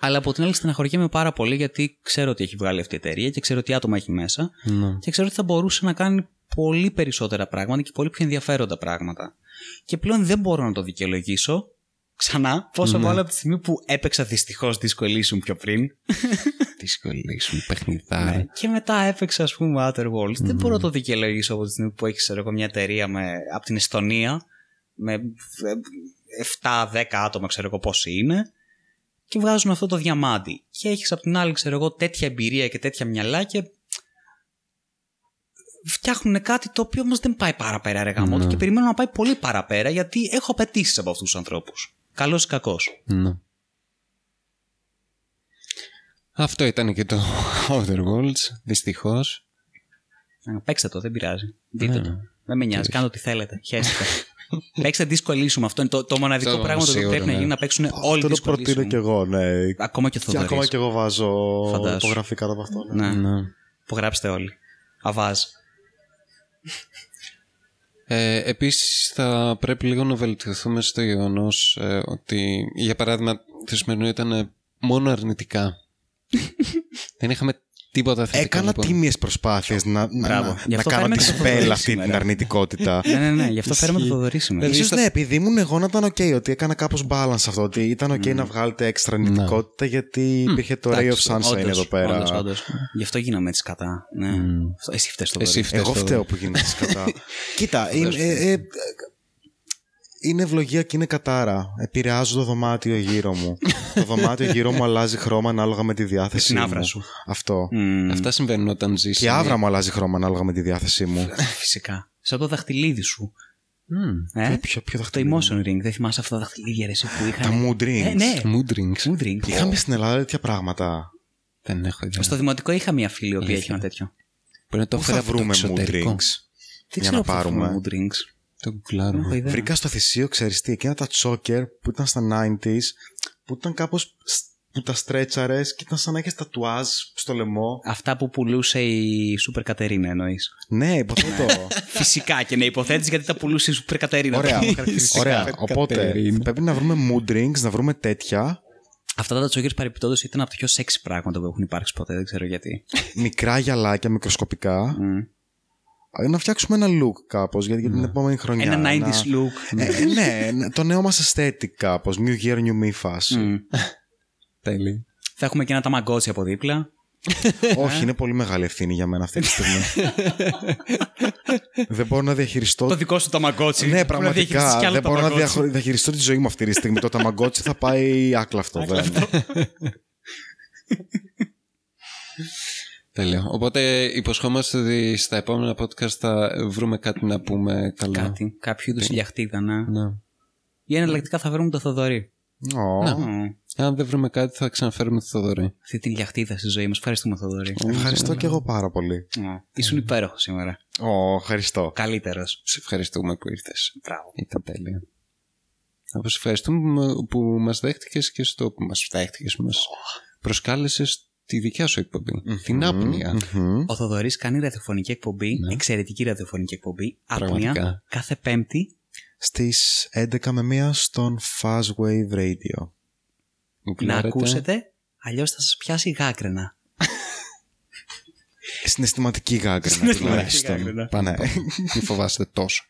Αλλά από την άλλη στεναχωριέμαι πάρα πολύ γιατί ξέρω ότι έχει βγάλει αυτή η εταιρεία και ξέρω τι άτομα έχει μέσα Ναι. και ξέρω ότι θα μπορούσε να κάνει πολύ περισσότερα πράγματα και πολύ πιο ενδιαφέροντα πράγματα. Και πλέον δεν μπορώ να το δικαιολογήσω ξανά, πόσο Ναι. μάλλον από τη στιγμή που έπαιξα δυστυχώς Disco Elysium πιο πριν. Δύσκολη σου παιχνιδάρα. Ναι. Και μετά έπαιξα, ας πούμε, Outer Worlds. Δεν μπορώ να το δικαιολογήσω από τη στιγμή που έχεις ξέρω εγώ, μια εταιρεία με, από την Εστονία με 7-10 άτομα, ξέρω εγώ πόσοι είναι, και βγάζουν αυτό το διαμάντι. Και έχεις από την άλλη, ξέρω εγώ, τέτοια εμπειρία και τέτοια μυαλά και φτιάχνουν κάτι το οποίο όμως δεν πάει παραπέρα, ρε γάμο, Ναι. και περιμένω να πάει πολύ παραπέρα γιατί έχω απαιτήσεις από αυτούς τους ανθρώπους. Καλός ή κακός. Ναι. Αυτό ήταν και το Outer Worlds, δυστυχώς. Παίξτε το, δεν πειράζει. Δείτε Ναι. το. Δεν με νοιάζει, κάντε ό,τι θέλετε. Χαίρεστε. Παίξτε Disco Elysium. Αυτό είναι το, το μοναδικό Αυτό πράγμα το οποίο σίγουρα, πρέπει να ναι. γίνει να παίξουν όλοι Αυτό το Disco προτείνω Elysium. κι εγώ, ναι. Ακόμα και ο Και Θοδωρής. ακόμα κι εγώ βάζω Φαντάσου. υπογραφή κάτω από αυτό. ναι. Ναι, Ναι. υπογράψτε όλοι. Αβάζ. Ε, επίσης θα πρέπει λίγο να βελτιωθούμε στο γεγονός ε, ότι για παράδειγμα το σημερινό ήταν μόνο αρνητικά. Δεν είχαμε τίποτα θετικό. Έκανα λοιπόν. τίμιες προσπάθειες να, να, Μπράβο. να, Γι' να αυτό κάνω φέραμε τη και το Θοδωρή σπέλ αυτή την σήμερα. αρνητικότητα. ναι, ναι, ναι, γι' αυτό φέραμε το Ισχύει. Θοδωρή σήμερα. Δηλαδή, Ίσως στα- ναι, επειδή ήμουν εγώ να ήταν οκ, ότι έκανα κάπως balance αυτό, ότι ήταν οκ να βγάλετε έξτρα αρνητικότητα γιατί υπήρχε το Ray of εντάξει, Sunshine Όντως, εδώ πέρα. όντως, όντως. Γι' αυτό γίναμε έτσι κατά. Ναι. Αυτό- Εσύ φταίς το Εσύ φταίς. Εγώ το- φταίω που γίνεται κατά. Κοίτα, είναι, ε, ε, είναι ευλογία και είναι κατάρα. Επηρεάζω το δωμάτιο γύρω μου. το δωμάτιο γύρω μου αλλάζει χρώμα ανάλογα με τη διάθεσή την μου. άβρα σου. Αυτό. Αυτά συμβαίνουν όταν ζεις. Και η άβρα μου αλλάζει χρώμα ανάλογα με τη διάθεσή μου. Φυσικά. Σαν το δαχτυλίδι σου. Μμμ. Ε; Ποιο, ποιο Το δαχτυλίδι; μου. emotion ring. Δεν θυμάσαι αυτά τα δαχτυλίδια ρε, εσύ που είχαν. Τα mood rings. Ε, ναι. Mood rings. Mood ring. Είχαμε στην Ελλάδα τέτοια πράγματα. Δεν έχω ιδέα. Στο δημοτικό είχα μια φίλη η οποία Αλήθεια. είχε ένα τέτοιο. Μπορεί να το Πού έφερα θα από το βρούμε mood εξωτερικό. rings; Δεν Για ξέρω να πού θα πάρουμε. βρούμε mood rings. Το Δεν έχω γκουγκλάρουμε. ιδέα. Βρήκα στο θυσίο, ξέρεις τι, εκείνα τα τσόκερ που ήταν στα 90s, που ήταν κάπως σ- που τα στρέτσαρες και ήταν σαν να έχεις τατουάζ στο λαιμό. Αυτά που πουλούσε η Σούπερ Κατερίνα εννοείς. Ναι, υποθέτω. Φυσικά και ναι, υποθέτεις γιατί τα πουλούσε η Σούπερ Κατερίνα. Ωραία, Τα χαρακτηριστικά. ωραία. Οπότε Κατερίνα. πρέπει να βρούμε mood rings, να βρούμε τέτοια. Αυτά τα τσόκερ παρεπιπτόντω ήταν από τα πιο σεξι πράγματα που έχουν υπάρξει ποτέ, δεν ξέρω γιατί. Μικρά γυαλάκια, μικροσκοπικά. Μμ. Ε, Να φτιάξουμε ένα look κάπως για, για την επόμενη χρονιά. Ένα 90s look. Ε, ε, ναι, ναι, το νέο μας aesthetic κάπως. New year, new me φάση. Μμ. Τέλει. Θα έχουμε και ένα ταμαγκότσι από δίπλα. Όχι, είναι πολύ μεγάλη ευθύνη για μένα αυτή τη στιγμή. Δεν μπορώ να διαχειριστώ Το δικό σου ταμαγκότσι. Ναι, Μπορεί να διαχειριστείς πραγματικά. κι άλλο Δεν μπορώ να ταμαγκότσι. διαχω- διαχειριστώ τη ζωή μου αυτή τη στιγμή. Το ταμαγκότσι θα πάει άκλαυτο. δεν. Τέλειο. Οπότε υποσχόμαστε ότι στα επόμενα podcast θα βρούμε κάτι να πούμε καλό. Κάτι, κάποιο είδους ηλιαχτίδα, ναι. Ναι. Ή εναλλακτικά θα βρούμε το Θοδωρή. Ω, Μμ. Αν δεν βρούμε κάτι θα ξαναφέρουμε το Θοδωρή. Αυτή την ηλιαχτίδα στη ζωή μας. Ευχαριστούμε, Θοδωρή. Ευχαριστώ και εγώ πάρα πολύ. Ω, Ήσουν υπέροχος σήμερα. Ω, ευχαριστώ. Καλύτερος. Σε ευχαριστούμε που ήρθες. Μπράβο. Ήταν τέλειο. Όπως ευχαριστούμε που μας δέχτηκες και στο που μας δέχτηκες, που μας προσκάλεσες τη δικιά σου εκπομπή. Την άπνοια. Ο Θοδωρής κάνει ραδιοφωνική εκπομπή, εξαιρετική ραδιοφωνική εκπομπή. Πραγματικά. Άπνοια, κάθε Πέμπτη. Στις 11 με 1 στον Fastwave Radio. Μου Να κλάρετε. ακούσετε, αλλιώς θα σας πιάσει γάκρενα. Συναισθηματική γάγκρινα Συναισθηματική τουλάχιστον. γάγκρινα. Πάνω, Ναι. πάνω. Μη φοβάστε τόσο.